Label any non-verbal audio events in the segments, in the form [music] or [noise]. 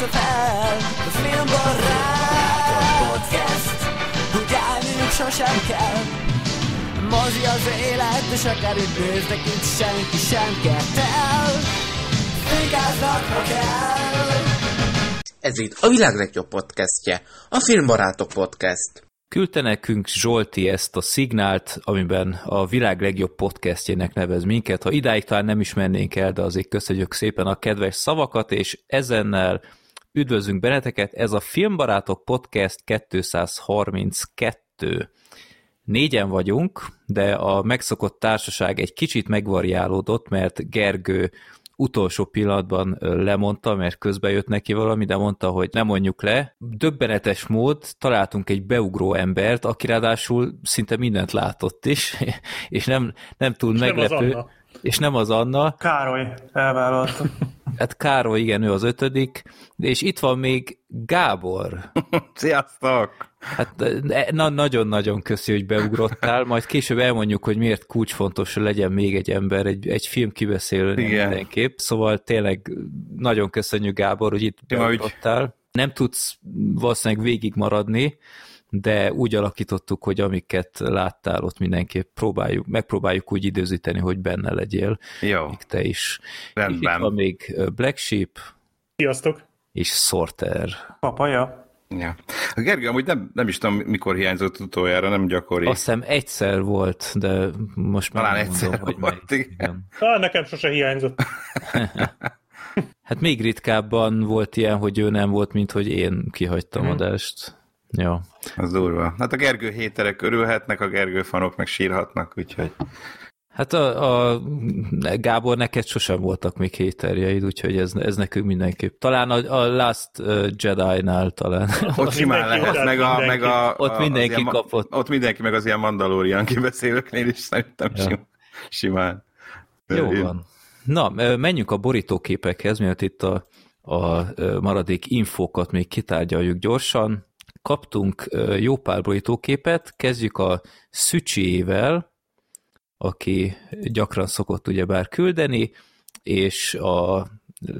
pofázásra fel A filmbarát Podcast Hogy állniuk sosem kell Mozi az élet, és akár itt néznek, itt senki sem kettel Fikáznak, ha kell Ez itt a világ legjobb podcastje, a Filmbarátok Podcast. Küldte nekünk Zsolti ezt a szignált, amiben a világ legjobb podcastjének nevez minket. Ha idáig talán nem is mennénk el, de azért köszönjük szépen a kedves szavakat, és ezennel üdvözlünk benneteket. Ez a Filmbarátok Podcast 232. Négyen vagyunk, de a megszokott társaság egy kicsit megvariálódott, mert Gergő utolsó pillanatban lemondta, mert közben jött neki valami, de mondta, hogy nem mondjuk le. Döbbenetes mód találtunk egy beugró embert, aki ráadásul szinte mindent látott is, [laughs] és nem, nem túl Nem az meglepő. Anna. És nem az Anna, Károly elvállalta. hát Károly, igen, ő az ötödik, és itt van még Gábor. Sziasztok! Hát de- na, nagyon-nagyon köszi, hogy beugrottál, majd később elmondjuk, hogy miért kulcsfontos, hogy legyen még egy ember, egy, egy film kibeszélő mindenképp. Szóval tényleg nagyon köszönjük, Gábor, hogy itt beugrottál. Nem tudsz valószínűleg végig maradni, de úgy alakítottuk, hogy amiket láttál, ott mindenképp próbáljuk, megpróbáljuk úgy időzíteni, hogy benne legyél, Jó, még te is. És itt rendben. van még Black Sheep Sziasztok! és Sorter. Papaja. Ja. A Gergő amúgy nem, nem is tudom, mikor hiányzott utoljára, nem gyakori. Azt hiszem egyszer volt, de most már Talán nem egyszer mondom, hogy volt, melyik. igen. Igen. Ah, nekem sose hiányzott. [laughs] Hát még ritkábban volt ilyen, hogy ő nem volt, mint hogy én kihagytam Mhm. adást. Ja. Az durva. Hát a Gergő héterek örülhetnek, a Gergő fanok meg sírhatnak, úgyhogy Hát a, a Gábor, neked sosem voltak még héterjeid, úgyhogy ez, ez nekünk mindenképp. Talán a, a Last Jedi-nál talán. ott simán mindenki lehet, meg a, mindenkit. meg a, Ott a, mindenki ilyen, ma- kapott. Ott mindenki meg az ilyen Mandalorian kibeszélőknél is szerintem Ja. sim, simán. Jó Én- van. Na, menjünk a borítóképekhez, mielőtt itt a, a maradék infókat még kitárgyaljuk gyorsan. Kaptunk jó pár borítóképet, kezdjük a Szücsiével, aki gyakran szokott ugyebár küldeni, és a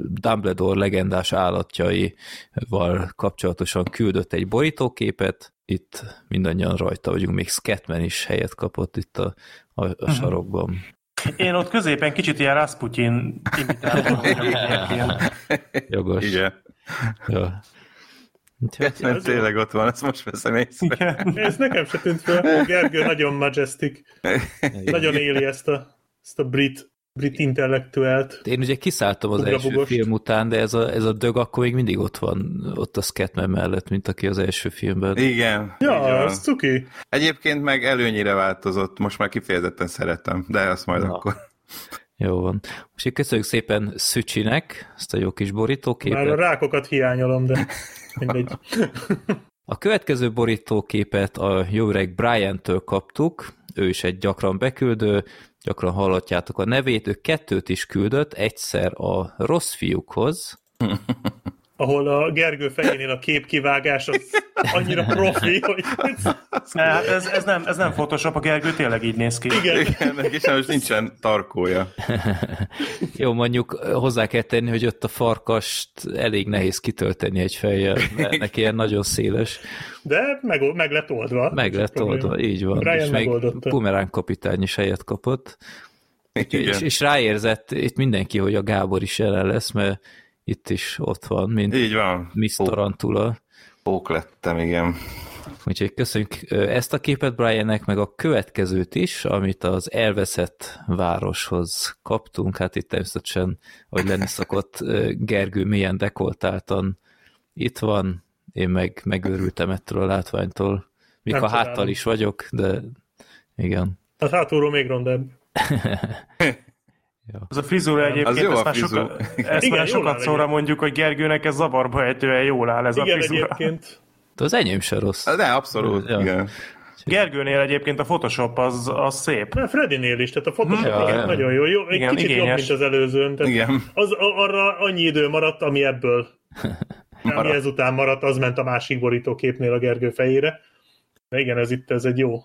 Dumbledore legendás állatjaival kapcsolatosan küldött egy borítóképet, itt mindannyian rajta vagyunk, még Scatman is helyet kapott itt a, a, a sarokban. Én ott középen kicsit ilyen Rasputin [laughs] egyébként. Jogos. Igen. Ja. Úgyhogy, Mert tényleg ott van, ezt most veszem észre. Igen. [laughs] Ez nekem se tűnt fel. A [laughs] Gergő nagyon majestic. Nagyon éli ezt a, ezt a brit, brit intellektuált. én ugye kiszálltam az első film után, de ez a, ez a dög akkor még mindig ott van, ott a Scatman mellett, mint aki az első filmben. Igen. Ja, az cuki. Egyébként meg előnyire változott, most már kifejezetten szeretem, de azt majd Na. akkor. Jó van. Most így köszönjük szépen Szücsinek ezt a jó kis Már a borítóképet. rákokat hiányolom, de mindegy. A következő borítóképet a jó öreg Brian-től kaptuk, ő is egy gyakran beküldő, gyakran hallhatjátok a nevét, ő kettőt is küldött, egyszer a rossz fiúkhoz, Ahol a Gergő fejénél a képkivágás az annyira profi, hogy Ne, Hát ez, ez, nem, ez nem Photoshop, a Gergő tényleg így néz ki. igen. Igen, neki sajnos nincsen tarkója. Jó, mondjuk hozzá kell tenni, hogy ott a farkast elég nehéz kitölteni egy fejjel, mert neki ilyen nagyon széles. De meg, meg lett oldva. Meg lett oldva, így van. Brian és még megoldotta. Pumerán kapitány is helyet kapott. Igen. És, és ráérzett itt mindenki, hogy a Gábor is jelen lesz, mert itt is ott van, mint Így van. Miss Tarantula. Pók lettem, igen. Úgyhogy köszönjük ezt a képet Briannek, meg a következőt is, amit az elveszett városhoz kaptunk. Hát itt természetesen, ahogy lenni [laughs] szokott, Gergő mélyen dekoltáltan itt van, én meg megőrültem ettől a látványtól. Míg Nem a háttal is vagyok, de igen. Az hátulról még [laughs] rondább. Az a frizura egyébként, Az jó ezt a már, frizura. soka, ezt Igen, már sokat szóra mondjuk, hogy Gergőnek ez zavarba ejtően jól áll ez Igen, a frizura. egyébként. De az enyém se rossz. De abszolút, Ja. igen. Gergőnél egyébként a Photoshop az, az szép. Na, Freddynél is, tehát a Photoshop Ja, igen, ja. nagyon jó. jó egy Igen, kicsit igényes. jobb, mint az előzőn. Tehát Igen. Az, arra annyi idő maradt, ami ebből. [laughs] Ami Maradt. ezután maradt, az ment a másik borítóképnél a Gergő fejére. De igen, ez itt ez egy jó,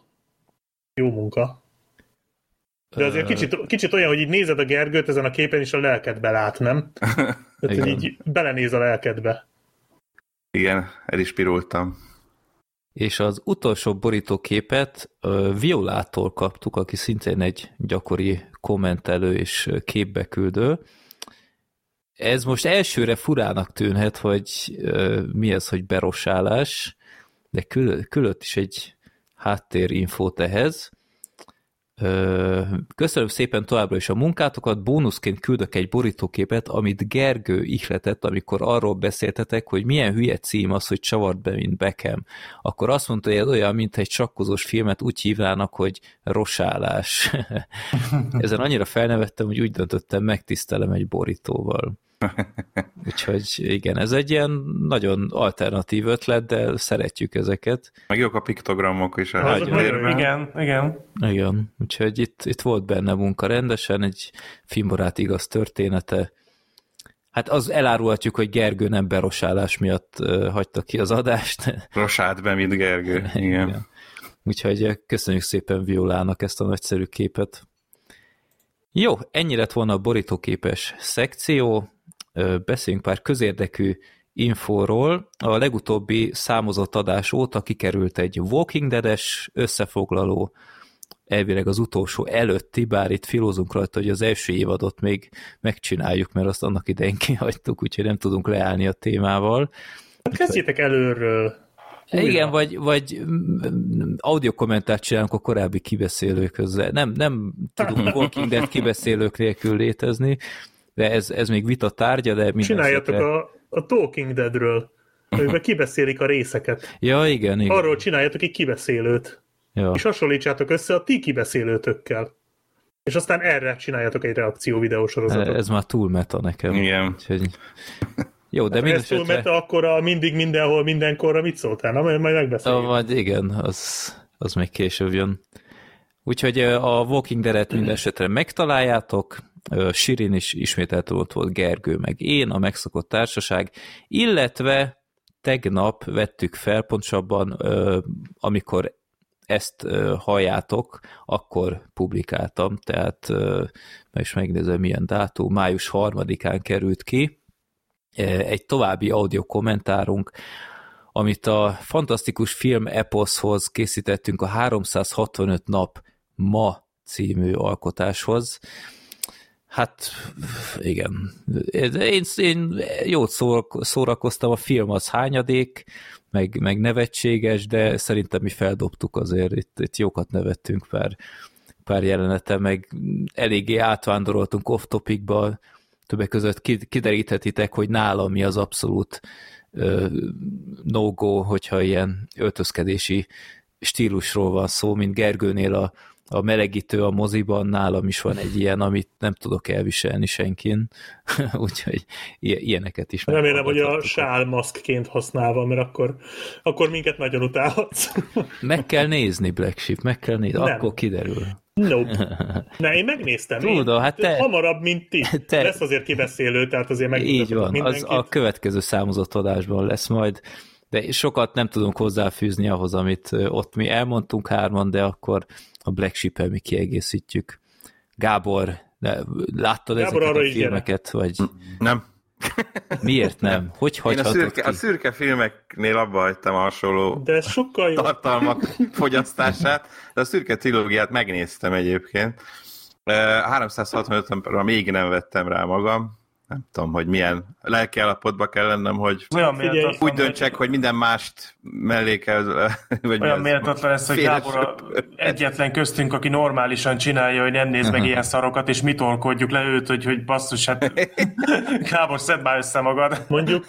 jó munka. De azért kicsit, kicsit olyan, hogy így nézed a Gergőt ezen a képen, és a lelkedbe lát, nem? [laughs] Tehát, hogy így belenéz a lelkedbe. Igen, el is pirultam. És az utolsó borítóképet Violától kaptuk, aki szintén egy gyakori kommentelő és képbeküldő. Ez most elsőre furának tűnhet, hogy mi ez, hogy berosálás, de kül- küldött is egy háttérinfót ehhez. Köszönöm szépen továbbra is a munkátokat, bónuszként küldök egy borítóképet, amit Gergő ihletett, amikor arról beszéltetek, hogy milyen hülye cím az, hogy csavart be, mint Beckham. Akkor azt mondta, hogy ez olyan, mint egy sakkozós filmet úgy hívnának, hogy rosálás. [laughs] Ezen annyira felnevettem, hogy úgy döntöttem, megtisztelem egy borítóval. [laughs] Úgyhogy igen, ez egy ilyen nagyon alternatív ötlet, de szeretjük ezeket. Meg jók a piktogramok is a Azok nagyon háttérben. Igen, igen. Igen, úgyhogy itt, itt volt benne munka rendesen, egy filmbarát igaz története. Hát az elárulhatjuk, hogy Gergő nem berosálás miatt hagyta ki az adást. [laughs] Rosált be, mint Gergő. Igen. Igen. Úgyhogy köszönjük szépen Violának ezt a nagyszerű képet. Jó, ennyi lett volna a borítóképes szekció. Beszéljünk pár közérdekű infóról. A legutóbbi számozott adás óta kikerült egy Walking Dead-es összefoglaló, elvileg az utolsó előtti, bár itt filózunk rajta, hogy az első évadot még megcsináljuk, mert azt annak idején kihagytuk, úgyhogy nem tudunk leállni a témával. Hát kezdjétek előről. Újra. Igen, vagy, vagy audio kommentárt csinálunk a korábbi kibeszélőkhöz. Nem, nem tudunk [laughs] Walking Dead kibeszélők nélkül létezni, de ez, ez még vita tárgya, de minden Csináljátok esetre- a, a Talking Deadről, amiben [laughs] kibeszélik a részeket. Ja, igen, igen. Arról csináljátok egy kibeszélőt, Ja. és hasonlítsátok össze a ti kibeszélőtökkel. És aztán erre csináljátok egy reakció videósorozatot. Ez már túl meta nekem. Igen. Úgyhogy... Jó, de Ha minden ez túl esetre... meta, akkor a mindig, mindenhol, mindenkorra mit szóltál? Na, majd majd megbeszéljük. majd igen, az, az még később jön. Úgyhogy a Walking Dead-et minden esetre megtaláljátok, Sirin is ismételten ott volt Gergő, meg én, a megszokott társaság, illetve tegnap vettük fel, pontosabban amikor ezt halljátok, akkor publikáltam, tehát meg is megnézem milyen dátum, május harmadikán került ki, egy további audio kommentárunk, amit a fantasztikus film eposzhoz készítettünk a 365 nap ma című alkotáshoz. Hát igen, én, én jót szó- szórakoztam, a film az hányadék, meg, meg nevetséges, de szerintem mi feldobtuk azért, itt, itt jókat nevettünk pár, pár jelenete, meg eléggé átvándoroltunk off-topicba, többek között kid- kideríthetitek, hogy nálam mi az abszolút no-go, hogyha ilyen öltözkedési stílusról van szó, mint Gergőnél a, a melegítő a moziban, nálam is van egy ilyen, amit nem tudok elviselni senkin, [laughs] úgyhogy ilyeneket is Remélem, hogy a sálmaszkként használva, mert akkor, akkor minket nagyon utálhatsz. [laughs] Meg kell nézni, Black Sheep, meg kell nézni, Nem. akkor kiderül. nope. [laughs] Ne, én megnéztem. Tudom, én, hát te- Hamarabb, mint ti. te- Lesz azért kibeszélő, tehát azért Így megmutatok van, az mindenkit. a következő számozott adásban lesz majd, de sokat nem tudunk hozzáfűzni ahhoz, amit ott mi elmondtunk hárman, de akkor a Black sheep mi kiegészítjük. Gábor, de láttad Gábor, ezeket a is gyere. filmeket, vagy Nem. miért nem? Hogy Én a szürke, ki? a szürke filmeknél abba hagytam a hasonló De sokkal jobb. tartalmak [laughs] fogyasztását, de a szürke trilógiát megnéztem egyébként. Eh, 365-ra még nem vettem rá magam. Nem tudom, hogy milyen lelki kell lennem, hogy Olyan Figyelj, úgy döntsek, hogy minden mást mellé kell, [laughs] vagy Olyan méltatlan lesz, hogy Gábor a egyetlen köztünk, aki normálisan csinálja, hogy nem néz meg ilyen szarokat, és mi tolkodjuk le őt, hogy, hogy basszus, hát [laughs] Gábor, szedd már össze magad. Mondjuk,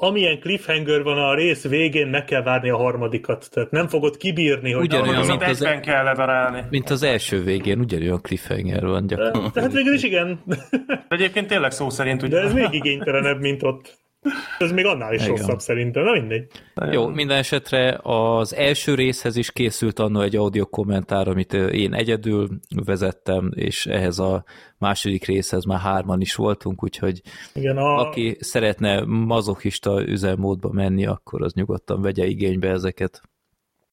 amilyen cliffhanger van a rész végén, meg kell várni a harmadikat. Tehát nem fogod kibírni, hogy... Ugyanolyan, Az mint az- egyben kell ledarálni. Mint az első végén, ugyanolyan cliffhanger van gyakorlatilag. Tehát végül is igen, De egyébként tényleg szó szerint, de ugye? ez még igénytelenebb, mint ott. Ez még annál is Igen. rosszabb szerintem, na mindegy. Jó, minden esetre az első részhez is készült annó egy audio kommentár, amit én egyedül vezettem, és ehhez a második részhez már hárman is voltunk, úgyhogy Igen, a, aki szeretne mazochista üzemmódba menni, akkor az nyugodtan vegye igénybe ezeket.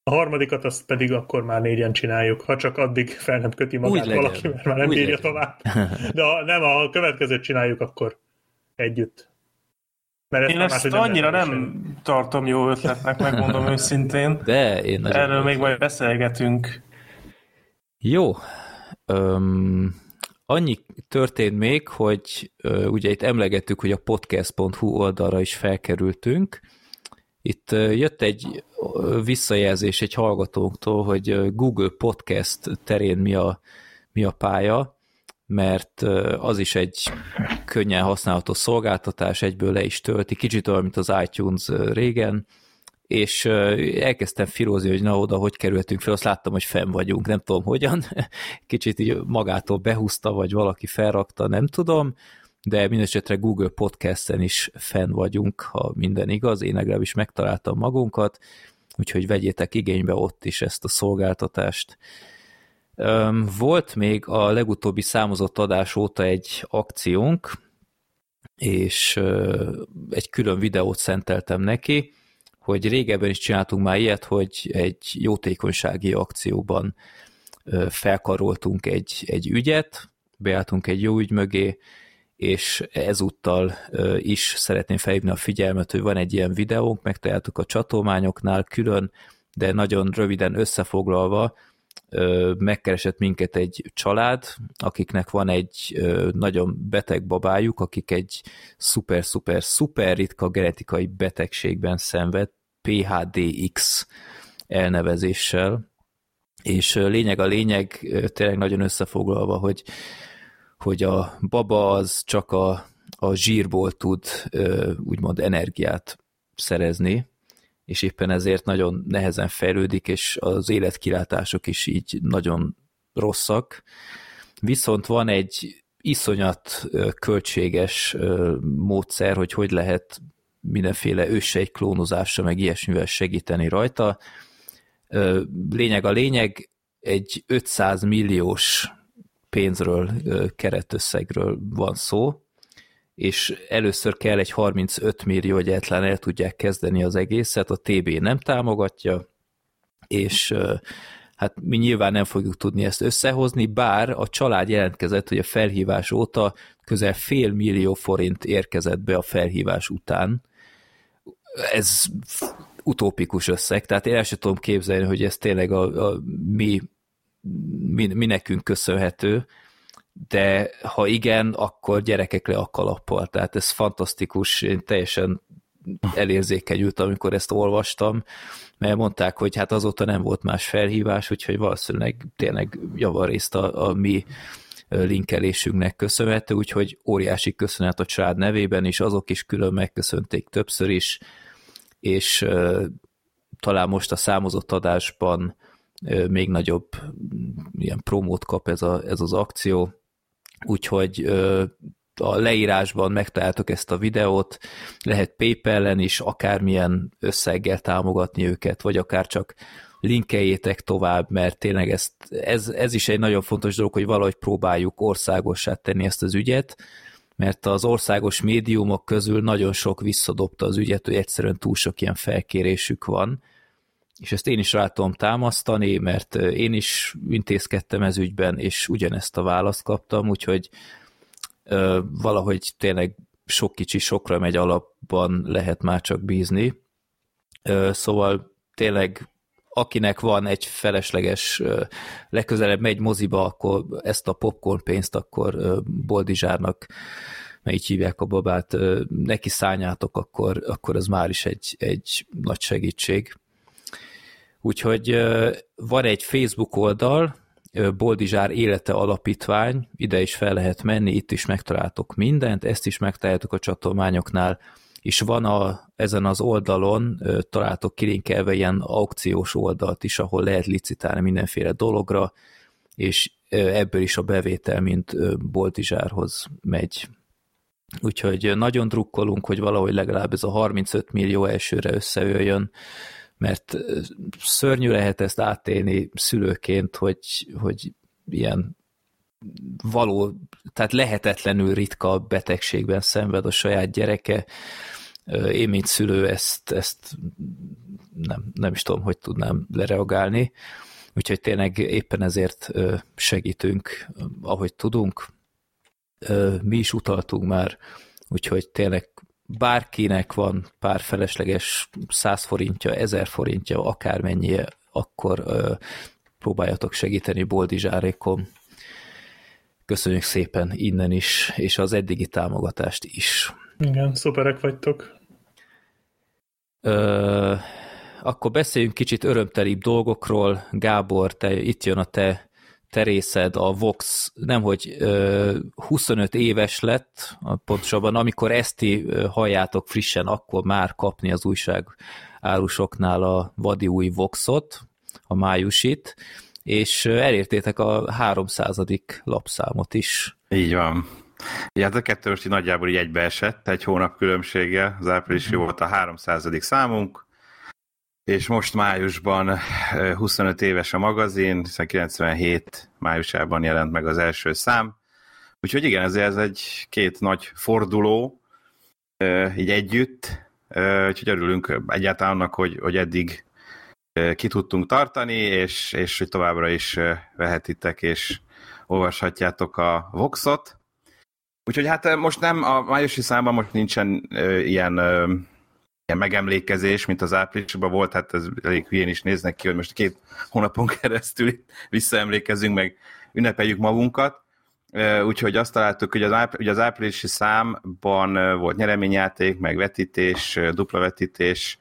a harmadikat azt pedig akkor már négyen csináljuk, ha csak addig fel nem köti magát Úgy legyen. valaki, mert már nem Úgy bírja legyen. tovább. [laughs] De ha nem, ha a következőt csináljuk, akkor együtt. Mert Én ezt máshogy annyira lehet nem tartom jó ötletnek, megmondom [laughs] őszintén. De én Erről még majd beszélgetünk. Jó. Öm, annyi történt még, hogy ö, ugye itt emlegettük, hogy a podcast.hu oldalra is felkerültünk. Itt ö, jött egy ö, visszajelzés egy hallgatónktól, hogy Google Podcast terén mi a, mi a pálya, mert az is egy könnyen használható szolgáltatás, egyből le is tölti, kicsit olyan, mint az iTunes régen, és elkezdtem filózni, hogy na oda, hogy kerültünk fel, azt láttam, hogy fenn vagyunk, nem tudom hogyan, [laughs] kicsit így magától behúzta, vagy valaki felrakta, nem tudom, de mindesetre Google Podcast-en is fenn vagyunk, ha minden igaz, én legalábbis megtaláltam magunkat, úgyhogy vegyétek igénybe ott is ezt a szolgáltatást. Volt még a legutóbbi számozott adás óta egy akciónk, és egy külön videót szenteltem neki, hogy régebben is csináltunk már ilyet, hogy egy jótékonysági akcióban felkaroltunk egy, egy ügyet, beálltunk egy jó ügy mögé, és ezúttal is szeretném felhívni a figyelmet, hogy van egy ilyen videónk, megtaláltuk a csatolmányoknál külön, de nagyon röviden összefoglalva, megkeresett minket egy család, akiknek van egy nagyon beteg babájuk, akik egy szuper-szuper-szuper ritka genetikai betegségben szenved, PHDX elnevezéssel, és lényeg a lényeg, tényleg nagyon összefoglalva, hogy, hogy a baba az csak a, a zsírból tud úgymond energiát szerezni, és éppen ezért nagyon nehezen fejlődik, és az életkilátások is így nagyon rosszak. Viszont van egy iszonyat költséges módszer, hogy hogy lehet mindenféle ősej klónozásra, meg ilyesmivel segíteni rajta. Lényeg a lényeg, egy 500 milliós pénzről, keretösszegről van szó, és először kell egy 35 millió, hogy egyáltalán el tudják kezdeni az egészet, a TB nem támogatja, és hát mi nyilván nem fogjuk tudni ezt összehozni, bár a család jelentkezett, hogy a felhívás óta közel fél millió forint érkezett be a felhívás után. Ez utópikus összeg, tehát én el sem tudom képzelni, hogy ez tényleg a, a mi, mi, mi nekünk köszönhető, de ha igen, akkor gyerekek le a kalappal, tehát ez fantasztikus, én teljesen elérzékenyültem, amikor ezt olvastam, mert mondták, hogy hát azóta nem volt más felhívás, úgyhogy valószínűleg tényleg javarészt a, a mi linkelésünknek köszönhető, úgyhogy óriási köszönet a család nevében, és azok is külön megköszönték többször is, és talán most a számozott adásban még nagyobb ilyen promót kap ez, a, ez az akció, úgyhogy a leírásban megtaláltok ezt a videót, lehet PayPal-en is akármilyen összeggel támogatni őket, vagy akár csak linkeljétek tovább, mert tényleg ezt, ez, ez is egy nagyon fontos dolog, hogy valahogy próbáljuk országossá tenni ezt az ügyet, mert az országos médiumok közül nagyon sok visszadobta az ügyet, hogy egyszerűen túl sok ilyen felkérésük van, és ezt én is rá tudom támasztani, mert én is intézkedtem ez ügyben, és ugyanezt a választ kaptam, úgyhogy ö, valahogy tényleg sok kicsi sokra megy alapban lehet már csak bízni. Ö, szóval tényleg akinek van egy felesleges, legközelebb megy moziba, akkor ezt a popcorn pénzt akkor Boldizsárnak, mert így hívják a babát, neki szálljátok, akkor, akkor ez már is egy, egy nagy segítség. Úgyhogy van egy Facebook oldal, Boldizsár Élete Alapítvány, ide is fel lehet menni, itt is megtaláltok mindent, ezt is megtaláltok a csatolmányoknál, és van a, ezen az oldalon, találtok kilinkelve ilyen aukciós oldalt is, ahol lehet licitálni mindenféle dologra, és ebből is a bevétel, mint Boltizsárhoz megy. úgyhogy nagyon drukkolunk, hogy valahogy legalább ez a 35 millió elsőre összejöjjön, mert szörnyű lehet ezt átélni szülőként, hogy, hogy ilyen való, tehát lehetetlenül ritka betegségben szenved a saját gyereke. Én, mint szülő, ezt, ezt nem, nem is tudom, hogy tudnám lereagálni. Úgyhogy tényleg éppen ezért segítünk, ahogy tudunk. Mi is utaltunk már, úgyhogy tényleg bárkinek van pár felesleges 100 forintja, 1000 forintja, akármennyi, akkor próbáljatok segíteni Boldizsárékon. Köszönjük szépen innen is, és az eddigi támogatást is. Igen, szuperek vagytok. Ö, akkor beszéljünk kicsit örömtelibb dolgokról. Gábor, te, itt jön a te, te részed, a Vox, nemhogy ö, 25 éves lett, pontosabban amikor Eszti halljátok frissen, akkor már kapni az újság árusoknál a vadi új Voxot, a májusit, és elértétek a 300. lapszámot is. Így van. Ja, hát a kettő most így nagyjából így egybeesett, egy hónap különbséggel, az áprilisi volt a 300. számunk, és most májusban 25 éves a magazin, hiszen 97 májusában jelent meg az első szám, úgyhogy igen, ezért ez egy két nagy forduló, így együtt, úgyhogy örülünk egyáltalán annak, hogy, hogy eddig ki tudtunk tartani, és, és hogy továbbra is vehetitek, és olvashatjátok a Voxot. Úgyhogy hát most nem, a májusi számban most nincsen ilyen, ilyen megemlékezés, mint az áprilisban volt, hát ez elég hülyén is néznek ki, hogy most két hónapon keresztül visszaemlékezünk, meg ünnepeljük magunkat. Úgyhogy azt találtuk, hogy az, április, az áprilisi számban volt nyereményjáték, meg vetítés, dupla vetítés,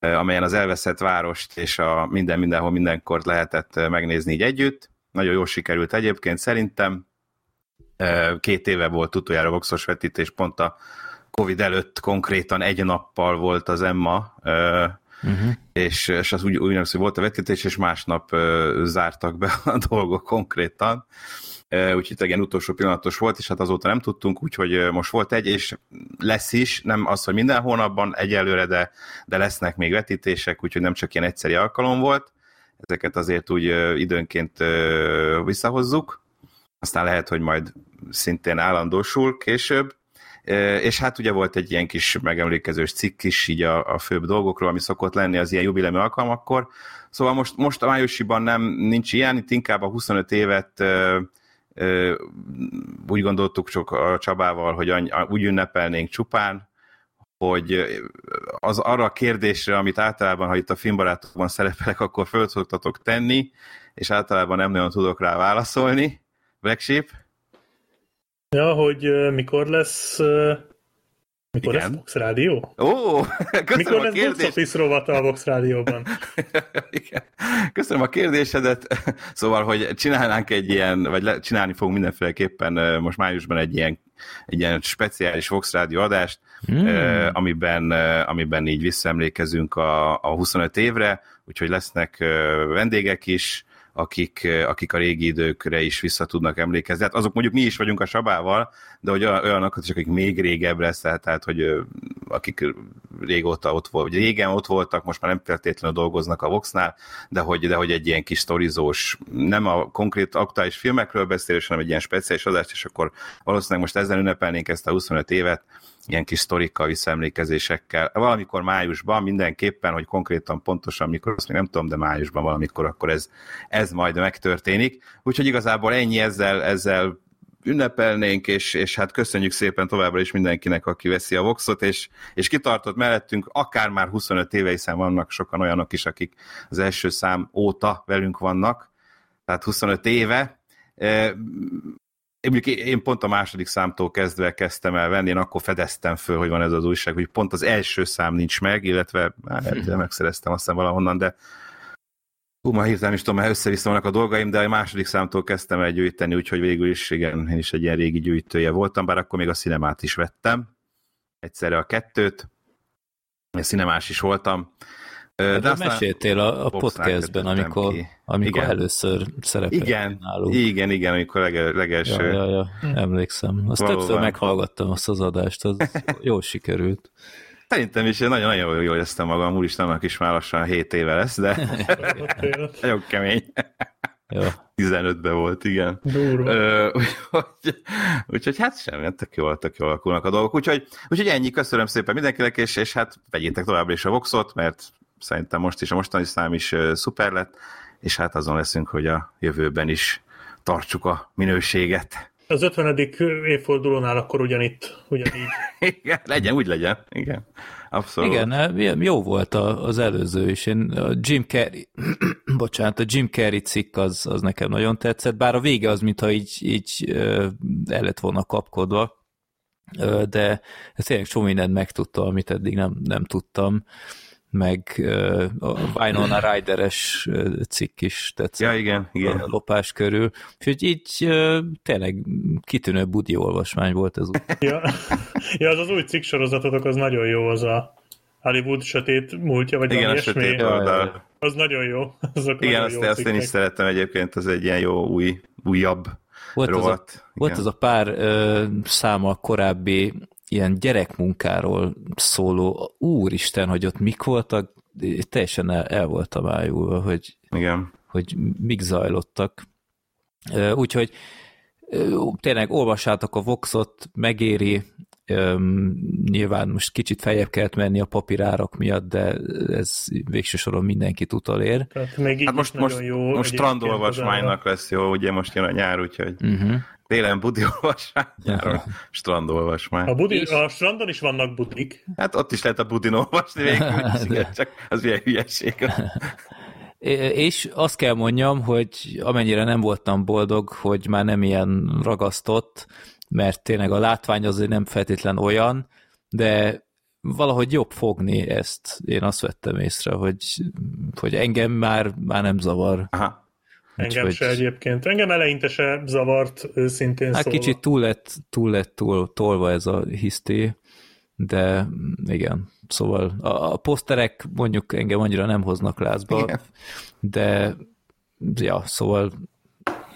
amelyen az elveszett várost és a minden mindenhol mindenkor lehetett megnézni így együtt. Nagyon jól sikerült egyébként szerintem. Két éve volt utoljára voxos vetítés, pont a Covid előtt konkrétan egy nappal volt az Emma, uh-huh. és, és az úgy, úgy hogy volt a vetítés, és másnap zártak be a [laughs] dolgok konkrétan. Úgyhogy igen, utolsó pillanatos volt, és hát azóta nem tudtunk, úgyhogy most volt egy, és lesz is, nem az, hogy minden hónapban egyelőre, de, de lesznek még vetítések, úgyhogy nem csak ilyen egyszeri alkalom volt, ezeket azért úgy időnként visszahozzuk, aztán lehet, hogy majd szintén állandósul később, és hát ugye volt egy ilyen kis megemlékezős cikk is így a, a főbb dolgokról, ami szokott lenni az ilyen jubileumi alkalmakkor. Szóval most, most a májusiban nem nincs ilyen, itt inkább a 25 évet úgy gondoltuk csak a Csabával, hogy úgy ünnepelnénk csupán, hogy az arra a kérdésre, amit általában, ha itt a filmbarátokban szerepelek, akkor föl szoktatok tenni, és általában nem nagyon tudok rá válaszolni. Black Sheep? Ja, hogy mikor lesz mikor Igen. lesz Vox Rádió? Ó, [laughs] köszönöm Mikor a lesz Box Office rovata a Vox Rádióban? [laughs] Igen. Köszönöm a kérdésedet. Szóval, hogy csinálnánk egy ilyen, vagy le, csinálni fogunk mindenféleképpen most májusban egy ilyen, egy ilyen speciális Vox Rádió adást, hmm. amiben, amiben így visszaemlékezünk a, a 25 évre, úgyhogy lesznek vendégek is, akik, akik a régi időkre is vissza tudnak emlékezni. Hát azok mondjuk mi is vagyunk a Sabával, de hogy olyanokat is, akik még régebbre, tehát hogy akik régóta ott volt, vagy régen ott voltak, most már nem feltétlenül dolgoznak a Voxnál, de hogy, de hogy egy ilyen kis sztorizós, nem a konkrét aktuális filmekről beszélés, hanem egy ilyen speciális adást, és akkor valószínűleg most ezzel ünnepelnénk ezt a 25 évet, ilyen kis sztorikkal, visszaemlékezésekkel. Valamikor májusban mindenképpen, hogy konkrétan pontosan mikor, azt még nem tudom, de májusban valamikor akkor ez, ez majd megtörténik. Úgyhogy igazából ennyi ezzel, ezzel ünnepelnénk, és, és hát köszönjük szépen továbbra is mindenkinek, aki veszi a Voxot, és, és kitartott mellettünk, akár már 25 éve, hiszen vannak sokan olyanok is, akik az első szám óta velünk vannak, tehát 25 éve. Én, én pont a második számtól kezdve kezdtem el venni, én akkor fedeztem föl, hogy van ez az újság, hogy pont az első szám nincs meg, illetve hát, megszereztem aztán valahonnan, de hú, ma hirtelen is tudom, mert össze vannak a dolgaim, de a második számtól kezdtem el gyűjteni, úgyhogy végül is igen, én is egy ilyen régi gyűjtője voltam, bár akkor még a cinemát is vettem, egyszerre a kettőt, a cinemás is voltam, Ö, De aztán meséltél a, a podcastben, amikor, amikor igen. először szerepeltél igen, nálunk. Igen, igen, amikor legel, legelső. Ja, ja, ja, emlékszem. Azt Valóban. többször meghallgattam azt az adást, az [laughs] jól sikerült. Szerintem is nagyon-nagyon jól éreztem magam, úristen, annak is már lassan 7 éve lesz, de [laughs] nagyon kemény. Ja. 15-ben volt, igen. Ö, úgyhogy, úgyhogy hát semmi, tök jól, tök jól alakulnak a dolgok. Úgyhogy, úgyhogy ennyi, köszönöm szépen mindenkinek, és, és hát vegyétek továbbra is a Voxot, mert szerintem most is a mostani szám is szuper lett, és hát azon leszünk, hogy a jövőben is tartsuk a minőséget. Az 50. évfordulónál akkor ugyanitt, ugyanígy. [laughs] Igen, legyen, úgy legyen. Igen, abszolút. Igen, jó volt az előző is. Én a Jim Carrey, [clears throat] bocsánat, a Jim Carrey cikk az, az nekem nagyon tetszett, bár a vége az, mintha így, így el lett volna kapkodva, de tényleg sok mindent megtudta, amit eddig nem, nem tudtam meg a Winona Rider-es cikk is tetszett. Ja, igen, igen. A lopás körül. Úgyhogy így tényleg kitűnő budi olvasmány volt ez. ja. ja, az az új cikk sorozatotok, az nagyon jó, az a Hollywood sötét múltja, vagy igen, a sötét oldal. Az nagyon jó. Azok igen, azt, azt én is szerettem egyébként, az egy ilyen jó új, újabb volt rovat. Az a, volt az a pár ö, száma korábbi ilyen gyerekmunkáról szóló, úristen, hogy ott mik voltak, teljesen el, el voltam ájulva, hogy, Igen. hogy mik zajlottak. Úgyhogy tényleg olvassátok a Voxot, megéri, nyilván most kicsit feljebb kellett menni a papírárak miatt, de ez végső soron mindenkit utalér. Tehát még hát most, most, jó most strandolvasmánynak lesz jó, ugye most jön a nyár, úgyhogy uh-huh. Télen budi olvasmány, nyáron strandolvasmány. A, budi, a strandon is vannak budik. Hát ott is lehet a budin olvasni végül, [laughs] csak az milyen hülyeség. És azt kell mondjam, hogy amennyire nem voltam boldog, hogy már nem ilyen ragasztott, mert tényleg a látvány azért nem feltétlen olyan, de valahogy jobb fogni ezt. Én azt vettem észre, hogy, hogy engem már, már nem zavar. Aha. Engem Úgy, se hogy... egyébként. Engem eleinte se zavart, őszintén hát szólva. Kicsit túl lett, túl lett túl, tolva ez a hiszté, de igen, szóval a, a poszterek mondjuk engem annyira nem hoznak lázba, igen. de ja, szóval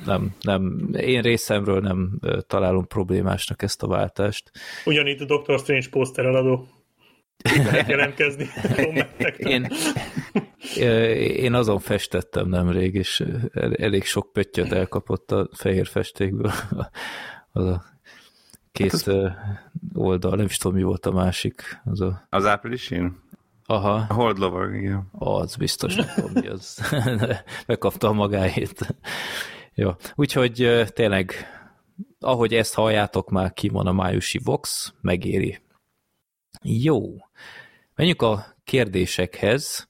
nem, nem, én részemről nem találom problémásnak ezt a váltást. Ugyanígy a Doctor Strange poszter eladó. [laughs] jelentkezni. [laughs] én, én azon festettem nemrég, és elég sok pöttyöt elkapott a fehér festékből. [laughs] Az a két hát az... oldal, nem is tudom, mi volt a másik. Az, a... az áprilisin? Aha. A Hold Lover, igen. Az biztos, nem tudom, mi az. [laughs] Megkapta a magáét. Jó, úgyhogy tényleg, ahogy ezt halljátok, már ki van a májusi Vox, megéri. Jó, menjünk a kérdésekhez,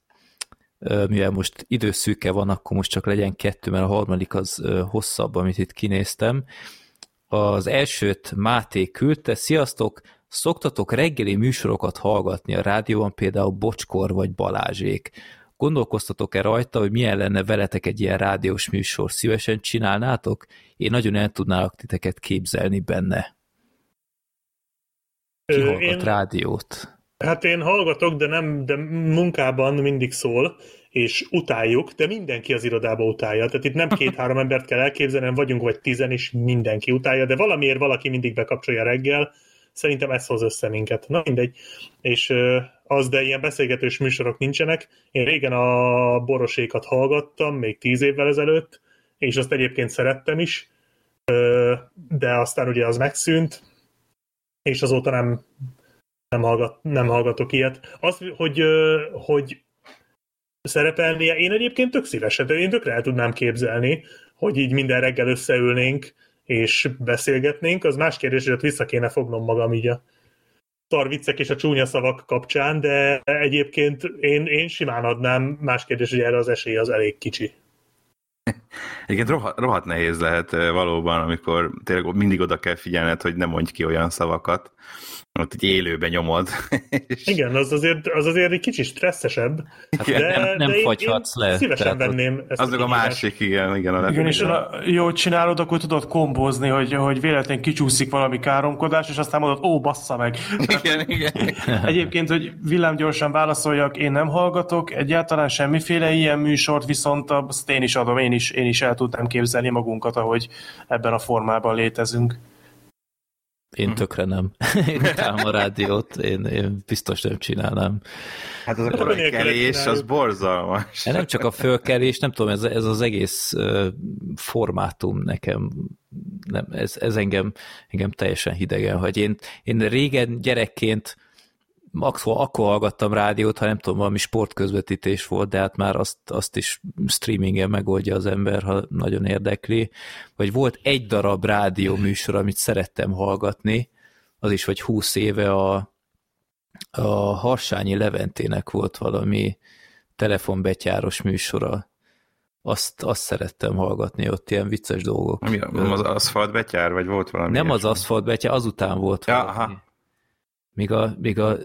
mivel most időszűke van, akkor most csak legyen kettő, mert a harmadik az hosszabb, amit itt kinéztem. Az elsőt Máté küldte, sziasztok, szoktatok reggeli műsorokat hallgatni a rádióban, például Bocskor vagy Balázsék. Gondolkoztatok-e rajta, hogy milyen lenne veletek egy ilyen rádiós műsor? Szívesen csinálnátok? Én nagyon el tudnálok titeket képzelni benne. Ki én, rádiót? Hát én hallgatok, de nem, de munkában mindig szól, és utáljuk, de mindenki az irodába utálja. Tehát itt nem [laughs] két-három embert kell elképzelni, nem vagyunk vagy tizen, és mindenki utálja, de valamiért valaki mindig bekapcsolja reggel, Szerintem ez hoz össze minket. Na mindegy. És az, de ilyen beszélgetős műsorok nincsenek. Én régen a borosékat hallgattam, még tíz évvel ezelőtt, és azt egyébként szerettem is, de aztán ugye az megszűnt, és azóta nem, nem, hallgat, nem hallgatok ilyet. Az, hogy, hogy szerepelnie, én egyébként tök szívesen, de én tökre el tudnám képzelni, hogy így minden reggel összeülnénk, és beszélgetnénk, az más kérdés, hogy ott vissza kéne fognom magam így a viccek és a csúnya szavak kapcsán, de egyébként én, én simán adnám, más kérdés, hogy erre az esély az elég kicsi. Egyébként rohadt, rohadt nehéz lehet valóban, amikor tényleg mindig oda kell figyelned, hogy ne mondj ki olyan szavakat, Ott így élőben nyomod. [laughs] És Igen, az azért, az azért egy kicsit stresszesebb. Igen, de, nem- nem de fagyhatsz én le, Szívesen tehát venném ezt Az meg a kihívást. másik, igen, igen. A Igen, és ha jól csinálod, akkor tudod kombózni, hogy, hogy véletlen kicsúszik valami káromkodás, és aztán mondod, ó, bassza meg. [laughs] igen, igen. [laughs] Egyébként, hogy villámgyorsan válaszoljak, én nem hallgatok egyáltalán semmiféle ilyen műsort, viszont azt én is adom, én is, én is el tudtam képzelni magunkat, ahogy ebben a formában létezünk. Én tökre nem. [laughs] Én utálom a rádiót, én, én biztos nem csinálnám. Hát az a Hát korai nélkül kelés, az borzalmas. Nem csak a fölkelés, nem tudom, ez, ez az egész ö, formátum nekem, nem, ez, ez engem, engem teljesen hidegen hagy. Én, én régen gyerekként maximum akkor hallgattam rádiót, ha nem tudom, valami sportközvetítés volt, de hát már azt, azt is streamingen megoldja az ember, ha nagyon érdekli. Vagy volt egy darab rádió műsor, amit szerettem hallgatni, az is vagy húsz éve a, a Harsányi Leventének volt valami telefonbetyáros műsora. Azt, azt szerettem hallgatni, ott ilyen vicces dolgok. Mi az aszfaltbetyár, vagy volt valami? Nem az ilyesmi? aszfaltbetya, azután volt Ja, valami. aha. Míg a, míg a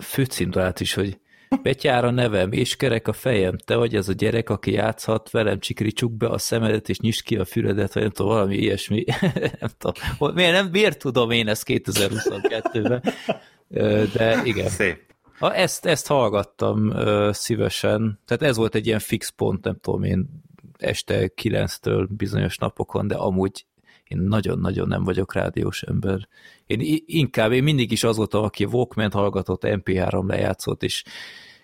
főcímdalát is, hogy Betyár a nevem, és kerek a fejem, te vagy az a gyerek, aki játszhat velem, csikri csuk be a szemedet, és nyisd ki a füledet, vagy nem tudom, valami ilyesmi. [laughs] nem tudom. Miért, nem, miért tudom én ezt 2022-ben? Ö, De igen. Szép. Ha ezt, ezt hallgattam ö, szívesen, tehát ez volt egy ilyen fix pont, nem tudom én, este 9-től bizonyos napokon, de amúgy én nagyon-nagyon nem vagyok rádiós ember. Én inkább, én mindig is az voltam, aki Walkman hallgatott, MP3 lejátszott, és,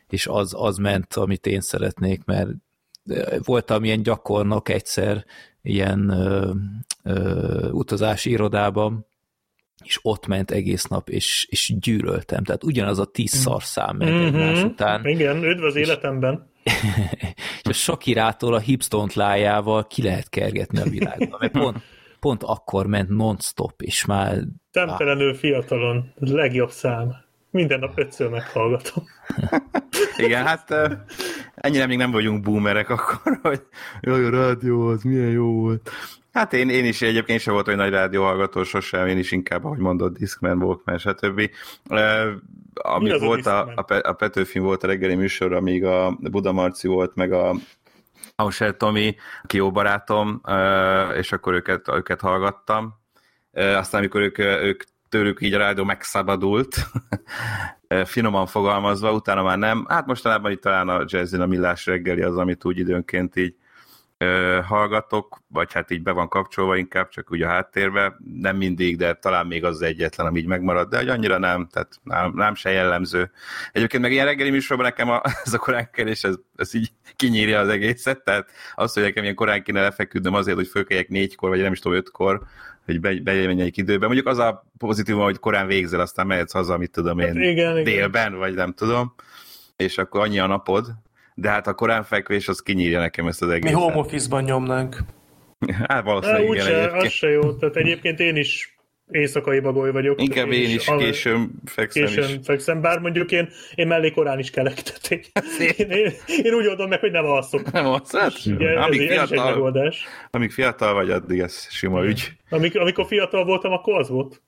és az, az ment, amit én szeretnék, mert voltam ilyen gyakornok egyszer, ilyen ö, ö, utazási irodában, és ott ment egész nap, és, és gyűlöltem. Tehát ugyanaz a tíz szarszám ment Mhm. egymás után, Igen, üdv az életemben. [laughs] és a Sakirától a hipstont lájával ki lehet kergetni a világba, mert pont, pont akkor ment non-stop, és már Szemtelenül fiatalon. A legjobb szám. Minden nap ötször meghallgatom. [laughs] Igen, hát ennyire még nem vagyunk boomerek akkor, [laughs] hogy jaj, a rádió az milyen jó volt. Hát én, én is egyébként sem volt olyan nagy rádióhallgató sosem, én is inkább, ahogy mondott, Discman, Walkman, stb. Uh, amíg az a volt a, a, a Petőfin volt a reggeli műsor, amíg a Buda Marci volt, meg a Auser Tomi, aki jó barátom, és akkor őket, őket hallgattam. Aztán, amikor ők, ők tőlük így a rádió megszabadult, [laughs] finoman fogalmazva, utána már nem. Hát mostanában itt talán a jazzin a millás reggeli az, amit úgy időnként így ö, hallgatok, vagy hát így be van kapcsolva inkább, csak úgy a háttérbe. Nem mindig, de talán még az egyetlen, ami így megmarad, de hogy annyira nem, tehát nem, nem se jellemző. Egyébként meg ilyen reggeli műsorban nekem a, [laughs] ez a korán kelés, ez, ez így kinyírja az egészet, tehát az, hogy nekem ilyen korán kéne lefeküdnöm azért, hogy fölkeljek négykor, vagy nem is tudom, ötkor, hogy be, bemenjek időben. Mondjuk az a pozitív, hogy korán végzel, aztán mehetsz haza, mit tudom én, Hát igen, igen. délben, vagy nem tudom, és akkor annyi a napod, de hát a korán fekvés az kinyírja nekem ezt az Mi egészet. home office-ban nyomnánk. Hát valószínűleg igen úgyse, az se jó. Tehát egyébként én is éjszakai bagoly vagyok. Inkább én is a- későn fekszem is. Későn fekszem, bár mondjuk én, én mellé korán is kelek. Tehát én, én, én, én, úgy oldom meg, hogy nem alszok. Nem az, hát, Ugye, ez, amíg, ez is egy fiatal, megoldás. amíg fiatal vagy, addig ez sima ügy. Amik, amikor fiatal voltam, akkor az volt.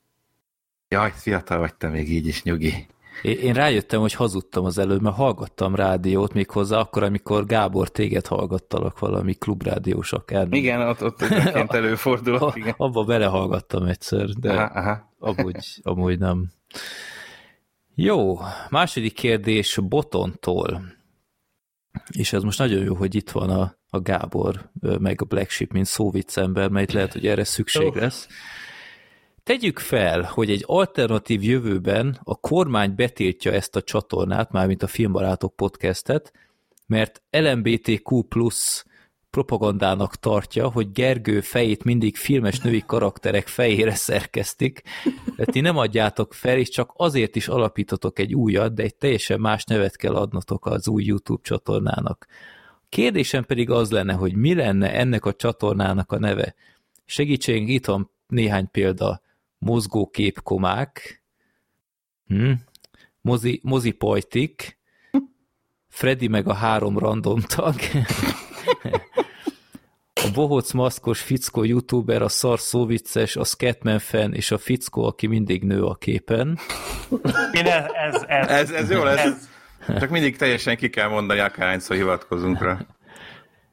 Jaj, fiatal vagy te még így is, nyugi. Én rájöttem, hogy hazudtam az előbb, mert hallgattam rádiót méghozzá akkor, amikor Gábor téged hallgattalak valami klubrádiós akár. Igen, ott, ott egyébként [laughs] előfordul. Igen. Abba belehallgattam egyszer, de Aha, aha. amúgy, amúgy nem. Jó, második kérdés Botontól. És ez most nagyon jó, hogy itt van a, a Gábor, meg a Black Sheep, mint szóviccember, mert lehet, hogy erre szükség Ó. lesz. Tegyük fel, hogy egy alternatív jövőben a kormány betiltja ezt a csatornát, mármint a Filmbarátok podcastet, mert LMBTQ plusz propagandának tartja, hogy Gergő fejét mindig filmes női karakterek fejére szerkesztik, de ti nem adjátok fel, és csak azért is alapítotok egy újat, de egy teljesen más nevet kell adnotok az új YouTube csatornának. Kérdésem pedig az lenne, hogy mi lenne ennek a csatornának a neve. Segítségünk itt van néhány példa. Mozgóképkomák, hm? Mozi, mozipojtik, Freddy meg a három random tag, a bohóc maszkos fickó youtuber, a szar szóvicces, a Scatman fan és a fickó, aki mindig nő a képen. Én ez, ez, ez. Ez, ez jó lesz. Csak mindig teljesen ki kell mondani, akárhányszor hivatkozunk rá a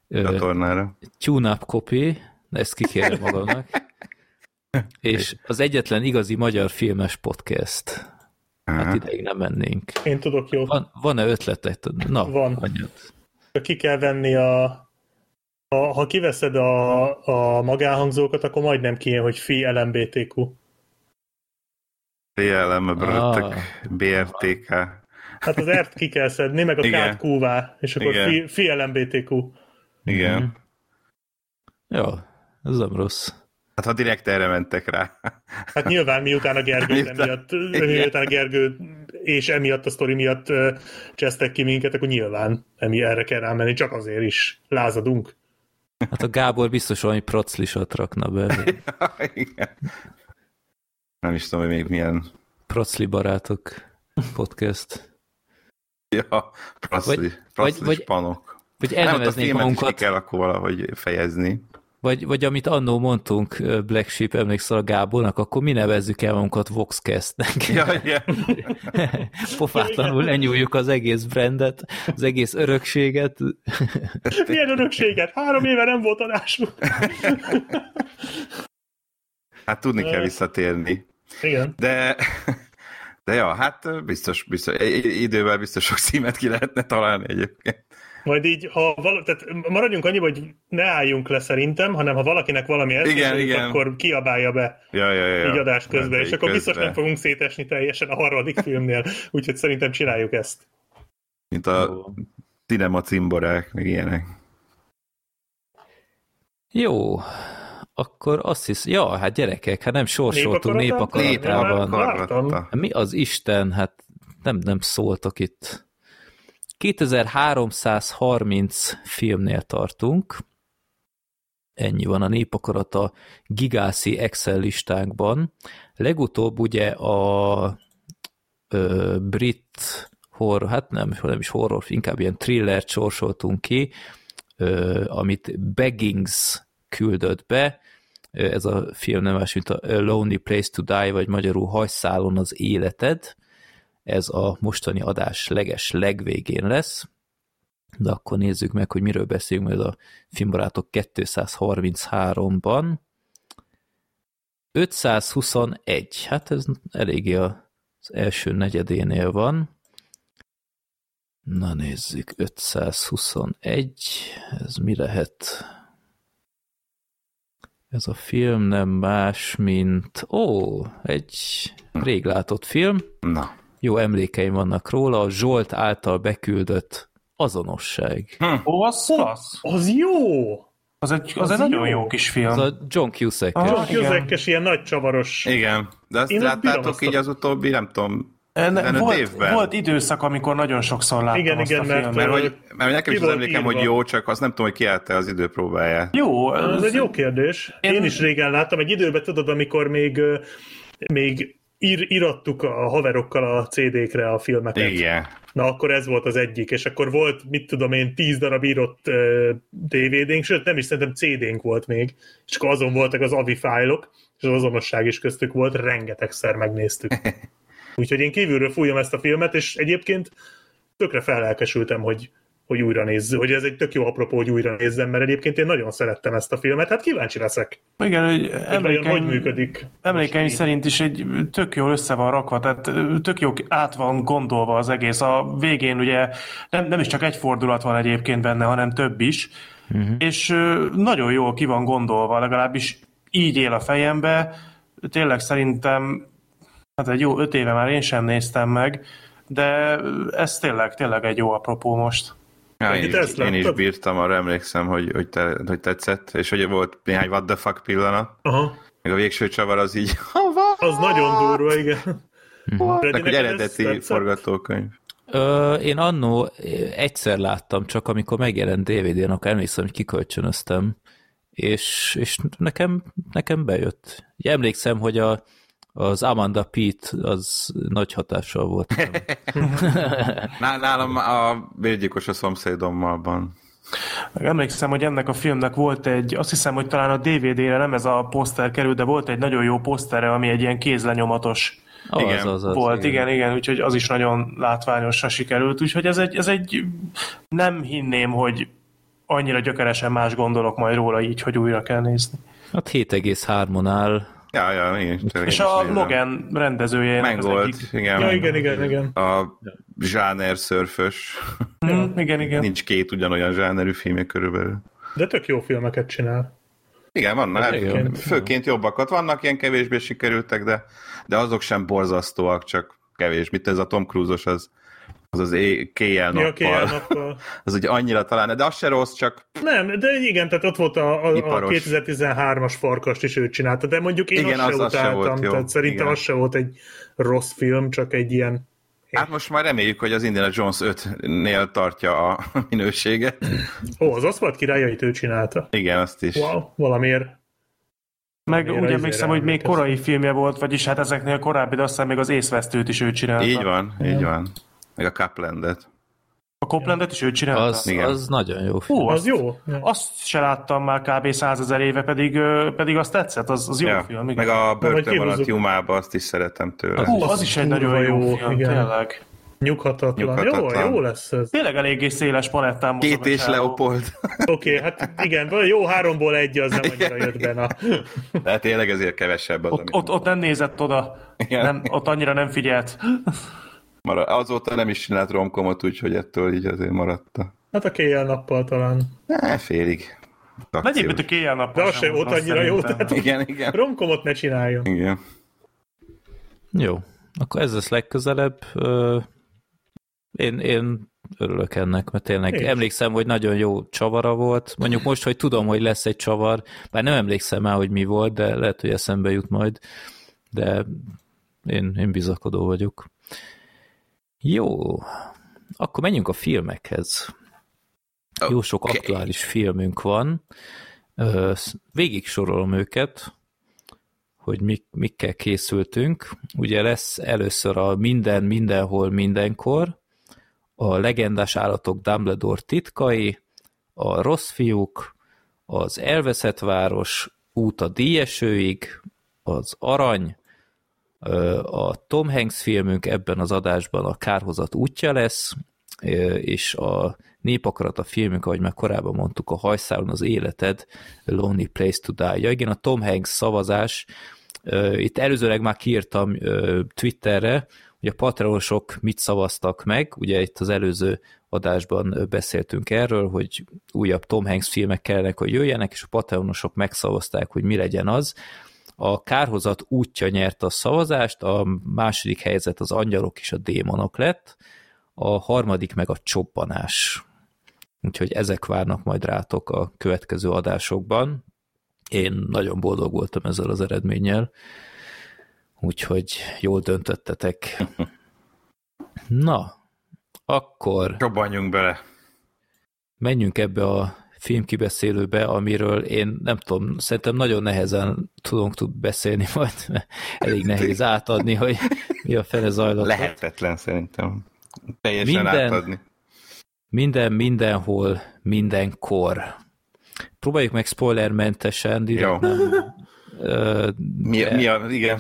Ö, tornára. Tune-up copy, ezt kikérem magamnak. [laughs] És az egyetlen igazi magyar filmes podcast. Hát ideig nem mennénk. Én tudok jó. Van, van-e ötletet? Na, Van. Anyat. Ki kell venni a... a ha kiveszed a, a magánhangzókat, akkor majdnem kijön, hogy fi LMBTQ. PLM, Bröttök, Ah. BRTK. Hát az R-t ki kell szedni, meg a Igen. K-t Q-vá, és akkor Igen. fi, fi LMBTQ. Igen. Mhm. Ja, ez nem rossz. Hát ha direkt erre mentek rá. Hát nyilván miután a Gergő Miután- emiatt, Igen. miután a Gergő és emiatt a sztori miatt csesztek ki minket, akkor nyilván emi erre kell rámenni, csak azért is lázadunk. Hát a Gábor biztos valami proclisat rakna be. [laughs] Igen. Nem is tudom, hogy még milyen Procli barátok podcast. ja, praszli, Vagy- praszli vagy- panok. Vagy a elneveznénk filmet is magunkat, kell akkor valahogy fejezni. Vagy, vagy amit annó mondtunk Black Sheep, emlékszel a Gábornak, akkor mi nevezzük el magunkat Voxcastnek. Ja, igen. [laughs] Pofátlanul lenyúljuk az egész brandet, az egész örökséget. [laughs] Milyen örökséget? Három éve nem volt adásunk. [laughs] Hát tudni kell visszatérni. Igen. De, de ja, hát biztos, biztos, idővel biztos sok címet ki lehetne találni egyébként. Majd így, ha vala, tehát maradjunk annyi, hogy ne álljunk le szerintem, hanem ha valakinek valami eszébe Igen, jut, igen. akkor kiabálja be Ja, ja, ja. így adás közben, és akkor biztos közbe. nem fogunk szétesni teljesen a harmadik filmnél, úgyhogy szerintem csináljuk ezt. Mint a cinema cimborák, meg ilyenek. Jó, akkor azt hisz, ja, hát gyerekek, hát nem sorsoltunk népakaratában. Népakarat. Vártam. Karlatta. Mi az Isten, hát nem, nem szóltak itt. 2330 filmnél tartunk. Ennyi van a népakarata gigászi Excel listánkban. Legutóbb ugye a ö, brit horror, hát nem, nem is horror, inkább ilyen thrillert sorsoltunk ki, ö, amit Beggings küldött be. Ez a film nem más, mint a A Lonely Place to Die, vagy magyarul Hajszálon az életed. Ez a mostani adás leges legvégén lesz. De akkor nézzük meg, hogy miről beszélünk majd a filmbarátok 233-ban. 521, hát ez eléggé az első negyedénél van. Na nézzük, 521, ez mi lehet? Ez a film nem más, mint... Ó, egy rég látott film. Na. Jó emlékeim vannak róla, a Zsolt által beküldött azonosság. Ó, az klassz. Az jó! Az egy, az Az egy nagyon jó. jó kis film. Ez a John cusack. Csak igen. közekes, ilyen nagy csavaros. Igen, de azt Én láttátok azt így az utóbbi, nem tudom, 15 volt, évben. volt időszak, amikor nagyon sokszor láttam Igen, azt igen, a mert- filmet. mert hogy, mert nekem is az emlékem, írva? hogy jó, csak azt nem tudom, hogy kiállta az időpróbáját. Jó, Ez egy jó kérdés. Én, Én- is régen láttam. Egy időben tudod, amikor még, még ír, irattuk a haverokkal a CD-kre a filmeket. Igen. Na, akkor ez volt az egyik, és akkor volt, mit tudom én, tíz darab írott uh, DVD-nk, sőt nem is szerintem CD-nk volt még, és akkor azon voltak az AVI fájlok, és az azonosság is köztük volt, rengetegszer megnéztük. [laughs] Úgyhogy én kívülről fújom ezt a filmet, és egyébként tökre fellelkesültem, hogy, hogy újra nézz, hogy ez egy tök jó apropó, hogy újra nézzem, mert egyébként én nagyon szerettem ezt a filmet, hát kíváncsi leszek, igen, hogy emlékeim, hogy működik. emlékeim szerint is egy tök jól össze van rakva, tehát tök jó át van gondolva az egész. A végén ugye nem, nem is csak egy fordulat van egyébként benne, hanem több is, uh-huh. és nagyon jól ki van gondolva, legalábbis így él a fejembe. Tényleg szerintem, hát egy jó öt éve már én sem néztem meg, de ez tényleg, tényleg egy jó apropó most. Ja, én, is, ezt én is bírtam, arra emlékszem, hogy, hogy, te, hogy tetszett, és hogy volt néhány what the fuck pillanat, Aha, meg a végső csavar az így, [laughs] az nagyon durva, igen. Hogy neked ez eredeti forgatókönyv. Ö, én annó egyszer láttam, csak amikor megjelent DVD-n, akkor emlékszem, hogy kikölcsönöztem, és, és nekem, nekem bejött. Ugye emlékszem, hogy a, az Amanda Pitt az nagy hatással volt. [laughs] Ná- Nálam a vérgyilkos a szomszédommalban. Meg emlékszem, hogy ennek a filmnek volt egy, azt hiszem, hogy talán a DVD-re nem ez a poszter került, de volt egy nagyon jó posztere, ami egy ilyen kézlenyomatos Az, Igen, az, az, volt, igen, igen, úgyhogy az is nagyon látványosra sikerült, úgyhogy ez egy, ez egy nem hinném, hogy annyira gyökeresen más gondolok majd róla így, hogy újra kell nézni. Hát 7,3-on áll. Ja, ja, én én És a. Logan rendezője az Mangold, egyik. igen. Ja, igen, igen, igen. A zsáner szörfös. Mm, igen, igen. Nincs két ugyanolyan zsánerű filmje körülbelül. De tök jó filmeket csinál. Igen, vannak. Hát, igen. főként jobbakat vannak, ilyen kevésbé sikerültek, de, de azok sem borzasztóak, csak kevés. Mit ez a Tom Cruise-os, az az, az é- kéjjel Ja. [laughs] Az ugye annyira talán, de az se rossz, csak Nem, de igen, tehát ott volt a, a, a Iparos. 2013-as farkast is ő csinálta, de mondjuk én Igen, azt az- se az se utáltam, volt jó. tehát szerintem Igen. az se volt egy rossz film, csak egy ilyen hát most már reméljük, hogy az Indiana Jones 5-nél tartja a [laughs] minőséget. Ó, az Aszfalt királyait ő csinálta. Igen, azt is. Wow, valamiért. Meg Miért úgy emlékszem, hogy még korai filmje volt, vagyis hát ezeknél korábbi, de azt hiszem még az észvesztőt is ő csinálta. Így van, így van. Meg a Coplandet. A Coplandet is ő csinálta? Az, Igen. az nagyon jó film. Hú, Az azt, jó. Azt se láttam már kb. százezer éve, pedig, pedig azt tetszett, az, az jó Ja, film. Igen. meg a börtön alatt Jumába, azt is szeretem tőle. Hú, Az az is egy nagyon jó, jó, film, igen. tényleg. Nyughatatlan. Nyughatatlan. Jó, jó lesz ez. Tényleg eléggé széles palettán Két a és. Leopold. Oké, okay, hát igen, vagy jó háromból egy az nem annyira jött be. Na. De tényleg ezért kevesebb az, Ott, ott, ott nem nézett oda, Igen. nem, ott annyira nem figyelt. Marad. Azóta nem is csinált romkomot, úgyhogy ettől így azért maradta. Hát a kéjjel nappal talán. Ne, félig. Na egyébként a kéjjel nap. De az se volt annyira jó, tehát Igen, igen. romkomot ne csináljon. Igen. Jó, akkor ez lesz legközelebb. Én, én örülök ennek, mert tényleg Én emlékszem, hogy nagyon jó csavara volt. Mondjuk most, hogy tudom, hogy lesz egy csavar, bár nem emlékszem már, hogy mi volt, de lehet, hogy eszembe jut majd. De én, én bizakodó vagyok. Jó, akkor menjünk a filmekhez. Jó sok aktuális filmünk van. Végig sorolom őket, hogy mik, mikkel készültünk. Ugye lesz először a Minden, Mindenhol, Mindenkor, a Legendás Állatok Dumbledore titkai, a Rossz fiúk, az Elveszett város, Út a díjesőig, az Arany, a Tom Hanks filmünk ebben az adásban a Kárhozat útja lesz, és a Népakarat a filmünk, ahogy már korábban mondtuk, a Hajszálon az életed, Lonely Place to Die. Ja, igen, a Tom Hanks szavazás, itt előzőleg már kiírtam Twitterre, hogy a patreonosok mit szavaztak meg, ugye itt az előző adásban beszéltünk erről, hogy újabb Tom Hanks filmek kellenek, hogy jöjjenek, és a patreonosok megszavazták, hogy mi legyen az. A kárhozat útja nyerte a szavazást, a második helyzet az angyalok és a démonok lett, a harmadik meg a csobbanás. Úgyhogy ezek várnak majd rátok a következő adásokban. Én nagyon boldog voltam ezzel az eredménnyel, úgyhogy jól döntöttetek. [laughs] Na, akkor Robbanjunk bele. menjünk ebbe a filmkibeszélőbe, amiről én nem tudom, szerintem nagyon nehezen tudunk tud beszélni majd, mert elég nehéz átadni, hogy mi a fele zajlott. ott. Lehetetlen szerintem. Teljesen Minden- átadni. Minden, mindenhol, mindenkor. Próbáljuk meg spoilermentesen, direkt Jó. nem. Ö, Mi, mi a, igen.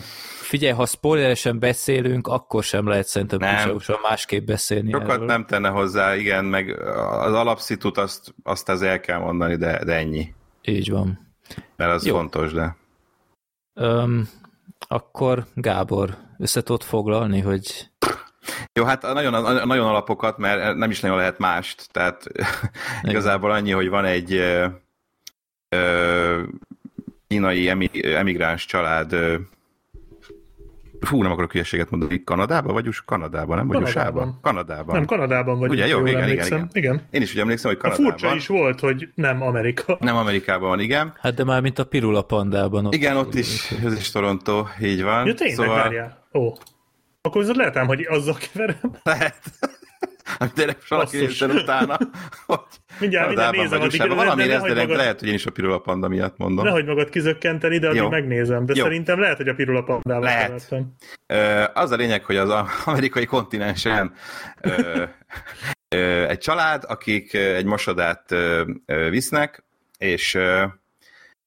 Figyelj, ha spoileresen beszélünk, akkor sem lehet szerintem túlságosan másképp beszélni Sokat erről. nem tenne hozzá, igen, meg az alapszitut azt, azt az el kell mondani, de, de ennyi. Így van. Mert az Jó. fontos, de... Öm, akkor Gábor, össze tudod foglalni, hogy Jó, hát nagyon, nagyon alapokat, mert nem is nagyon lehet mást. Tehát [laughs] igazából annyi, hogy van egy ö, kínai emi, emigráns család, fú, nem akarok hülyeséget mondani, Kanadában vagy US Kanadában, nem? Vagy Kanadában. USA-ban? Kanadában. Nem, Kanadában vagyunk, Ugye? Jó, jól igen, igen, emlékszem. igen. igen. Én is úgy emlékszem, hogy A Kanadában. furcsa is volt, hogy nem Amerika. Nem Amerikában van, igen. hát de már mint a Pirula Pandában. Igen, ott is, ez is Toronto, így van. Ja, tényleg, szóval... várjál. Ó. Akkor viszont lehet ám, hogy azzal keverem. Lehet. Amit Basszus. nézzen utána, [laughs] hogy Mindjárt, mindjárt nézem, addig ne- Valami lesz, de magad- lehet, hogy én is a Pirula Panda miatt mondom. Nehogy magad kizökkenteni, de addig Jó. megnézem. De Jó. szerintem lehet, hogy a pirula pandával Lehet. Ö, Az a lényeg, hogy az [laughs] amerikai kontinensen ö, ö, egy család, akik egy mosodát ö, ö, visznek, és ö,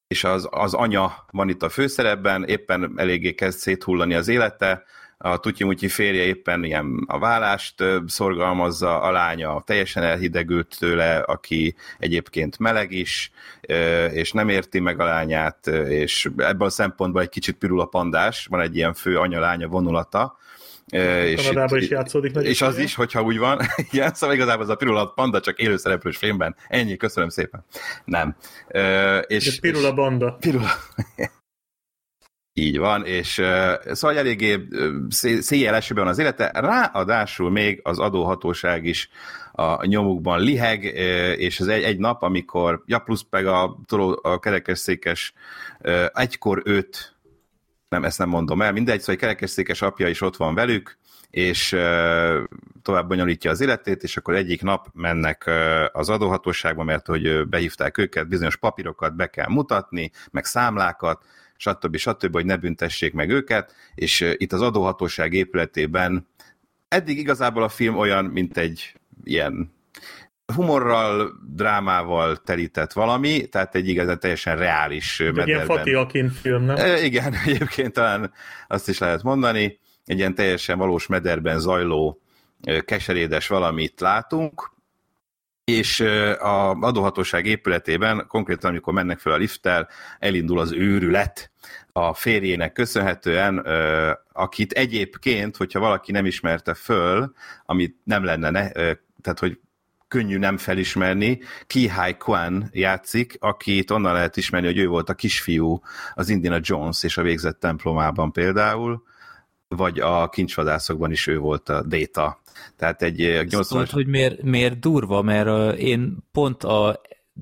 és az, az anya van itt a főszerepben, éppen eléggé kezd széthullani az élete, a tutyi férje éppen ilyen a vállást szorgalmazza, a lánya teljesen elhidegült tőle, aki egyébként meleg is, és nem érti meg a lányát, és ebből a szempontból egy kicsit pirula pandás, van egy ilyen fő anya-lánya vonulata, és itt- is játszódik és az is, hogyha úgy van. [laughs] Igen, szóval igazából az a Pirula Panda csak élőszereplős filmben. Ennyi, köszönöm szépen. Nem. Ö, és, Ez pirula banda. Pirula. [laughs] Így van, és uh, szóval eléggé széjjel esőben az élete, ráadásul még az adóhatóság is a nyomukban liheg, és ez egy, egy nap, amikor, ja plusz meg a, a kerekesszékes ö, egykor őt, nem, ezt nem mondom el, mindegy, szóval egy kerekesszékes apja is ott van velük, és ö, tovább bonyolítja az életét, és akkor egyik nap mennek ö, az adóhatóságba, mert hogy behívták őket, bizonyos papírokat be kell mutatni, meg számlákat, stb. stb., hogy ne büntessék meg őket, és itt az adóhatóság épületében eddig igazából a film olyan, mint egy ilyen humorral, drámával telített valami, tehát egy igazán teljesen reális Egy ilyen. Fatih Akin film, nem? E, igen, [laughs] egyébként talán azt is lehet mondani, egy ilyen teljesen valós mederben zajló keserédes valamit látunk, és a adóhatóság épületében, konkrétan amikor mennek fel a lifttel, elindul az őrület a férjének köszönhetően, akit egyébként, hogyha valaki nem ismerte föl, amit nem lenne, ne, tehát hogy könnyű nem felismerni, Kihai Kwan játszik, akit onnan lehet ismerni, hogy ő volt a kisfiú az Indiana Jones és a végzett templomában például, vagy a kincsvadászokban is ő volt a Data. Tehát egy ö, Ez 80 Tudod, hogy miért, miért durva, mert uh, én pont a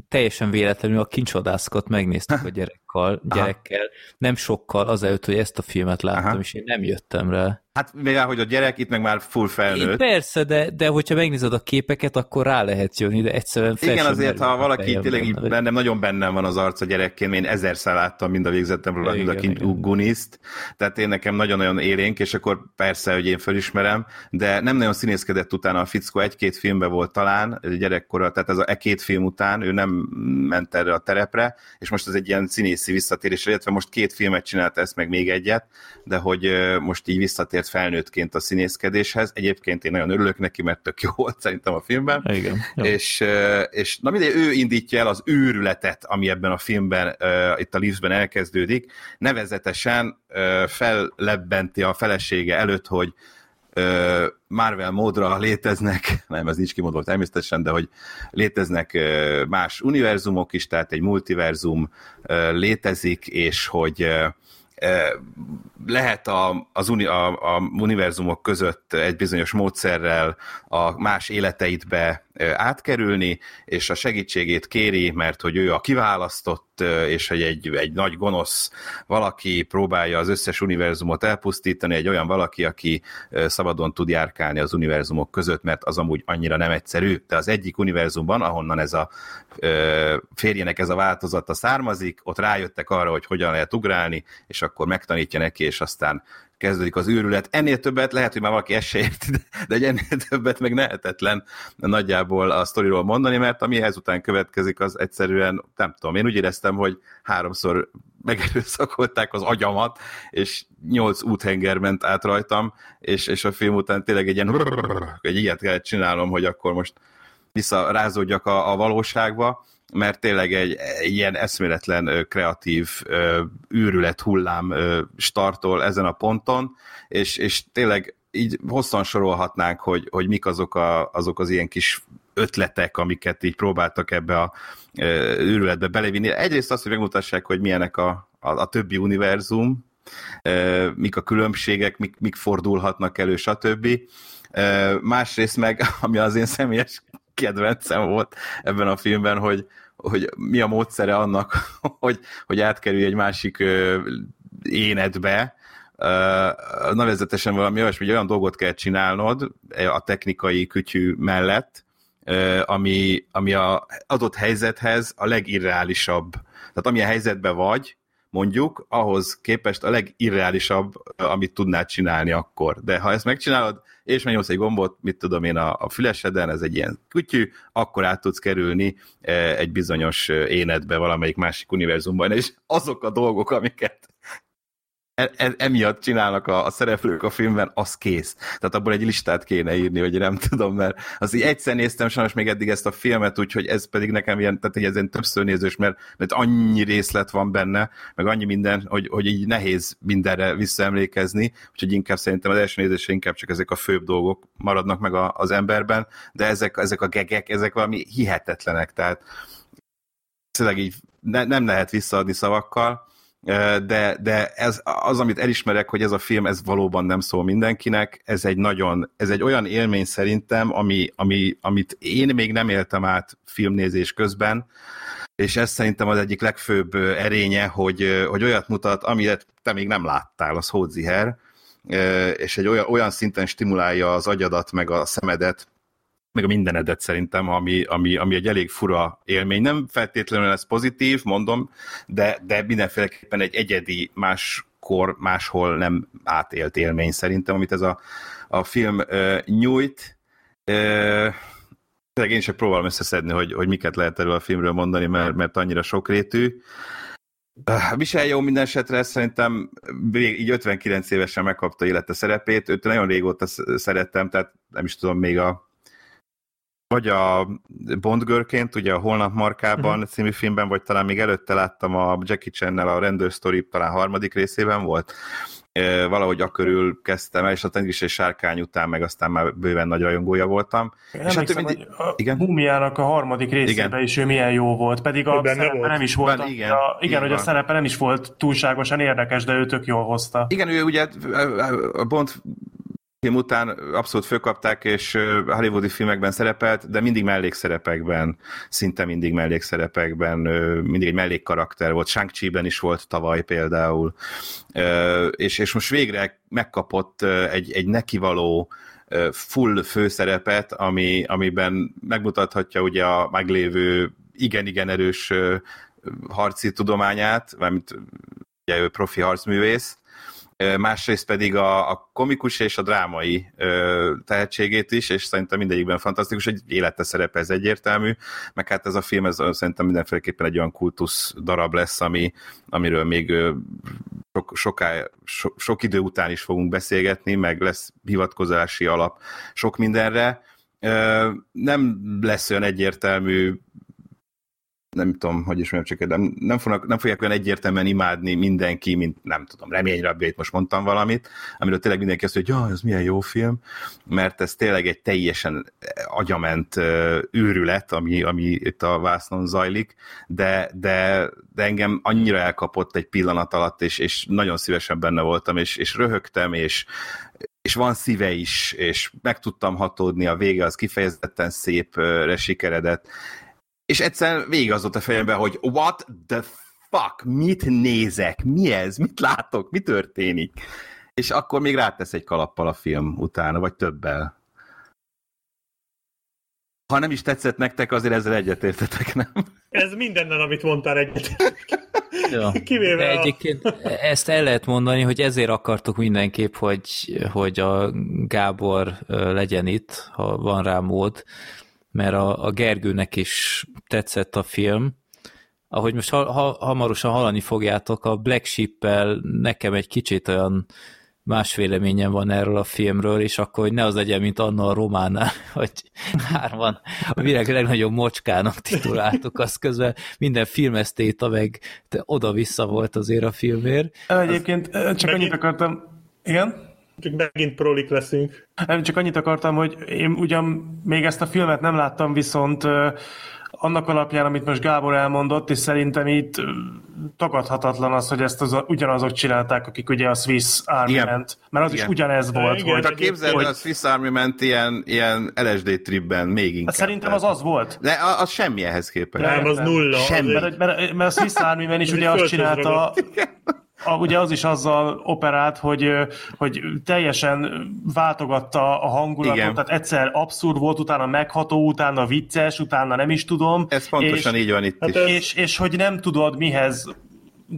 teljesen véletlenül a kincsodászokat megnéztük a gyerekkel, gyerekkel, nem sokkal azelőtt, hogy ezt a filmet láttam, Aha. és én nem jöttem rá. Hát mivel, hogy a gyerek itt meg már full Én felnőtt. persze, de, de hogyha megnézed a képeket, akkor rá lehet jönni, de egyszerűen fel Igen, azért, ha valaki tényleg benne, bennem, nagyon bennem van az arca gyerekként, én ezerszer láttam mind a végzett templomát, mind a Igen, igen. kin- Guniszt, tehát én nekem nagyon-nagyon élénk, és akkor persze, hogy én fölismerem, de nem nagyon színészkedett utána a fickó, egy-két filmben volt talán, gyerekkora, tehát ez a e két film után ő nem ment erre a terepre, és most ez egy ilyen színészi visszatérés, illetve most két filmet csinált, ezt meg még egyet, de hogy most így visszatért felnőttként a színészkedéshez. Egyébként én nagyon örülök neki, mert tök jó volt szerintem a filmben. Igen. Jó. És, és na mindegy, ő indítja el az őrületet, ami ebben a filmben, itt a Leafsben elkezdődik, nevezetesen fellebbenti a felesége előtt, hogy Marvel módra léteznek, [laughs] nem, ez nincs kimondva természetesen, de hogy léteznek más univerzumok is, tehát egy multiverzum létezik, és hogy lehet a, az uni, a, a univerzumok között egy bizonyos módszerrel a más életeidbe átkerülni, és a segítségét kéri, mert hogy ő a kiválasztott, és hogy egy, egy nagy gonosz valaki próbálja az összes univerzumot elpusztítani, egy olyan valaki, aki szabadon tud járkálni az univerzumok között, mert az amúgy annyira nem egyszerű, de az egyik univerzumban, ahonnan ez a férjének ez a változata származik, ott rájöttek arra, hogy hogyan lehet ugrálni, és akkor megtanítja neki, és aztán kezdődik az őrület. Ennél többet lehet, hogy már valaki ezt se érti, de- egy ennél többet meg nehetetlen nagyjából a sztoriról mondani, mert ami ezután következik, az egyszerűen, nem tudom, én úgy éreztem, hogy háromszor megerőszakolták az agyamat, és nyolc úthenger ment át rajtam, és, és a film után tényleg egy ilyen egy ilyet kellett csinálnom, hogy akkor most visszarázódjak a, a valóságba, mert tényleg egy, egy ilyen eszméletlen kreatív űrület hullám startol ezen a ponton, és, és tényleg így hosszan sorolhatnánk, hogy, hogy mik azok, a, azok az ilyen kis ötletek, amiket így próbáltak ebbe a ö, űrületbe belevinni. Egyrészt azt, hogy megmutassák, hogy milyenek a, a, a többi univerzum, ö, mik a különbségek, mik, mik fordulhatnak elő, stb. Ö, Másrészt meg, [laughs] ami az én személyes kedvencem volt ebben a filmben, hogy, hogy mi a módszere annak, [laughs] hogy, hogy átkerülj egy másik énedbe, nevezetesen valami olyasmi, hogy olyan dolgot kell csinálnod a technikai kütyű mellett, ami, ami a adott helyzethez a legirreálisabb. Tehát amilyen helyzetben vagy, mondjuk, ahhoz képest a legirreálisabb, amit tudnád csinálni akkor. De ha ezt megcsinálod, és megnyomsz egy gombot, mit tudom én, a, a füleseden, ez egy ilyen kutyű, akkor át tudsz kerülni egy bizonyos énedbe valamelyik másik univerzumban, és azok a dolgok, amiket e, e, emiatt csinálnak a, a szereplők a filmben, az kész. Tehát abból egy listát kéne írni, vagy nem tudom, mert az így egyszer néztem sajnos még eddig ezt a filmet, úgyhogy ez pedig nekem ilyen, tehát ez ilyen többször nézős, mert, mert annyi részlet van benne, meg annyi minden, hogy, hogy így nehéz mindenre visszaemlékezni, úgyhogy inkább szerintem az első nézésre inkább csak ezek a főbb dolgok maradnak meg a, az emberben, de ezek, ezek a gegek, ezek valami hihetetlenek, tehát tényleg így ne, nem lehet visszaadni szavakkal, de, de ez az, amit elismerek, hogy ez a film, ez valóban nem szól mindenkinek, ez egy nagyon, ez egy olyan élmény szerintem, ami, ami, amit én még nem éltem át filmnézés közben, és ez szerintem az egyik legfőbb erénye, hogy, hogy olyat mutat, amit te még nem láttál, az Hódziher, és egy olyan, olyan szinten stimulálja az agyadat, meg a szemedet, meg a mindenedet szerintem, ami, ami, ami egy elég fura élmény. Nem feltétlenül ez pozitív, mondom, de, de mindenféleképpen egy egyedi, máskor, máshol nem átélt élmény szerintem, amit ez a, a film uh, nyújt. Uh, én is próbálom összeszedni, hogy, hogy miket lehet erről a filmről mondani, mert, mert annyira sokrétű. Michel jó minden esetre szerintem így 59 évesen megkapta élete szerepét, őt nagyon régóta szerettem, tehát nem is tudom, még a vagy a Bond görként, ugye a Holnap markában uh-huh. című filmben, vagy talán még előtte láttam a Jackie chan a Rendőr Story talán harmadik részében volt. E, valahogy akkörül kezdtem el, és a Tengris és Sárkány után meg aztán már bőven nagy rajongója voltam. Én és hát mindig... a igen? Mumiának a harmadik részében igen. is ő milyen jó volt, pedig a szerepe volt. nem is volt, ben, igen, a, igen hogy van. a szerepe nem is volt túlságosan érdekes, de ő tök jól hozta. Igen, ő ugye a Bond film után abszolút fölkapták, és hollywoodi filmekben szerepelt, de mindig mellékszerepekben, szinte mindig mellékszerepekben, mindig egy mellékkarakter volt. shang ben is volt tavaly például, és, és most végre megkapott egy, egy nekivaló full főszerepet, ami, amiben megmutathatja ugye a meglévő igen-igen erős harci tudományát, mert ugye ő profi harcművész, másrészt pedig a, a komikus és a drámai ö, tehetségét is, és szerintem mindegyikben fantasztikus, egy élete szerepe ez egyértelmű, meg hát ez a film, ez szerintem mindenféleképpen egy olyan kultusz darab lesz, ami, amiről még ö, sok, soká, so, sok idő után is fogunk beszélgetni, meg lesz hivatkozási alap sok mindenre. Ö, nem lesz olyan egyértelmű nem tudom, hogy is mondjam, csak nem, nem, fognak, nem fogják olyan egyértelműen imádni mindenki, mint nem tudom, reményrabbjait most mondtam valamit, amiről tényleg mindenki azt mondja, hogy ja, ez milyen jó film, mert ez tényleg egy teljesen agyament őrület, ami, ami itt a vásznon zajlik, de, de, de engem annyira elkapott egy pillanat alatt, és, és nagyon szívesen benne voltam, és, és röhögtem, és, és van szíve is, és meg tudtam hatódni, a vége az kifejezetten szép sikeredett, és egyszerűen végig az volt a fejemben, hogy what the fuck, mit nézek, mi ez, mit látok, mi történik? És akkor még rátesz egy kalappal a film utána, vagy többel. Ha nem is tetszett nektek, azért ezzel egyetértetek, nem? Ez mindennel, amit mondtál egyet. Ja. Kivéve De egyébként a... ezt el lehet mondani, hogy ezért akartuk mindenképp, hogy, hogy a Gábor legyen itt, ha van rá mód, mert a, a Gergőnek is tetszett a film. Ahogy most ha, ha, hamarosan hallani fogjátok, a Black Sheep-el nekem egy kicsit olyan más véleményem van erről a filmről, és akkor hogy ne az legyen, mint anna a románál, [laughs] hogy hárman a világ legnagyobb mocskának tituláltuk, azt közben minden filmesztéta meg oda-vissza volt azért a filmért. Egyébként csak Megint... annyit akartam, igen? Csak megint prolik leszünk. Nem, csak annyit akartam, hogy én ugyan még ezt a filmet nem láttam, viszont annak alapján, amit most Gábor elmondott, és szerintem itt tagadhatatlan az, hogy ezt az, ugyanazok csinálták, akik ugye a Swiss Army Ment, mert az Igen. is ugyanez volt. Igen, hogy, a képzeld, hogy... a Swiss Army Ment ilyen, ilyen LSD tripben még inkább. Szerintem az az volt. De az semmi ehhez képest. Nem, az nulla. Semmi. Mert, mert, mert a Swiss Army Man is ugye azt csinálta, a, ugye az is azzal operált, hogy, hogy teljesen váltogatta a hangulatot, Igen. tehát egyszer abszurd volt, utána megható, utána vicces, utána nem is tudom. Ez pontosan és, így van itt Hát is. és, és hogy nem tudod mihez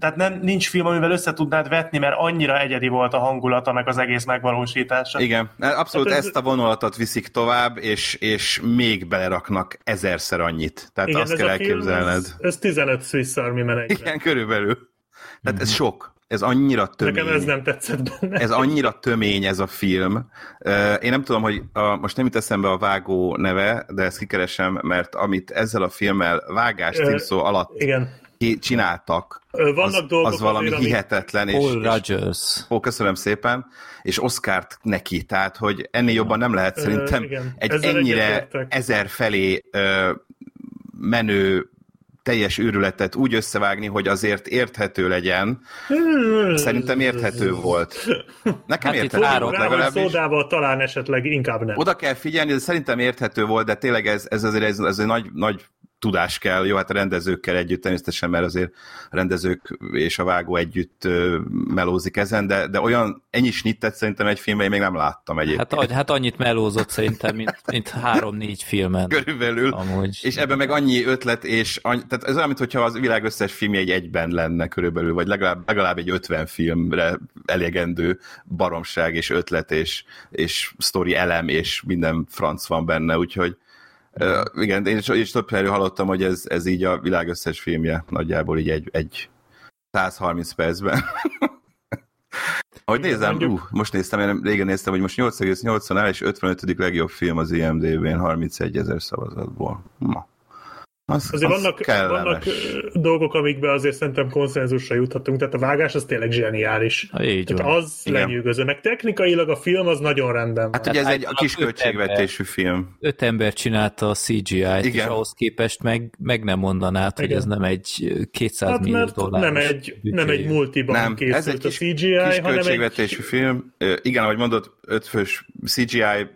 tehát nem, nincs film, amivel össze tudnád vetni, mert annyira egyedi volt a hangulata, meg az egész megvalósítása. Igen, abszolút Hát ez- ezt a vonulatot viszik tovább, és, és még beleraknak ezerszer annyit. Tehát Igen, azt ez kell a film, elképzelned. ez, ez 15 Swiss Army egyre. Igen, körülbelül. Tehát ez sok. Ez annyira tömény. Nekem ez nem tetszett benne. Ez annyira tömény ez a film. Én nem tudom, hogy a, most nem jut eszembe a vágó neve, de ezt kikeresem, mert amit ezzel a filmmel vágás címszó alatt Igen. ki- csináltak, Vannak az, dolgok az valami azért, hihetetlen. És, Paul és, Rogers. Ó, köszönöm szépen, és Oscárt neki, tehát, hogy ennél jobban nem lehet Ö, szerintem igen. egy Ezzel ennyire ezer felé ö, menő teljes őrületet úgy összevágni, hogy azért érthető legyen. Szerintem érthető volt. Nekem Hát érthető volt legalábbis. szódával talán esetleg inkább nem. Oda kell figyelni, de szerintem érthető volt, de tényleg ez, ez azért ez, ez egy nagy, nagy tudás kell, jó, hát a rendezőkkel együtt természetesen, mert azért a rendezők és a vágó együtt melózik ezen, de, de olyan ennyi snittet szerintem egy filmben én még nem láttam egyébként. Hát, hát annyit melózott szerintem, mint, mint három-négy filmen. Körülbelül. Amúgy. És ebben meg annyi ötlet, és annyi, tehát ez olyan, mintha az világ összes filmje egy egyben lenne körülbelül, vagy legalább, legalább egy 50 filmre elegendő baromság és ötlet és, és sztori elem és minden franc van benne, úgyhogy uh, igen, én is, is több helyről hallottam, hogy ez, ez így a világ összes filmje nagyjából így egy, egy 130 percben. [laughs] Ahogy nézem, mondjuk- uh, most néztem, én régen néztem, hogy most 8,80 áll, és 55. legjobb film az IMDb-n 31 ezer szavazatból. Ma. Az, Azért az vannak, kellemes. vannak dolgok, amikben azért szerintem konszenzusra juthatunk, tehát a vágás az tényleg zseniális. Ha így Tehát van. az Igen. lenyűgöző. Meg technikailag a film az nagyon rendben van. Hát ugye ez egy általában kis öt költségvetésű film. Öt ember csinálta a CGI-t, és Igen. ahhoz képest meg, meg nem mondanád, hogy Igen. ez nem egy 200 Hát millió mert dolláros nem egy, nem egy multiban Nem, készült ez egy kis, a CGI, kis hanem egy... költségvetésű film. Igen, ahogy mondod, ötfős CGI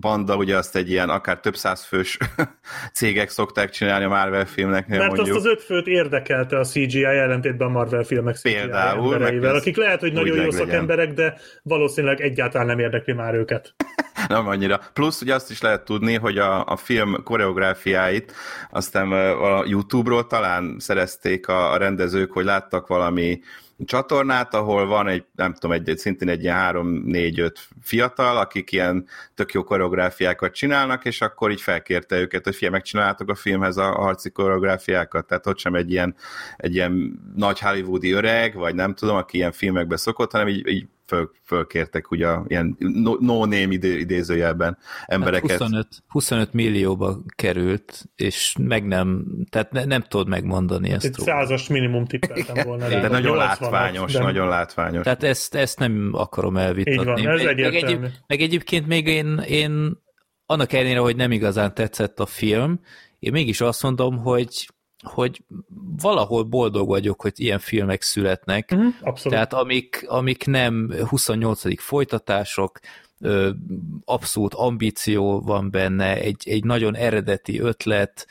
banda, ugye azt egy ilyen akár több száz fős [laughs] cégek szokták csinálni a Marvel filmeknél Mert mondjuk. azt az öt főt érdekelte a CGI ellentétben a Marvel filmek CGI Például, embereivel, akik lehet, hogy nagyon jó szakemberek, de valószínűleg egyáltalán nem érdekli már őket. [laughs] Nem annyira. Plusz ugye azt is lehet tudni, hogy a, a film koreográfiáit aztán a YouTube-ról talán szerezték a, a rendezők, hogy láttak valami csatornát, ahol van egy, nem tudom, egy, szintén egy ilyen három, négy, öt fiatal, akik ilyen tök jó koreográfiákat csinálnak, és akkor így felkérte őket, hogy fia, megcsináljátok a filmhez a, a harci koreográfiákat, tehát ott sem egy ilyen, egy ilyen nagy hollywoodi öreg, vagy nem tudom, aki ilyen filmekbe szokott, hanem így, így föl, fölkértek ugye ilyen no- no-name idé, idézőjelben embereket. Hát 25, 25 millióba került, és meg nem, tehát ne, nem tudod megmondani ezt Egy százas minimum tippeltem volna. rá, de vagy nagyon 80-at, látványos, de- nagyon látványos. Tehát ezt, ezt nem akarom elvitatni. Így van, ez meg, meg, egyéb, meg egyébként még én, én annak ellenére, hogy nem igazán tetszett a film, én mégis azt mondom, hogy hogy valahol boldog vagyok, hogy ilyen filmek születnek, Mhm, Abszolút. tehát amik, amik nem 28. folytatások, ö, abszolút ambíció van benne, egy, egy nagyon eredeti ötlet,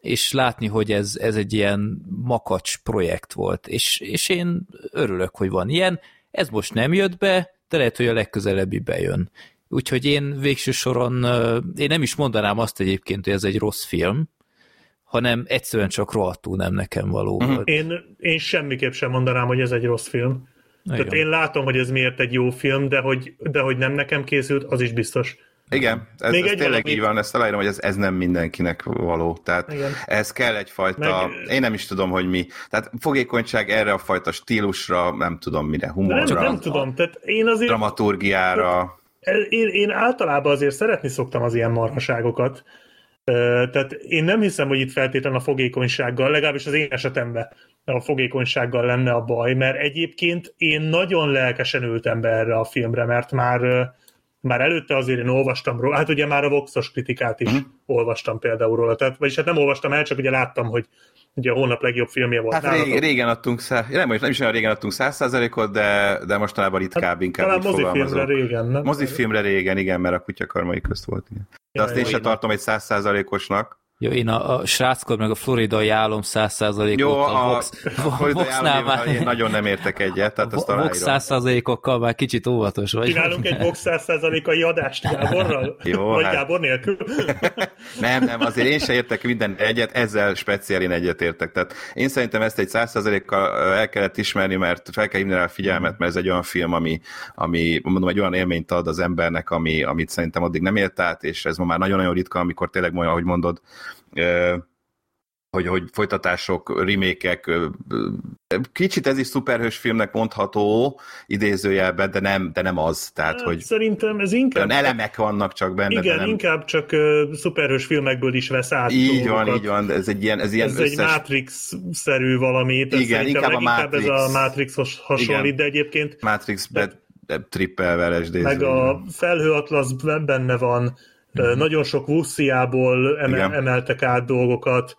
és látni, hogy ez, ez egy ilyen makacs projekt volt, és, és én örülök, hogy van ilyen. Ez most nem jött be, de lehet, hogy a legközelebbi bejön. Úgyhogy én végső soron, én nem is mondanám azt egyébként, hogy ez egy rossz film, hanem egyszerűen csak rohadtul nem nekem való Mhm. volt. Én, én semmiképp sem mondanám, hogy ez egy rossz film. Tehát Igen. én látom, hogy ez miért egy jó film, de hogy, de hogy nem nekem készült, az is biztos. Igen, ez, Még ez egy tényleg valami- így van, ezt aláírom, hogy ez, ez nem mindenkinek való. Tehát Igen. ez kell egyfajta, Meg- én nem is tudom, hogy mi. Tehát fogékonyság erre a fajta stílusra, nem tudom mire, humorra, nem, nem tudom, tehát én azért, dramaturgiára. én, én általában azért szeretni szoktam az ilyen marhaságokat. Tehát én nem hiszem, hogy itt feltétlenül a fogékonysággal, legalábbis az én esetemben a fogékonysággal lenne a baj, mert egyébként én nagyon lelkesen ültem be erre a filmre, mert már már előtte azért én olvastam róla, hát ugye már a Voxos kritikát is Mhm. olvastam például róla, tehát, vagyis hát nem olvastam el, csak ugye láttam, hogy ugye a hónap legjobb filmje volt. Hát nálatok. rég, régen adtunk, szá... nem, nem is olyan régen adtunk 100%-ot, de, de mostanában ritkább, inkább Hát Talán úgy mozifilmre régen, nem? Mozifilmre régen, igen, mert a kutyakarmai közt volt. Igen. De Ja, azt én sem tartom egy 100%-osnak. Jó, én a, a sráckor meg a floridai álom 100%-ot Jó, a a, Vox, a már, én nagyon nem értek egyet, tehát azt Vox aláírom. 100%-okkal már kicsit óvatos vagy. Csinálunk egy box 100%-ai adást Gáborral? Jó, Vagy hát. Gábor nélkül? [laughs] Nem, nem, azért én se értek minden egyet, ezzel speciál én egyet értek. Tehát én szerintem ezt egy 100%-kal el kellett ismerni, mert fel kell hívni rá a figyelmet, mert ez egy olyan film, ami, ami mondom, egy olyan élményt ad az embernek, ami, amit szerintem addig nem élt át, és ez ma már nagyon-nagyon ritka, amikor tényleg olyan, ahogy mondod, hogy, hogy folytatások, remékek, kicsit ez is szuperhős filmnek mondható idézőjelben, de nem, de nem az. Tehát, Hát, hogy Szerintem ez inkább... olyan elemek vannak csak benne, Igen, de nem... inkább csak uh, szuperhős filmekből is vesz át Így van, így van, ez egy ilyen, ez ilyen Ez egy Matrix-szerű valami. tehát Igen, inkább a leginkább ez a Matrix. Matrixhoz hasonlít, Igen. de egyébként Matrix be, trippelvel meg a felhőatlasz benne van, nagyon sok Wussziából eme- Igen. emeltek át dolgokat,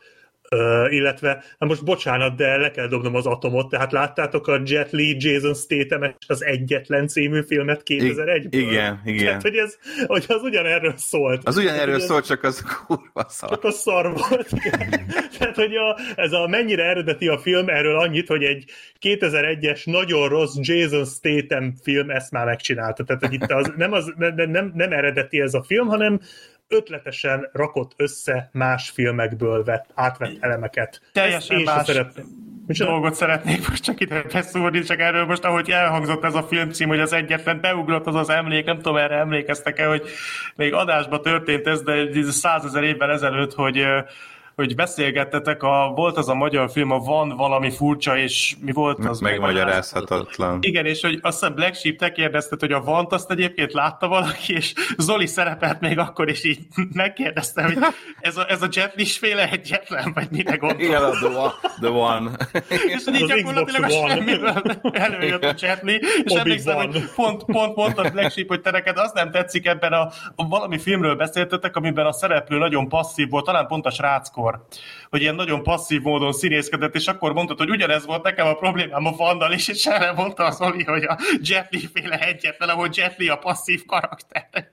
Uh, illetve, na most bocsánat, de le kell dobnom az atomot, tehát láttátok a Jet Li, Jason statham az Egyetlen című filmet 2001-ből? Igen, igen. Tehát, hogy, ez, hogy az ugyanerről szólt. Az ugyanerről Tehát, hogy szól, csak az kurva szar. csak a szar volt. [laughs] Tehát, hogy a, ez a mennyire eredeti a film, erről annyit, hogy egy 2001-es nagyon rossz Jason Statham film ezt már megcsinálta. Tehát, hogy itt az, nem, az, nem, nem, nem eredeti ez a film, hanem ötletesen rakott össze más filmekből vett, átvett elemeket. Teljesen Ezt más szeretném. Micsoda? dolgot szeretnék most csak ide beszúrni, csak erről most, ahogy elhangzott ez a filmcím, hogy az egyetlen beugrott az az emlék, nem tudom, erre emlékeztek-e, hogy még adásban történt ez, de százezer évvel ezelőtt, hogy hogy beszélgettetek, a, volt az a magyar film, a Van valami furcsa, és mi volt az? Megmagyarázhatatlan. Igen, és hogy azt hiszem Black Sheep te kérdezted, hogy a Vant azt egyébként látta valaki, és Zoli szerepelt még akkor, és így megkérdezte, hogy ez a, ez a Jet Li féle egyetlen, vagy mire gondol. Igen, a the one. The one. És hogy így gyakorlatilag a semmiből előjött a Jet Li, és Obi emlékszem, Wan. hogy pont, pont mondtad Black Sheep, hogy te neked az nem tetszik ebben a, a valami filmről beszéltetek, amiben a szereplő nagyon passzív volt, talán pont a sráckor, hogy ilyen nagyon passzív módon színészkedett, és akkor mondtad, hogy ugyanez volt nekem a problémám a Vandal is, és erre mondta az Oli, hogy a Jet Li féle egyetlen, ahol Jet Li a passzív karakter.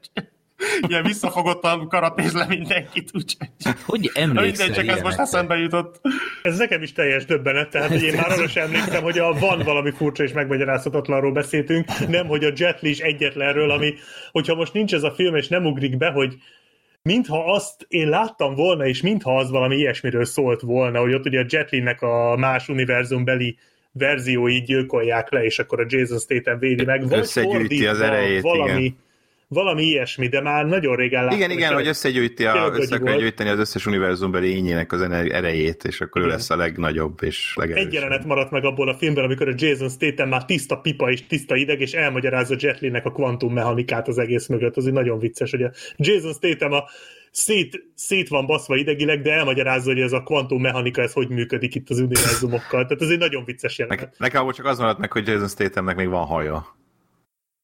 Ilyen visszafogottan karatéz le mindenkit, úgyhogy... Hogy emlékszel mindegy, csak ez most eszembe jutott. Ez nekem is teljes döbbenet, tehát hogy én már arra sem emlékszem, hogy a van valami furcsa és megmagyarázhatatlanról beszéltünk, nem, hogy a Jet Li is egyetlenről, ami, hogyha most nincs ez a film, és nem ugrik be, hogy mintha azt én láttam volna, és mintha az valami ilyesmiről szólt volna, hogy ott ugye a Jet Li-nek a más univerzumbeli verziói gyilkolják le, és akkor a Jason Statham védi meg, vagy Összegyűjti az erejét, valami, igen. Valami ilyesmi, de már nagyon régen láttam. Igen, igen, hogy összegyűjti, a, össze akarja gyűjteni az összes univerzumbeli ényének az erejét, és akkor ő Igen. lesz a legnagyobb és legerősebb. Egy jelenet maradt meg abból a filmben, amikor a Jason Statham már tiszta pipa és tiszta ideg, és elmagyarázza Jet Li-nek a kvantummechanikát az egész mögött. Az egy nagyon vicces, hogy a Jason Statham a szét, szét van baszva idegileg, de elmagyarázza, hogy ez a kvantummechanika, ez hogy működik itt az univerzumokkal. Tehát ez egy nagyon vicces Ne- jelenet. Nekem abból csak az maradt meg, hogy Jason Stathamnek még van haja.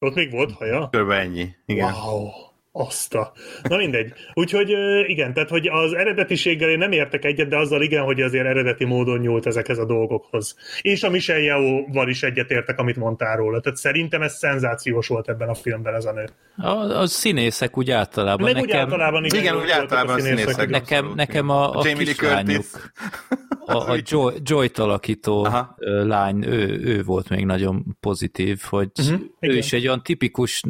Ott még volt haja? Körülbelül ennyi. Igen. Wow, azt a... Na mindegy. Úgyhogy igen, tehát hogy az eredetiséggel én nem értek egyet, de azzal igen, hogy azért eredeti módon nyúlt ezekhez a dolgokhoz. És a Michelle Yeoh-val is egyetértek, amit mondtál róla. Tehát szerintem ez szenzációs volt ebben a filmben ez a nő. A, a színészek úgy általában. Meg úgy nekem, általában igen, Igen, úgy általában a színészek. igen. Nekem- abszolút, nekem igen. a- a Jamie Lee kislányuk. Curtis. a, a Joy, Joy-t alakító Aha. lány, ő, ő volt még nagyon pozitív, hogy uh-huh, ő igen. is egy olyan tipikus,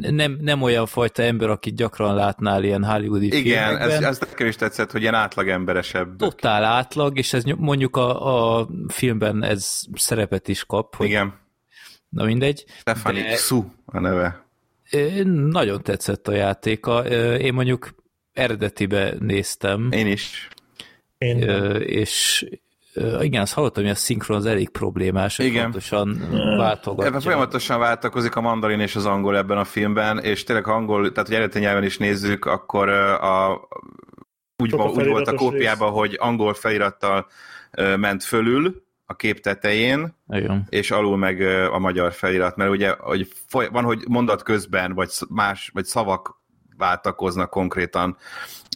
nem, nem olyan fajta ember, akit gyakran látnál ilyen hollywoodi Igen, ez, filmekben. ez nekem is tetszett, hogy ilyen átlagemberesebb. Totál átlag, és ez mondjuk a, a filmben ez szerepet is kap, hogy Igen. na mindegy. Stephanie De- Su a neve. Nagyon tetszett a játéka. Én mondjuk eredetibe néztem, Én is. Én és igen, azt hallottam, hogy a szinkron az elég problémás, hogy Igen. fontosan Ebben váltogatja. folyamatosan váltakozik a mandarin és az angol ebben a filmben, és tényleg ha angol, tehát hogy eredeti nyelven is nézzük, akkor a, úgy, a úgy volt a kópiában, hogy angol felirattal ment fölül a kép tetején, Igen. és alul meg a magyar felirat, mert ugye hogy foly- van, hogy mondat közben, vagy más, vagy szavak váltakoznak konkrétan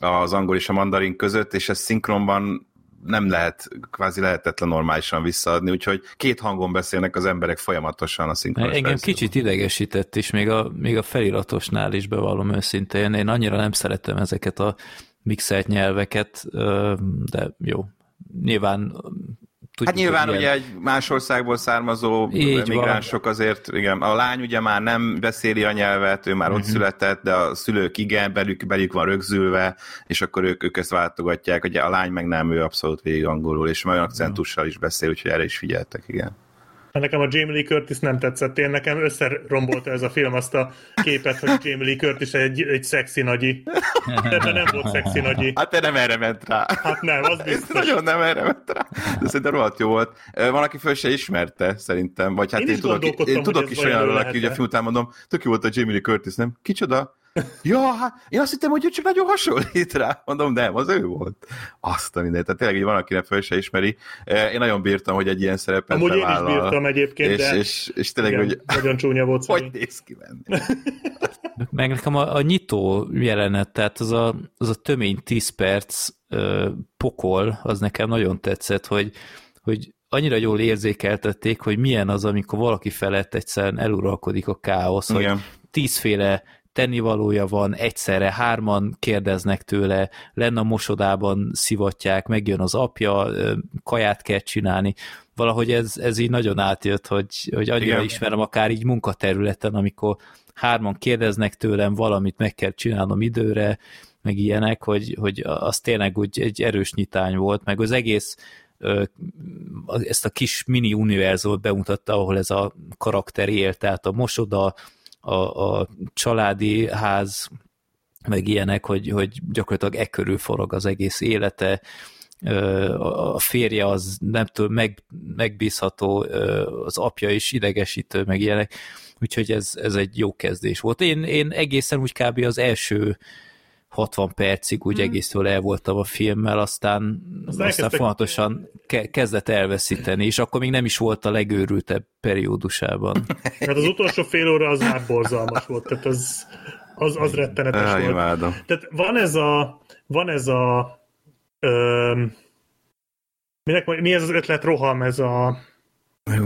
az angol és a mandarin között, és ez szinkronban nem lehet, kvázi lehetetlen normálisan visszaadni, úgyhogy két hangon beszélnek az emberek folyamatosan a szinkronos Engem verzióban. kicsit idegesített is, még a, még a feliratosnál is bevallom őszintén. Én annyira nem szeretem ezeket a mixelt nyelveket, de jó. Nyilván Hát nyilván ugye egy más országból származó Így migránsok azért, igen, a lány ugye már nem beszéli a nyelvet, ő már uh-huh. ott született, de a szülők igen, belük, belük van rögzülve, és akkor ők, ők ezt váltogatják, ugye a lány meg nem, ő abszolút végig angolul, és olyan akcentussal is beszél, úgyhogy erre is figyeltek, igen. Nekem a Jamie Lee Curtis nem tetszett. Én nekem összerombolta ez a film azt a képet, hogy Jamie Lee Curtis egy, egy szexi nagyi. De nem volt szexi nagyi. Hát te nem erre ment rá. Hát nem, az biztos. Nagyon nem erre ment rá. De szerintem rohadt jó volt. Van, aki föl se ismerte, szerintem. Vagy hát Én én, is tudok, én tudok ez is olyanról, aki ugye a film után mondom, tök jó volt a Jamie Lee Curtis, nem? Kicsoda? Ja, hát én azt hittem, hogy ő csak nagyon hasonlít rá. Mondom, nem, az ő volt. Azt a mindent. Tehát tényleg így van, akinek föl se ismeri. Eh, Én nagyon bírtam, hogy egy ilyen szerepet Amúgy én is bírtam egyébként, és, de és, és tényleg, igen, hogy nagyon csúnya volt hogy szerint. néz ki benne. Meg nekem a, a nyitó jelenet, tehát az a, az a tömény 10 perc ö, pokol, az nekem nagyon tetszett, hogy, hogy annyira jól érzékeltették, hogy milyen az, amikor valaki felett egyszerűen eluralkodik a káosz, hogy Igen. tízféle tennivalója van, egyszerre hárman kérdeznek tőle, lenne a mosodában szivatják, megjön az apja, kaját kell csinálni. Valahogy ez, ez így nagyon átjött, hogy, hogy annyira Igen. ismerem akár így munkaterületen, amikor hárman kérdeznek tőlem, valamit meg kell csinálnom időre, meg ilyenek, hogy, hogy az tényleg úgy egy erős nyitány volt, meg az egész ezt a kis mini univerzumot bemutatta, ahol ez a karakter él, tehát a mosoda, a, a családi ház, meg ilyenek, hogy, hogy gyakorlatilag e körül forog az egész élete, a férje az nem tudom, meg, megbízható, az apja is idegesítő, meg ilyenek, úgyhogy ez, ez egy jó kezdés volt. Én, én egészen úgy kb. az első 60 percig úgy egésztől el voltam a filmmel, aztán, aztán, aztán folyamatosan ke- kezdett elveszíteni, és akkor még nem is volt a legőrültebb periódusában. [laughs] Hát az utolsó fél óra az már borzalmas volt, tehát az, az, az rettenetes Ah, volt. imádom. Tehát van ez a, van ez a, öm, minek, mi ez az ötlet roham, ez a,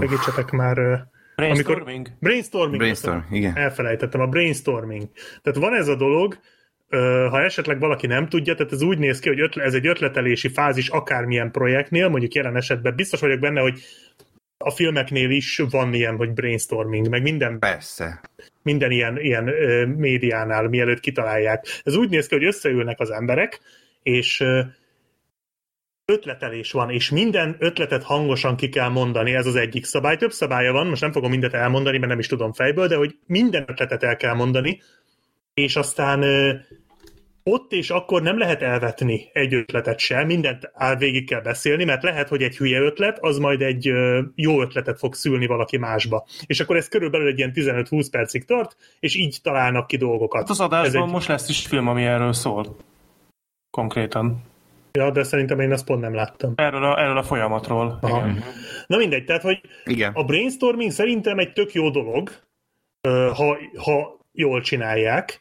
segítsetek már, Brainstorming? brainstorming. Brainstorm, köszönöm. igen. Elfelejtettem, a brainstorming. Tehát van ez a dolog, ha esetleg valaki nem tudja, tehát ez úgy néz ki, hogy ötle, ez egy ötletelési fázis akármilyen projektnél, mondjuk jelen esetben biztos vagyok benne, hogy a filmeknél is van ilyen, hogy brainstorming, meg minden Persze. minden ilyen, ilyen ö, médiánál, mielőtt kitalálják. Ez úgy néz ki, hogy összeülnek az emberek, és ö, ötletelés van, és minden ötletet hangosan ki kell mondani, ez az egyik szabály. Több szabálya van, most nem fogom mindet elmondani, mert nem is tudom fejből, de hogy minden ötletet el kell mondani, és aztán ott és akkor nem lehet elvetni egy ötletet sem, mindent áll végig kell beszélni, mert lehet, hogy egy hülye ötlet, az majd egy jó ötletet fog szülni valaki másba. És akkor ez körülbelül egy ilyen 15-20 percig tart, és így találnak ki dolgokat. Hát az adásban Ez egy- most lesz is film, ami erről szól. Konkrétan. Ja, de szerintem én azt pont nem láttam. Erről a, erről a folyamatról. Aha. Igen. Na mindegy, tehát, hogy Igen. a brainstorming szerintem egy tök jó dolog, ha, ha jól csinálják,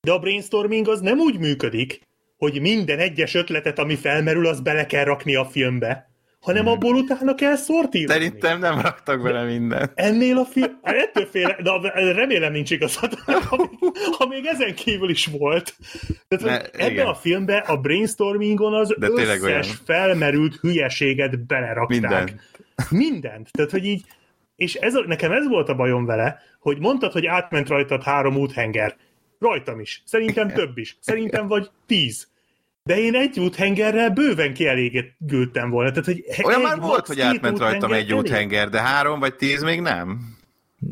de a brainstorming az nem úgy működik, hogy minden egyes ötletet, ami felmerül, az bele kell rakni a filmbe, hanem abból utána kell szortírozni. Szerintem nem raktak bele mindent. Ennél a film... Hát Ettől fél, de remélem nincs igazad, [laughs] ha még, ha még ezen kívül is volt. Tehát, Ne, ebben igen. a filmben a brainstormingon az De összes olyan. felmerült hülyeséget belerakták. Mindent. Mindent. Tehát, hogy így, és ez nekem ez volt a bajom vele, hogy mondtad, hogy átment rajtad három úthenger. Rajtam is. Szerintem több is. Szerintem vagy tíz. De én egy úthengerrel bőven kielégültem volna. Tehát, hogy Olyan már volt, hogy átment rajtam egy úthenger, de három vagy tíz még nem.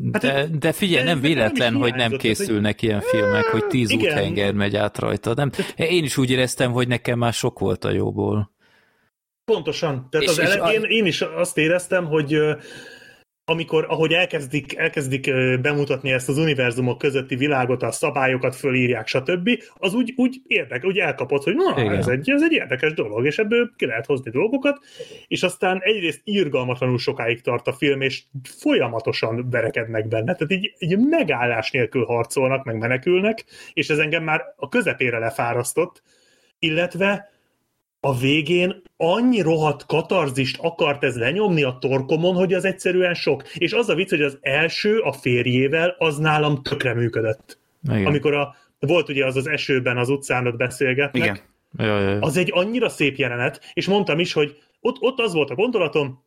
De, de figyelj, nem véletlen, is hogy nem egy- készülnek ilyen filmek, hogy tíz Igen. úthenger megy át rajta. Nem, én is úgy éreztem, hogy nekem már sok volt a jóból. Pontosan. Tehát És- az és elején a- én is azt éreztem, hogy amikor, ahogy elkezdik, elkezdik bemutatni ezt az univerzumok közötti világot, a szabályokat fölírják, stb., az úgy, úgy érdek, úgy elkapott, hogy na, Igen. ez egy, ez egy érdekes dolog, és ebből ki lehet hozni dolgokat, és aztán egyrészt irgalmatlanul sokáig tart a film, és folyamatosan verekednek benne, tehát így, így megállás nélkül harcolnak, meg menekülnek, és ez engem már a közepére lefárasztott, illetve a végén annyi rohadt katarzist akart ez lenyomni a torkomon, hogy az egyszerűen sok. És az a vicc, hogy az első a férjével az nálam tökre működött. Igen. Amikor a, volt ugye az az esőben az utcán ott beszélgetnek, Igen. Ja, ja. Az egy annyira szép jelenet, és mondtam is, hogy ott, ott az volt a gondolatom,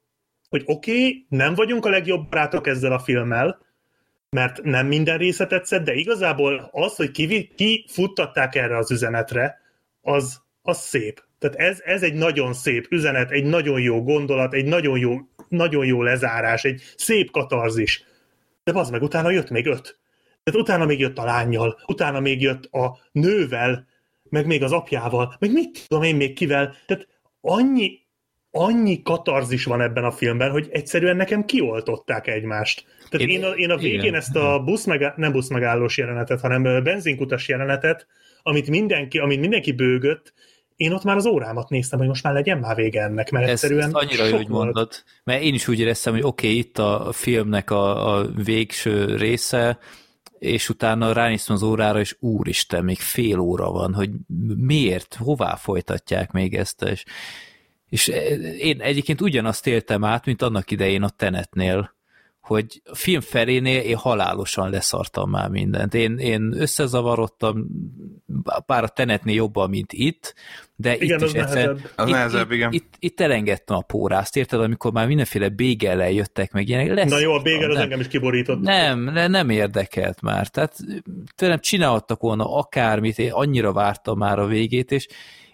hogy oké, okay, nem vagyunk a legjobb barátok ezzel a filmmel, mert nem minden része tetszett, de igazából az, hogy ki, ki futtatták erre az üzenetre, az, az szép. Tehát ez, ez egy nagyon szép üzenet, egy nagyon jó gondolat, egy nagyon jó, nagyon jó lezárás, egy szép katarzis. De az meg utána jött még öt. Tehát utána még jött a lányjal, utána még jött a nővel, meg még az apjával, meg mit tudom én még kivel. Tehát annyi, annyi katarzis van ebben a filmben, hogy egyszerűen nekem kioltották egymást. Tehát én, én, a, én a végén igen. ezt a busz meg, nem buszmegállós jelenetet, hanem benzinkutas jelenetet, amit mindenki, amit mindenki bőgött, én ott már az órámat néztem, hogy most már legyen már vége ennek, mert ezt, egyszerűen ezt annyira jó, hogy mondod, mert én is úgy éreztem, hogy oké, okay, itt a filmnek a, a végső része, és utána ránéztem az órára, és úristen, még fél óra van, hogy miért, hová folytatják még ezt, és, és én egyébként ugyanazt éltem át, mint annak idején a Tenetnél, hogy a film felénél én halálosan leszartam már mindent. Én, én összezavarodtam, pár a tenetnél jobban, mint itt, de igen, itt is egyszer, Az itt, nehezebb, itt, igen. Itt, itt elengedtem a pórázt, érted, amikor már mindenféle bégellel jöttek meg ilyenek. Na jó, a bégel az engem is kiborított. Nem, nem, nem érdekelt már. Tehát tőlem csinálhattak volna akármit, én annyira vártam már a végét, és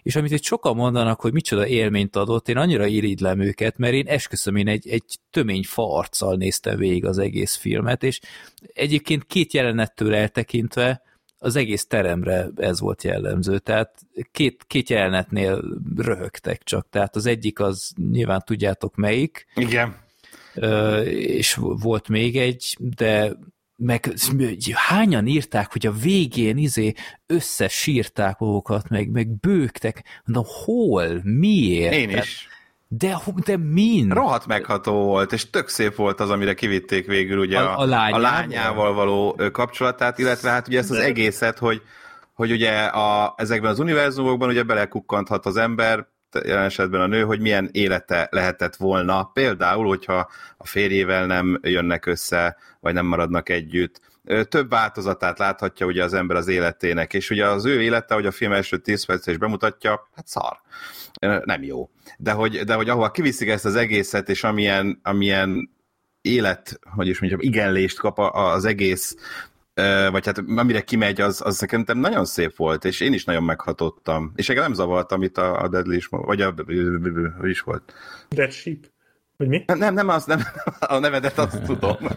és amit itt sokan mondanak, hogy micsoda élményt adott, én annyira irigylem őket, mert én esküszöm, én egy, egy tömény fa arccal néztem végig az egész filmet, és egyébként két jelenettől eltekintve az egész teremre ez volt jellemző, tehát két, két jelenetnél röhögtek csak, tehát az egyik az nyilván tudjátok melyik, Igen. és volt még egy, de meg hányan írták, hogy a végén izé összesírták magukat, meg, meg bőgtek. Mondom, hol? Miért? Én is. De, de mind? Rohadt megható volt, és tök szép volt az, amire kivitték végül ugye A- a, lányával? a lányával való kapcsolatát, illetve hát ugye ezt az egészet, hogy, hogy ugye a, ezekben az univerzumokban ugye belekukkanthat az ember, jelen esetben a nő, hogy milyen élete lehetett volna, például, hogyha a férjével nem jönnek össze, vagy nem maradnak együtt. Több változatát láthatja ugye az ember az életének, és ugye az ő élete, hogy a film első 10 perc is bemutatja, hát szar. Nem jó. De hogy, de hogy ahova kiviszik ezt az egészet, és amilyen, amilyen élet, hogy is mondjam, igenlést kap az egész vagy hát amire kimegy, az, az szerintem nagyon szép volt, és én is nagyon meghatottam. És engem nem zavart, amit a, a Deadly is, vagy a, hogy is volt. Dead Sheep. Vagy mi? Nem, nem, az, nem, a nevedet azt tudom. [laughs]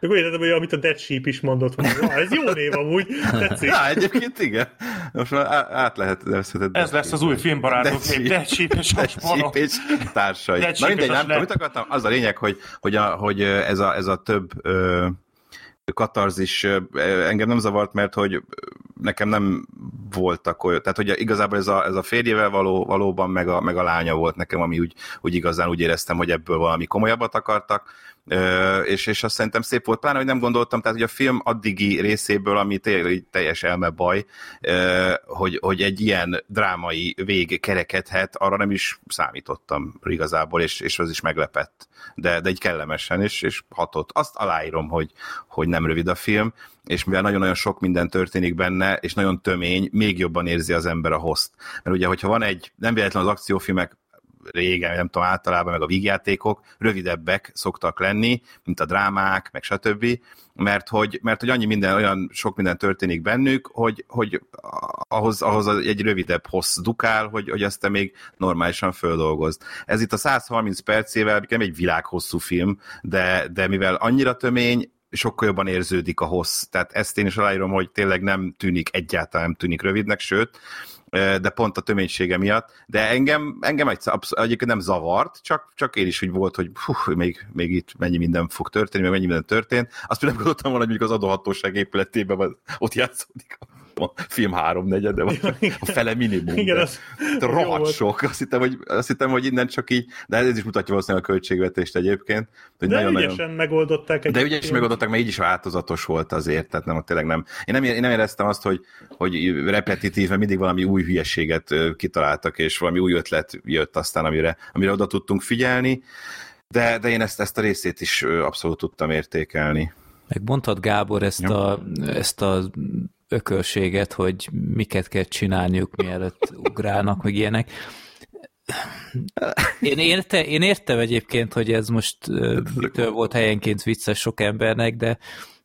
Csak úgy értem, hogy amit a Dead Sheep is mondott, hogy "Wow, ez jó név amúgy, tetszik. Ja, egyébként igen. Most már át lehet nevezheted. Ez lesz az új filmbarátok Dead. Dead Sheep és Dead. Sheep és társai. Dead Na mindegy, nem, amit akartam, az a lényeg, hogy, hogy, a, hogy ez, a, ez a több ö, katarzis engem nem zavart, mert hogy nekem nem voltak olyan, tehát hogy igazából ez a, ez a férjével való, valóban meg a, meg a lánya volt nekem, ami úgy, úgy igazán úgy éreztem, hogy ebből valami komolyabbat akartak, és, és azt szerintem szép volt, pláne, hogy nem gondoltam, tehát hogy a film addigi részéből, ami tényleg teljes elmebaj, hogy, hogy egy ilyen drámai vég kerekedhet, arra nem is számítottam igazából, és, és az is meglepett, de, de egy kellemesen, és, és hatott. Azt aláírom, hogy, hogy nem rövid a film, és mivel nagyon-nagyon sok minden történik benne, és nagyon tömény, még jobban érzi az ember a host. Mert ugye, hogyha van egy, nem véletlen az akciófilmek régen, nem tudom, általában meg a vígjátékok rövidebbek szoktak lenni, mint a drámák, meg stb., mert hogy, mert hogy annyi minden, olyan sok minden történik bennük, hogy, hogy ahhoz, ahhoz egy rövidebb hossz dukál, hogy, hogy azt te még normálisan földolgozd. Ez itt a 130 percével nem egy világhosszú film, de, de mivel annyira tömény, sokkal jobban érződik a hossz. Tehát ezt én is aláírom, hogy tényleg nem tűnik, egyáltalán nem tűnik rövidnek, sőt, de pont a töménysége miatt, de engem, engem egy, egyébként nem zavart, csak, csak én is úgy volt, hogy hú, még, még itt mennyi minden fog történni, meg mennyi minden történt. Azt például gondoltam volna, hogy mondjuk az adóhatóság épületében ott játszódik a film háromnegyede, vagy a fele minimum. Igen, de az jó rohadt sok. Azt hittem, hogy, azt hittem, hogy innen csak így, de ez is mutatja valószínűleg a költségvetést egyébként. Hogy De nagyon-nagyon- ügyesen megoldották de ugye is egyébként. megoldották, mert így is változatos volt azért, tehát nem, tényleg nem. Én nem, én nem éreztem azt, hogy, hogy repetitív, mert mindig valami új hülyeséget kitaláltak, és valami új ötlet jött aztán, amire, amire oda tudtunk figyelni, de, de én ezt, ezt a részét is abszolút tudtam értékelni. Meg mondtad Gábor ezt, Ja. a, ezt a ökölséget, hogy miket kell csinálniuk, mielőtt ugrálnak, meg ilyenek. Én, érte, én értem egyébként, hogy ez most mitől volt helyenként vicces sok embernek, de,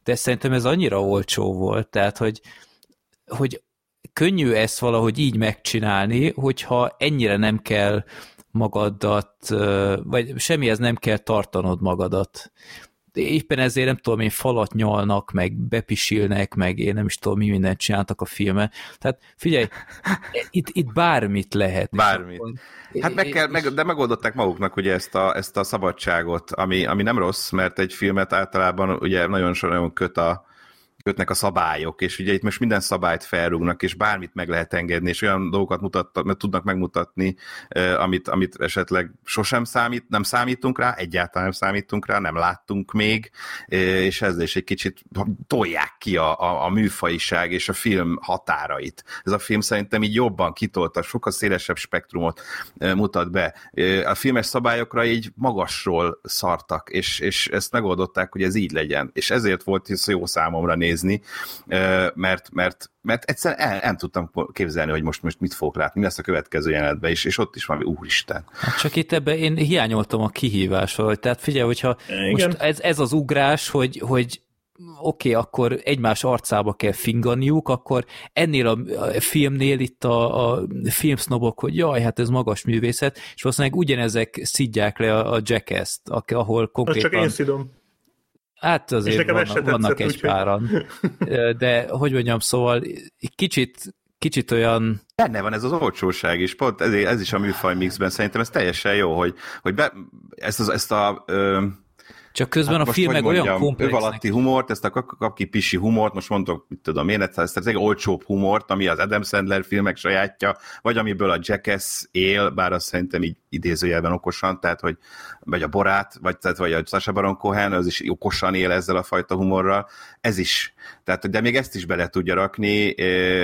de szerintem ez annyira olcsó volt, tehát, hogy, hogy könnyű ezt valahogy így megcsinálni, hogyha ennyire nem kell magadat, vagy semmihez nem kell tartanod magadat. Éppen ezért nem tudom, én falat nyalnak, meg bepisilnek, meg én nem is tudom, mi mindent csináltak a filme. Tehát figyelj, itt, itt bármit lehet. Bármit. Hát meg kell, meg, de megoldották maguknak ugye ezt a, ezt a szabadságot, ami, ami nem rossz, mert egy filmet általában ugye nagyon nagyon köt a, kötnek a szabályok, és ugye itt most minden szabályt felrúgnak, és bármit meg lehet engedni, és olyan dolgokat mutattak, mert tudnak megmutatni, amit, amit esetleg sosem számít, nem számítunk rá, egyáltalán nem számítunk rá, nem láttunk még, és ezzel is egy kicsit tolják ki a, a, a műfajiság és a film határait. Ez a film szerintem így jobban kitolta, sokkal szélesebb spektrumot mutat be. A filmes szabályokra így magasról szartak, és, és ezt megoldották, hogy ez így legyen. És ezért volt jó számomra nézni, nézni, mert, mert, mert egyszerűen el, nem tudtam képzelni, hogy most, most mit fogok látni, mi lesz a következő jelenetben is, és ott is van, úristen. Hát csak itt ebben én hiányoltam a kihívásról, tehát figyelj, hogyha Igen. most ez, ez az ugrás, hogy, hogy oké, okay, akkor egymás arcába kell finganiuk, akkor ennél a filmnél itt a, a filmsznobok, hogy jaj, hát ez magas művészet, és valószínűleg ugyanezek szidják le a, a Jackass-t, ahol konkrétan... Csak én szidom. Hát azért vannak, vannak egy páran. [laughs] De hogy mondjam, szóval kicsit, kicsit olyan... Benne van ez az olcsóság is, pont ez, ez is a műfaj mixben, szerintem ez teljesen jó, hogy, hogy be, ezt, az, ezt a... Ö, csak közben hát a film meg olyan komplex. alatti humort, ezt a kapki pisi humort, most mondok, mit tudom én, ezt az egy olcsóbb humort, ami az Adam Sandler filmek sajátja, vagy amiből a Jackass él, bár azt szerintem így idézőjelben okosan, tehát hogy vagy a Borát, vagy, tehát, vagy a Sacha Baron Cohen, az is okosan él ezzel a fajta humorral, ez is. Tehát, de még ezt is bele tudja rakni,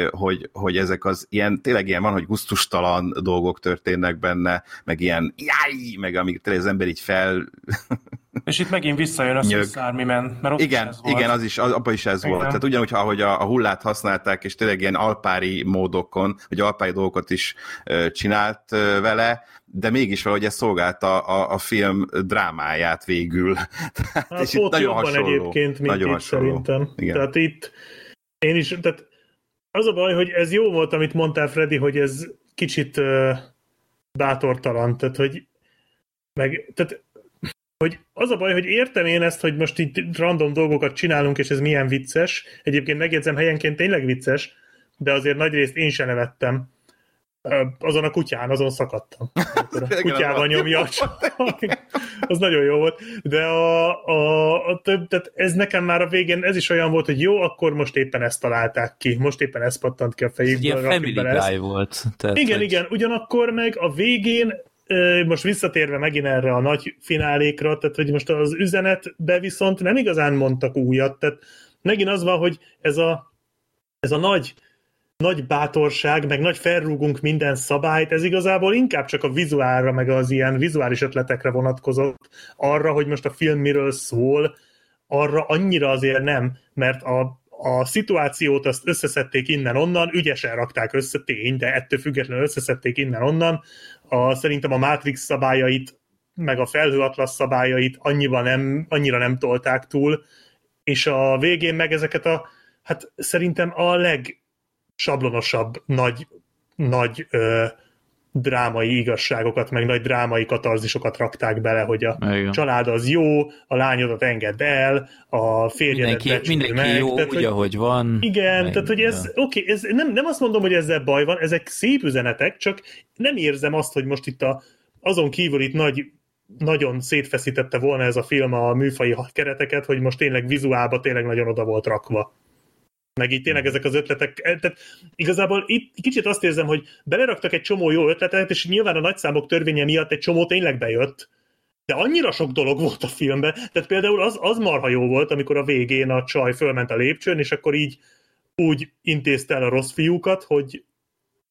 hogy, hogy ezek az ilyen, tényleg ilyen van, hogy guztustalan dolgok történnek benne, meg ilyen jáj, meg amíg tényleg az ember így fel [laughs] és itt megint visszajön a Swiss Army Man, mert ott igen, is ez igen, az is, az, abban is ez igen. volt. Tehát ugyanúgy, ahogy a, a hullát használták, és tényleg ilyen alpári módokon, vagy alpári dolgokat is uh, csinált uh, vele, de mégis valahogy ez szolgálta a, a film drámáját végül. [laughs] Hát és ott nagyon hasonló, egyébként, mint nagyon itt hasonló. szerintem. Igen. Tehát itt én is, tehát az a baj, hogy ez jó volt, amit mondtál, Freddy, hogy ez kicsit uh, bátortalan, tehát hogy meg, tehát hogy az a baj, hogy értem én ezt, hogy most itt random dolgokat csinálunk, és ez milyen vicces. Egyébként megjegyzem, helyenként tényleg vicces, de azért nagyrészt én sem nevettem. Azon a kutyán, azon szakadtam. [laughs] A kutyával nyomja [laughs] az nagyon jó volt. De a, a, a több, tehát ez nekem már a végén, ez is olyan volt, hogy jó, akkor most éppen ezt találták ki. Most éppen ezt pattant ki a fejükből. Ez ilyen family guy volt. Tehát, igen, hogy... igen. Ugyanakkor meg a végén most visszatérve megint erre a nagy finálékra, tehát hogy most az üzenetbe viszont nem igazán mondtak újat, tehát megint az van, hogy ez a, ez a nagy, nagy bátorság, meg nagy felrúgunk minden szabályt, ez igazából inkább csak a vizuálra, meg az ilyen vizuális ötletekre vonatkozott, arra, hogy most a film miről szól, arra annyira azért nem, mert a, a szituációt azt összeszedték innen-onnan, ügyesen rakták össze, tény, de ettől függetlenül összeszedték innen-onnan, a, szerintem a Matrix szabályait, meg a felhőatlasz szabályait annyiban nem, annyira nem tolták túl, és a végén meg ezeket a, hát szerintem a legsablonosabb nagy, nagy ö, drámai igazságokat, meg nagy drámai katarzisokat rakták bele, hogy a Igen. család az jó, a lányodat engedd el, a férjedet mindenki, mindenki meg. jó, tehát, úgy, hogy, ahogy van. Igen, meg, tehát hogy ez, oké, okay, ez nem, nem azt mondom, hogy ezzel baj van, ezek szép üzenetek, csak nem érzem azt, hogy most itt a, azon kívül itt nagy nagyon szétfeszítette volna ez a film a műfai kereteket, hogy most tényleg vizuálba tényleg nagyon oda volt rakva meg így tényleg ezek az ötletek, e, tehát igazából itt kicsit azt érzem, hogy beleraktak egy csomó jó ötletet, és nyilván a nagyszámok törvénye miatt egy csomó tényleg bejött, de annyira sok dolog volt a filmben, tehát például az, az marha jó volt, amikor a végén a csaj fölment a lépcsőn, és akkor így úgy intézte el a rossz fiúkat, hogy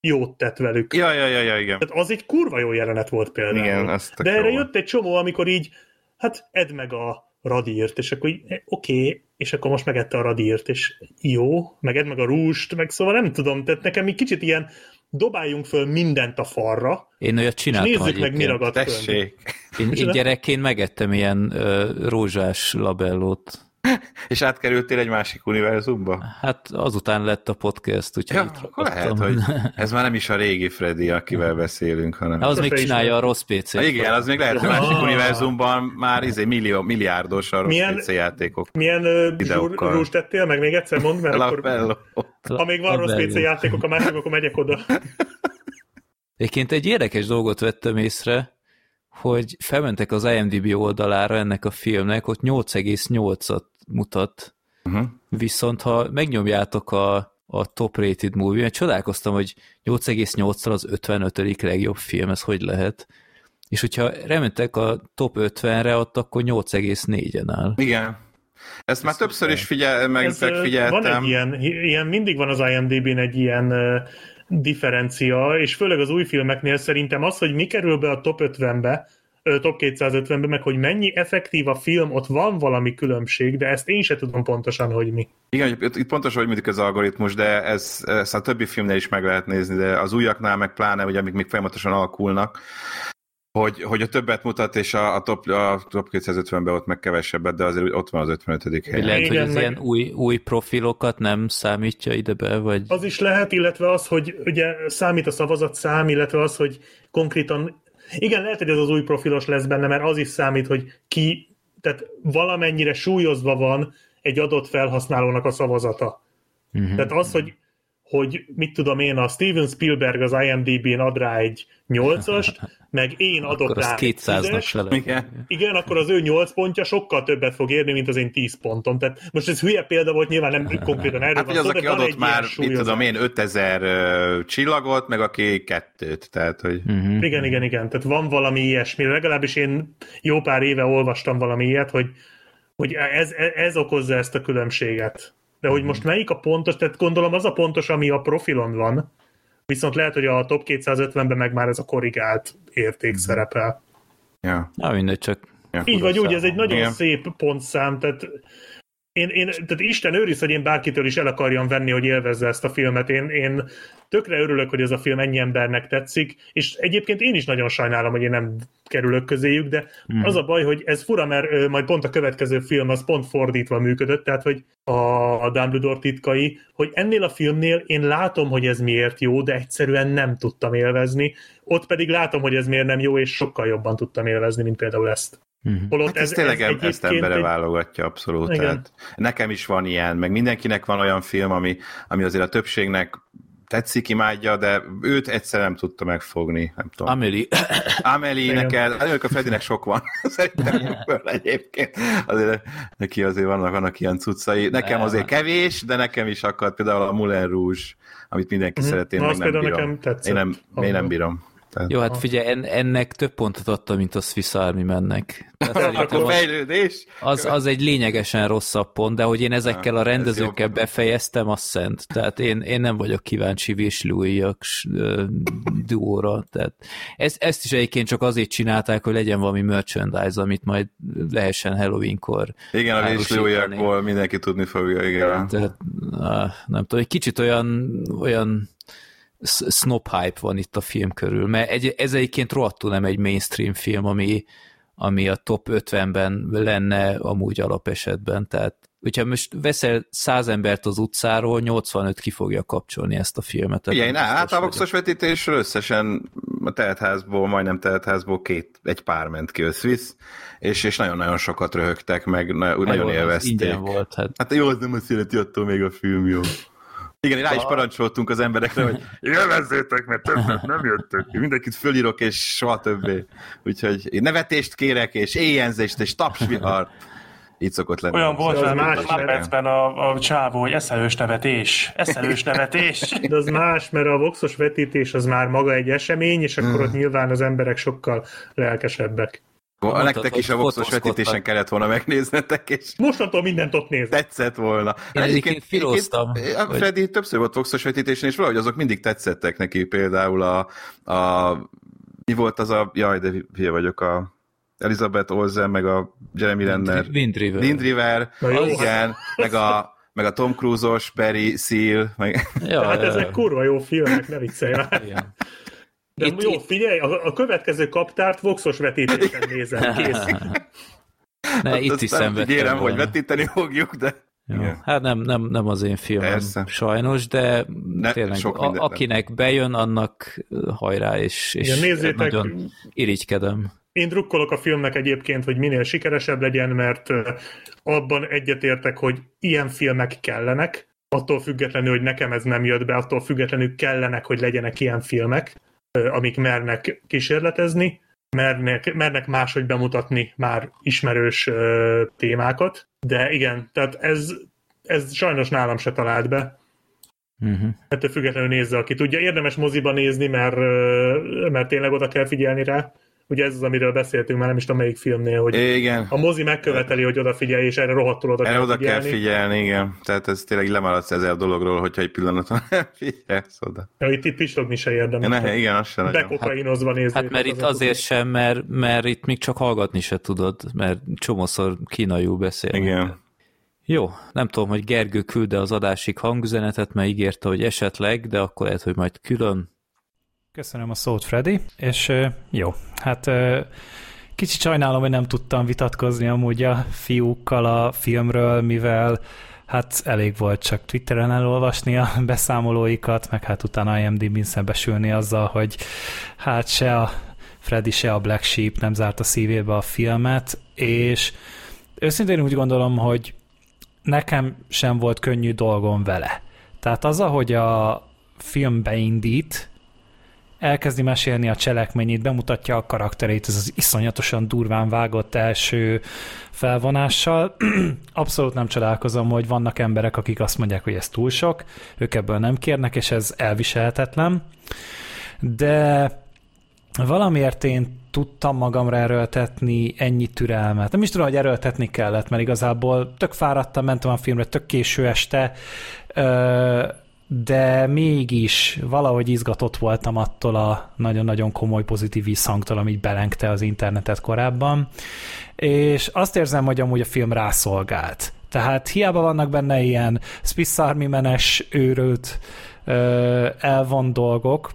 jót tett velük. Ja, ja, ja, ja igen. Tehát az egy kurva jó jelenet volt például. Igen, De erre jött egy csomó, amikor így, hát edd meg a, radírt, és akkor így, eh, oké, okay, és akkor most megette a radírt, és jó, meged meg a rúst, meg szóval nem tudom, tehát nekem egy kicsit ilyen dobáljunk föl mindent a farra, Én olyat és csináltam nézzük meg, mi egyébként. ragad fönt. Tessék. Én, én gyerekként megettem ilyen ö, rózsás labellót. [laughs] És átkerültél egy másik univerzumba? Hát azután lett a podcast, úgyhogy Ja, itt akkor lehet, hogy [laughs] ez már nem is a régi Freddy, akivel beszélünk, hanem... Az még is csinálja a rossz PC-t. Ha igen, az még lehet, hogy a másik Ah. univerzumban már izé millió, milliárdos a rossz Milyen- PC játékok. Milyen rúst tettél, meg még egyszer mondd, mert akkor, ha még van rossz. PC játékok a másik, akkor megyek oda. [laughs] Egyébként egy érdekes dolgot vettem észre, hogy felmentek az IMDb oldalára ennek a filmnek, ott 8,8-at mutat, Uh-huh. viszont ha megnyomjátok a, a top rated movie, mert csodálkoztam, hogy 8,8-tal az 55. legjobb film, ez hogy lehet? És hogyha rementek a top 50-re, ott akkor 8,4-en áll. Igen. Ezt már többször is figyel, meg, Ez, ö, van megfigyeltem. egy ilyen, ilyen, mindig van az IMDb-n egy ilyen uh, differencia, és főleg az új filmeknél szerintem az, hogy mi kerül be a top 50-be, ö, top 250-be, meg hogy mennyi effektív a film, ott van valami különbség, de ezt én se tudom pontosan, hogy mi. Igen, itt, pontosan hogy működik az algoritmus, de ez, ez a többi filmnél is meg lehet nézni, de az újaknál meg pláne, ugye, amik még folyamatosan alakulnak, hogy, hogy a többet mutat, és a, a top, a top 250-ben ott meg kevesebbet, de azért ott van az 55. Vagy helyen. lehet, hogy az meg- ilyen új, új profilokat nem számítja ide be, vagy... Az is lehet, illetve az, hogy ugye számít a szavazatszám, illetve az, hogy konkrétan, igen, lehet, hogy ez az új profilos lesz benne, mert az is számít, hogy ki, tehát valamennyire súlyozva van egy adott felhasználónak a szavazata. Uh-huh. Tehát az, hogy, hogy mit tudom én, a Steven Spielberg az IMDb-n ad rá egy 8-ast, [laughs] meg én adok Akkor az rá egy 200-nak 10-est, se lehet. Igen. igen, akkor az ő 8 pontja sokkal többet fog érni, mint az én 10 pontom. Tehát most ez hülye példa volt, nyilván nem konkrétan erről Hát, van az, szó, de aki van adott már, mit tudom én, 5000 uh, csillagot, meg aki kettőt, tehát, hogy... Uh-huh. Igen, igen, igen. Tehát van valami ilyesmi. Legalábbis én jó pár éve olvastam valami ilyet, hogy, hogy ez, ez okozza ezt a különbséget. De hogy most melyik a pontos, tehát gondolom az a pontos, ami a profilon van, viszont lehet, hogy a top 250-ben meg már ez a korrigált érték szerepel. Ja. Na mindegy, csak ja Így vagy úgy, ez egy nagyon Igen. szép pontszám, tehát én, én, tehát Isten őriz, hogy én bárkitől is el akarjam venni, hogy élvezze ezt a filmet. Én, én tökre örülök, hogy ez a film ennyi embernek tetszik, és egyébként én is nagyon sajnálom, hogy én nem kerülök közéjük, de mm. az a baj, hogy ez fura, mert ö, majd pont a következő film az pont fordítva működött, tehát hogy a, a Dumbledore titkai, hogy ennél a filmnél én látom, hogy ez miért jó, de egyszerűen nem tudtam élvezni, ott pedig látom, hogy ez miért nem jó, és sokkal jobban tudtam élvezni, mint például ezt. Uh-huh. Holott Hát ez, ez tényleg ez ezt embere egy- válogatja abszolút. Igen. Tehát nekem is van ilyen, meg mindenkinek van olyan film, ami, ami azért a többségnek tetszik, imádja, de őt egyszer nem tudta megfogni, nem tudom. Amelie Igen. neked, előbb a Fredinek sok van, [laughs] szerintem ebből egyébként. Azért neki azért vannak, vannak ilyen cuccai. Nekem azért kevés, de nekem is akad például a Moulin Rouge, amit mindenki Mhm. szereti, én Na, meg nem bírom. nekem tetszett. Én nem, én nem bírom. Tehát, Jó, hát figyelj, en, ennek több pontot adta, mint a Swiss Army mennek. Akkor az, fejlődés. az, az egy lényegesen rosszabb pont, de hogy én ezekkel a ez rendezőkkel befejeztem, az szent. Tehát én, én nem vagyok kíváncsi Louis duóra. Tehát ezt, ezt is egyébként csak azért csinálták, hogy legyen valami merchandise, amit majd lehessen Halloweenkor Igen, a véslőjakból mindenki tudni fogja, igen. Tehát, nem tudom, egy kicsit olyan, olyan snob hype van itt a film körül, mert egy, ez egyébként rohadtul nem egy mainstream film, ami, ami a top 50-ben lenne amúgy alapesetben, tehát hogyha most veszel 100 embert az utcáról, 85 ki fogja kapcsolni ezt a filmet. Nem na, biztos hát vetítésről összesen a teltházból, majdnem teltházból két, egy pár ment ki Swiss, és, és nagyon-nagyon sokat röhögtek, meg na, nagyon jó, az élvezték. Volt, hát Hát jó, az nem azt jelenti, attól még a film jó. Igen, rá is parancsoltunk az emberekre, hogy élvezzétek, mert többet nem jöttök. Mindenkit fölírok, és soha többé. Úgyhogy én nevetést kérek, és éjjenzést, és tapsvihar. Így szokott lenni. Olyan volt az más, a Muppetsben a, a csávó, hogy eszelős nevetés. Eszelős nevetés. De az más, mert a voxos vetítés az már maga egy esemény, és akkor ott nyilván az emberek sokkal lelkesebbek. A nektek is a fotózkodtak. vetítésen kellett volna megnéznetek, és Mostantól mindent ott nézek. tetszett volna. Én egyébként filóztam, egyébként, A hogy- Freddy többször volt voxos vetítésen, és valahogy azok mindig tetszettek neki, például a, a mi volt az a, jaj, de hülye vagyok, a Elizabeth Olsen, meg a Jeremy Renner. Wind River. Wind River, Na jó, igen, meg a, meg a Tom Cruise-os Barry Seal, meg... Ja, Hát ezek kurva jó filmek, ne viccelj már. Igen. De Itt- jó, itt- figyelj, a, a következő kaptárt Voxos vetítésen nézem, kész. [laughs] Ne, itt is szenvedtem ígérem, hogy vetíteni fogjuk, de... Igen. Hát nem, nem, nem az én filmem Persze. sajnos, de Ne, tényleg sok a, akinek bejön, annak hajrá, és, és Igen, nézzétek, nagyon irigykedem. Én drukkolok a filmnek egyébként, hogy minél sikeresebb legyen, mert abban egyetértek, hogy ilyen filmek kellenek, attól függetlenül, hogy nekem ez nem jött be, attól függetlenül kellenek, hogy legyenek ilyen filmek, amik mernek kísérletezni, mernek, mernek máshogy bemutatni már ismerős ö, témákat, de igen, tehát ez, ez sajnos nálam se talált be. Uh-huh. Ettől függetlenül nézze, aki tudja. Érdemes moziba nézni, mert, mert tényleg oda kell figyelni rá. Ugye ez az, amiről beszéltünk már nem is tudom melyik filmnél, hogy Igen, a mozi megköveteli, hogy odafigyelj, és erre rohadtul oda erre kell oda kell figyelni. figyelni, igen. Tehát ez tényleg lemaradsz ezer dologról, hogyha egy pillanaton [laughs] nem figyelsz oda. Ja, itt, itt pislogni se Ja, érdemes. ne, igen, az sem. Bekokainozva nézni. Hát mert itt azért sem, mert, mert itt még csak hallgatni se tudod, mert csomószor kínaiul beszél. Igen. Jó, nem tudom, hogy Gergő külde az adásig hangüzenetet, mert ígérte, hogy esetleg, de akkor lehet, hogy majd külön. Köszönöm a szót, Freddy, és jó, hát kicsit sajnálom, hogy nem tudtam vitatkozni amúgy a fiúkkal a filmről, mivel hát elég volt csak Twitteren elolvasni a [laughs] beszámolóikat, meg hát utána IMDb-n szembesülni azzal, hogy hát se a Freddy, se a Black Sheep nem zárt a szívébe a filmet, és őszintén úgy gondolom, hogy nekem sem volt könnyű dolgom vele. Tehát az, ahogy a film beindít, elkezdi mesélni a cselekményét, bemutatja a karakterét, ez az iszonyatosan durván vágott első felvonással. [clears throat] Abszolút nem csodálkozom, hogy vannak emberek, akik azt mondják, hogy ez túl sok, ők ebből nem kérnek, és ez elviselhetetlen. De valamiért én tudtam magamra erőltetni ennyi türelmet. Nem is tudom, hogy erőltetni kellett, mert igazából tök fáradtam, mentem a filmre, tök késő este, ö, de mégis valahogy izgatott voltam attól a nagyon-nagyon komoly pozitív visszhangtól, amit belengte az internetet korábban, és azt érzem, hogy amúgy a film rászolgált. Tehát hiába vannak benne ilyen Swiss Army menes, őrült, elvon dolgok,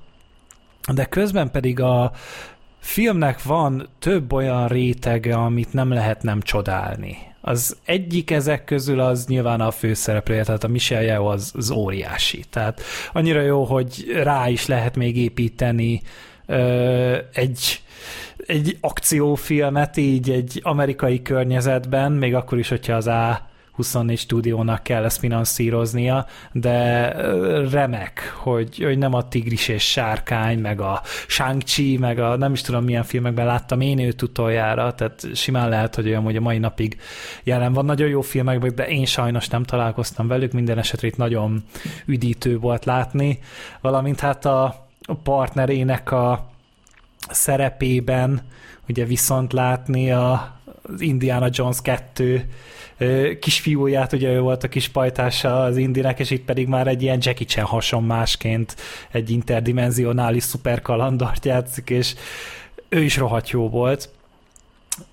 de közben pedig a filmnek van több olyan rétege, amit nem lehet nem csodálni. Az egyik ezek közül az nyilván a főszereplője, tehát a Michelle Yeoh az, az óriási. Tehát annyira jó, hogy rá is lehet még építeni ö, egy, egy akciófilmet így egy amerikai környezetben, még akkor is, hogyha az A 24 stúdiónak kell ezt finanszíroznia, de remek, hogy, hogy nem a tigris és sárkány, meg a Shang-Chi, meg a nem is tudom milyen filmekben láttam én őt utoljára, tehát simán lehet, hogy olyan, hogy a mai napig jelen van. Nagyon jó filmekben, de én sajnos nem találkoztam velük, minden esetre itt nagyon üdítő volt látni, valamint hát a partnerének a szerepében ugye viszont látni a, az Indiana Jones 2 ö, kisfiúját, ugye ő volt a kis pajtása az Indinek, és itt pedig már egy ilyen Jackie Chan hasonmásként egy interdimenzionális szuperkalandart játszik, és ő is rohadt jó volt.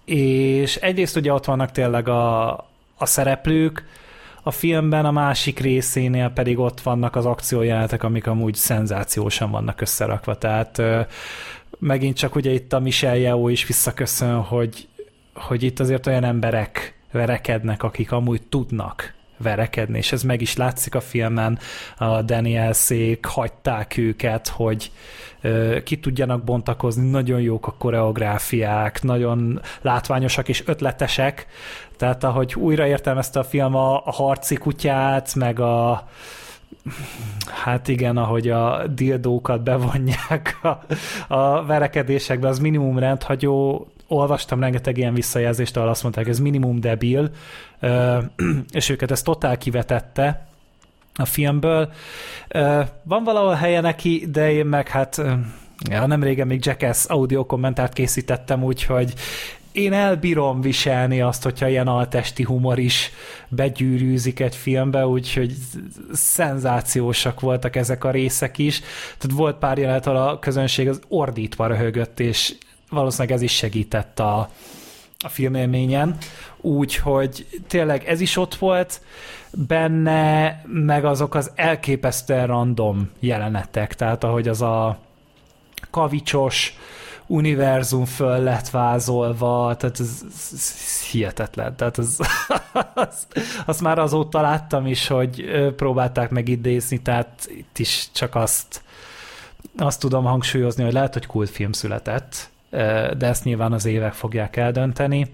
És egyrészt ugye ott vannak tényleg a, a szereplők, a filmben a másik részénél pedig ott vannak az akciójelenetek, amik amúgy szenzációsan vannak összerakva, tehát megint csak ugye itt a Michelle Yeoh is visszaköszön, hogy, hogy itt azért olyan emberek verekednek, akik amúgy tudnak verekedni, és ez meg is látszik a filmen, a Danielszék hagyták őket, hogy ö, ki tudjanak bontakozni, nagyon jók a koreográfiák, nagyon látványosak és ötletesek, tehát ahogy újra értelmezte a film a, a harci kutyát, meg a Hát igen, ahogy a dildókat bevonják a, a verekedésekbe, az minimum rendhagyó. Olvastam rengeteg ilyen visszajelzést, ahol azt mondták, ez minimum debil, [clears throat] és őket ez totál kivetette a filmből. Van valahol helye neki, de én meg hát ja, nem régen még Jackass audio kommentárt készítettem, úgyhogy én elbírom viselni azt, hogyha ilyen altesti humor is begyűrűzik egy filmbe, úgyhogy szenzációsak voltak ezek a részek is. Tehát volt pár jelenet, ahol a közönség az ordítva röhögött, és valószínűleg ez is segített a, a filmélményen, úgyhogy tényleg ez is ott volt benne, meg azok az elképesztően random jelenetek, tehát ahogy az a kavicsos univerzum föl lett vázolva, tehát ez, ez, ez hihetetlen. Tehát ez, [laughs] azt, azt már azóta láttam is, hogy próbálták megidézni, tehát itt is csak azt, azt tudom hangsúlyozni, hogy lehet, hogy kultfilm született, de ezt nyilván az évek fogják eldönteni.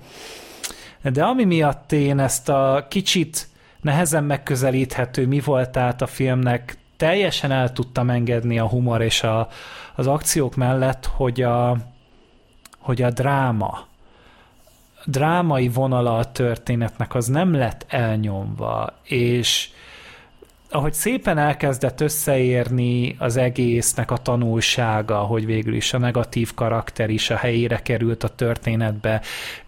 De ami miatt én ezt a kicsit nehezen megközelíthető mi voltát a filmnek teljesen el tudtam engedni a humor és a, az akciók mellett, hogy a, hogy a dráma, drámai vonala a történetnek az nem lett elnyomva, és ahogy szépen elkezdett összeérni az egésznek a tanulsága, hogy végül is a negatív karakter is a helyére került a történetbe,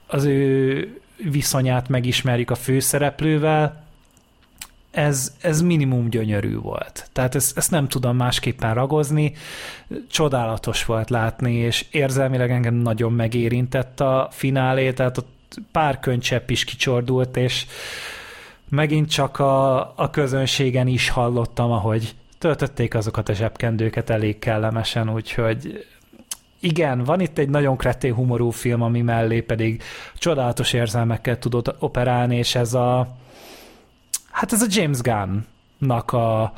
az ő viszonyát megismerjük a főszereplővel, ez, ez minimum gyönyörű volt. Tehát ezt, ezt nem tudom másképpen ragozni. Csodálatos volt látni, és érzelmileg engem nagyon megérintett a finálé, tehát ott pár könycsepp is kicsordult, és megint csak a, a közönségen is hallottam, ahogy töltötték azokat a zsebkendőket elég kellemesen, úgyhogy igen, van itt egy nagyon kretén humorú film, ami mellé pedig csodálatos érzelmekkel tudod operálni, és ez a hát ez a James Gunn-nak a,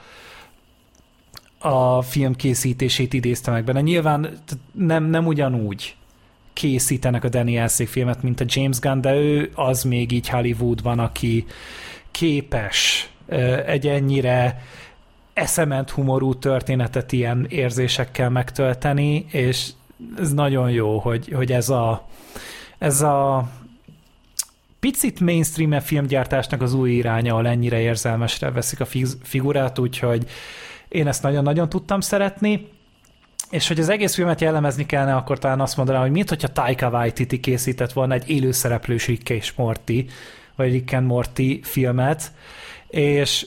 a film készítését idézte meg benne. Nyilván nem, nem ugyanúgy készítenek a Danny Elszék filmet, mint a James Gunn, de ő az még így Hollywoodban, aki képes egy ennyire eszement humorú történetet ilyen érzésekkel megtölteni, és ez nagyon jó, hogy, hogy ez a ez a picit mainstream filmgyártásnak az új iránya, ahol ennyire érzelmesre veszik a figurát, úgyhogy én ezt nagyon-nagyon tudtam szeretni. És hogy az egész filmet jellemezni kellene, akkor talán azt mondanám, hogy mint hogyha Taika Waititi készített volna egy élőszereplős Rick és Morty, vagy Rick and Morty filmet, és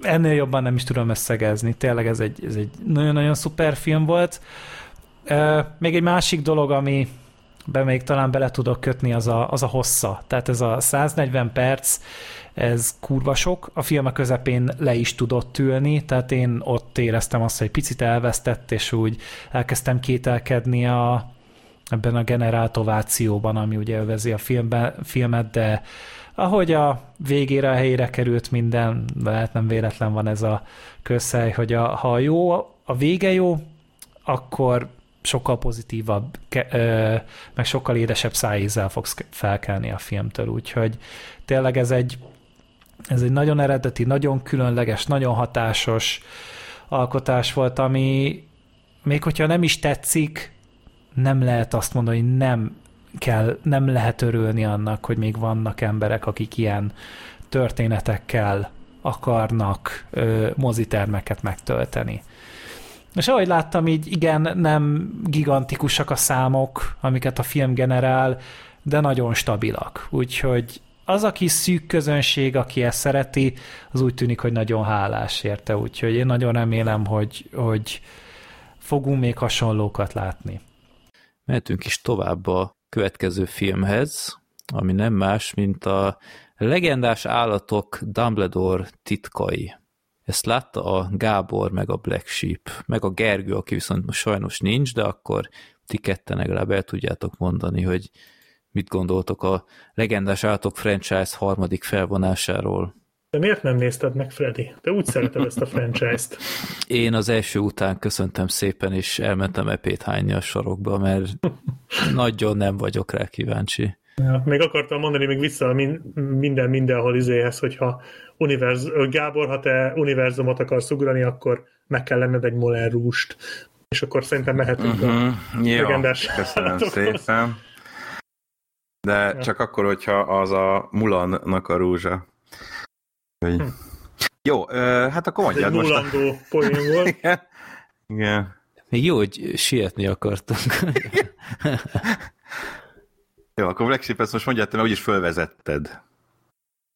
ennél jobban nem is tudom összegezni. Tényleg ez egy, ez egy nagyon-nagyon szuper film volt. Még egy másik dolog, ami, be még talán bele tudok kötni, az a, az a hossza. Tehát ez a 140 perc, ez kurva sok, a film a közepén le is tudott ülni, tehát én ott éreztem azt, hogy picit elvesztett, és úgy elkezdtem kételkedni a, ebben a generált ovációban, ami ugye övezi a filmbe, filmet, de ahogy a végére a helyére került minden, lehet nem véletlen van ez a közhely, hogy a, ha jó, a vége jó, akkor sokkal pozitívabb, meg sokkal édesebb szájízzel fogsz felkelni a filmtől, úgyhogy tényleg ez egy, ez egy nagyon eredeti, nagyon különleges, nagyon hatásos alkotás volt, ami még hogyha nem is tetszik, nem lehet azt mondani, hogy nem kell, nem lehet örülni annak, hogy még vannak emberek, akik ilyen történetekkel akarnak ö, mozitermeket megtölteni. És ahogy láttam, így igen, nem gigantikusak a számok, amiket a film generál, de nagyon stabilak. Úgyhogy az a kis szűk közönség, aki ezt szereti, az úgy tűnik, hogy nagyon hálás érte, úgyhogy én nagyon remélem, hogy, hogy fogunk még hasonlókat látni. Mehetünk is tovább a következő filmhez, ami nem más, mint a legendás állatok Dumbledore titkai. Ezt látta a Gábor, meg a Black Sheep, meg a Gergő, aki viszont most sajnos nincs, de akkor ti ketten legalább el tudjátok mondani, hogy mit gondoltok a legendás állatok franchise harmadik felvonásáról. De miért nem nézted meg, Freddy? Te úgy szereted ezt a franchise-t. Én az első után köszöntem szépen, és elmentem epét hányni a sarokba, mert nagyon nem vagyok rá kíváncsi. Ja, még akartam mondani még vissza minden mindenhol izéhez, hogyha univerz, Gábor, ha te univerzumot akarsz ugrani, akkor meg kell lenned egy moller rúst. És akkor szerintem mehetünk uh-huh. a mhm. Jó, legendás köszönöm szépen. De ja. csak akkor, hogyha az a Mulannak a rúzsa. Hm. Jó, hát akkor mondjad most. Mulandó a... poén volt. [laughs] Igen. Igen. Még jó, hogy sietni akartunk. [laughs] Jó, akkor Black Sheep, ezt most mondjad, te, mert úgyis fölvezetted.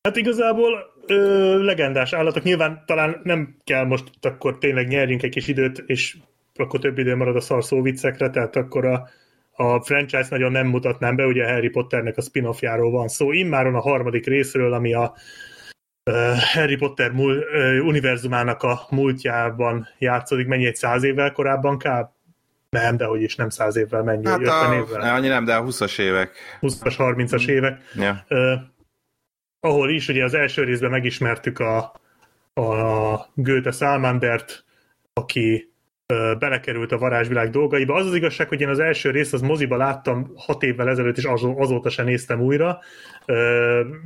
Hát igazából ö, legendás állatok. Nyilván talán nem kell most akkor tényleg nyerjünk egy kis időt, és akkor több idő marad a szarszó viccekre, tehát akkor a, a franchise nagyon nem mutatnám be, ugye Harry Potternek a spin-offjáról van szó. Immáron a harmadik részről, ami a Harry Potter mul, univerzumának a múltjában játszódik, mennyi egy száz évvel korábban kb. Nem, de hogy is nem száz évvel, mennyi, Hát 50 a, évvel. annyi nem, de a 20-as évek. 20-as, 30-as évek. Ja. Uh, ahol is ugye az első részben megismertük a, a Goethe Salmandert, aki belekerült a varázsvilág dolgaiba. Az az igazság, hogy én az első részt az moziba láttam hat évvel ezelőtt, és az, azóta sem néztem újra.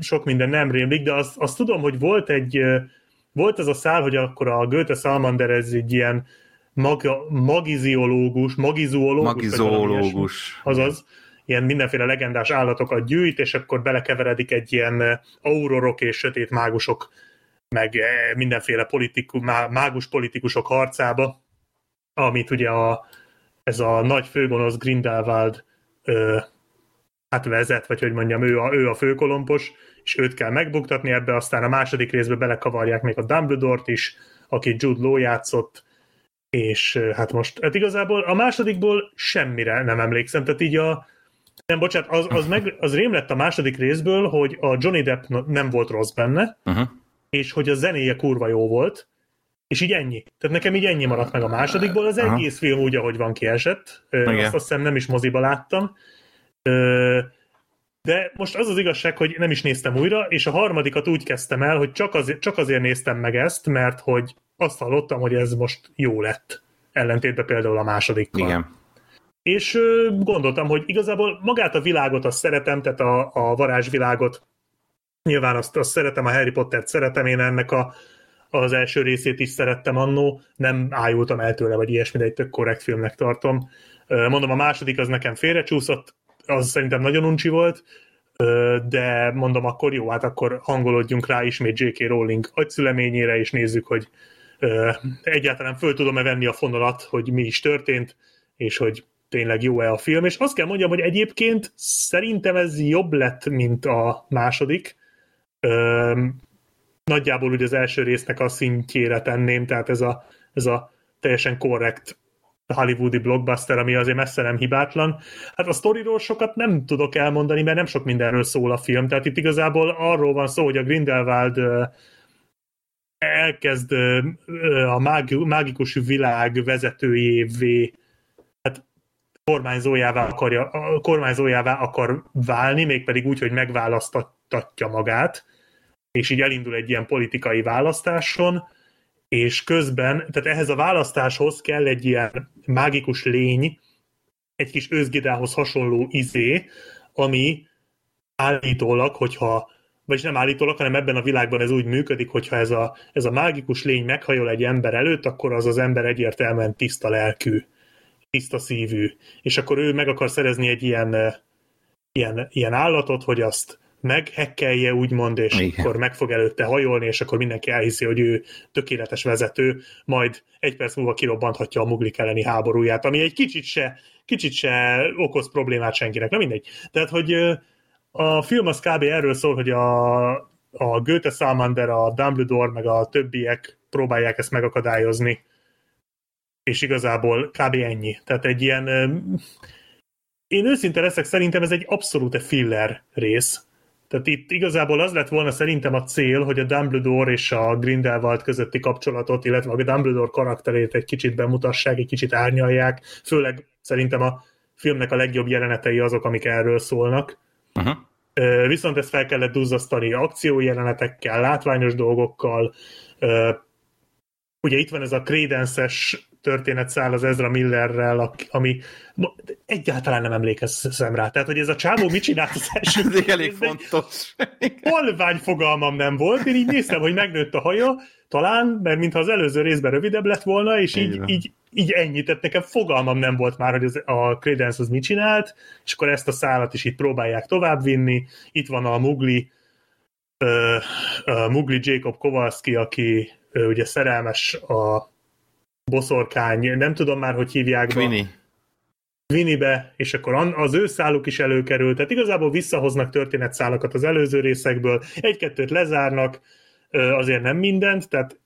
Sok minden nem rémlik, de azt, azt tudom, hogy volt egy volt ez a szál, hogy akkor a Goethe Salmander ez egy ilyen maga, magiziológus, ilyesmi. Magizoológus. Azaz, ilyen mindenféle legendás állatokat gyűjt, és akkor belekeveredik egy ilyen aurorok és sötét mágusok, meg mindenféle politiku, má- mágus politikusok harcába, amit ugye a, ez a nagy főgonosz Grindelwald ö, hát vezet, vagy hogy mondjam, ő a, ő a főkolompos, és őt kell megbuktatni ebbe, aztán a második részbe belekavarják még a Dumbledore-t is, aki Jude Law játszott, és hát most, hát igazából a másodikból semmire nem emlékszem, tehát így a, nem, bocsánat, az, az, meg, az rém lett a második részből, hogy a Johnny Depp nem volt rossz benne, Uh-huh. és hogy a zenéje kurva jó volt, és így ennyi. Tehát nekem így ennyi maradt meg a másodikból, az Aha. egész film úgy, ahogy van kiesett. Igen. Azt azt hiszem nem is moziba láttam. De most az az igazság, hogy nem is néztem újra, és a harmadikat úgy kezdtem el, hogy csak azért, csak azért néztem meg ezt, mert hogy azt hallottam, hogy ez most jó lett. Ellentétben például a másodikkal. Igen. És gondoltam, hogy igazából magát a világot azt szeretem, tehát a, a varázsvilágot. Nyilván azt, azt szeretem, a Harry Pottert szeretem, én ennek a, az első részét is szerettem annó, nem ájultam el tőle, vagy ilyesmi, de egy tök korrekt filmnek tartom. Mondom, a második az nekem félrecsúszott, az szerintem nagyon uncsi volt, de mondom, akkor jó, hát akkor hangolódjunk rá ismét J.K. Rowling agyszüleményére, és nézzük, hogy egyáltalán föl tudom-e venni a fonalat, hogy mi is történt, és hogy tényleg jó-e a film, és azt kell mondjam, hogy egyébként szerintem ez jobb lett, mint a második. Nagyjából ugye az első résznek a szintjére tenném, tehát ez a, ez a teljesen korrekt hollywoodi blockbuster, ami azért messze nem hibátlan. Hát a sztoriról sokat nem tudok elmondani, mert nem sok mindenről szól a film, tehát itt igazából arról van szó, hogy a Grindelwald elkezd a mági- mágikus világ vezetőjévé hát kormányzójává, akarja, kormányzójává akar válni, mégpedig úgy, hogy megválasztatja magát, és így elindul egy ilyen politikai választáson, és közben, tehát ehhez a választáshoz kell egy ilyen mágikus lény, egy kis őzgidához hasonló izé, ami állítólag, hogyha vagyis nem állítólag, hanem ebben a világban ez úgy működik, hogyha ez a, ez a mágikus lény meghajol egy ember előtt, akkor az az ember egyértelműen tiszta lelkű, tiszta szívű. És akkor ő meg akar szerezni egy ilyen, ilyen, ilyen állatot, hogy azt meghekkelje, úgymond, és Igen. Akkor meg fog előtte hajolni, és akkor mindenki elhiszi, hogy ő tökéletes vezető, majd egy perc múlva kirobbanthatja a muglik elleni háborúját, ami egy kicsit se, kicsit se okoz problémát senkinek, na mindegy. Tehát, hogy a film az kb. erről szól, hogy a, a Goethe Salmander, a Dumbledore, meg a többiek próbálják ezt megakadályozni, és igazából kb. ennyi. Tehát egy ilyen... Én őszinte leszek, szerintem ez egy abszolút filler rész. Tehát itt igazából az lett volna szerintem a cél, hogy a Dumbledore és a Grindelwald közötti kapcsolatot, illetve a Dumbledore karakterét egy kicsit bemutassák, egy kicsit árnyalják. Főleg szerintem a filmnek a legjobb jelenetei azok, amik erről szólnak. Ö, Viszont ezt fel kellett duzzasztani akciójelenetekkel, látványos dolgokkal. Ugye itt van ez a Credence-es történetszál az Ezra Millerrel, ami egyáltalán nem emlékezem rá. Tehát, hogy ez a csávó mit csinált az első Ez elég részben, fontos. [laughs] halvány fogalmam nem volt. Én így néztem, hogy megnőtt a haja, talán, mert mintha az előző részben rövidebb lett volna, és Így így, így, így ennyi. Tehát nekem fogalmam nem volt már, hogy az, a Credence az mit csinált, és akkor ezt a szálat is itt próbálják továbbvinni. Itt van a Mugli, ö, a Mugli Jacob Kowalski, aki ö, ugye szerelmes a boszorkány, nem tudom már, hogy hívják. Queenie. Vinibe, és akkor az ő száluk is előkerül, tehát igazából visszahoznak történetszálakat az előző részekből, egy-kettőt lezárnak, azért nem mindent, tehát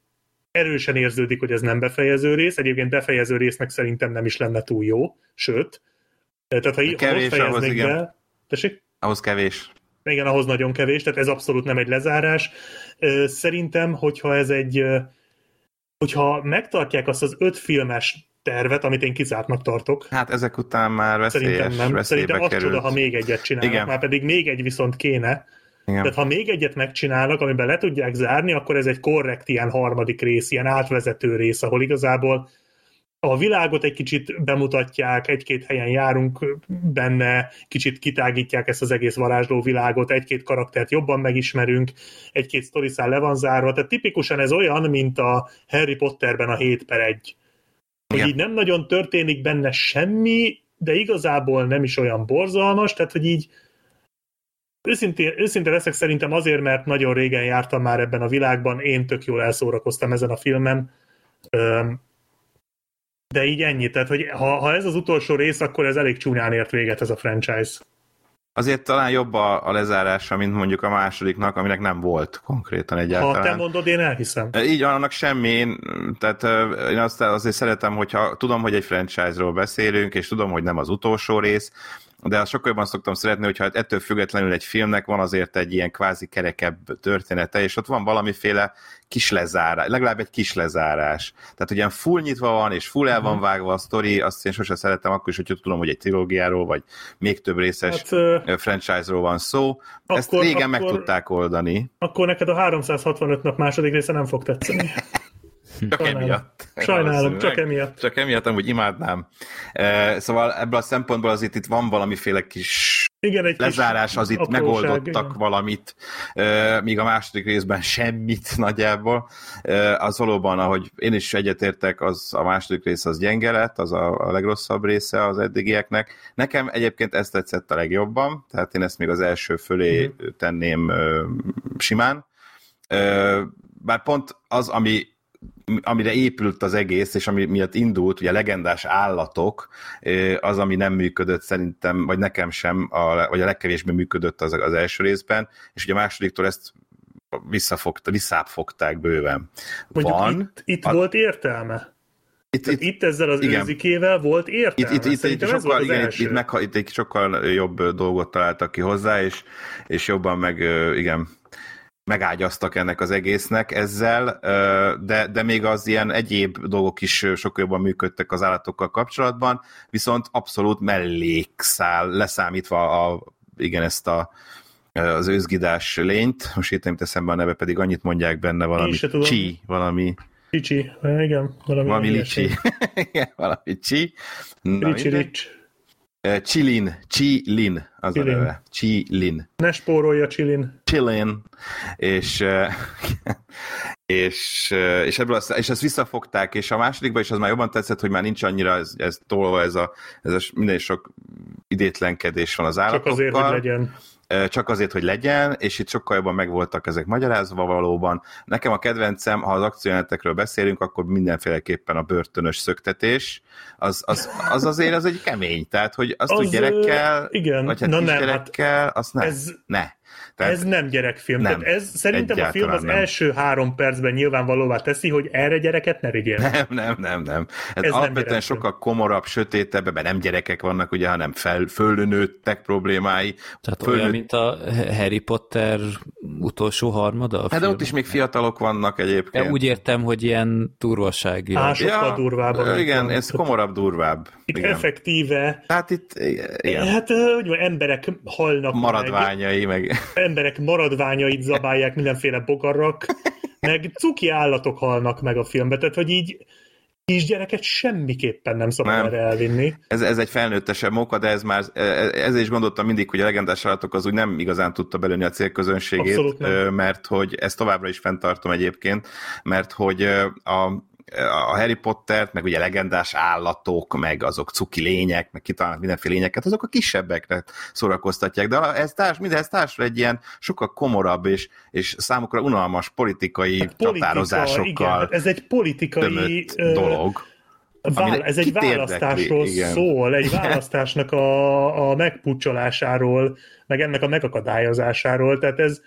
erősen érződik, hogy ez nem befejező rész, egyébként befejező résznek szerintem nem is lenne túl jó, sőt, Tehát ha, í- ha Kevés ahhoz, fejeznék igen. be... Tessék? Ahhoz kevés. Igen, ahhoz nagyon kevés, tehát ez abszolút nem egy lezárás. Szerintem, hogyha ez egy, hogyha megtartják azt az öt filmes tervet, amit én kizártnak tartok, Hát ezek után már veszélyes, szerintem nem. Szerintem az került. csoda, ha még egyet csinálnak, Igen. már pedig még egy viszont kéne. Igen. Tehát ha még egyet megcsinálnak, amiben le tudják zárni, akkor ez egy korrekt ilyen harmadik rész, ilyen átvezető rész, ahol igazából a világot egy kicsit bemutatják, egy-két helyen járunk benne, kicsit kitágítják ezt az egész varázsló világot, egy-két karaktert jobban megismerünk, egy-két sztoriszál le van zárva, tehát tipikusan ez olyan, mint a Harry Potterben a 7 per 1. Hogy Igen. így nem nagyon történik benne semmi, de igazából nem is olyan borzalmas, tehát hogy így őszintén, őszinte leszek szerintem azért, mert nagyon régen jártam már ebben a világban, én tök jól elszórakoztam ezen a filmen, Öm, de így ennyi, tehát hogy ha, ha ez az utolsó rész, akkor ez elég csúnyán ért véget ez a franchise. Azért talán jobb a, a lezárása, mint mondjuk a másodiknak, aminek nem volt konkrétan Ha egyáltalán. te mondod, én elhiszem. Így van, annak semmi, én, tehát én azt azért szeretem, hogyha tudom, hogy egy franchise-ról beszélünk, és tudom, hogy nem az utolsó rész, de azt sokkal jobban szoktam szeretni, hogyha ettől függetlenül egy filmnek van azért egy ilyen kvázi kerekebb története, és ott van valamiféle kis lezárás, legalább egy kis lezárás. Tehát ilyen full nyitva van, és full el Mhm. van vágva a sztori, azt én sose szeretem, akkor is, hogyha tudom, hogy egy trilógiáról, vagy még több részes Hát, franchise-ról van szó. Ezt Akkor- régen meg akkor- tudták oldani. akkor neked a 365 nap második része nem fog tetszeni. [laughs] Csak Sajnálom. emiatt. Sajnálom, csak emiatt. Csak emiatt amúgy imádnám. E, Szóval ebből a szempontból azért itt van valamiféle kis Igen, egy kis lezárás, az itt apróság, megoldottak igen. valamit, e, míg a második részben semmit [laughs] nagyjából. E, Az valóban, ahogy én is egyetértek, az a második rész az gyenge lett, az a, a legrosszabb része az eddigieknek. Nekem egyébként ezt tetszett a legjobban, tehát én ezt még az első fölé Mhm. tenném simán. Bár pont az, ami amire épült az egész, és ami miatt indult, ugye legendás állatok, az, ami nem működött szerintem, vagy nekem sem, a, vagy a legkevésbé működött az, az első részben, és ugye a másodiktól ezt visszafogta, visszábbfogták bőven. Mondjuk Van. itt, itt A- volt értelme. Itt, Tehát itt, ezzel az igen. őzikével volt itt, értelme. itt, itt, itt, ez sokkal, igen, itt, itt, meg, itt egy sokkal jobb dolgot találtak ki hozzá, és, és jobban meg, igen, megágyaztak ennek az egésznek ezzel, de, de még az ilyen egyéb dolgok is sokkal jobban működtek az állatokkal kapcsolatban, viszont abszolút mellékszál, leszámítva a, igen, ezt a az őzgidás lényt, most itt nem jut eszembe a neve, pedig annyit mondják benne valami csi, valami, Ricsi, igen. Valami, valami licsi. [laughs] Igen, valami csi. Na, Ricsi. Rics. Chilin, Chilin, az Chilin. a neve. Chilin. Ne spórolja Csilin. Chilin. És, [laughs] és, és, ebből azt, és ezt visszafogták, és a másodikban is az már jobban tetszett, hogy már nincs annyira ez, ez tolva, ez a, ez a minden sok idétlenkedés van az Csak állatokkal. azért, hogy legyen. Csak azért, hogy legyen, és itt sokkal jobban megvoltak ezek magyarázva valóban. Nekem a kedvencem, ha az akciójelenetekről beszélünk, akkor mindenféleképpen a börtönös szöktetés, az, az, az azért az egy kemény, tehát hogy azt, Az, hogy gyerekkel, igen. vagy hát Na nem, kisgyerekkel, azt ne. Ez, ne. Tehát, ez nem gyerekfilm. nem. Tehát ez szerintem a film az nem. első három percben nyilvánvalóvá teszi, hogy erre gyereket ne vigyél. nem, nem, nem, nem. Ez, Ez ez nem alapvetően gyerekfilm. sokkal komorabb, sötétebb, ebben nem gyerekek vannak, ugye, hanem fel, fölnőttek problémái. Tehát Fölnőtt- olyan, mint a Harry Potter utolsó harmada? a Hát de ott is még fiatalok vannak egyébként. Ja, úgy értem, hogy ilyen durvasági. Á, sokkal durvábban. Igen, ez komorabb, durvább. Itt igen. effektíve Tehát itt igen, Hát, hogy van, emberek halnak maradványai, meg meg, emberek maradványait zabálják mindenféle bogarak, meg cuki állatok halnak meg a filmbe, tehát hogy így kisgyereket semmiképpen nem szabad Nem. erre elvinni. ez, ez egy felnőttesebb móka, de ez már, ezért is gondoltam mindig, hogy a legendás állatok az úgy nem igazán tudta belőni a célközönségét, mert hogy ezt továbbra is fenntartom egyébként, mert hogy a a Harry Pottert, meg ugye legendás állatok, meg azok cuki lények, meg kitalálnak mindenféle lényeket, azok a kisebbekre szórakoztatják, de ez társ, mindez társul egy ilyen sokkal komorabb és, és számukra unalmas politikai hát Politika, igen, csatározásokkal hát ez egy politikai dolog. Vál, ez egy érdekli, választásról igen. szól, egy [laughs] választásnak a, a megpucsolásáról, meg ennek a megakadályozásáról, tehát ez,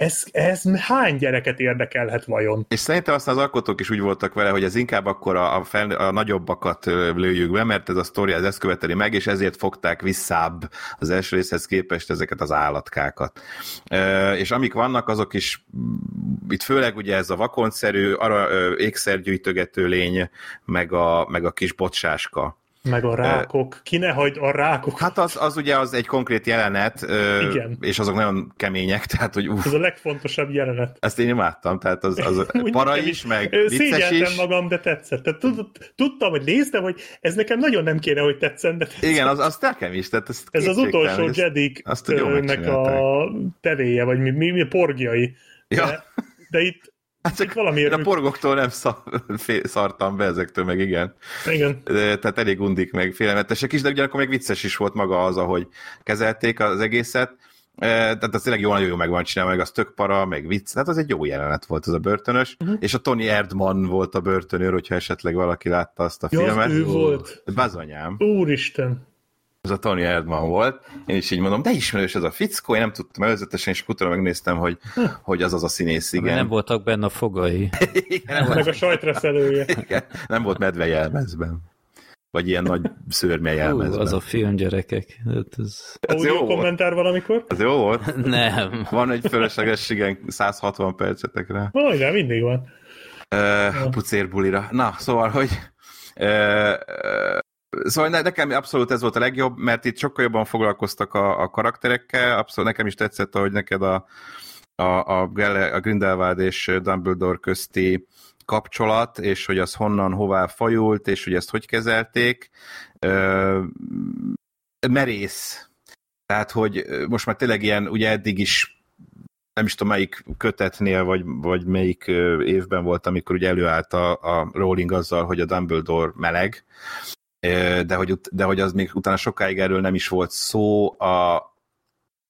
ez, ez hány gyereket érdekelhet vajon? És szerintem aztán az alkotók is úgy voltak vele, hogy ez inkább akkor a, a, fel, a nagyobbakat lőjük be, mert ez a sztori ez ezt követeli meg, és ezért fogták visszább az első részhez képest ezeket az állatkákat. Ö, és amik vannak, azok is mm, itt főleg ugye ez a vakoncszerű, ara, ékszergyűjtögető lény, meg a, meg a kis bocsáska. Meg a rákok. Ki ne hagyd a rákok. Hát az, az ugye az egy konkrét jelenet, Igen. és azok nagyon kemények, tehát hogy uff, Ez a legfontosabb jelenet. ezt én imádtam, tehát az, az [laughs] para is, meg vicces is. magam, de tetszett. Tehát tud- tudtam, hogy néztem, hogy ez nekem nagyon nem kéne, hogy tetszen, de tetszett. Igen, az, az nekem is. Tehát ez, Ez az utolsó ezt- Jedik a tevéje, vagy mi, mi, mi porgjai. Ja. De, de itt, Hát csak valamiért... a porgoktól nem szar, szartam be ezektől, meg igen. Igen. De, tehát elég undik, meg félelmetesek is, de ugyanakkor még vicces is volt maga az, ahogy kezelték az egészet. E, Tehát az tényleg jó, nagyon jó meg van csinálva, meg az tök para, meg vicc. Tehát az egy jó jelenet volt az a börtönös. Uh-huh. És a Tony Erdman volt a börtönőr, hogyha esetleg valaki látta azt a Ja, filmet. ő volt. Bazonyám. Úristen. Ez a Tony Erdman volt. Én is így mondom, de ismerős ez a fickó, én nem tudtam előzetesen, és utána megnéztem, hogy, hogy az az a színész, Igen. Nem voltak benne a fogai. [laughs] igen, nem, Meg volt, a sajtreszelője. igen, nem volt medve jelmezben. Vagy ilyen nagy szőrme Hú, jelmezben. az a film, gyerekek. Hát ez... Ez jó volt. kommentár valamikor? Az jó volt? [laughs] Nem. Van egy fölösleges, igen, 160 percetekre. Majdnem, mindig van. Uh, pucérbulira. Na, szóval, hogy uh, uh, Szóval ne- nekem abszolút ez volt a legjobb, mert itt sokkal jobban foglalkoztak a, a karakterekkel, abszolút nekem is tetszett, ahogy neked a, a, a, a Grindelwald és Dumbledore közti kapcsolat, és hogy az honnan, hová fajult, és hogy ezt hogy kezelték. Merész. Tehát, hogy most már tényleg ilyen, ugye eddig is nem is tudom melyik kötetnél, vagy, vagy melyik évben volt, amikor ugye előállt a, a Rowling azzal, hogy a Dumbledore meleg, de hogy, de hogy az még utána sokáig erről nem is volt szó. A,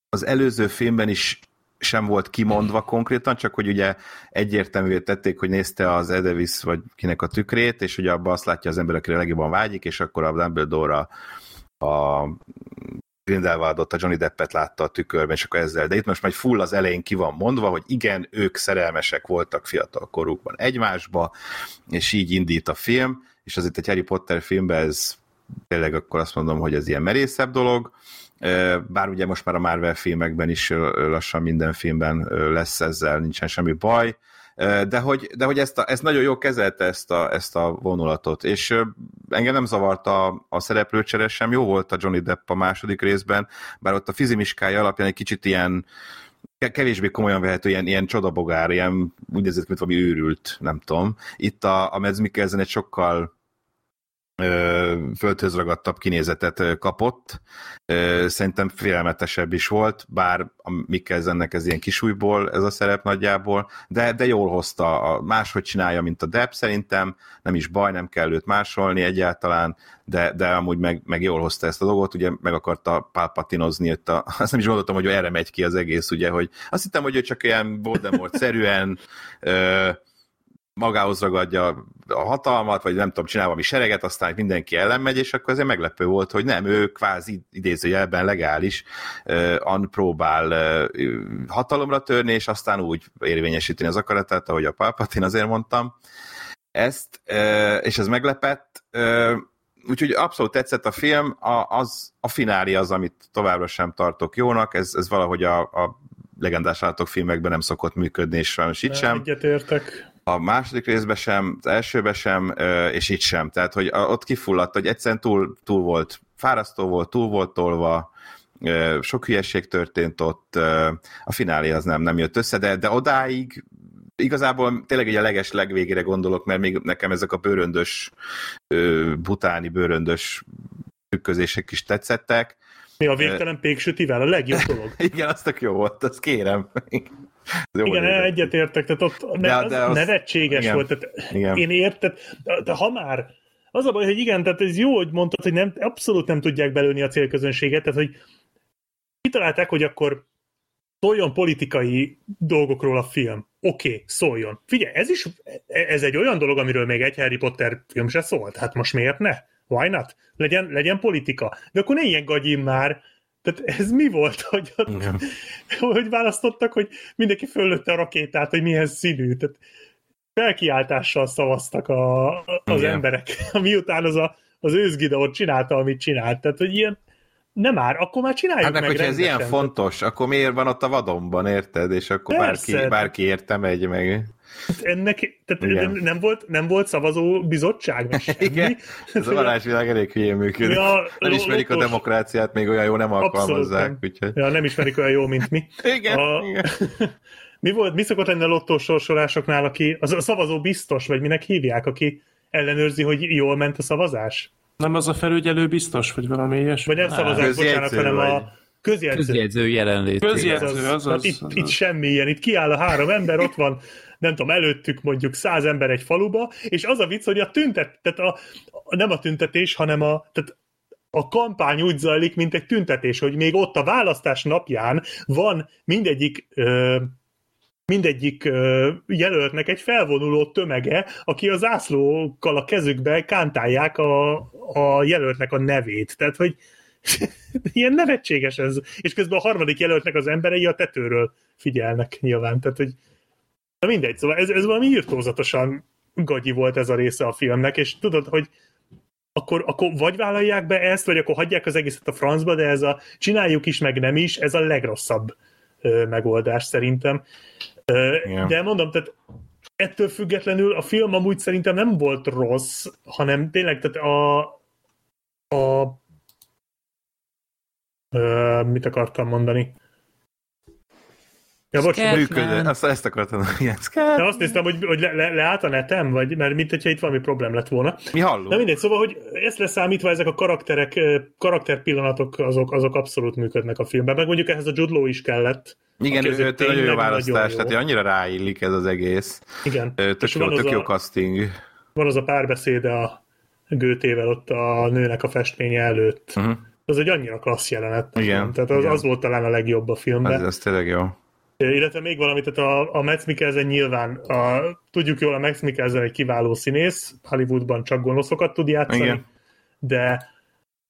az előző filmben is sem volt kimondva konkrétan, csak hogy ugye egyértelművé tették, hogy nézte az Edevis vagy kinek a tükrét, és ugye abban azt látja az ember, akire legjobban vágyik, és akkor a Dumbledore a, a Grindelwaldot, a Johnny Deppet látta a tükörben, és akkor ezzel. De itt most már full az elején ki van mondva, hogy igen, ők szerelmesek voltak fiatal korukban egymásba, és így indít a film, és azért egy Harry Potter filmben ez tényleg akkor azt mondom, hogy ez ilyen merészebb dolog, bár ugye most már a Marvel filmekben is lassan minden filmben lesz ezzel, nincsen semmi baj, de hogy, de hogy ezt, a, ezt nagyon jól kezelte ezt a, ezt a vonulatot, és engem nem zavarta a, a szereplőcsere sem, jó volt a Johnny Depp a második részben, bár ott a fizimiskája alapján egy kicsit ilyen kevésbé komolyan vehető, ilyen, ilyen csodabogár, ilyen úgy nézett, mint valami őrült, nem tudom. Itt a, a Mads Mikkelsen egy sokkal földhöz ragadtabb kinézetet kapott. Szerintem félelmetesebb is volt, bár a Mikkelsennek ez ilyen kisújból ez a szerep nagyjából, de, de jól hozta, a, máshogy csinálja, mint a Depp szerintem, nem is baj, nem kell őt másolni egyáltalán, de, de amúgy meg, meg jól hozta ezt a dolgot, ugye meg akarta pálpatinozni, itt a, [laughs] azt nem is gondoltam, hogy erre megy ki az egész, ugye, hogy azt hittem, hogy ő csak ilyen Voldemort-szerűen magához ragadja a hatalmat, vagy nem tudom, csinál valami sereget, aztán mindenki ellen megy, és akkor azért meglepő volt, hogy nem, ő kvázi idézőjelben legális, uh, próbál hatalomra törni, és aztán úgy érvényesíteni az akaratát, ahogy a Palpatine, azért mondtam. Ezt, és ez meglepett, úgyhogy abszolút tetszett a film, a, az, a finári az, amit továbbra sem tartok jónak, ez, ez valahogy a, a legendás állatok filmekben nem szokott működni, és sajnos itt sem. Egyetértek a második részben sem, az elsőben sem, és itt sem. Tehát, hogy ott kifulladt, hogy egyszerűen túl, túl volt, fárasztó volt, túl volt tolva, sok hülyeség történt ott, a finálé az nem, nem jött össze, de, de odáig igazából tényleg egy a leges legvégére gondolok, mert még nekem ezek a bőröndös, butáni bőröndös tükközések is tetszettek. Mi a végtelen péksütivel? A legjobb dolog. [laughs] Igen, az tök jó volt, azt kérem. Jó igen, nézett. egyetértek, tehát ott ne, de, de az nevetséges igen, volt. Tehát igen. Én érted, de ha már az a baj, hogy igen, tehát ez jó, hogy mondtad, hogy nem, abszolút nem tudják belőni a célközönséget, tehát hogy kitalálták, hogy akkor szóljon politikai dolgokról a film. Oké, okay, szóljon. Figyelj, ez is, ez egy olyan dolog, amiről még egy Harry Potter film se szólt. Hát most miért ne? Why not? Legyen, legyen politika. De akkor ne ilyen gagyin már, Tehát ez mi volt, hogy, ott, Igen. [laughs] hogy választottak, hogy mindenki föllötte a rakétát, hogy milyen színű. Tehát felkiáltással szavaztak a, az Igen. emberek, [laughs] miután az, a, az őzgida ott csinálta, amit csinált. Tehát, hogy ilyen nem már, akkor már csináljuk Hát meg, meg hogyha ez ilyen fontos, akkor miért van ott a vadonban, érted? És akkor Persze. bárki, bárki érte megy meg. Ennek, tehát Igen. nem volt, nem volt szavazó bizottság, meg [laughs] semmi. Igen, ez a varázsvilág elég hülyén működik. Ja, Elismerik a lottos. demokráciát, még olyan jó nem alkalmazzák. nem. Úgyhogy... Ja, nem ismerik olyan jó, mint mi. [laughs] Igen, A- igen. [laughs] mi volt, mi szokott lenni a lottós sorsolásoknál, aki, az a szavazó biztos, vagy minek hívják, aki ellenőrzi, hogy jól ment a szavazás? Nem az a felügyelő biztos, vagy valami ilyesmi? Vagy nem szavazás, bocsánat, hanem vagy. a közjegyző. Közjegyző jelenlét. Közjegyző. Azaz, azaz, tehát itt, azaz. itt semmi ilyen, itt kiáll a három ember, ott van, nem tudom, előttük mondjuk száz ember egy faluba, és az a vicc, hogy a tüntet, tehát a, a, nem a tüntetés, hanem a, tehát a kampány úgy zajlik, mint egy tüntetés, hogy még ott a választás napján van mindegyik ö, mindegyik ö, jelöltnek egy felvonuló tömege, aki a zászlókkal a kezükbe kántálják a, a jelöltnek a nevét. Tehát, hogy [laughs] ilyen nevetséges ez. És közben a harmadik jelöltnek az emberei a tetőről figyelnek nyilván. Tehát, hogy na mindegy, szóval ez, ez valami írtózatosan gagyi volt ez a része a filmnek, és tudod, hogy akkor, akkor vagy vállalják be ezt, vagy akkor hagyják az egészet a francba, de ez a csináljuk is, meg nem is, ez a legrosszabb ö, megoldás szerintem. Ö, Igen. de mondom, tehát ettől függetlenül a film amúgy szerintem nem volt rossz, hanem tényleg tehát a, a ö, mit akartam mondani? Ja, bocs, Működő. Azt, ezt akartam. Igen. de azt néztem, hogy, hogy le, le, leállt a netem, vagy, mert mint hogyha itt valami problém lett volna. Mi hallunk? Na mindegy, szóval, hogy ezt leszámítva ezek a karakterek, karakterpillanatok, azok, azok abszolút működnek a filmben. Meg mondjuk ehhez a Jude Law is kellett. Igen, ő, ő nagyon jó választás, nagyon jó. tehát annyira ráillik ez az egész. Igen. Tök És jó, van az tök jó a- casting. Van az a párbeszéde a Gőtével ott a nőnek a festménye előtt. Uh-huh. Az egy annyira klassz jelenet. Igen, film. Tehát az, igen. az volt talán a legjobb a filmben. Ez, ez tényleg jó. Illetve még valamit, tehát a, a Mads Mikkelsen nyilván, a, tudjuk jól, a Mads Mikkelsen egy kiváló színész, Hollywoodban csak gonoszokat tud játszani, Igen. de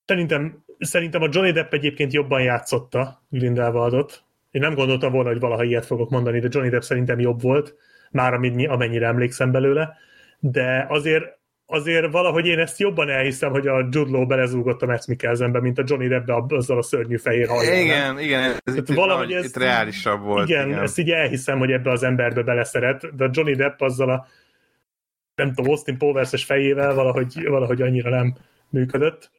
szerintem, szerintem a Johnny Depp egyébként jobban játszotta Grindelwaldot. Én nem gondoltam volna, hogy valaha ilyet fogok mondani, de Johnny Depp szerintem jobb volt, már amennyi- amennyire emlékszem belőle, de azért azért valahogy én ezt jobban elhiszem, hogy a Jude Law belezúgott a Mads Mikkelsenbe, mint a Johnny Depp azzal a szörnyű fehér hajjal. nem? Igen, igen, ez itt, valahogy ez- itt reálisabb volt. igen, igen, ezt így elhiszem, hogy ebbe az emberbe beleszeret, de a Johnny Depp azzal a nem tudom, Austin Powers-es fejével valahogy, valahogy annyira nem működött.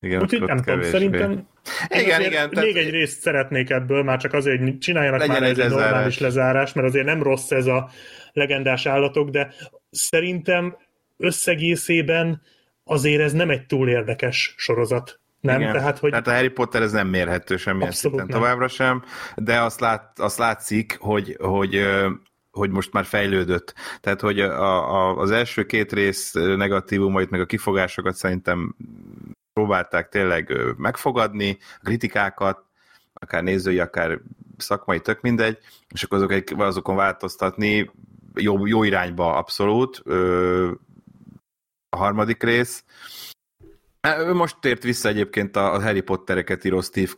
igen Úgyhogy nem tudom, szerintem Igen, igen, Még tehát- egy részt szeretnék ebből, már csak azért, hogy csináljanak Legyen már egy lezárás. normális lezárás, mert azért nem rossz ez a legendás állatok, de szerintem összegészében azért ez nem egy túl érdekes sorozat. Nem? Igen. Tehát, hogy Tehát a Harry Potter ez nem mérhető semmilyen szinten nem. továbbra sem, de azt, lát, azt látszik, hogy, hogy, hogy most már fejlődött. Tehát, hogy a, a, az első két rész negatívumait, meg a kifogásokat szerintem próbálták tényleg megfogadni, a kritikákat, akár nézői, akár szakmai, tök mindegy, és akkor azok, azokon változtatni jó, jó irányba abszolút. A harmadik rész. Ő most tért vissza egyébként a Harry Pottereket író Steve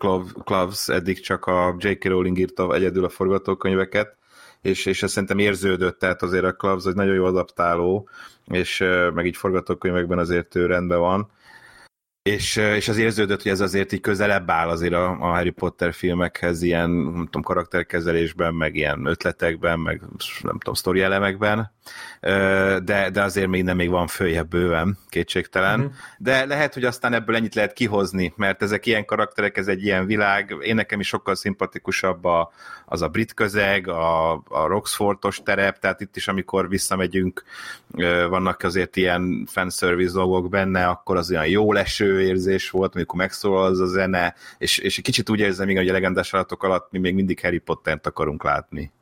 Kloves, eddig csak a J.K. Rowling írta egyedül a forgatókönyveket, és, és ez szerintem érződött, tehát azért a Kloves egy nagyon jó adaptáló, és meg így forgatókönyvekben azért ő rendben van. És, és az érződött, hogy ez azért így közelebb áll azért a, a Harry Potter filmekhez, ilyen, nem tudom, karakterkezelésben, meg ilyen ötletekben, meg nem tudom, sztori elemekben, de, de azért még nem még van följebb bőven, kétségtelen. Mhm. De lehet, hogy aztán ebből ennyit lehet kihozni, mert ezek ilyen karakterek, ez egy ilyen világ, én nekem is sokkal szimpatikusabb a, az a brit közeg, a, a Roxfortos terep, tehát itt is, amikor visszamegyünk, vannak azért ilyen fanservice dolgok benne, akkor az olyan jó leső érzés volt, amikor megszólal az a zene, és, és egy kicsit úgy érzem, igen, hogy a legendás alatt mi még mindig Harry Pottert akarunk látni.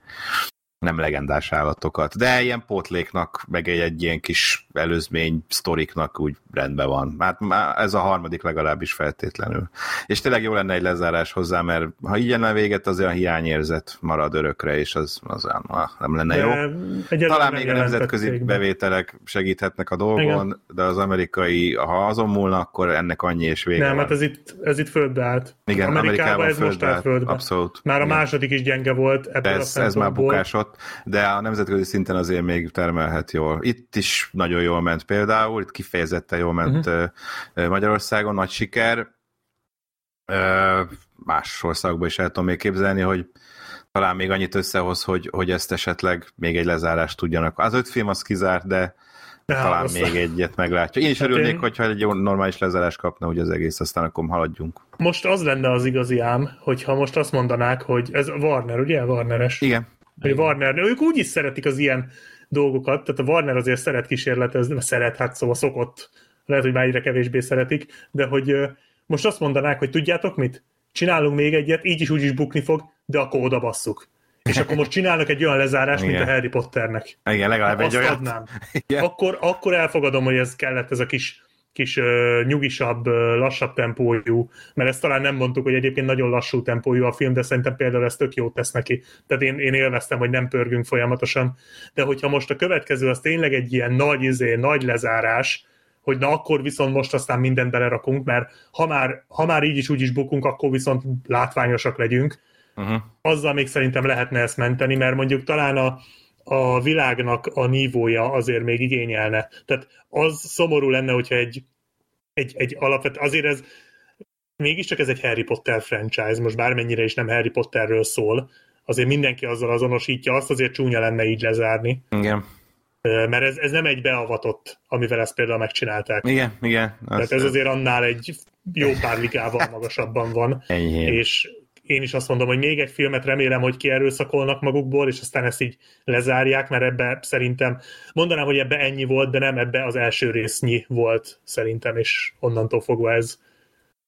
Nem legendás állatokat. De ilyen pótléknak, meg egy, egy ilyen kis előzmény sztoriknak úgy rendben van. Hát már ez a harmadik legalábbis feltétlenül. És tényleg jó lenne egy lezárás hozzá, mert ha így lenne véget, azért a hiányérzet marad örökre, és az, az nem lenne jó. Talán még a nemzetközi bevételek segíthetnek a dolgon, Igen. de az amerikai, ha azon múlna, akkor ennek annyi és vége Nem, van. hát ez itt, ez itt földbe állt. Igen, Amerikában, Amerikában ez most állt földbe. Abszolút. Már a Igen. második is gyenge volt. Ebből ez, ez már bukásot de a nemzetközi szinten azért még termelhet jól. Itt is nagyon jól ment például, itt kifejezetten jól ment uh-huh. Magyarországon, nagy siker. Más országokban is el tudom még képzelni, hogy talán még annyit összehoz, hogy, hogy ezt esetleg még egy lezárást tudjanak. Az öt film az kizárt, de de talán aztán... még egyet meglátja. Én is hát örülnék, én... hogyha egy normális lezárás kapna, hogy az egész, aztán akkor haladjunk. Most az lenne az igazi ám, hogyha most azt mondanák, hogy ez Warner, ugye? Warneres. Igen. Hogy Warner, ők úgy is szeretik az ilyen dolgokat, tehát a Warner azért szeret kísérletezni, szeret, hát szóval szokott, lehet, hogy már egyre kevésbé szeretik, de hogy most azt mondanák, hogy tudjátok mit? Csinálunk még egyet, így is úgy is bukni fog, de akkor oda basszuk. És akkor most csinálnak egy olyan lezárást, mint a Harry Potternek. Igen, legalább egy olyat. Adnám. Igen. Akkor, akkor elfogadom, hogy ez kellett ez a kis kis uh, nyugisabb, uh, lassabb tempójú, mert ezt talán nem mondtuk, hogy egyébként nagyon lassú tempójú a film, de szerintem például ez tök jót tesz neki. Tehát én, én élveztem, hogy nem pörgünk folyamatosan, de hogyha most a következő az tényleg egy ilyen nagy, izé, nagy lezárás, hogy na akkor viszont most aztán mindent belerakunk, mert ha már, ha már így is úgy is bukunk, akkor viszont látványosak legyünk. Uh-huh. Azzal még szerintem lehetne ezt menteni, mert mondjuk talán a, a világnak a nívója azért még igényelne. Tehát az szomorú lenne, hogyha egy, egy, egy alapvet, azért ez mégiscsak ez egy Harry Potter franchise, most bármennyire is nem Harry Potterről szól, azért mindenki azzal azonosítja, azt azért csúnya lenne így lezárni. Igen. Mert ez, ez nem egy beavatott, amivel ezt például megcsinálták. Igen, igen. Tehát ez azért annál egy jó pár ligával magasabban van. [laughs] Enyhén. És én is azt mondom, hogy még egy filmet remélem, hogy kierőszakolnak magukból, és aztán ezt így lezárják, mert ebbe szerintem, mondanám, hogy ebbe ennyi volt, de nem ebbe az első résznyi volt szerintem, és onnantól fogva ez,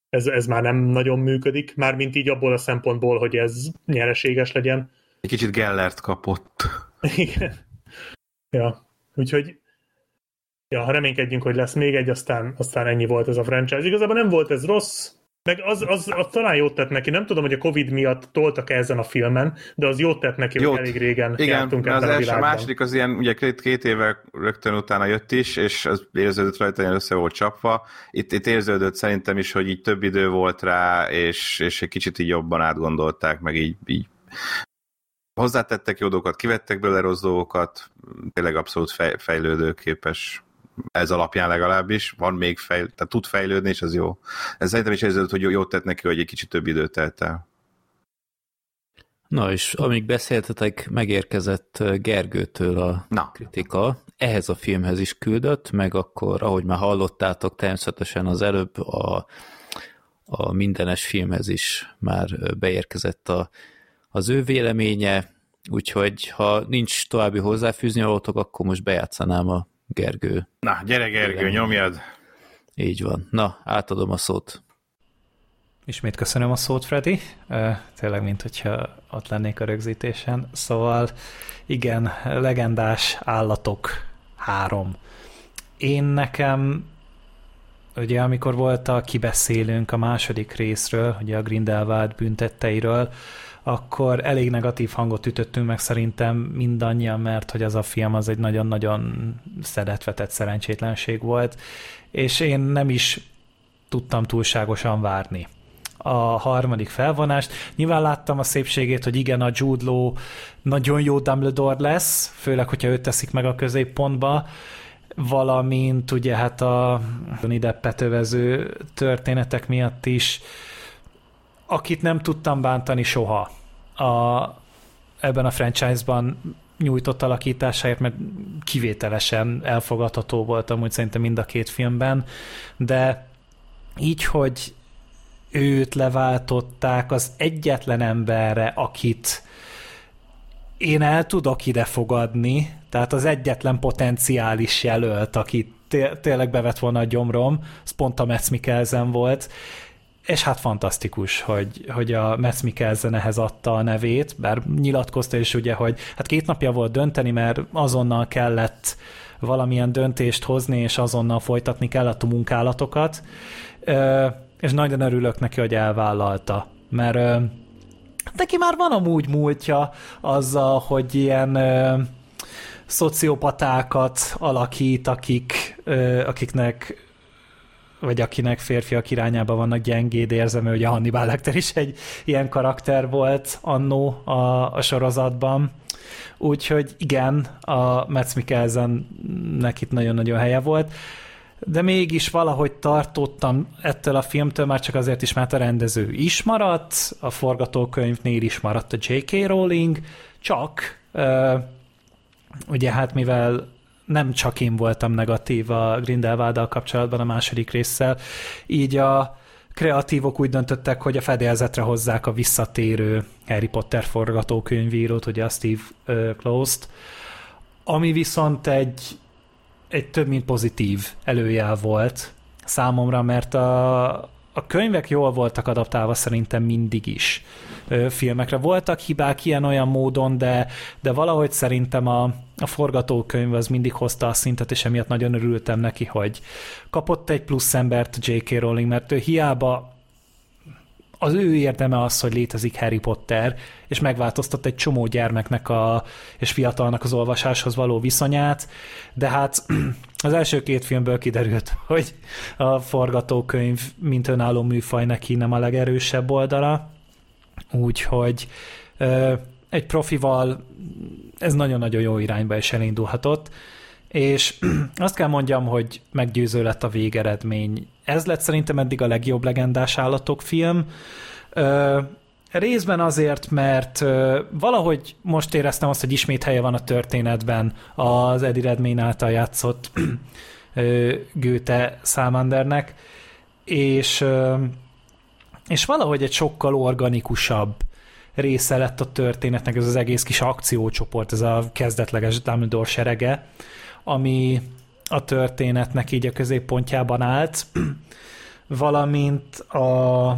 ez, ez már nem nagyon működik, mármint így abból a szempontból, hogy ez nyereséges legyen. Egy kicsit Gellert kapott. [laughs] Igen. Ja, úgyhogy ja, reménykedjünk, hogy lesz még egy, aztán, aztán ennyi volt ez a franchise. Igazából nem volt ez rossz, meg az, az, az talán jót tett neki, nem tudom, hogy a Covid miatt toltak -e ezen a filmen, de az jót tett neki, jót. hogy elég régen Igen, jártunk az ebben első, a, a második az ilyen, ugye két, két éve rögtön utána jött is, és az érződött rajta, hogy össze volt csapva. Itt, itt érződött szerintem is, hogy így több idő volt rá, és, és egy kicsit így jobban átgondolták, meg így, így hozzátettek jó dolgokat, kivettek belőle rossz dolgokat, tényleg abszolút fej, fejlődőképes ez alapján legalábbis, van még fejl, tehát tud fejlődni, és az jó. Ez szerintem is érződött, hogy jót tett neki, hogy egy kicsit több időt telt el. Na és amíg beszéltetek, megérkezett Gergőtől a Na. kritika. Ehhez a filmhez is küldött, meg akkor, ahogy már hallottátok, természetesen az előbb a, a mindenes filmhez is már beérkezett a, az ő véleménye, úgyhogy ha nincs további hozzáfűzni valótok, akkor most bejátszanám a Gergő. Na, gyere Gergő, Igen. nyomjad! Így van. Na, átadom a szót. Ismét köszönöm a szót, Freddy. Tényleg, mint hogyha ott lennék a rögzítésen. Szóval, igen, legendás állatok három. Én nekem, ugye amikor volt a kibeszélünk a második részről, ugye a Grindelwald büntetteiről, akkor elég negatív hangot ütöttünk meg szerintem mindannyian, mert hogy az a film az egy nagyon-nagyon szedetvetett szerencsétlenség volt, és én nem is tudtam túlságosan várni a harmadik felvonást. Nyilván láttam a szépségét, hogy igen, a Jude Law nagyon jó Dumbledore lesz, főleg, hogyha őt teszik meg a középpontba, valamint ugye hát a ide petövező történetek miatt is akit nem tudtam bántani soha a, ebben a franchise-ban nyújtott alakításáért, mert kivételesen elfogadható volt amúgy szerintem mind a két filmben, de így, hogy őt leváltották az egyetlen emberre, akit én el tudok ide fogadni, tehát az egyetlen potenciális jelölt, aki tényleg bevet volna a gyomrom, az pont a Metz volt, és hát fantasztikus, hogy, hogy a Metz Mikkelsen ehhez adta a nevét, bár nyilatkozta is ugye, hogy hát két napja volt dönteni, mert azonnal kellett valamilyen döntést hozni, és azonnal folytatni kellett a munkálatokat, és nagyon örülök neki, hogy elvállalta, mert neki már van amúgy múltja azzal, hogy ilyen szociopatákat alakít, akik, akiknek vagy akinek férfiak irányába vannak gyengéd, érzem, hogy a Hannibal Lecter is egy ilyen karakter volt annó a, a sorozatban. Úgyhogy igen, a Metz Mikkelsennek itt nagyon-nagyon helye volt, de mégis valahogy tartottam ettől a filmtől, már csak azért is, mert a rendező is maradt, a forgatókönyvnél is maradt a J.K. Rowling, csak ugye hát mivel nem csak én voltam negatív a Grindelwald-dal kapcsolatban a második résszel, így a kreatívok úgy döntöttek, hogy a fedélzetre hozzák a visszatérő Harry Potter forgatókönyvírót, ugye a Steve Close-t, ami viszont egy, egy több mint pozitív előjel volt számomra, mert a, a könyvek jól voltak adaptálva szerintem mindig is filmekre. Voltak hibák ilyen-olyan módon, de, de valahogy szerintem a, a forgatókönyv az mindig hozta a szintet, és emiatt nagyon örültem neki, hogy kapott egy plusz embert J.K. Rowling, mert ő hiába az ő érdeme az, hogy létezik Harry Potter, és megváltoztat egy csomó gyermeknek a, és fiatalnak az olvasáshoz való viszonyát, de hát [clears throat] az első két filmből kiderült, hogy a forgatókönyv, mint önálló műfaj neki nem a legerősebb oldala, úgyhogy egy profival ez nagyon-nagyon jó irányba is elindulhatott, és [clears throat] azt kell mondjam, hogy meggyőző lett a végeredmény. Ez lett szerintem eddig a legjobb legendás állatok film. Részben azért, mert valahogy most éreztem azt, hogy ismét helye van a történetben az Eddie Redmayne által játszott [clears throat] Goethe Salmandernek, és, és valahogy egy sokkal organikusabb része lett a történetnek, ez az egész kis akciócsoport, ez a kezdetleges Dumbledore serege, ami a történetnek így a középpontjában állt, [clears throat] valamint a,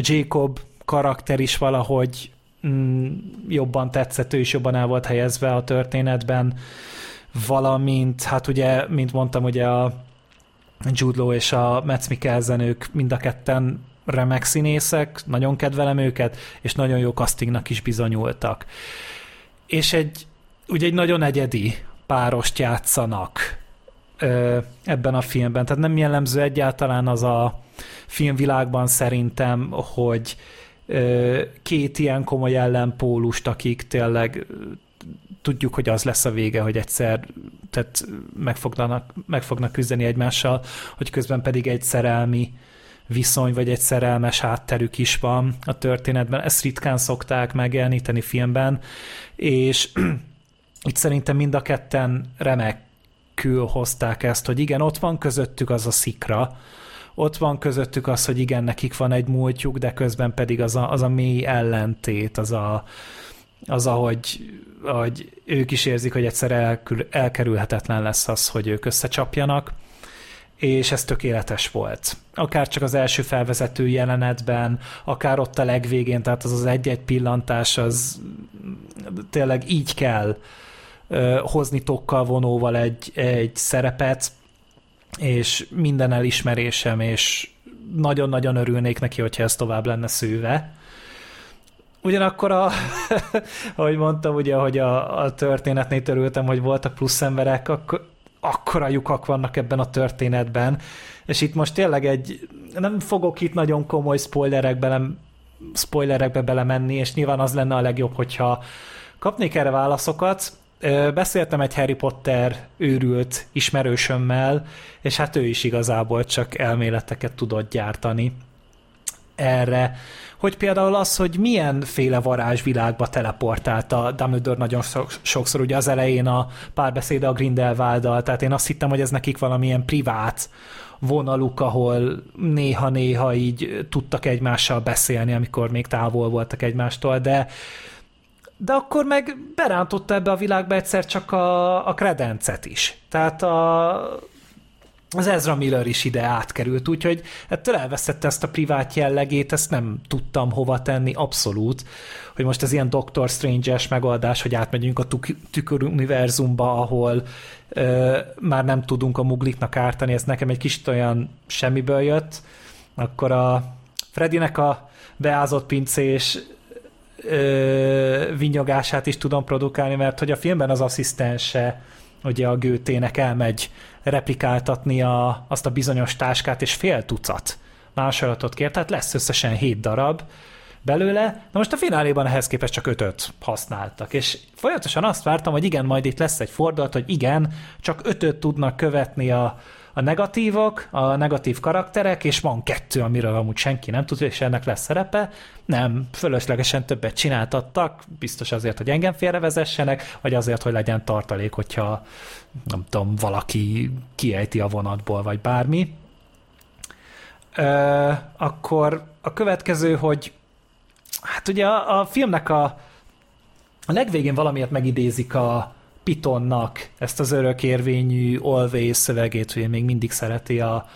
Jacob karakter is valahogy mm, jobban tetszett, ő is jobban el volt helyezve a történetben, valamint, hát ugye, mint mondtam, ugye a Jude Law és a Metz Mikkelsen, ők mind a ketten remek színészek, nagyon kedvelem őket, és nagyon jó castingnak is bizonyultak. És egy, ugye egy nagyon egyedi párost játszanak ö, ebben a filmben. Tehát nem jellemző egyáltalán az a filmvilágban szerintem, hogy ö, két ilyen komoly ellenpólust, akik tényleg tudjuk, hogy az lesz a vége, hogy egyszer tehát meg, fognak, meg fognak küzdeni egymással, hogy közben pedig egy szerelmi viszony, vagy egy szerelmes hátterük is van a történetben. Ezt ritkán szokták megjeleníteni filmben, és [clears throat] itt szerintem mind a ketten remekül hozták ezt, hogy igen, ott van közöttük az a szikra, ott van közöttük az, hogy igen, nekik van egy múltjuk, de közben pedig az a, az a mély ellentét, az a, az, ahogy, ahogy ők is érzik, hogy egyszer elkerülhetetlen lesz az, hogy ők összecsapjanak, és ez tökéletes volt. Akár csak az első felvezető jelenetben, akár ott a legvégén, tehát az az egy-egy pillantás, az tényleg így kell hozni tokkal vonóval egy, egy szerepet, és minden elismerésem, és nagyon-nagyon örülnék neki, hogyha ez tovább lenne szőve. Ugyanakkor, a, [laughs] ahogy mondtam, ugye, hogy a, a történetnél törültem, hogy voltak plusz emberek, akkor akkora lyukak vannak ebben a történetben, és itt most tényleg egy, nem fogok itt nagyon komoly spoilerekbe, spoilerekbe belemenni, és nyilván az lenne a legjobb, hogyha kapnék erre válaszokat, Beszéltem egy Harry Potter őrült ismerősömmel, és hát ő is igazából csak elméleteket tudott gyártani erre, hogy például az, hogy milyen féle varázsvilágba teleportálta Dumbledore nagyon sokszor, ugye az elején a párbeszéde a Grindelwald-dal, tehát én azt hittem, hogy ez nekik valamilyen privát vonaluk, ahol néha-néha így tudtak egymással beszélni, amikor még távol voltak egymástól, de de akkor meg berántotta ebbe a világba egyszer csak a, a kredencet is. Tehát a, az Ezra Miller is ide átkerült, úgyhogy ettől elveszette ezt a privát jellegét, ezt nem tudtam hova tenni abszolút, hogy most ez ilyen Doctor Strange-es megoldás, hogy átmegyünk a tükör univerzumba, ahol ö, már nem tudunk a mugliknak ártani, ez nekem egy kicsit olyan semmiből jött, akkor a Fredinek a beázott pincés ö, vinyogását is tudom produkálni, mert hogy a filmben az asszisztense ugye a gőtének elmegy replikáltatni a, azt a bizonyos táskát, és fél tucat másolatot kér, tehát lesz összesen hét darab belőle. Na most a fináléban ehhez képest csak ötöt használtak, és folyamatosan azt vártam, hogy igen, majd itt lesz egy fordulat, hogy igen, csak ötöt tudnak követni a, a negatívok, a negatív karakterek, és van kettő, amiről amúgy senki nem tud, és ennek lesz szerepe. Nem, fölöslegesen többet csináltattak, biztos azért, hogy engem félrevezessenek, vagy azért, hogy legyen tartalék, hogyha nem tudom, valaki kiejti a vonatból, vagy bármi. Ö, akkor a következő, hogy hát ugye a, a filmnek a, a legvégén valamiért megidézik a, Pythonnak ezt az örökérvényű always szövegét, hogy még mindig szereti a,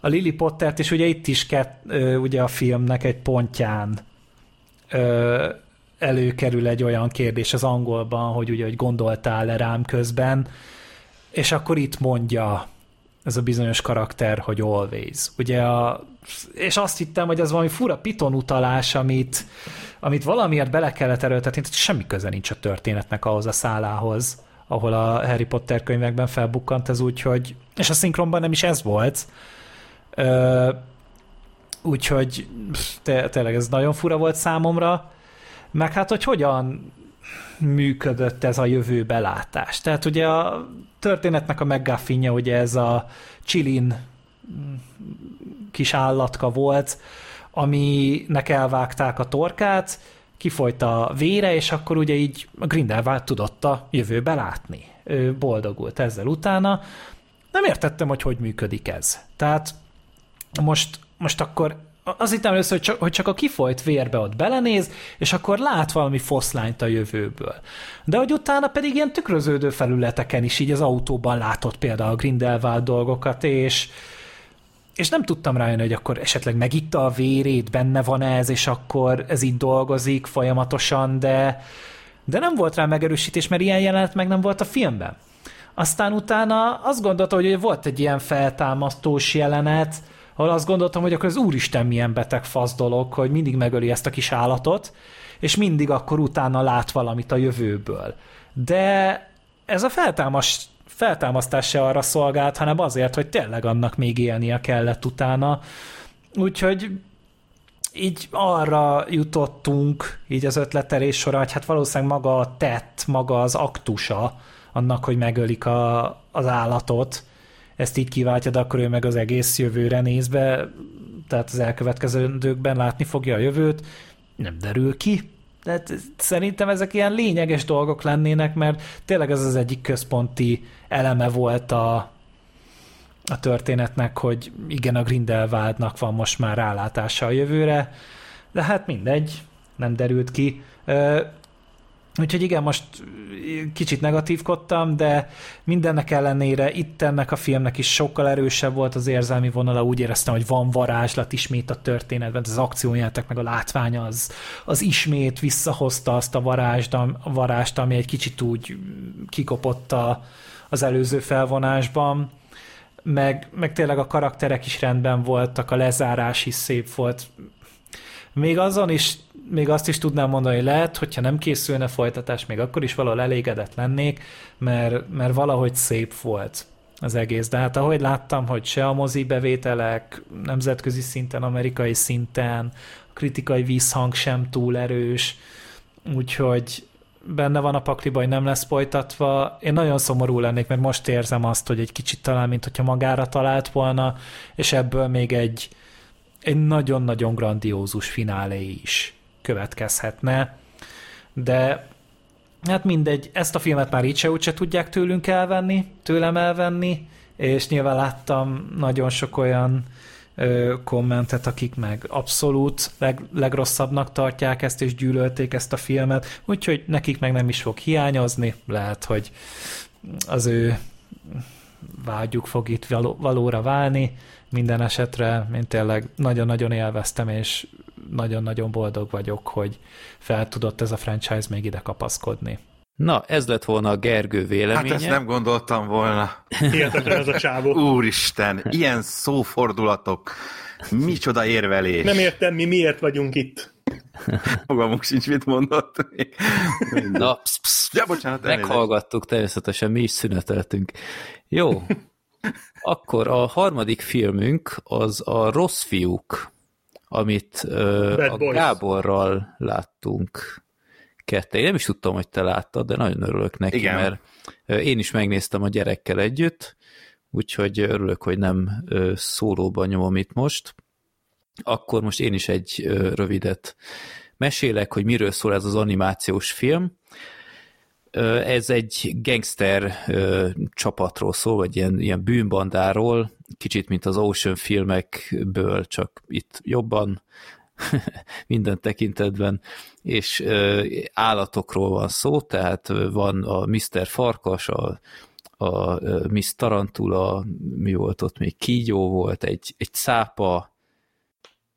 a Lily Pottert, és ugye itt is kett, ugye a filmnek egy pontján ö, előkerül egy olyan kérdés az angolban, hogy ugye, hogy gondoltál-e rám közben, és akkor itt mondja ez a bizonyos karakter, hogy always. Ugye a, és azt hittem, hogy ez valami fura piton utalás, amit, amit valamiért bele kellett erőltetni, tehát semmi köze nincs a történetnek ahhoz a szálához, ahol a Harry Potter könyvekben felbukkant ez úgy, hogy, és a szinkronban nem is ez volt, úgyhogy te, tényleg ez nagyon fura volt számomra, meg hát, hogy hogyan működött ez a jövő belátás. Tehát ugye a történetnek a meggaffinja, ugye ez a Csilin kis állatka volt, aminek elvágták a torkát, kifolyt a vére, és akkor ugye így a Grindelwald tudott a jövőbe látni. Ő boldogult ezzel utána. Nem értettem, hogy hogy működik ez. Tehát most, most akkor az itt először, hogy csak, hogy csak a kifolyt vérbe ott belenéz, és akkor lát valami foszlányt a jövőből. De hogy utána pedig ilyen tükröződő felületeken is így az autóban látott például a Grindelwald dolgokat, és, és nem tudtam rájönni, hogy akkor esetleg megitta a vérét, benne van ez, és akkor ez így dolgozik folyamatosan, de, de nem volt rá megerősítés, mert ilyen jelenet meg nem volt a filmben. Aztán utána azt gondoltam, hogy volt egy ilyen feltámasztós jelenet, ahol azt gondoltam, hogy akkor az úristen milyen beteg fasz dolog, hogy mindig megöli ezt a kis állatot, és mindig akkor utána lát valamit a jövőből. De ez a feltámast, feltámasztás se arra szolgált, hanem azért, hogy tényleg annak még élnie kellett utána. Úgyhogy így arra jutottunk, így az ötletelés sorra, hogy hát valószínűleg maga a tett, maga az aktusa annak, hogy megölik a, az állatot, ezt így kiváltja, de akkor ő meg az egész jövőre néz be, tehát az elkövetkezőkben látni fogja a jövőt, nem derül ki. Tehát szerintem ezek ilyen lényeges dolgok lennének, mert tényleg ez az egyik központi eleme volt a, a történetnek, hogy igen, a Grindelwaldnak van most már rálátása a jövőre, de hát mindegy, nem derült ki. Úgyhogy igen, most kicsit negatívkodtam, de mindennek ellenére itt ennek a filmnek is sokkal erősebb volt az érzelmi vonala, úgy éreztem, hogy van varázslat ismét a történetben, az akciójátek meg a látványa az, az ismét visszahozta azt a varást, a varást, ami egy kicsit úgy kikopott a, az előző felvonásban, meg, meg tényleg a karakterek is rendben voltak, a lezárás is szép volt. Még azon is még azt is tudnám mondani, hogy lehet, hogyha nem készülne folytatás, még akkor is valahol elégedett lennék, mert, mert valahogy szép volt az egész. De hát ahogy láttam, hogy se a mozi bevételek nemzetközi szinten, amerikai szinten, a kritikai visszhang sem túl erős, úgyhogy benne van a pakliba, hogy nem lesz folytatva. Én nagyon szomorú lennék, mert most érzem azt, hogy egy kicsit talán, mint hogyha magára talált volna, és ebből még egy, egy nagyon-nagyon grandiózus finálé is következhetne, de hát mindegy, ezt a filmet már így se úgyse tudják tőlünk elvenni, tőlem elvenni, és nyilván láttam nagyon sok olyan ö, kommentet, akik meg abszolút leg, legrosszabbnak tartják ezt, és gyűlölték ezt a filmet, úgyhogy nekik meg nem is fog hiányozni, lehet, hogy az ő vágyuk fog itt való, valóra válni. Minden esetre én tényleg nagyon-nagyon élveztem, és nagyon-nagyon boldog vagyok, hogy fel tudott ez a franchise még ide kapaszkodni. Na, ez lett volna a Gergő véleménye. Hát ezt nem gondoltam volna. Hihetetlen ez a csávó. [laughs] Úristen, ilyen szófordulatok. Micsoda érvelés. Nem értem, mi miért vagyunk itt. [laughs] Fogalmunk sincs, mit mondott. Na, psz, psz, Ja, bocsánat, elnézést. meghallgattuk, természetesen mi is szüneteltünk. Jó, akkor a harmadik filmünk az a Rossz fiúk, amit Bad a Boys. Gáborral láttunk ketten. Én nem is tudtam, hogy te láttad, de nagyon örülök neki, Igen. mert én is megnéztem a gyerekkel együtt, úgyhogy örülök, hogy nem szólóban nyomom itt most. Akkor most én is egy rövidet mesélek, hogy miről szól ez az animációs film. Ez egy gangster csapatról szól, vagy ilyen, ilyen bűnbandáról, kicsit mint az Ocean filmekből, csak itt jobban [laughs] minden tekintetben, és állatokról van szó, tehát van a Mr. Farkas, a, a Miss Tarantula, mi volt ott még, kígyó volt, egy, egy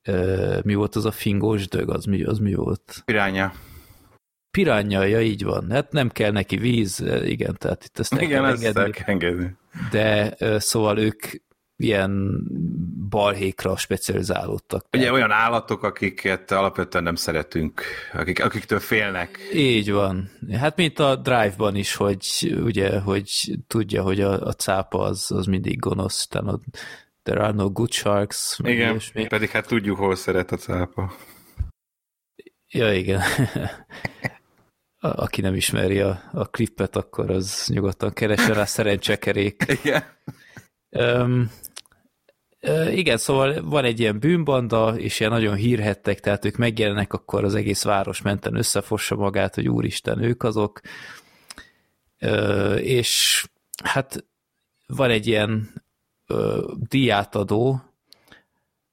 ö, mi volt az a fingós dög, az mi, az mi volt? Piránya. Piránya, ja így van. Hát nem kell neki víz, igen, tehát itt ezt Igen, kell ezt engedni. kell engedni. De szóval ők ilyen balhékra specializálódtak. Ugye olyan állatok, akiket alapvetően nem szeretünk, akik, akiktől félnek. Így van. Hát mint a Drive-ban is, hogy ugye, hogy tudja, hogy a, a cápa az, az mindig gonosz, tehát a There are no good sharks. Igen, ilyesmi. pedig hát tudjuk, hol szeret a cápa. Ja, igen. [laughs] A- Aki nem ismeri a, a klippet, akkor az nyugodtan keresse rá szerencsekerék. [laughs] Igen. Um, igen, szóval van egy ilyen bűnbanda, és ilyen nagyon hírhettek, tehát ők megjelennek, akkor az egész város menten összefossa magát, hogy úristen, ők azok. Ö, és hát van egy ilyen ö, díjátadó,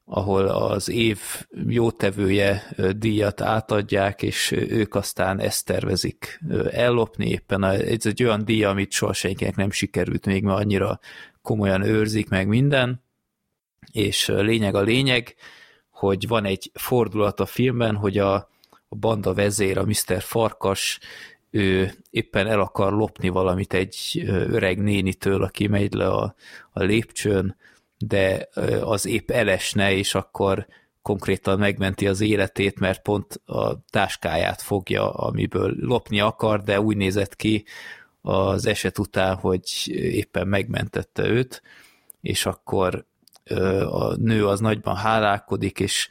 ahol az év jótevője díjat átadják, és ők aztán ezt tervezik ellopni éppen. Ez egy olyan díj, amit soha senkinek nem sikerült még, mert annyira komolyan őrzik meg minden, és lényeg a lényeg, hogy van egy fordulat a filmben, hogy a, banda vezér, a Mr. Farkas, ő éppen el akar lopni valamit egy öreg nénitől, aki megy le a, a lépcsőn, de az épp elesne, és akkor konkrétan megmenti az életét, mert pont a táskáját fogja, amiből lopni akar, de úgy nézett ki az eset után, hogy éppen megmentette őt, és akkor a nő az nagyban hálálkodik, és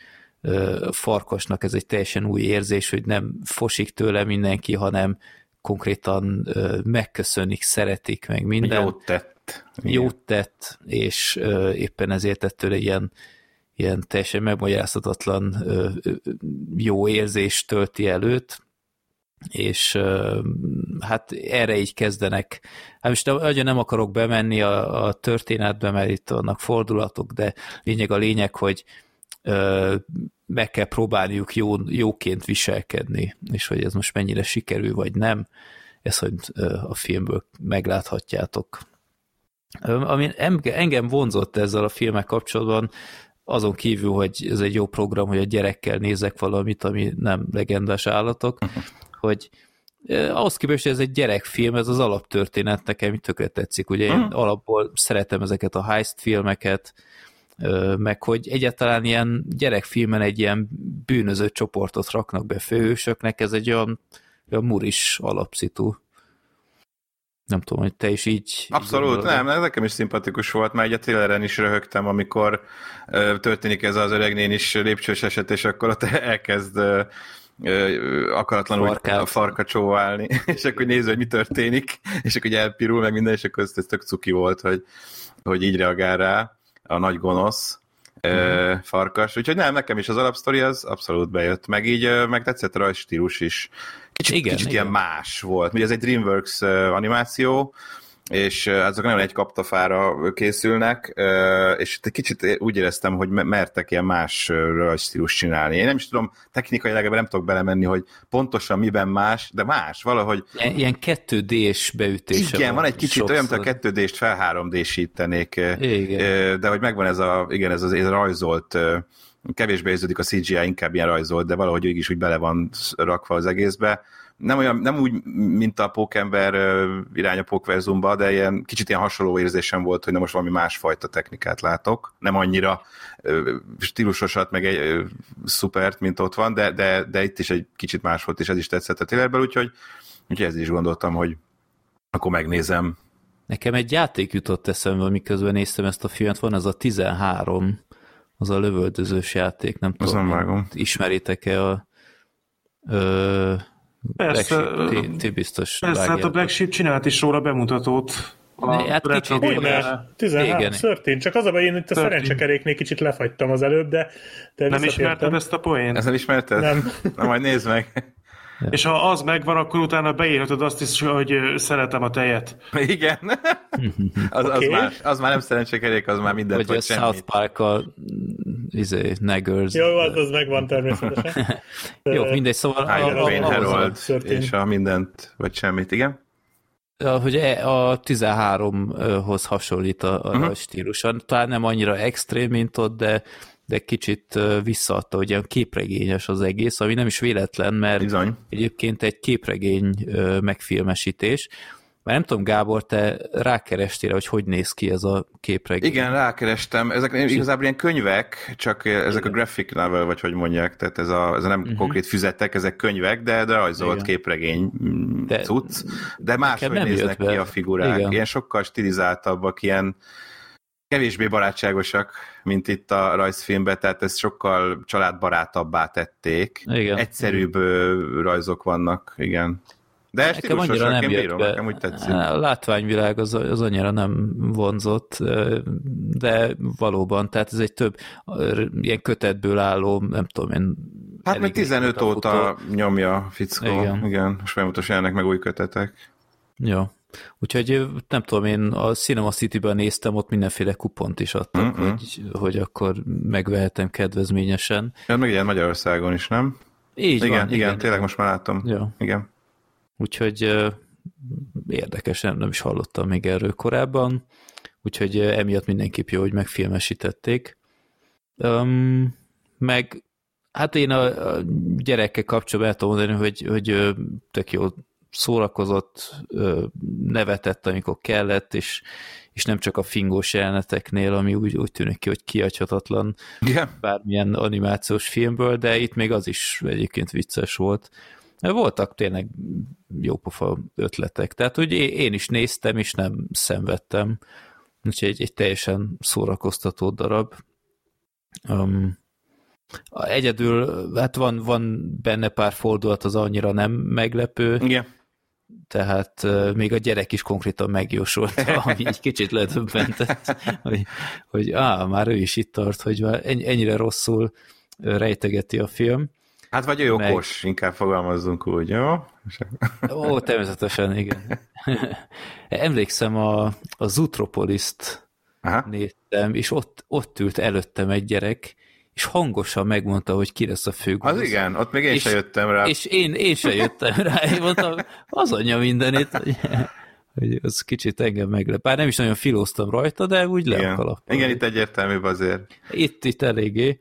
Farkasnak ez egy teljesen új érzés, hogy nem fosik tőle mindenki, hanem konkrétan megköszönik, szeretik meg minden Jót tett. Igen. jót tett, és ö, éppen ezért ettől egy ilyen, ilyen teljesen megmagyarázhatatlan ö, jó érzés tölti előtt, és hát erre így kezdenek. Hát most nagyon nem akarok bemenni a, a történetbe, mert itt vannak fordulatok, de lényeg a lényeg, hogy ö, meg kell próbálniuk jó, jóként viselkedni, és hogy ez most mennyire sikerül, vagy nem, ezt hogy a filmből megláthatjátok. Ami enge- engem vonzott ezzel a filmek kapcsolatban, azon kívül, hogy ez egy jó program, hogy a gyerekkel nézek valamit, ami nem legendás állatok, [laughs] hogy ahhoz képest, hogy ez egy gyerekfilm, ez az alaptörténet nekem tökre tetszik. Ugye én alapból szeretem ezeket a heist filmeket, meg hogy egyáltalán ilyen gyerekfilmen egy ilyen bűnöző csoportot raknak be főhősöknek, ez egy olyan, olyan muris alapszitu. Nem tudom, hogy te is így... Abszolút, nem, nekem is szimpatikus volt, mert egy a traileren is röhögtem, amikor ö, történik ez az öreg is lépcsős eset, és akkor ott [laughs] elkezd ö, ö, akaratlanul Farkát. a farka csóválni, [laughs] és akkor néző, hogy mi történik, és akkor elpirul meg minden, és akkor ez, ez tök cuki volt, hogy, hogy így reagál rá a nagy gonosz ö, farkas. Úgyhogy nem, nekem is az alapsztori az abszolút bejött, meg így meg tetszett a rajstílus is. Kicsit, Igen, kicsit igen. ilyen más volt. Ugye ez egy DreamWorks animáció, és azok nagyon egy kaptafára készülnek, és egy kicsit úgy éreztem, hogy me- mertek ilyen más rajzstílus csinálni. Én nem is tudom, technikailag nem tudok belemenni, hogy pontosan miben más, de más, valahogy Ilyen, ilyen 2D-s beütése igen, van egy kicsit olyan, mint a sokszor. 2D-st fel 3D-sítenék, Igen. de hogy megvan ez a, igen, ez az ez rajzolt, kevésbé érződik a CGI, inkább ilyen rajzolt, de valahogy így is úgy bele van rakva az egészbe. Nem, olyan, nem úgy, mint a Pókember irány a Pókverzumba, de ilyen, kicsit ilyen hasonló érzésem volt, hogy na most valami másfajta technikát látok. Nem annyira stílusosat, meg egy szupert, mint ott van, de, de, de itt is egy kicsit más volt, és ez is tetszett a trailerből, úgyhogy, úgyhogy ez is gondoltam, hogy akkor megnézem. Nekem egy játék jutott eszembe, miközben néztem ezt a filmet, van az a 13, az a lövöldözős játék, nem Azt tudom, nem vágom. ismeritek-e a ö, Persze, Black Sheep? ti, ti biztos Persze, hát a. Black Sheep csinált is róla bemutatót. A Ne, hát kicsit-. Hogyne, 13, Igen. Szörtén. Csak az a baj, én itt a szerencsekeréknél kicsit lefagytam az előbb, de, de Nem ismerted ezt a poént? Ezt nem ismerted? Nem. Na majd nézd meg. És ha az megvan, akkor utána beírhatod azt is, hogy szeretem a tejet. Igen. Az, az, Oké. már, az már nem szerencsekerék, az már mindent Vagy a vagy South semmit. Park a izé, Naggers. Jó, az, az megvan természetesen. Jó, mindegy, szóval a, Iron a, a, Herald, Thirteen. és a mindent, vagy semmit, igen? a, hogy e- a 13-hoz hasonlít a, a Mhm. uh-huh. stíluson. Talán nem annyira extrém, mint ott, de, de kicsit visszaadta, hogy ilyen képregényes az egész, ami nem is véletlen, mert Bizony. egyébként egy képregény megfilmesítés. Már nem tudom, Gábor, te rákerestél, hogy hogy néz ki ez a képregény. Igen, rákerestem. Ezek igazából ilyen könyvek, csak ezek a graphic novel, vagy hogy mondják, tehát ez a, ez a nem uh-huh. konkrét füzetek, ezek könyvek, de, de rajzolt Igen. képregény mm, De- cucc, de máshogy néznek ki a figurák. Igen. Ilyen sokkal stilizáltabbak, ilyen kevésbé barátságosak, mint itt a rajzfilmben, tehát ezt sokkal családbarátabbá tették. Igen. Egyszerűbb rajzok vannak, igen. De Nekem annyira nem jött bírom, be. nekem úgy tetszik. A látványvilág az, az annyira nem vonzott, de valóban, tehát ez egy több ilyen kötetből álló, nem tudom én. Hát elég 15 régóta óta nyomja a fickó. Igen. Igen. Most folyamatosan jönnek meg új kötetek. Ja. Úgyhogy nem tudom, én a Cinema City-ben néztem, ott mindenféle kupont is adtak, Mhm. hogy, hogy akkor megvehetem kedvezményesen. Jön meg ilyen Magyarországon is, nem? Így igen, van, igen, igen, tényleg most már látom. Ja. Igen. Úgyhogy ö, érdekes, nem, nem is hallottam még erről korábban, úgyhogy emiatt mindenképp jó, hogy megfilmesítették. Um, meg hát én a, a gyerekkel kapcsolatban el tudom mondani, hogy, hogy tök jó szórakozott, nevetett, amikor kellett, és, és nem csak a fingós jeleneteknél, ami úgy, úgy tűnik ki, hogy kiadhatatlan Igen. bármilyen animációs filmből, de itt még az is egyébként vicces volt. Voltak tényleg jópofa ötletek, tehát hogy én én is néztem, és nem szenvedtem, úgyhogy egy, egy teljesen szórakoztató darab. Um, egyedül, hát van, van benne pár fordulat, az annyira nem meglepő, Igen. Tehát uh, még a gyerek is konkrétan megjósolta, [laughs] ami egy kicsit ledöbbentett, hogy, hogy á, már ő is itt tart, hogy már ennyi- ennyire rosszul rejtegeti a film. Hát vagy ő Meg- okos, inkább fogalmazzunk úgy, jó? Ó, természetesen, igen. [laughs] Emlékszem, a, a Zutropoliszt Aha. néztem, és ott, ott ült előttem egy gyerek, és hangosan megmondta, hogy ki lesz a főgonosz. Az igen, ott még én És- sem jöttem rá. És én, én se jöttem rá, én mondtam, az anyja mindenit, hogy, hogy az kicsit engem meglep. Bár nem is nagyon filóztam rajta, de úgy le igen. igen, itt egyértelműbb azért. Itt, itt eléggé.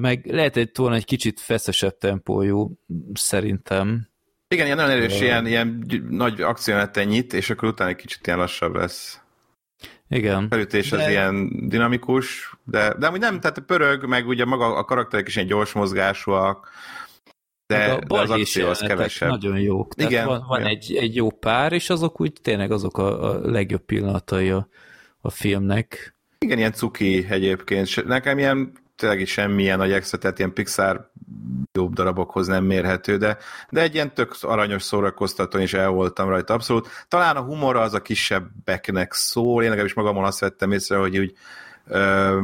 Meg lehet egy volna egy kicsit feszesebb tempójú, szerintem. Igen, ilyen nagyon erős, ilyen, ilyen gy- nagy akcióneten nyit, és akkor utána egy kicsit ilyen lassabb lesz. Igen. felütés az De- ilyen dinamikus, de, de amúgy nem, tehát pörög, meg ugye maga a karakterek is ilyen gyors mozgásúak, de, Meg a de az akció az kevesebb. Nagyon jók. Tehát Igen, van, van igen. egy, egy jó pár, és azok úgy tényleg azok a, a legjobb pillanatai a, a filmnek. Igen, ilyen cuki egyébként. Nekem ilyen tényleg is semmilyen nagy extra, tehát ilyen Pixar jobb darabokhoz nem mérhető, de, de egy ilyen tök aranyos szórakoztató, és el voltam rajta abszolút. Talán a humor az a kisebbeknek szól, én legalábbis magamon azt vettem észre, hogy úgy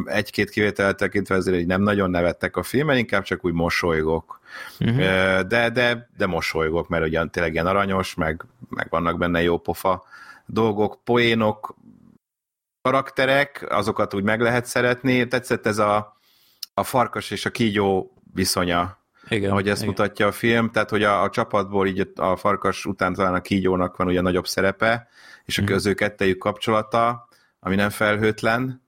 egy-két kivételt tekintve ezért így nem nagyon nevettek a filmen, inkább csak úgy mosolygok. Uh-huh. De, de, de mosolygok, mert ugye tényleg ilyen aranyos, meg, meg vannak benne jó pofa dolgok, poénok, karakterek, azokat úgy meg lehet szeretni. Tetszett ez a, a farkas és a kígyó viszonya, Igen, ahogy ezt igen. mutatja a film, tehát hogy a, a csapatból így a farkas után talán a kígyónak van ugye nagyobb szerepe, és a Mhm. köző kettejük kapcsolata, ami nem felhőtlen.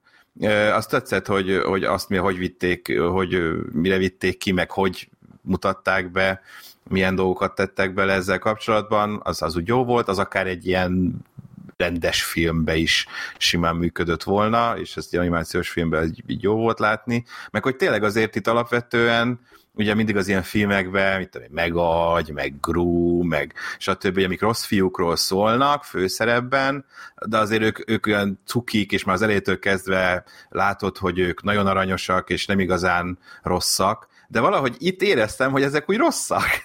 Azt tetszett, hogy, hogy azt mi, hogy vitték, hogy mire vitték ki, meg hogy mutatták be, milyen dolgokat tettek bele ezzel kapcsolatban, az, az úgy jó volt, az akár egy ilyen rendes filmbe is simán működött volna, és ezt egy animációs filmben így, így jó volt látni, meg hogy tényleg azért itt alapvetően ugye mindig az ilyen filmekben, mit tudom, Megagy, meg Gru, meg stb., amik rossz fiúkról szólnak főszerepben, de azért ők, ők olyan cukik, és már az elejétől kezdve látod, hogy ők nagyon aranyosak, és nem igazán rosszak, de valahogy itt éreztem, hogy ezek úgy rosszak. [laughs]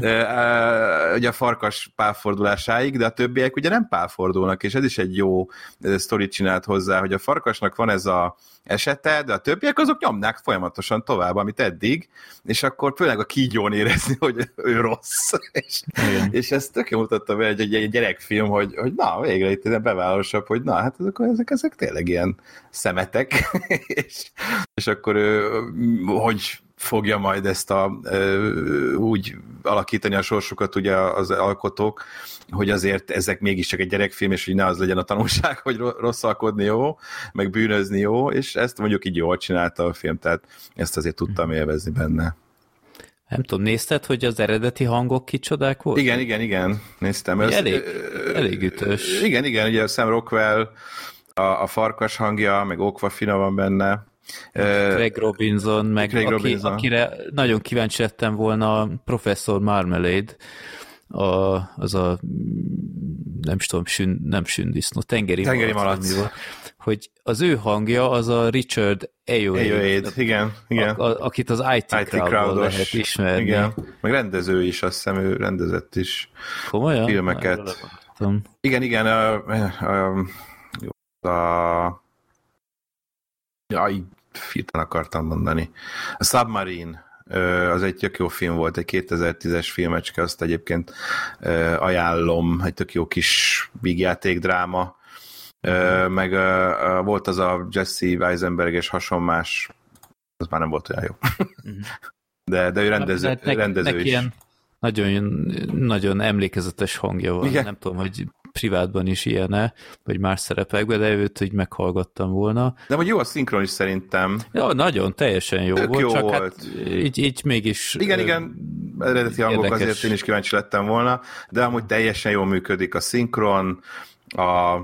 Ö, ugye a farkas pálfordulásáig, de a többiek ugye nem pálfordulnak, és ez is egy jó ö, sztorit csinált hozzá, hogy a farkasnak van ez a esete, de a többiek azok nyomnák folyamatosan tovább, amit eddig, és akkor főleg a kígyón érezni, hogy ő rossz. és, Igen. és ez tök jó mutatta be egy, egy, egy gyerekfilm, hogy, hogy na, végre itt ilyen bevállalósabb, hogy na, hát ezek, ezek, ezek tényleg ilyen szemetek, [laughs] és, és akkor ő, hogy fogja majd ezt a, úgy alakítani a sorsukat ugye az alkotók, hogy azért ezek mégiscsak egy gyerekfilm, és hogy ne az legyen a tanulság, [laughs] hogy ro- rosszalkodni jó, meg bűnözni jó, és ezt mondjuk így jól csinálta a film, tehát ezt azért tudtam élvezni benne. Nem tudom, nézted, hogy az eredeti hangok kicsodák voltak? Igen, igen, igen, néztem. Ez, elég- elég ütős. Igen, igen, ugye Sam Rockwell, a, a farkas hangja, meg Okva Fina van benne. Craig Robinson, meg Craig aki, Robinson. akire nagyon kíváncsi lettem volna a Professor Marmalade, a, az a nem is tudom, sün, nem sündisznó, tengeri, Tengeri malac, malac. hogy az ő hangja az a Richard Ayoade, Ayoade, igen, igen. A, a, akit az IT, IT crowdos. lehet ismerni. Igen, meg rendező is, azt hiszem ő rendezett is. Komolyan? Filmeket. Igen, igen, a, a, a, a jaj, hirtelen akartam mondani. A Submarine, az egy tök jó film volt, egy 2010-es filmecske, azt egyébként ajánlom, egy tök jó kis vígjáték dráma, meg volt az a Jesse Weisenberg és hasonmás, az már nem volt olyan jó. De, de ő rendező, Hát nek- rendező neki is. ilyen nagyon, nagyon emlékezetes hangja van. Igen. Nem tudom, hogy privátban is ilyen-e, vagy más szerepekben, de őt így meghallgattam volna. De hogy jó a szinkron is szerintem. Ja, nagyon, teljesen jó Tök volt, jó csak volt. hát így, így mégis... Igen, igen, eredeti hangok érdekes. azért én is kíváncsi lettem volna, de amúgy teljesen jól működik a szinkron, a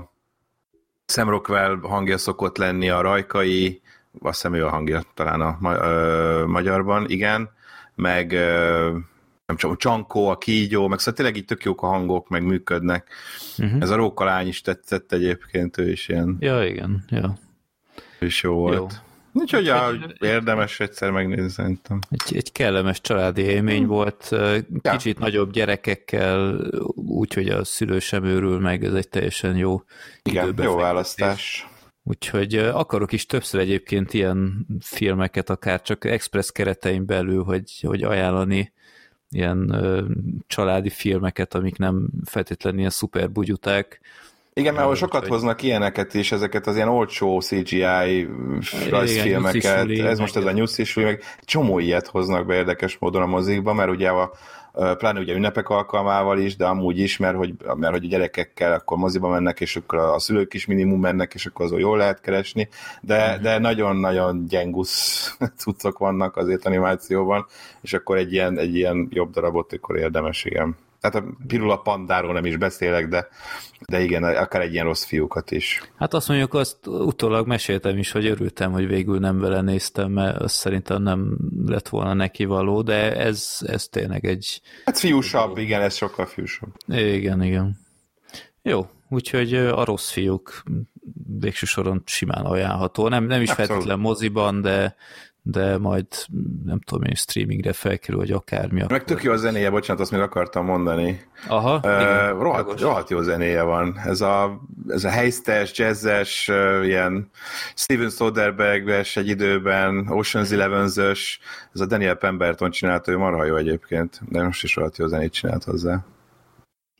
Sam Rockwell hangja szokott lenni, a rajkai, azt hiszem ő a hangja talán a ma- ö, magyarban, igen, meg ö, nem csak a Csankó, a Kígyó, meg szóval tényleg így tök jók a hangok, meg működnek. Uh-huh. Ez a Rókalány is tetszett egyébként, ő is ilyen, Ja, igen, ja. ő is jó volt. Jó. Úgyhogy ja, Úgyhogy- érdemes egyszer megnézni szerintem. Egy, egy kellemes családi élmény volt, ö, kicsit nagyobb gyerekekkel, úgyhogy a szülő sem őrül meg, ez egy teljesen jó Igen, jó választás. Úgyhogy akarok is többször egyébként ilyen filmeket, akár csak express keretein belül, hogy, hogy ajánlani ilyen ö, családi filmeket, amik nem feltétlenül ilyen szuper bugyuták. Igen, mert ahol sokat úgyhogy- hoznak ilyeneket is, ezeket az ilyen olcsó CGI rajzfilmeket, ez most ez a nyuszisuli, meg csomó ilyet hoznak be érdekes módon a mozikba, mert ugye a- pláne ugye ünnepek alkalmával is, de amúgy is, mert hogy, mert hogy a gyerekekkel akkor moziba mennek, és akkor a szülők is minimum mennek, és akkor azon jól lehet keresni, de, de nagyon-nagyon gyengusz [laughs] cuccok vannak azért animációban, és akkor egy ilyen, egy ilyen jobb darabot akkor érdemes, igen. Tehát a Pirula Pandáról nem is beszélek, de, de igen, akár egy ilyen rossz fiúkat is. Hát azt mondjuk, azt utólag meséltem is, hogy örültem, hogy végül nem vele néztem, mert azt szerintem nem lett volna neki való, de ez, ez tényleg egy... Hát fiúsabb, igen, ez sokkal fiúsabb. Igen, igen. Jó, úgyhogy a rossz fiúk végső soron simán ajánlható. Nem, nem is Abszolút. moziban, de, de majd nem tudom én, streamingre felkerül, vagy akármi. Meg tök jó a zenéje, bocsánat, azt még akartam mondani. Aha, Uh, igen, rohadt, rohadt jó zenéje van. Ez a, ez a helyztes, jazzes, uh, ilyen Steven Soderbergh-es egy időben, Ocean's Eleven-ös, ez a Daniel Pemberton csinálta, ő marha jó egyébként, de most is rohadt jó zenét csinált hozzá.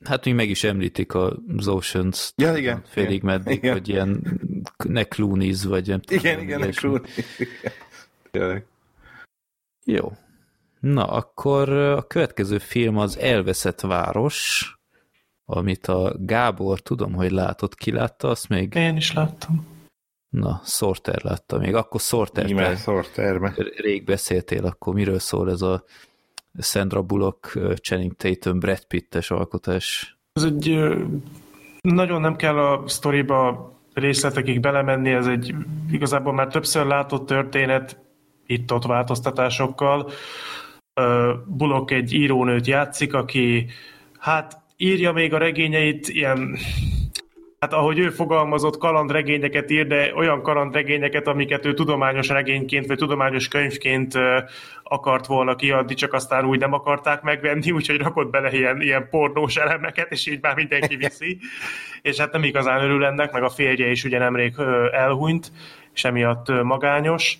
Hát még meg is említik az Oceans Ja, igen. félig igen. meddig, Igen. hogy ilyen ne Clooney's, vagy nem tudom. Igen, igen. Clooney. Tényleg. Jó. Na, akkor a következő film az Elveszett város, amit a Gábor, tudom, hogy látott, ki látta, azt még, Én is láttam. na, Sorter látta még, akkor Sorter, te Sorterbe. rég beszéltél, akkor miről szól ez a Sandra Bullock, Channing Tatum, Brad Pittes alkotás? Ez egy nagyon nem kell a sztoriba részletekig belemenni, ez egy igazából már többször látott történet, itt-ott változtatásokkal. Ö, Bullock egy írónőt játszik, aki hát írja még a regényeit, ilyen Hát ahogy ő fogalmazott, kalandregényeket ír, de olyan kalandregényeket, amiket ő tudományos regényként vagy tudományos könyvként akart volna kiadni, csak aztán úgy nem akarták megvenni, [laughs] úgyhogy rakott bele ilyen, ilyen pornós elemeket, és így már mindenki viszi. és hát nem igazán örül ennek, meg a férje is ugye nemrég elhunyt, és emiatt magányos,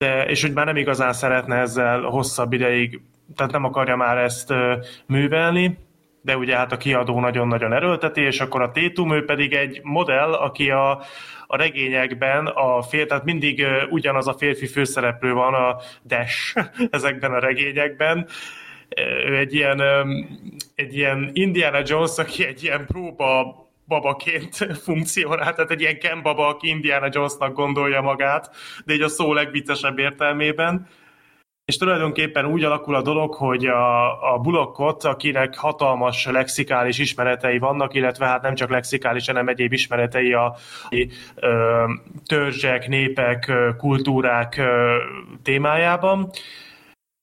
de, és úgy már nem igazán szeretne ezzel hosszabb ideig, tehát nem akarja már ezt művelni, de ugye hát a kiadó nagyon-nagyon erőlteti, és akkor a Tétum, ő pedig egy modell, aki a, a regényekben a fér, tehát mindig ugyanaz a férfi főszereplő van, a Dash [laughs] ezekben a regényekben. Ő egy ilyen, egy ilyen Indiana Jones, aki egy ilyen próba babaként [laughs] funkcionál, tehát egy ilyen Ken baba, aki Indiana Jonesnak gondolja magát, de így a szó legviccesebb értelmében. És tulajdonképpen úgy alakul a dolog, hogy a, a Bullockot, akinek hatalmas lexikális ismeretei vannak, illetve hát nem csak lexikális, hanem egyéb ismeretei a ö, törzsek, népek, kultúrák ö, témájában.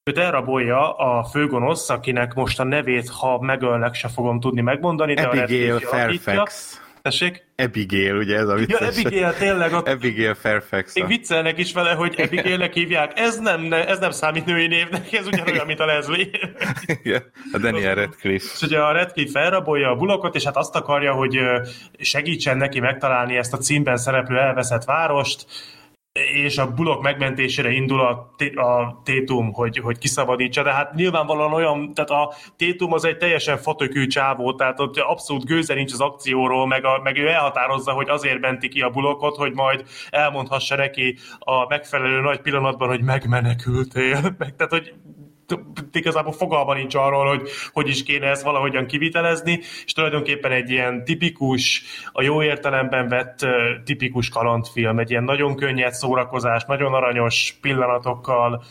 Őt elrabolja a főgonosz, akinek most a nevét, ha megölnek, se fogom tudni megmondani, de a Abigail. Fairfax. Tessék? Abigail, ugye ez a Ja, vicces. Abigail, tényleg, ott Abigail Fairfax. még viccelnek is vele, hogy Abigailnek hívják. Ez nem, ne, ez nem számít női névnek, ez ugyanolyan, mint a Leslie. [laughs] Igen, a Daniel Radcliffe. És ugye a Radcliffe felrabolja a bulokot, és hát azt akarja, hogy segítsen neki megtalálni ezt a címben szereplő elveszett várost, és a bulok megmentésére indul a, a tétum, hogy, hogy kiszabadítsa, de hát nyilvánvalóan olyan, tehát a tétum az egy teljesen fotökű csávó, tehát ott abszolút gőze nincs az akcióról, meg, a, meg ő elhatározza, hogy azért menti ki a bulokot, hogy majd elmondhassa neki a megfelelő nagy pillanatban, hogy megmenekültél, [laughs] meg, tehát hogy igazából fogalma nincs arról, hogy hogy is kéne ezt valahogyan kivitelezni, és tulajdonképpen egy ilyen tipikus, a jó értelemben vett tipikus kalandfilm, egy ilyen nagyon könnyed szórakozás, nagyon aranyos pillanatokkal.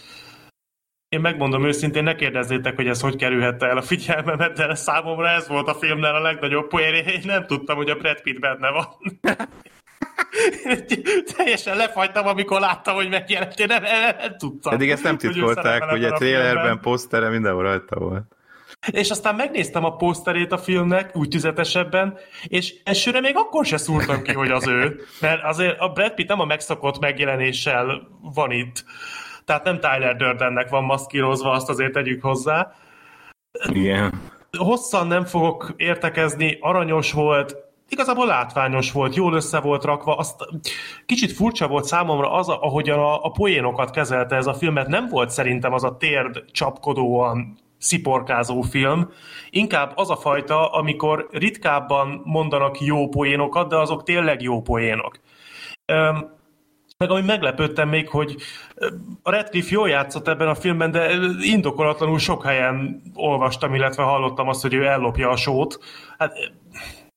Én megmondom őszintén, ne kérdezzétek, hogy ez hogy kerülhette el a figyelmemet, de számomra ez volt a filmnél a legnagyobb poén, én nem tudtam, hogy a Brad Pitt benne van. [laughs] [laughs] Teljesen lefagytam, amikor láttam, hogy megjelent. Én nem, nem, nem tudtam. Eddig ezt nem titkolták, hogy a filmben. trailerben, posztere mindenhol rajta volt. És aztán megnéztem a poszterét a filmnek, úgy tüzetesebben, és elsőre még akkor se szúrtam ki, hogy az ő. Mert azért a Brad Pitt nem a megszokott megjelenéssel van itt. Tehát nem Tyler Durdennek van maszkírozva, azt azért tegyük hozzá. Igen. Hosszan nem fogok értekezni, aranyos volt, igazából látványos volt, jól össze volt rakva, azt kicsit furcsa volt számomra az, ahogyan a, a poénokat kezelte ez a mert nem volt szerintem az a térd csapkodóan sziporkázó film, inkább az a fajta, amikor ritkábban mondanak jó poénokat, de azok tényleg jó poénok. Öm, meg ami meglepődtem még, hogy a Radcliffe jól játszott ebben a filmben, de indokolatlanul sok helyen olvastam, illetve hallottam azt, hogy ő ellopja a sót. Hát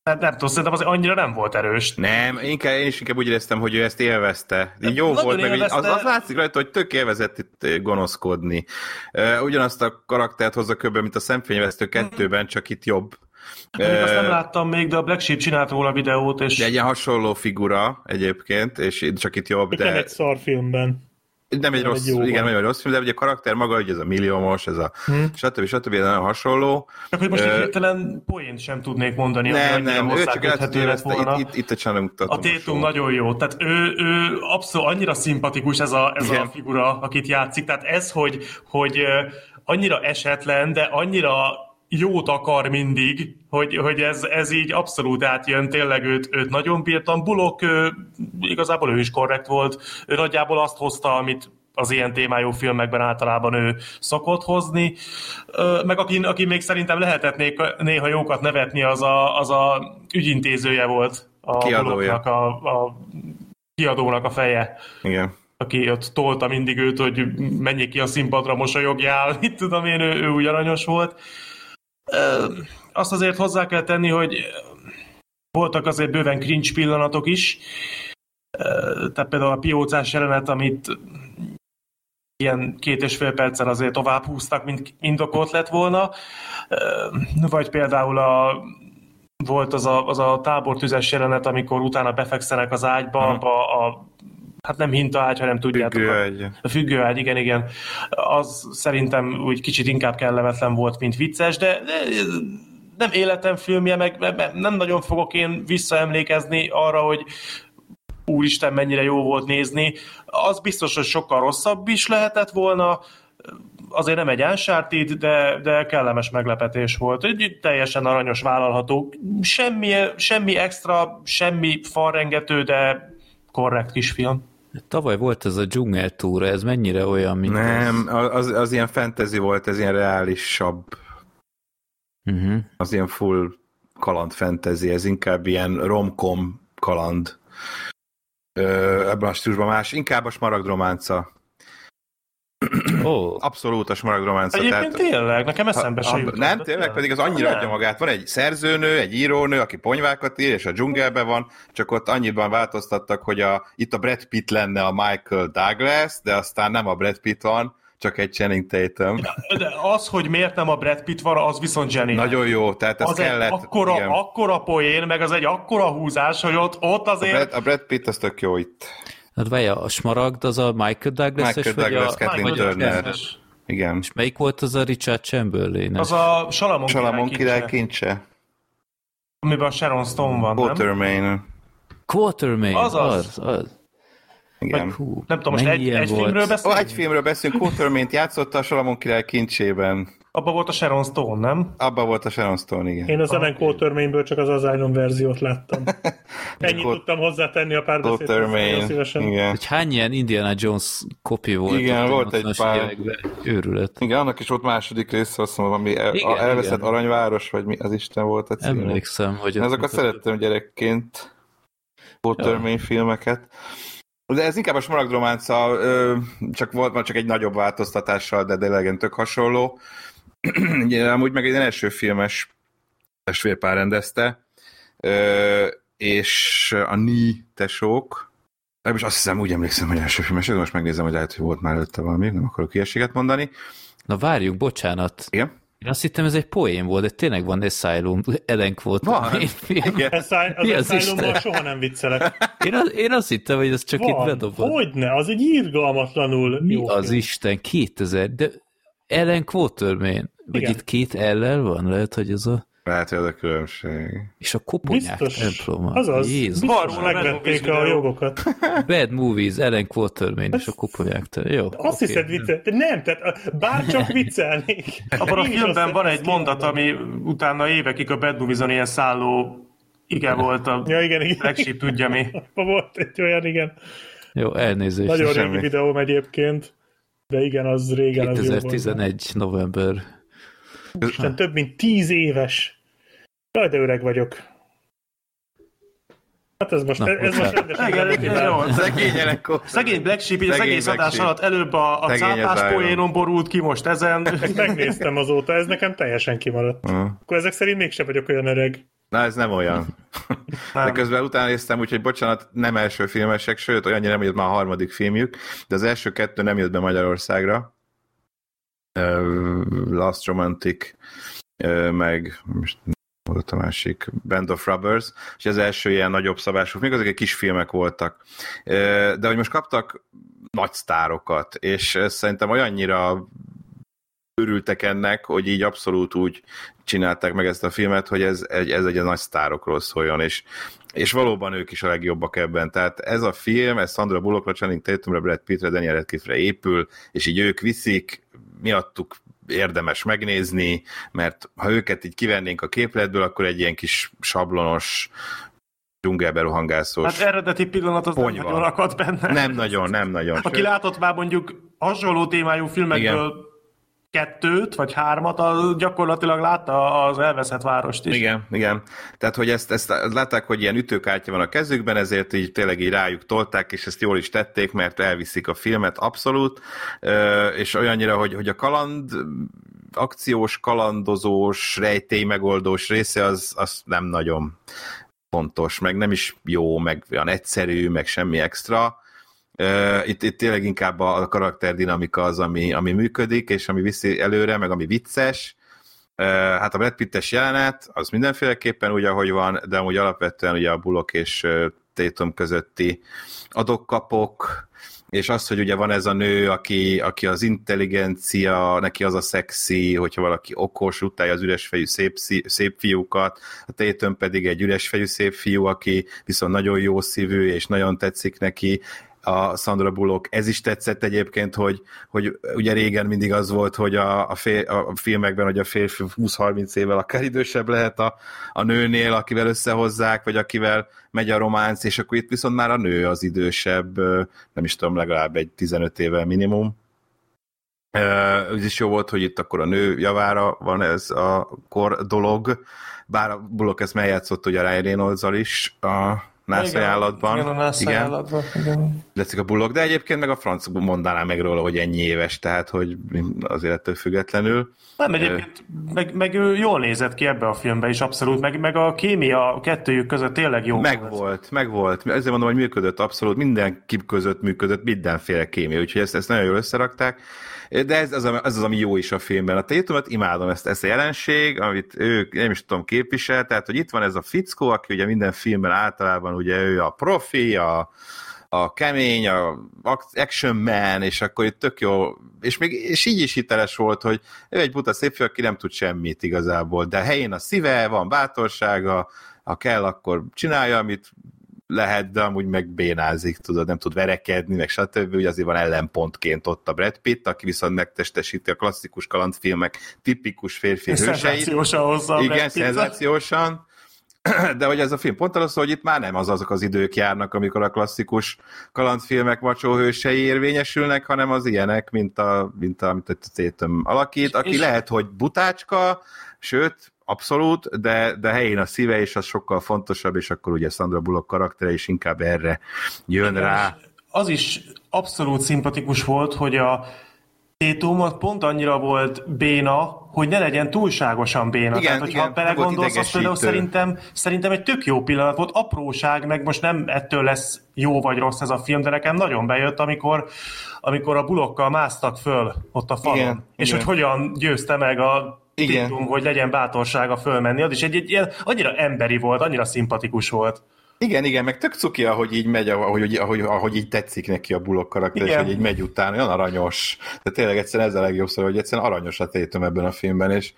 nem, nem tudom, szerintem az annyira nem volt erős. Nem, inkább, én is inkább úgy éreztem, hogy ő ezt élvezte. Így jó Nagyon volt, meg így, az, élvezte. az látszik rajta, hogy tök élvezett itt eh, gonoszkodni. Uh, ugyanazt a karaktert hozza köbben, mint a szemfényvesztő kettőben, csak itt jobb. Mondjuk azt nem Ö, láttam még, de a Black Sheep csinált róla videót, és De egy ilyen hasonló figura egyébként, és csak itt jobb, Csak nem de egy szar filmben. Nem egy nem rossz, egy igen, van. nem egy rossz film, de ugye a karakter maga, hogy ez a milliómos, ez a Hm. stb. stb. ez nagyon hasonló. csak hogy most uh, hirtelen poént sem tudnék mondani, Nem, nem, ő csak lett volna. itt, itt, itt a csalomutatom. A Tétum nagyon jó, tehát ő, ő abszolút annyira szimpatikus ez a, ez a figura, akit játszik, tehát ez, hogy, hogy annyira esetlen, de annyira jót akar mindig, hogy, hogy ez, ez így abszolút átjön, tényleg őt, őt nagyon bírtam. Bulok ő, igazából ő is korrekt volt, ő nagyjából azt hozta, amit az ilyen témájú filmekben általában ő szokott hozni, meg aki, aki még szerintem lehetett néha jókat nevetni, az a, az a ügyintézője volt a Kiadója. a, a kiadónak a feje. Igen. Aki ott tolta mindig őt, hogy menjék ki a színpadra, mosolyogjál, mit [laughs] tudom én, ő, ő úgy aranyos volt. Azt azért hozzá kell tenni, hogy voltak azért bőven cringe pillanatok is, tehát például a piócás jelenet, amit ilyen két és fél percen azért tovább húztak, mint indokolt lett volna, vagy például a, volt az a, az a tábortüzes jelenet, amikor utána befekszenek az ágyba, hmm. a, a hát nem hinta ágy, hanem tudjátok. Függőágy. A, a függőágy, igen, igen. Az szerintem úgy kicsit inkább kellemetlen volt, mint vicces, de, de nem életem filmje, meg nem nagyon fogok én visszaemlékezni arra, hogy úristen, mennyire jó volt nézni. Az biztos, hogy sokkal rosszabb is lehetett volna, azért nem egy Uncharted, de, de kellemes meglepetés volt. Egy teljesen aranyos, vállalható. Semmi, semmi extra, semmi falrengető, de korrekt kis film. Tavaly volt ez a dzsungel túra, ez mennyire olyan, mint Nem, az, az ilyen fantasy volt, ez ilyen reálisabb. Uh-huh. Az ilyen full kaland fantasy, ez inkább ilyen romkom kaland. Ö, ebben a stílusban más, inkább a smaragdrománca. Oh. Abszolút a smaragdrománca. Egyébként tehát, tényleg, nekem eszembe se jutott. Nem, tényleg, pedig az annyira adja magát. Van egy szerzőnő, egy írónő, aki ponyvákat ír, és a dzsungelben van, csak ott annyiban változtattak, hogy a, itt a Brad Pitt lenne a Michael Douglas, de aztán nem a Brad Pitt van, csak egy Channing Tatum. De az, hogy miért nem a Brad Pitt van, az viszont Jenny. Nagyon jó, tehát ez az kellett. Egy akkora, igen. akkora poén, meg az egy akkora húzás, hogy ott, ott azért... A Brad, a Brad Pitt az tök jó itt. Hát várja, a smaragd az a Michael douglas Michael Douglas, a... Kathleen Turner. Igen. És melyik volt az a Richard chamberlain Az a Salamon, Salamon király kincse. Amiben a Sharon Stone van, Quatermain. nem? Quatermain, az, az. az. Igen. Hú, nem tudom, most egy, egy filmről beszélünk? Oh, egy filmről beszélünk, Quatermain-t játszotta a Salamon király kincsében. Abba volt a Sharon Stone, nem? Abba volt a Sharon Stone, igen. Én az Ellen Quatermainből csak az Asylum verziót láttam. [laughs] Ennyit Quat- tudtam hozzátenni a párbeszédhez. igen. Hogy hány ilyen Indiana Jones kopi volt? Igen, volt egy pár. Őrület. Igen, annak is volt második része, azt mondom, ami el, igen, elveszett igen. aranyváros, vagy mi az Isten volt a cím. Emlékszem, hogy... Ezeket szerettem gyerekként, Quatermain ja. filmeket. De ez inkább a smaragdrománca, csak volt csak egy nagyobb változtatással, de tényleg tök hasonló. [clears throat] Amúgy meg egy első filmes testvérpár rendezte, és a Ni tesók, és azt hiszem, úgy emlékszem, hogy első filmes, de most megnézem, hogy lehet, hogy volt már előtte valami, nem akarok ilyeséget mondani. Na várjuk, bocsánat. Igen? Én azt hittem, ez egy poén volt, de tényleg van Asylum, Ellen volt. Van. Igen. Az, az Asylummal soha nem viccelek. Én, az, én azt hittem, hogy ez csak van. itt bedobott. Hogyne, az egy írgalmatlanul Mi jó az film. Isten, 2000, de Ellen Quatermain, vagy Igen. itt két ellen van, lehet, hogy ez a... Lehet, hogy a különbség. És a koponyák Biztos, temploma. azaz, Jézus. biztos megvették a jogokat. Bad Movies, Ellen Quatermain és a koponyák temploma. Jó, Azt oké. hiszed viccelni? De nem, tehát bárcsak viccelnék. Abban a filmben van egy mondat, ami utána évekig a Bad Movies-on ilyen szálló igen volt a Ja, igen, igen. Flagship tudja mi. [laughs] Volt egy olyan, igen. Jó, elnézést. Nagyon régi semmi. videóm egyébként. De igen, az régen az jó volt. 2011 november. Isten, több mint tíz éves. Jaj, de öreg vagyok. Hát ez most, Na, ez most rendesen Igen. Szegény gyerekkor. Szegény Black Sheep, így az Szegény egész adás Sheep. alatt előbb a, a cápás poénon borult ki, most ezen. Ezt megnéztem azóta, ez nekem teljesen kimaradt. Uh. Akkor ezek szerint mégsem vagyok olyan öreg. Na, ez nem olyan. [laughs] De közben utána néztem, úgyhogy bocsánat, nem első filmesek, sőt, olyannyira nem jött már a harmadik filmjük, de az első kettő nem jött be Magyarországra. Last Romantic, meg most volt a másik, Band of Rubbers, és az első ilyen nagyobb szabású, még azok egy kis filmek voltak. De hogy most kaptak nagy sztárokat, és szerintem olyannyira örültek ennek, hogy így abszolút úgy csinálták meg ezt a filmet, hogy ez egy, ez egy a nagy sztárokról szóljon, és, és valóban ők is a legjobbak ebben. Tehát ez a film, ez Sandra Bullockra, Channing Tatumra, Brad Pittre, Daniel Radcliffe-re épül, és így ők viszik, miattuk érdemes megnézni, mert ha őket így kivennénk a képletből, akkor egy ilyen kis sablonos dzsungelbe rohangászós. Hát eredeti pillanat az nem Ponyva. nagyon akadt benne. Nem nagyon, nem nagyon. Aki Sőt, látott már mondjuk hasonló témájú filmekből kettőt, vagy hármat, az gyakorlatilag látta az elveszett várost is. Igen, igen. Tehát, hogy ezt, ezt látták, hogy ilyen ütőkártya van a kezükben, ezért így tényleg így rájuk tolták, és ezt jól is tették, mert elviszik a filmet abszolút, és olyannyira, hogy, hogy a kaland akciós, kalandozós, rejtély megoldós része az, az nem nagyon fontos, meg nem is jó, meg olyan egyszerű, meg semmi extra. Itt, itt tényleg inkább a karakterdinamika az, ami, ami működik, és ami viszi előre, meg ami vicces. Hát a Brad Pittes jelenet, az mindenféleképpen úgy, ahogy van, de amúgy alapvetően ugye a Bullock és Tatum közötti adok-kapok, és az, hogy ugye van ez a nő, aki, aki az intelligencia, neki az a szexi, hogyha valaki okos, utálja az üresfejű szép, szép fiúkat, a Tatum pedig egy üresfejű szép fiú, aki viszont nagyon jó szívű, és nagyon tetszik neki, a Sandra Bullock. Ez is tetszett egyébként, hogy, hogy ugye régen mindig az volt, hogy a, a, fél, a filmekben, hogy a férfi 20-30 évvel akár idősebb lehet a, a nőnél, akivel összehozzák, vagy akivel megy a románc, és akkor itt viszont már a nő az idősebb, nem is tudom, legalább egy 15 évvel minimum. Ez is jó volt, hogy itt akkor a nő javára van ez a kor dolog, bár a Bullock ezt megjátszott ugye a Ryan reynolds is a nász Igen, ajánlatban. Igen, a nász Igen ajánlatban. Igen. a Bullock, de egyébként meg a franc mondaná meg róla, hogy ennyi éves, tehát hogy azért ettől függetlenül. Nem, egyébként meg, meg ő jól nézett ki ebbe a filmbe is abszolút, meg, meg a kémia a kettőjük között tényleg jó Meg volt. volt, meg volt. Ezért mondom, hogy működött abszolút, minden kip között működött, mindenféle kémia, úgyhogy ezt, ezt nagyon jól összerakták. De ez az, ez az, ami jó is a filmben. A Tatumot imádom ezt, ezt a jelenség, amit ő nem is tudom képvisel, tehát hogy itt van ez a fickó, aki ugye minden filmben általában ugye ő a profi, a, a kemény, a action man, és akkor itt tök jó, és még és így is hiteles volt, hogy ő egy buta szép fiú, aki nem tud semmit igazából, de helyén a szíve, van bátorsága, ha kell, akkor csinálja, amit lehet, de amúgy meg bénázik, tudod, nem tud verekedni, meg stb. Ugye azért van ellenpontként ott a Brad Pitt, aki viszont megtestesíti a klasszikus kalandfilmek tipikus férfi hőseit. Szenzációsan hozza Igen, szenzációsan. [clears throat] De hogy ez a film pont szól, hogy itt már nem az azok az idők járnak, amikor a klasszikus kalandfilmek macsóhősei érvényesülnek, hanem az ilyenek, mint a, mint a, mint a Tatum alakít, aki És- lehet, hogy butácska, sőt, abszolút, de, de helyén a szíve, és az sokkal fontosabb, és akkor ugye Sandra Bullock karaktere is inkább erre jön rá. Az is abszolút szimpatikus volt, hogy a Tétum pont annyira volt béna, hogy ne legyen túlságosan béna. Igen, Tehát, hogyha igen, belegondolsz, az például szerintem, szerintem egy tök jó pillanat volt, apróság, meg most nem ettől lesz jó vagy rossz ez a film, de nekem nagyon bejött, amikor, amikor a bulokkal másztak föl ott a falon. Igen, és igen. hogy hogyan győzte meg a Igen. Tétum, hogy legyen bátorsága fölmenni. Az is egy, egy ilyen, annyira emberi volt, annyira szimpatikus volt. Igen, igen, meg tök cuki, ahogy így megy, ahogy, ahogy, ahogy így tetszik neki a Bullock karakter, és Igen. hogy így megy utána, olyan aranyos. De tényleg egyszerűen ez a legjobb szó, hogy egyszerűen aranyos a tétum ebben a filmben, és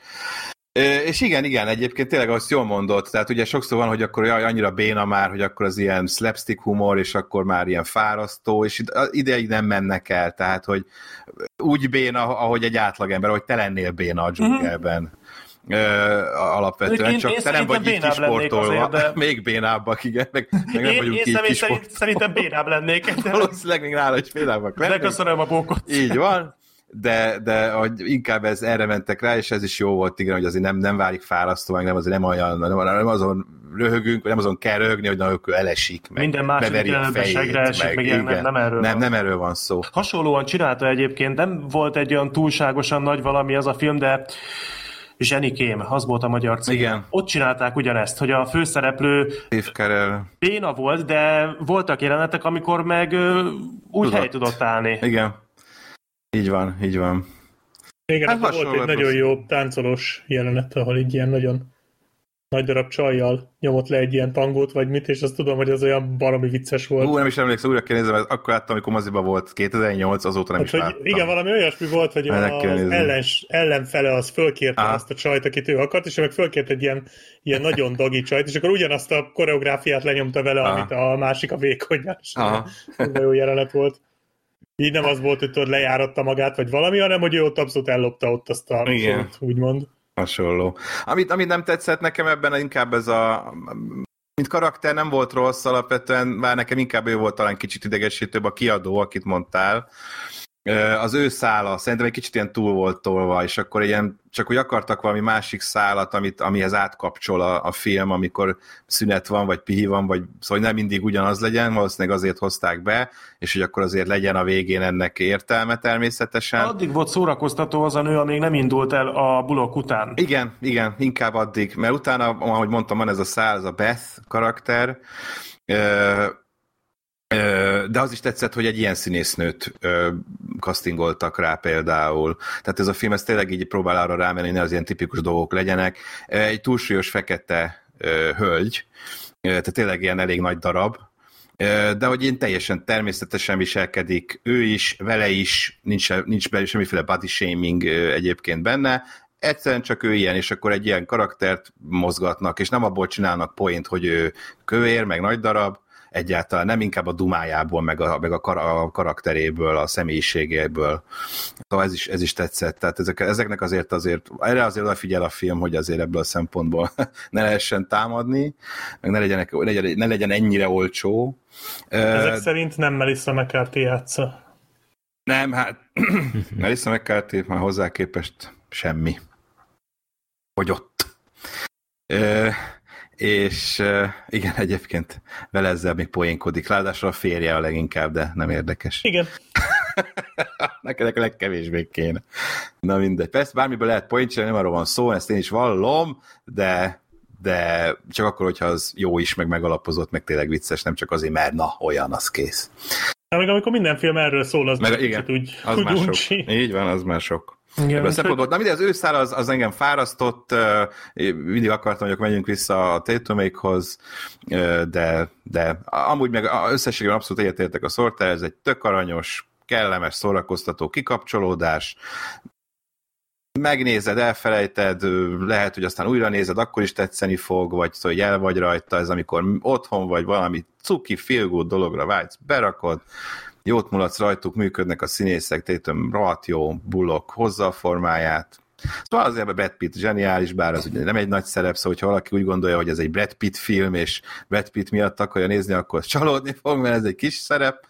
És igen, igen, egyébként tényleg azt jól mondott, tehát ugye sokszor van, hogy akkor jaj, annyira béna már, hogy akkor az ilyen slapstick humor, és akkor már ilyen fárasztó, és ide- ideig nem mennek el, tehát hogy úgy béna, ahogy egy átlagember, hogy te lennél béna a dzsungelben. Ö, alapvetően, Én- csak én te nem vagy így kisportolva, de- [laughs] még bénábbak, igen, meg, meg nem Én, vagyunk én így szerint, szerintem bénább lennék, de, [laughs] Valószínűleg még nála is félábbak de lennék. köszönöm a bókot. Így van, de, de hogy inkább ez erre mentek rá, és ez is jó volt, igen, hogy azért nem, nem válik fárasztó, meg nem, azért nem olyan, nem, nem azon röhögünk, nem azon kell röhögni, hogy na, elesik, meg Minden második beveri a fejét, esik, meg ilyen, nem- nem erről nem, van. nem erről van szó. Hasonlóan csinálta egyébként, nem volt egy olyan túlságosan nagy valami az a film, de Zsenikém, az volt a magyar cím. Igen. Ott csinálták ugyanezt, hogy a főszereplő béna volt, de voltak jelenetek, amikor meg úgy Tudott. hely tudott állni. igen. Így van, így van. Igen, Hát hát volt egy nagyon rossz. jó táncolós jelenet, ahol így ilyen nagyon nagy darab csajjal nyomott le egy ilyen tangót, vagy mit, és azt tudom, hogy az olyan baromi vicces volt. Ú, nem is emlékszem, újra kell nézem, mert akkor láttam, amikor moziba volt 2008, azóta nem Hát, is hogy láttam. igen, valami olyasmi volt, hogy az ellens, ellenfele az fölkérte Aha. azt a csajt, akit ő akart, és ő meg fölkért egy ilyen, ilyen nagyon dagi csajt, és akkor ugyanazt a koreográfiát lenyomta vele, Aha. amit a másik a vékonyás. Aha. Ez nagyon jó jelenet volt. Így nem az volt, hogy tudod, lejáratta magát, vagy valami, hanem hogy ő ott abszolút ellopta ott azt a Igen. szót, úgymond. Hasonló. Amit, amit nem tetszett nekem ebben, inkább ez a mint karakter nem volt rossz alapvetően, bár nekem inkább ő volt talán kicsit idegesítőbb a kiadó, akit mondtál. Az ő szála szerintem egy kicsit ilyen túl volt tolva, és akkor ilyen, csak hogy akartak valami másik szálat, amit, amihez átkapcsol a, a film, amikor szünet van, vagy pihi van, vagy szóval nem mindig ugyanaz legyen, valószínűleg azért hozták be, és hogy akkor azért legyen a végén ennek értelme természetesen. Addig volt szórakoztató az a nő, amíg nem indult el a bulok után. Igen, igen, inkább addig, mert utána, ahogy mondtam, van ez a szál, ez a Beth karakter, de az is tetszett, hogy egy ilyen színésznőt castingoltak rá például. Tehát ez a film, ez tényleg így próbál arra rámenni, hogy ne az ilyen tipikus dolgok legyenek. Egy túlsúlyos fekete hölgy, tehát tényleg ilyen elég nagy darab, de hogy én teljesen természetesen viselkedik, ő is, vele is, nincs, nincs belül semmiféle body shaming egyébként benne, egyszerűen csak ő ilyen, és akkor egy ilyen karaktert mozgatnak, és nem abból csinálnak point, hogy ő kövér, meg nagy darab, egyáltalán nem inkább a dumájából, meg a, meg a, kar, a karakteréből, a személyiségéből. Szóval ez is, ez is tetszett. Tehát ezek, ezeknek azért azért, erre azért odafigyel a film, hogy azért ebből a szempontból [laughs] ne lehessen támadni, meg ne, legyenek, ne, legyen, ne legyen ennyire olcsó. Ezek uh, szerint nem Melissa McCarthy játsza. Nem, hát [clears throat] Melissa McCarthy már hozzá képest semmi. Hogy ott. Uh, és igen, egyébként vele ezzel még poénkodik. Ráadásul a férje a leginkább, de nem érdekes. Igen. [laughs] Neked a legkevésbé kéne. Na mindegy. Persze bármiből lehet poént nem arról van szó, ezt én is vallom, de, de csak akkor, hogyha az jó is, meg megalapozott, meg tényleg vicces, nem csak azért, mert na, olyan, az kész. Hát meg amikor minden film erről szól, az meg, igen, úgy, az úgy már sok. Így van, az már sok. Igen, Ebből hogy... Na mindegy, az őszál az, az engem fárasztott, mindig akartam, hogy menjünk vissza a Tatumékhoz, de, de amúgy meg összességében abszolút egyetértek a Sorter, ez egy tök aranyos, kellemes, szórakoztató kikapcsolódás, megnézed, elfelejted, lehet, hogy aztán újra nézed, akkor is tetszeni fog, vagy szóval, hogy el vagy rajta, ez amikor otthon vagy valami cuki, feel dologra vágysz, berakod, jót mulatsz rajtuk, működnek a színészek, tétöm rohadt jó, bullok hozza a formáját, Szóval azért a Brad Pitt zseniális, bár az ugye nem egy nagy szerep, szóval ha valaki úgy gondolja, hogy ez egy Brad Pitt film, és Brad Pitt miatt akarja nézni, akkor csalódni fog, mert ez egy kis szerep,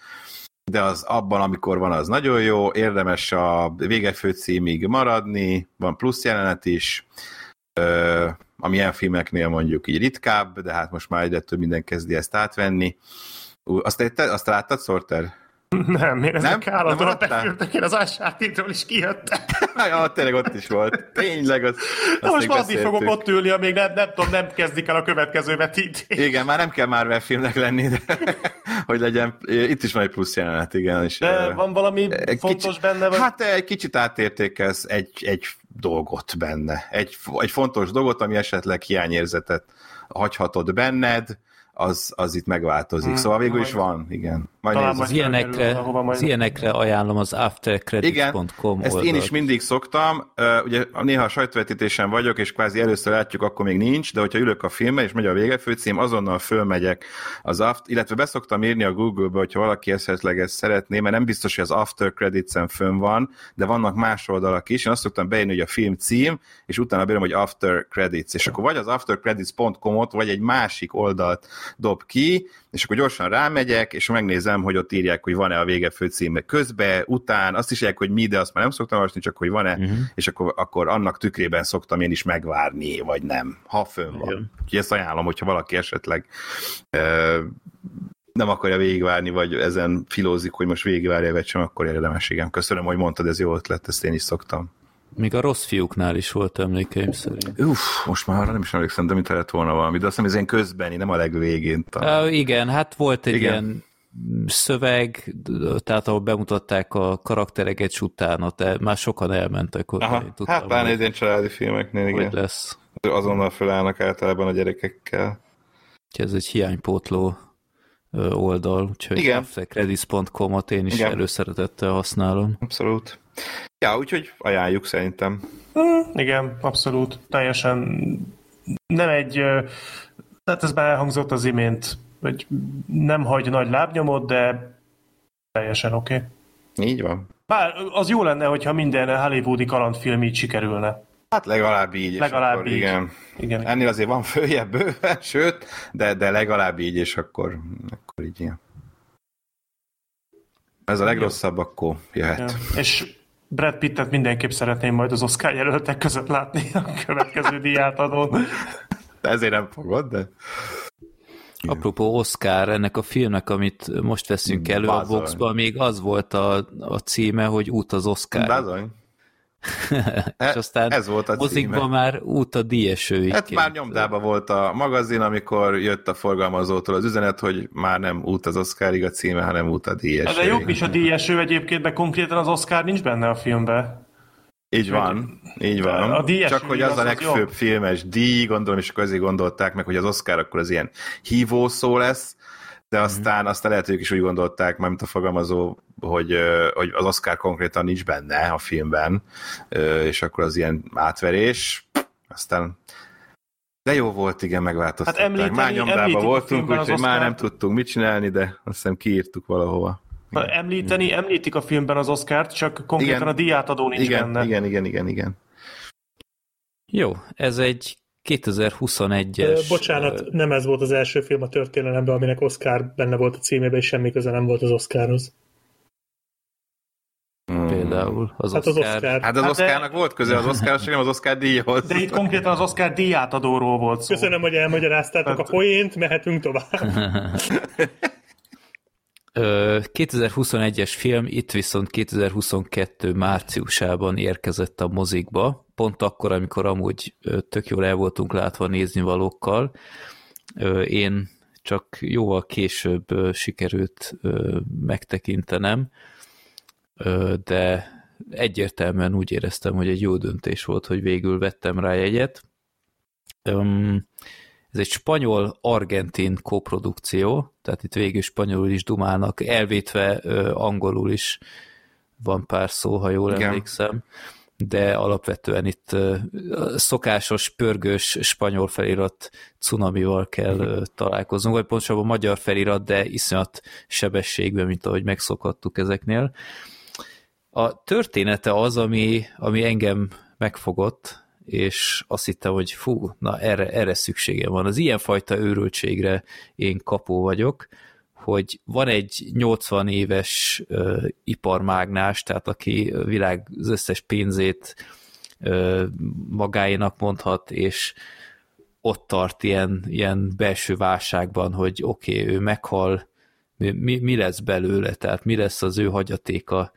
de az abban, amikor van, az nagyon jó, érdemes a végefőcímig maradni, van plusz jelenet is, ami ilyen filmeknél mondjuk így ritkább, de hát most már egyre több minden kezdi ezt átvenni. Azt, te, azt láttad, Sorter? Nem, én ezek állandóan befürtek, én az Uncharted-ról is kijöttem. ja, tényleg ott is volt. Tényleg, az, Na most addig fogok ott ülni, amíg nem, nem tudom, nem kezdik el a következő vetítést. Igen, már nem kell már filmnek lenni, de [laughs] hogy legyen, itt is van egy plusz jelenet, igen. És, de van valami fontos kicsi, benne? Vagy? Hát egy kicsit átértékez egy, egy dolgot benne. Egy, egy fontos dolgot, ami esetleg hiányérzetet hagyhatod benned, az, az itt megváltozik. Hmm, szóval végül is van, igen. Majd az, ilyenekre, az ilyenekre ajánlom az aftercredits.com Igen, ezt én is mindig szoktam. Ugye néha a sajtóvetítésen vagyok, és kvázi először látjuk, akkor még nincs, de hogyha ülök a filmbe, és megy a végefőcím, azonnal fölmegyek az after, illetve beszoktam írni a Google-be, hogyha valaki esetleg ezt szeretné, mert nem biztos, hogy az after credits-en fönn van, de vannak más oldalak is. Én azt szoktam beírni, hogy a film cím, és utána beírom, hogy after credits, és akkor vagy az aftercredits.com-ot, vagy egy másik oldalt dob ki, és akkor gyorsan rámegyek, és megnézem, hogy ott írják, hogy van-e a vége főcíme közbe, után, azt is írják, hogy mi, de azt már nem szoktam olvasni, csak hogy van-e, uh-huh. és akkor, akkor annak tükrében szoktam én is megvárni, vagy nem, ha fönn van. Igen. Úgyhogy ezt ajánlom, hogyha valaki esetleg uh, nem akarja végigvárni, vagy ezen filózik, hogy most végigvárja, vagy sem, akkor érdemes, igen. Köszönöm, hogy mondtad, ez jó ötlet, ezt én is szoktam. Még a rossz fiúknál is volt emlékeim szerint. Uff, most már arra nem is emlékszem, de mit lett volna valami, de azt hiszem, ez ilyen közbeni, nem a legvégén. Talán. Uh, igen, hát volt egy igen. ilyen szöveg, tehát ahol bemutatták a karaktereket, és utána te, már sokan elmentek oda. Aha, tudtam, hát pláne egy ilyen családi filmeknél, igen. lesz. Azonnal felállnak általában a gyerekekkel. Ez egy hiánypótló oldal, úgyhogy aftercredits.com-ot én is Igen. előszeretettel használom. Abszolút. Ja, úgyhogy ajánljuk szerintem. Mm, igen, abszolút. Teljesen nem egy, tehát ez már elhangzott az imént, hogy nem hagy nagy lábnyomot, de teljesen oké. Okay. Így van. Bár az jó lenne, hogyha minden hollywoodi kalandfilm így sikerülne. Hát legalább így. Legalább akkor, így. Igen. Igen. Ennél azért van följebb bőven, [laughs] sőt, de, de legalább így, és akkor, akkor így ilyen. Ez a legrosszabb, akkor jöhet. Ja. És Brad Pittet mindenképp szeretném majd az Oscar jelöltek között látni a következő díját adón. De ezért nem fogod, de... Apropó Oscar, ennek a filmnek, amit most veszünk elő a Bazony. boxba, még az volt a, a címe, hogy Út az Oscar. Bazony. [laughs] és aztán ez volt a mozikban címe. már út a díjesőig. Hát már nyomdában volt a magazin, amikor jött a forgalmazótól az üzenet, hogy már nem út az Oscarig a címe, hanem út a díjas. De jobb is a díjeső egyébként, de konkrétan az Oscar nincs benne a filmben. Így van, így van. A díjas Csak hogy az az- a az legfőbb jobb. filmes díj, gondolom, és akkor azért gondolták meg, hogy az Oscar akkor az ilyen hívó szó lesz, de Mhm. aztán, aztán lehet, hogy ők is úgy gondolták, mármint a fogalmazó, hogy, hogy az Oscar konkrétan nincs benne a filmben, és akkor az ilyen átverés, aztán de jó volt, igen, megváltoztatták. Hát említeni- már nyomdában említik a voltunk, úgyhogy már nem tudtunk mit csinálni, de azt hiszem kiírtuk valahova. Ha Említeni, említik a filmben az Oscárt, csak konkrétan Igen. a díjátadó nincs Igen, benne. igen, igen, igen, igen. Jó, ez egy 2021-es... Ö, Bocsánat, nem ez volt az első film a történelemben, aminek Oscar benne volt a címében, és semmi köze nem volt az Oscarhoz. ö, Például az Hát az Oscar. Oscar. Hát az Hát de- Oscarnak volt köze az Oscar, csak nem az Oscar díjhoz. De itt konkrétan az Oscar díjátadóról volt szó. Köszönöm, hogy elmagyaráztátok a Hát- poént, mehetünk tovább. [laughs] Ö, 2021-es film, itt viszont 2022 márciusában érkezett a mozikba, pont akkor, amikor amúgy tök jól el voltunk látva nézni valókkal. Én csak jóval később sikerült megtekintenem, de egyértelműen úgy éreztem, hogy egy jó döntés volt, hogy végül vettem rá jegyet. Ez egy spanyol-argentin koprodukció, tehát itt végül spanyolul is dumálnak, elvétve ö, angolul is van pár szó, ha jól Igen. emlékszem, de alapvetően itt ö, szokásos, pörgős spanyol felirat cunamival kell ö, találkoznunk, vagy pontosabban magyar felirat, de iszonyat sebességben, mint ahogy megszokhattuk ezeknél. A története az, ami, ami engem megfogott, és azt hittem, hogy fú, na erre, erre szükségem van. Az ilyenfajta őrültségre én kapó vagyok, hogy van egy 80 éves ö, iparmágnás, tehát aki a világ az összes pénzét ö, magáénak mondhat, és ott tart ilyen, ilyen belső válságban, hogy oké, okay, ő meghal, mi, mi, mi lesz belőle, tehát mi lesz az ő hagyatéka,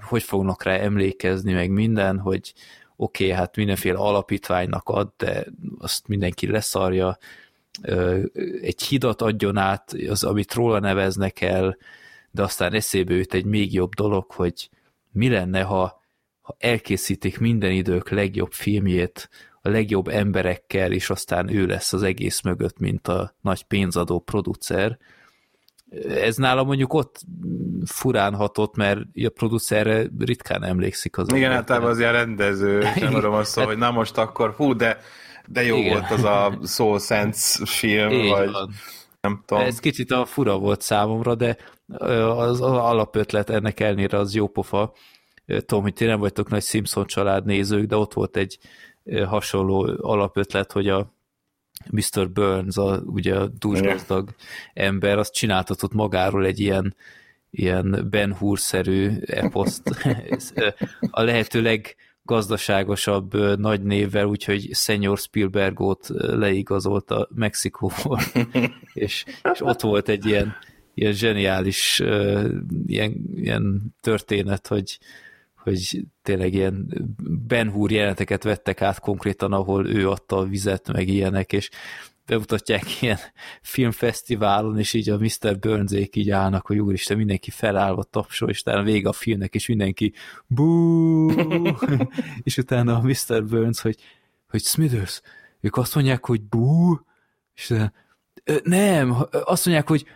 hogy fognak rá emlékezni, meg minden, hogy oké, okay, hát mindenféle alapítványnak ad, de azt mindenki leszarja, egy hidat adjon át, az, amit róla neveznek el, de aztán eszébe jut egy még jobb dolog, hogy mi lenne, ha, ha elkészítik minden idők legjobb filmjét, a legjobb emberekkel, és aztán ő lesz az egész mögött, mint a nagy pénzadó producer. Ez nálam mondjuk ott furán hatott, mert a producerre ritkán emlékszik az Igen, általában az ilyen rendező, nem arról van szó, hogy na most akkor hú, de, de jó Igen. volt az a Soul Sense film, Így vagy van. nem tudom. Ez kicsit a fura volt számomra, de az, az alapötlet ennek ellenére az jó pofa. Tudom, hogy ti nem vagytok nagy Simpson család nézők, de ott volt egy hasonló alapötlet, hogy a Mr. Burns, a, ugye a dúsgazdag ember, azt csináltatott magáról egy ilyen, ilyen Ben Hur-szerű eposzt. [laughs] A lehető leggazdaságosabb nagy névvel, úgyhogy Senior Spielbergot leigazolta Mexikóból, [laughs] és, és ott volt egy ilyen, ilyen zseniális ilyen, ilyen történet, hogy, hogy tényleg ilyen Ben jeleneteket vettek át konkrétan, ahol ő adta a vizet, meg ilyenek, és bemutatják [laughs] ilyen filmfesztiválon, és így a Mr. Burnsék így állnak, hogy úristen, mindenki felállva tapsol, és utána vége a filmnek, és mindenki bú, [laughs] és utána a Mr. Burns, hogy, hogy Smithers, ők azt mondják, hogy bú, és utána, "Ö, nem, azt mondják, hogy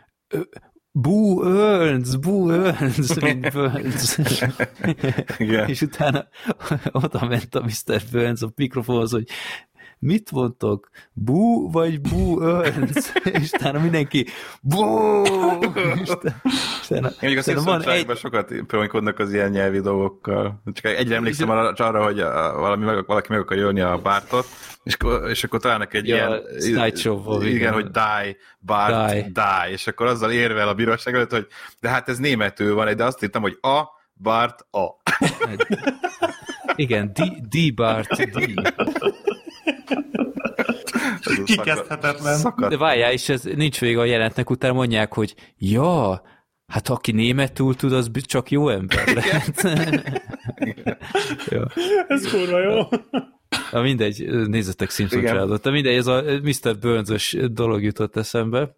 ö, Boo Earns, Boo Earns, mint Burns. Igen. [laughs] és utána oda ment a Mr. Burns a mikrofonhoz, hogy mit mondtok? Bú vagy Bú Earns? [laughs] És utána mindenki Bú! [laughs] És utána, a utána van egy... sokat promókodnak az ilyen nyelvi dolgokkal. Csak egyre emlékszem arra, hogy valami, meg- valaki meg akar jönni a pártot, és, akkor- és akkor találnak egy Ja, ilyen... igen, igen. hogy die, Bart, Die. die. die. És akkor azzal érvel a bíróság előtt, hogy de hát ez németül van, de azt írtam, hogy a, Bart, a. Igen, D, D Bart, D. [laughs] Kikezdhetetlen. Szakad. De várjál, és ez nincs vége a jelentnek, utána mondják, hogy ja, hát aki németül tud, az csak jó ember lehet. [laughs] ja. Ez kurva jó. Na mindegy, nézzetek Simpson családot. De mindegy, ez a Mr. burns dolog jutott eszembe.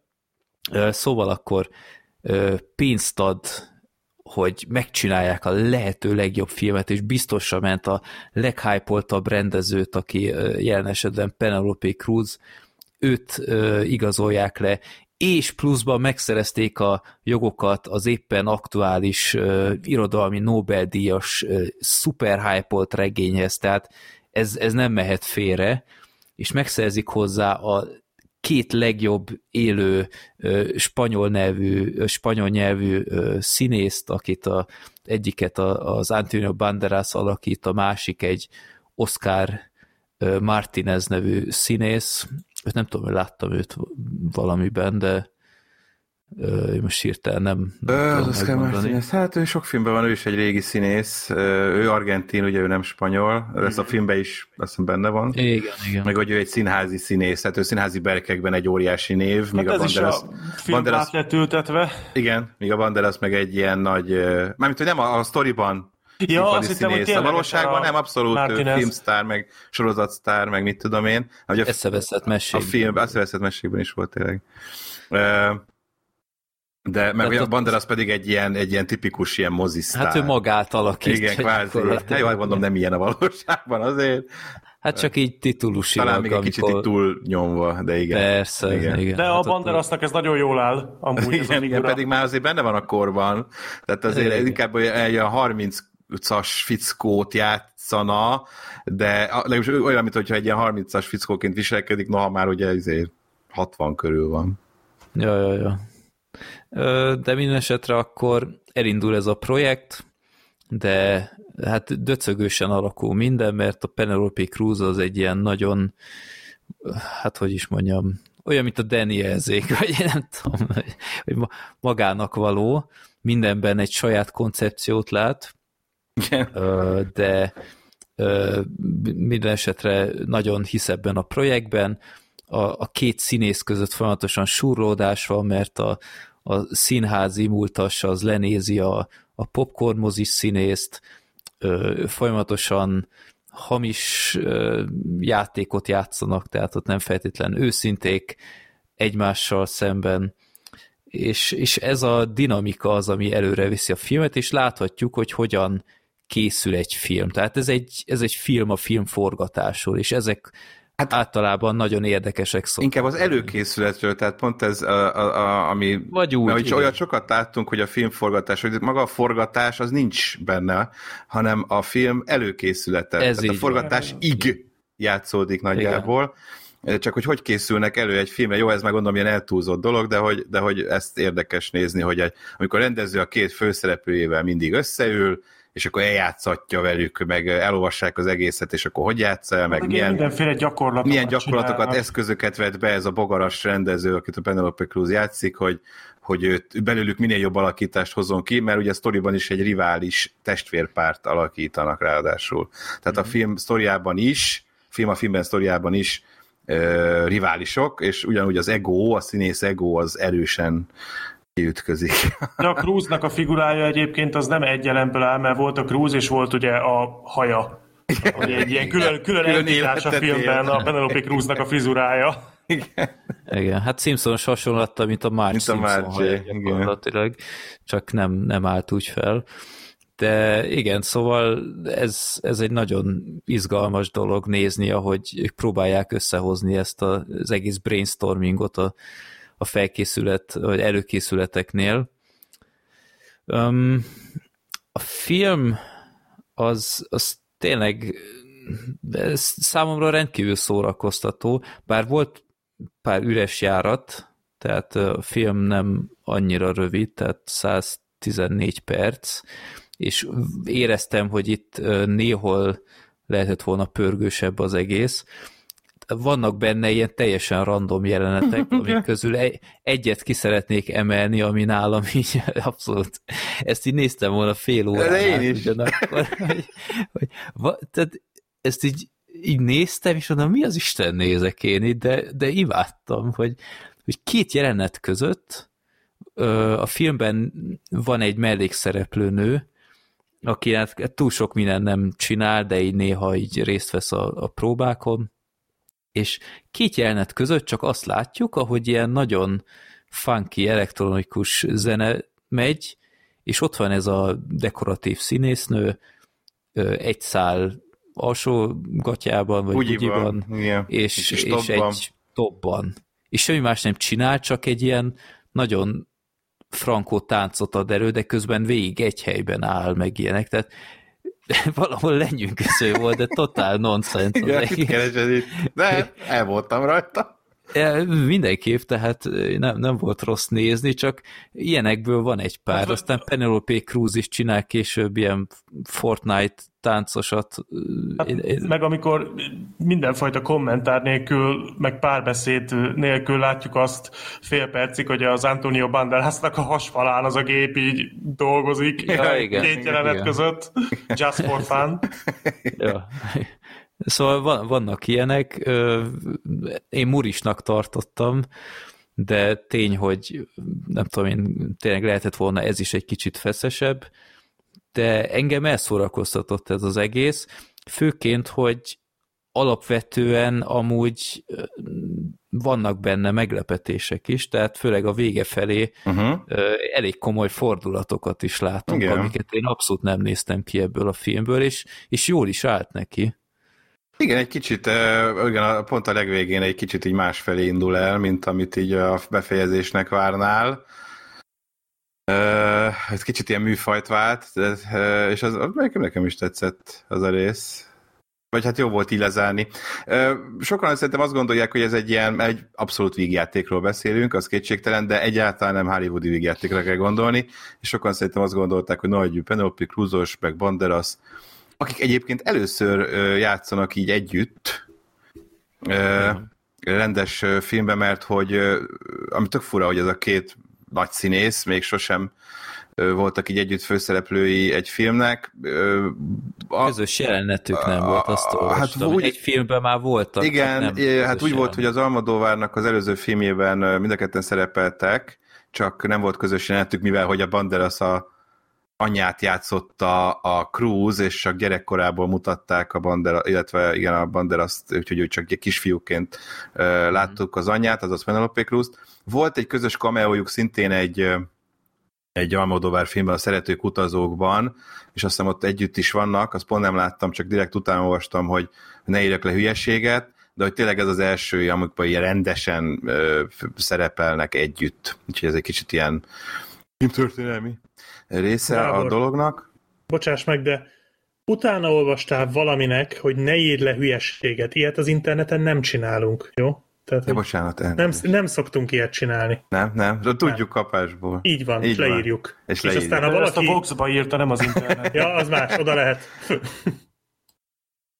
Szóval akkor pénzt ad, hogy megcsinálják a lehető legjobb filmet, és biztosra ment a leghypoltabb rendezőt, aki jelen esetben Penelope Cruz, őt igazolják le, és pluszban megszerezték a jogokat az éppen aktuális ö, irodalmi Nobel-díjas szuper hype regényhez, tehát ez, ez nem mehet félre, és megszerzik hozzá a két legjobb élő spanyol nyelvű, ö, spanyol nyelvű színészt, akit a, egyiket az Antonio Banderas alakít, a másik egy Oscar Martinez nevű színész. Nem tudom, hogy láttam őt valamiben, de most hirtelen nem, nem Ö, tudom az Oscar. Martinez, hát ő sok filmben van, ő is egy régi színész, ő argentin, ugye ő nem spanyol, ez a filmben is azt hiszem benne van. Igen, igen. Meg hogy ő egy színházi színész, hát ő színházi berkekben egy óriási név, míg Hát a is a Banderas, film Banderas, lett ültetve. igen, míg a Banderas meg egy ilyen nagy, mármint, hogy nem a, a sztoriban Ja, azt hittem, hogy. A valóságban a nem abszolút Martinez. filmsztár, meg sorozatsztár, meg mit tudom én. Hogy a, Eszeveszett a film, azt veszett mesékben is volt tényleg. De meg a Banderas pedig egy ilyen, egy ilyen tipikus ilyen mozisztár. Hát ő magát alakítja. Igen, kvázi. Hát jó, mondom, nem ilyen a valóságban azért. Hát csak így titulusilag. Talán még egy kicsit amikor- itt túl nyomva, de igen. Persze, igen. Igen. igen. De Hát a Banderasnak ez nagyon jól áll. Amúgy ez Igen, igen, figura. pedig már azért benne van a korban. Tehát azért Igen. inkább egy olyan 30-as fickót játszana, de legalábbis olyan, mint hogyha egy ilyen 30-as fickóként viselkedik, noha már ugye azért 60 körül van. Ja, ja, ja. De minden esetre akkor elindul ez a projekt, de hát döcögősen alakul minden, mert a Penelope Cruz az egy ilyen nagyon, hát hogy is mondjam, olyan, mint a Danielzék, [laughs] vagy én nem tudom, hogy- hogy ma- magának való, mindenben egy saját koncepciót lát, de minden esetre nagyon hisz ebben a projektben. A, a két színész között folyamatosan surlódás van, mert a, a színházi múltas az lenézi a, a popcorn színészt, ö, folyamatosan hamis ö, játékot játszanak, tehát ott nem feltétlen őszinték egymással szemben, és, és ez a dinamika az, ami előre viszi a filmet, és láthatjuk, hogy hogyan készül egy film. Tehát ez egy, ez egy film a film forgatásról, és ezek hát, általában nagyon érdekesek szoktak. Inkább az előkészületről, tehát pont ez, a, a, a, ami... Vagy úgy, Mert igen. olyat sokat láttunk, hogy a filmforgatás, hogy maga a forgatás az nincs benne, hanem a film előkészülete. Ez Tehát a forgatás ig játszódik nagyjából. Csak hogy hogy készülnek elő egy filmre, jó, ez meg gondolom ilyen eltúlzott dolog, de hogy, de hogy ezt érdekes nézni, hogy egy, amikor rendező a két főszereplőjével mindig összeül, és akkor eljátszatja velük, meg elolvassák az egészet, és akkor hogy játsz el, meg Meg milyen, mindenféle gyakorlatokat milyen gyakorlatokat, csinálnak. eszközöket vett be ez a bogaras rendező, akit a Penelope Cruz játszik, hogy, hogy őt, belőlük minél jobb alakítást hozzon ki, mert ugye a sztoriban is egy rivális testvérpárt alakítanak ráadásul. Tehát a film sztoriában is, film a filmben sztoriában is riválisok, és ugyanúgy az ego, a színész ego az erősen kiütközik. De a Cruznak a figurája egyébként az nem egy elemből áll, mert volt a Cruz, és volt ugye a haja. Hogy egy ilyen külön, külön, Külön entitás a filmben él. a Penelope Cruznak a frizurája. Igen, hát Simpsonos hasonlatta, mint a Marge Mint a Simpson Marge, haja igen. gyakorlatilag, csak nem, nem állt úgy fel. De igen, szóval ez, ez egy nagyon izgalmas dolog nézni, ahogy próbálják összehozni ezt a, az egész brainstormingot a, a felkészület, vagy előkészületeknél. Um, a film az, az tényleg számomra rendkívül szórakoztató, bár volt pár üres járat, tehát a film nem annyira rövid, tehát 114 perc, és éreztem, hogy itt néhol lehetett volna pörgősebb az egész. Vannak benne ilyen teljesen random jelenetek, amik [laughs] közül egyet ki szeretnék emelni, ami nálam így [laughs] abszolút, ezt így néztem volna fél órán. De én is. Ugyanakkor, [laughs] hogy, hogy, hogy, tehát ezt így, így néztem, és mondom, mi az Isten nézek én itt, de, de imádtam, hogy, hogy két jelenet között a filmben van egy mellékszereplő nő, aki hát túl sok minden nem csinál, de így néha így részt vesz a, a próbákon, és két jelenet között csak azt látjuk, ahogy ilyen nagyon funky, elektronikus zene megy, és ott van ez a dekoratív színésznő, egy szál alsó gatyában, vagy bugyiban, és, és, és, egy topban. És semmi más nem csinál, csak egy ilyen nagyon frankó táncot ad elő, de közben végig egy helyben áll, meg ilyenek, tehát [laughs] valahol lenyűgöző volt, de totál nonsens. Igen, de el voltam rajta. Mindenképp, tehát nem, nem volt rossz nézni, csak ilyenekből van egy pár. Hát, Aztán Penelope Cruz is csinál később ilyen Fortnite táncosat. Hát, meg amikor mindenfajta kommentár nélkül, meg párbeszéd nélkül látjuk azt fél percig, hogy az Antonio Banderasnak a hasfalán az a gép így dolgozik ja, [laughs] igen, két jelenet igen. között, just for fun. ja. [laughs] Szóval vannak ilyenek, én murisnak tartottam, de tény, hogy nem tudom én, tényleg lehetett volna ez is egy kicsit feszesebb, de engem elszórakoztatott ez az egész, főként, hogy alapvetően amúgy vannak benne meglepetések is, tehát főleg a vége felé uh-huh. elég komoly fordulatokat is látunk, Igen. amiket én abszolút nem néztem ki ebből a filmből, és, és jól is állt neki. Igen, egy kicsit, igen, pont a legvégén egy kicsit így másfelé indul el, mint amit így a befejezésnek várnál. Ez kicsit ilyen műfajt vált, és az, nekem, nekem is tetszett az a rész. Vagy hát jó volt így lezárni. Sokan szerintem azt gondolják, hogy ez egy ilyen, egy abszolút vígjátékról beszélünk, az kétségtelen, de egyáltalán nem hollywoodi vígjátékra kell gondolni, és sokan szerintem azt gondolták, hogy nagy Penelope Cruzos, meg Banderas, akik egyébként először játszanak így együtt, rendes filmben, mert hogy ami tök fura, hogy ez a két nagy színész még sosem voltak így együtt főszereplői egy filmnek. A, Közös jelenetük nem volt, azt olvastam. Hát úgy, egy filmben már voltak. Igen, nem hát úgy volt, hogy az Almodóvárnak az előző filmjében mind a ketten szerepeltek, csak nem volt közös jelenetük, mivel hogy a Banderas a anyját játszotta a Cruz, és csak gyerekkorából mutatták a Bandera, illetve igen, a Banderaszt, úgyhogy ő csak kisfiúként uh, láttuk az anyját, azaz Penelope cruz. Volt egy közös kameójuk szintén egy egy Almodóvár filmben, a Szeretők utazókban, és azt hiszem ott együtt is vannak, azt pont nem láttam, csak direkt utána olvastam, hogy ne írjak le hülyeséget, de hogy tényleg ez az első, amikor ilyen rendesen ö, szerepelnek együtt. Úgyhogy ez egy kicsit ilyen történelmi része Gábor, a dolognak. Bocsáss meg, de utána olvastál valaminek, hogy ne írd le hülyességet. Ilyet az interneten nem csinálunk, jó? Tehát, ja, bocsánat, nem, nem szoktunk ilyet csinálni. Nem, nem, de tudjuk nem. kapásból. Így van, Így és leírjuk. Van. És, és leírjuk. aztán a valaki... Ezt a Vox-ba írta, nem az internet. ja, az más, oda lehet. [laughs]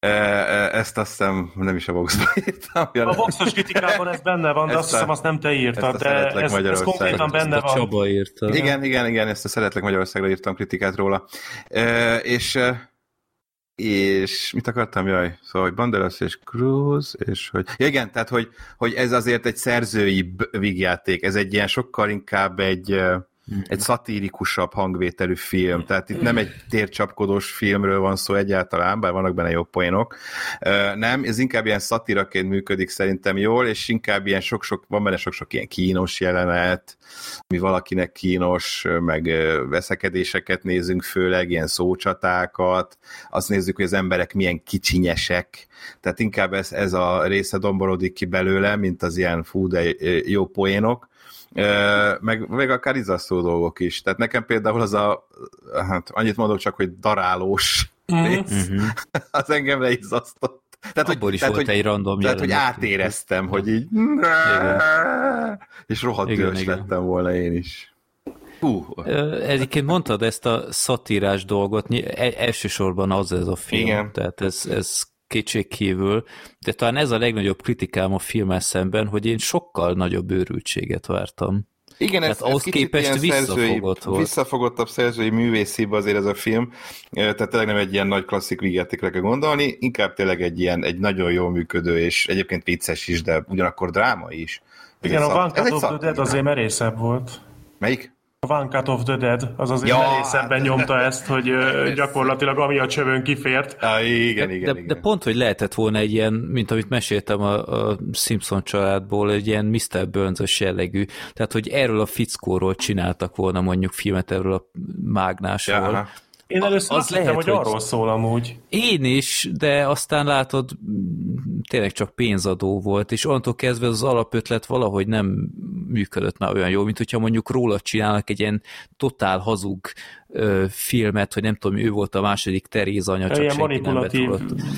E, e, ezt azt hiszem nem is a Vox-ba [laughs] írtam. A Vox-os kritikában ez benne van, de azt hiszem azt nem te írtad, de ez, ez konkrétan benne van. Csaba írta. Igen, igen, igen, ezt a Szeretlek Magyarországra írtam kritikát róla. E, és és mit akartam, jaj, szóval, hogy Banderas és Cruz, és hogy... Ja, igen, tehát, hogy, hogy ez azért egy szerzői vígjáték, ez egy ilyen sokkal inkább egy, egy szatírikusabb hangvételű film, tehát itt nem egy tércsapkodós filmről van szó egyáltalán, bár vannak benne jobb poénok. Nem, ez inkább ilyen szatíraként működik szerintem jól, és inkább ilyen sok-sok, van benne sok-sok ilyen kínos jelenet, mi valakinek kínos, meg veszekedéseket nézünk főleg, ilyen szócsatákat, azt nézzük, hogy az emberek milyen kicsinyesek, tehát inkább ez, ez a része domborodik ki belőle, mint az ilyen fú, de jó poénok, meg, meg akár izasztó dolgok is. Tehát nekem például az a, hát annyit mondok csak, hogy darálós rész, [laughs] az engem leizzasztott. Tehát, Abból is tehát, volt egy random Tehát, hogy átéreztem, hogy így... És rohadt Igen, igen. lettem volna én is. Hú, Egyébként mondtad ezt a szatírás dolgot, e- elsősorban az ez a film, Igen. tehát ez, ez kétségkívül, de talán ez a legnagyobb kritikám a filmmel szemben, hogy én sokkal nagyobb őrültséget vártam. Igen, Tehát ez, ahhoz ez kicsit képest ilyen visszafogott szerzői, volt. visszafogottabb szerzői művészibb azért ez a film, tehát tényleg nem egy ilyen nagy klasszik vígjátékra kell gondolni, inkább tényleg egy ilyen, egy nagyon jól működő, és egyébként vicces is, de ugyanakkor dráma is. Igen, a ez Cut of the Dead azért merészebb volt. Melyik? A One Cut of the Dead, az azért Ja, ja, hát- nyomta ezt, hogy [laughs] gyakorlatilag ami a csövön kifért. Ah, igen, de, igen, de, igen. de pont, hogy lehetett volna egy ilyen, mint amit meséltem a, a Simpson családból, egy ilyen Mr. burns jellegű, tehát hogy erről a fickóról csináltak volna mondjuk filmet erről a mágnásról. Ja. Én először Az azt hittem, lehet, hogy hogy- arról szól amúgy. Én is, de aztán látod, tényleg csak pénzadó volt, és onnantól kezdve az alapötlet valahogy nem működött már olyan jó, mint hogyha mondjuk róla csinálnak egy ilyen totál hazug ö, filmet, hogy nem tudom, ő volt a második Teréz anya, csak Ilyen senki nem vett.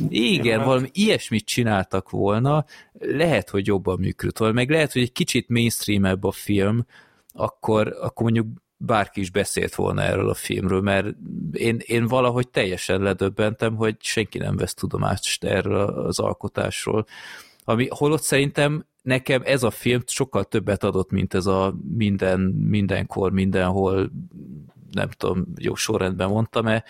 Igen, filmet. valami ilyesmit csináltak volna, lehet, hogy jobban működött volna, meg lehet, hogy egy kicsit mainstreamebb a film, akkor, akkor mondjuk bárki is beszélt volna erről a filmről, mert én, én valahogy teljesen ledöbbentem, hogy senki nem vesz tudomást erről az alkotásról. Ami, holott szerintem nekem ez a film sokkal többet adott, mint ez a minden, mindenkor, mindenhol, nem tudom, jó sorrendben mondtam-e,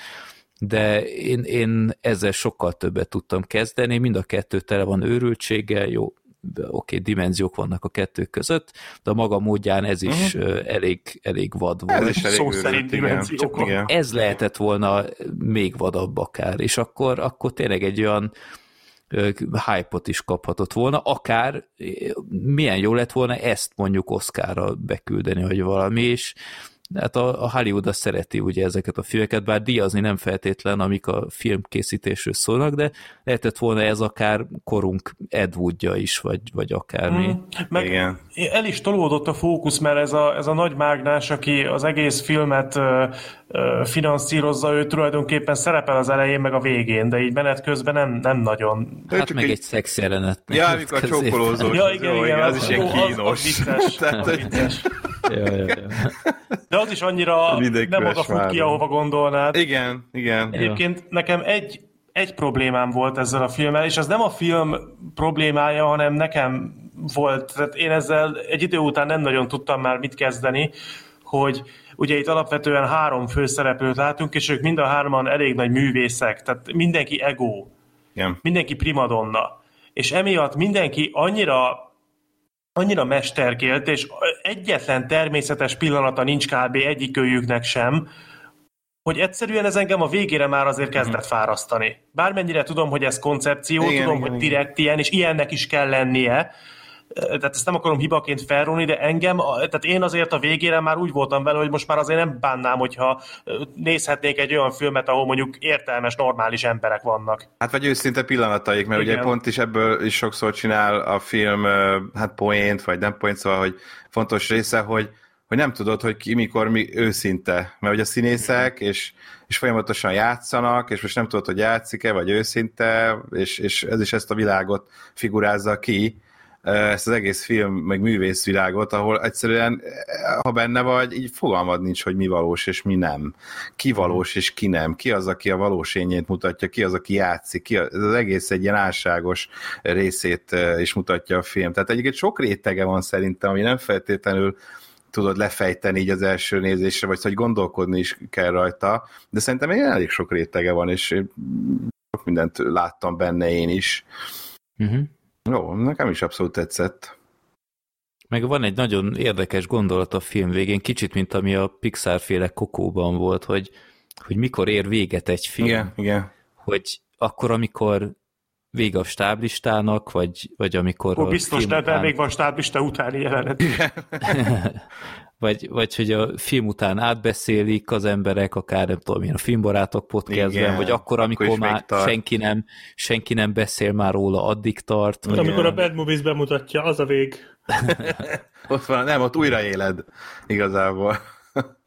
de én, én ezzel sokkal többet tudtam kezdeni, mind a kettő tele van őrültséggel, jó, oké, okay, dimenziók vannak a kettő között, de a maga módján ez is uh-huh. elég, elég vad volt. Ez is elég Szó őrült, szerint igen. Ez lehetett volna még vadabb akár, és akkor, akkor tényleg egy olyan hype-ot is kaphatott volna, akár milyen jó lett volna ezt mondjuk Oscarra beküldeni, vagy valami, és hát a, a Hollywood azt szereti ugye ezeket a filmeket, bár díjazni nem feltétlen, amik a filmkészítésről szólnak, de lehetett volna ez akár korunk Ed Woodja is, vagy, vagy akármi. Mm. Meg Igen. el is tolódott a fókusz, mert ez a, ez a nagy mágnás, aki az egész filmet ö, ö, finanszírozza, ő tulajdonképpen szerepel az elején, meg a végén, de így menet közben nem, nem nagyon. Hát csak meg egy- egy szex jelenet. Ja, amikor a csókolózós, Ja, az igen, jó, igen, az, az- is ilyen ó, az- az kínos. vicces, [laughs] Tehát, az hogy vicces. ja, ja, ja. De az is annyira nem oda fut ki, ahova gondolnád. igen, igen. Egyébként nekem egy, egy problémám volt ezzel a filmmel, és az nem a film problémája, hanem nekem volt, tehát én ezzel egy idő után nem nagyon tudtam már mit kezdeni, hogy ugye itt alapvetően három főszereplőt látunk, és ők mind a hárman elég nagy művészek, tehát mindenki ego, igen. mindenki primadonna. És emiatt mindenki annyira annyira mesterkélt, és egyetlen természetes pillanata nincs kb. egyikőjüknek sem, hogy egyszerűen ez engem a végére már azért kezdett fárasztani. Bármennyire tudom, hogy ez koncepció, Igen, tudom, igen, hogy igen. direkt ilyen, és ilyennek is kell lennie, tehát ezt nem akarom hibaként felróni, de engem, tehát én azért a végére már úgy voltam vele, hogy most már azért nem bánnám, hogyha nézhetnék egy olyan filmet, ahol mondjuk értelmes, normális emberek vannak. Hát vagy őszinte pillanataik, mert Igen. ugye pont is ebből is sokszor csinál a film hát poént, vagy nem poént, szóval, hogy fontos része, hogy, hogy nem tudod, hogy ki mikor mi őszinte, mert ugye a színészek, és, és folyamatosan játszanak, és most nem tudod, hogy játszik-e, vagy őszinte, és, és ez is ezt a világot figurázza ki, ezt az egész film, meg művészvilágot, ahol egyszerűen, ha benne vagy, így fogalmad nincs, hogy mi valós és mi nem. Ki valós és ki nem. Ki az, aki a valós ényét mutatja, ki az, aki játszik. Ki az, az egész egy ilyen álságos részét is mutatja a film. Tehát egyébként sok rétege van szerintem, ami nem feltétlenül tudod lefejteni így az első nézésre, vagy hogy gondolkodni is kell rajta, de szerintem még elég sok rétege van, és sok mindent láttam benne én is. Uh-huh. Jó, nekem is abszolút tetszett. Meg van egy nagyon érdekes gondolat a film végén, kicsit, mint ami a Pixar féle kokóban volt, hogy, hogy mikor ér véget egy film. Igen, igen. Hogy akkor, amikor vége a stáblistának, vagy, vagy amikor a biztos nem, után, még van stáblista utáni jelenet. [laughs] vagy, vagy hogy a film után átbeszélik az emberek, akár nem tudom én, a filmbarátok podcastben, Igen, vagy akkor, amikor akkor már tart. senki nem, senki nem beszél már róla, addig tart. Vagy Amikor a Bad Movies bemutatja, az a vég. [laughs] Ott van, nem, ott újraéled igazából.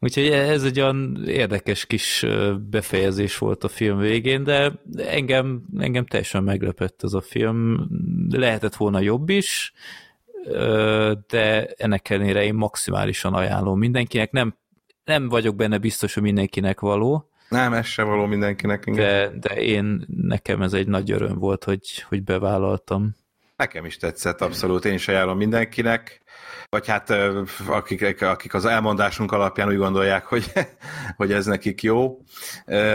Úgyhogy ez egy olyan érdekes kis befejezés volt a film végén, de engem, engem teljesen meglepett ez a film. Lehetett volna jobb is, de ennek ellenére én maximálisan ajánlom mindenkinek. Nem, nem vagyok benne biztos, hogy mindenkinek való, Nem, ez se való mindenkinek. Igen. de, de én, nekem ez egy nagy öröm volt, hogy, hogy bevállaltam. Nekem is tetszett, abszolút. Én is ajánlom mindenkinek. Vagy hát akik, akik az elmondásunk alapján úgy gondolják, hogy, [laughs] hogy ez nekik jó.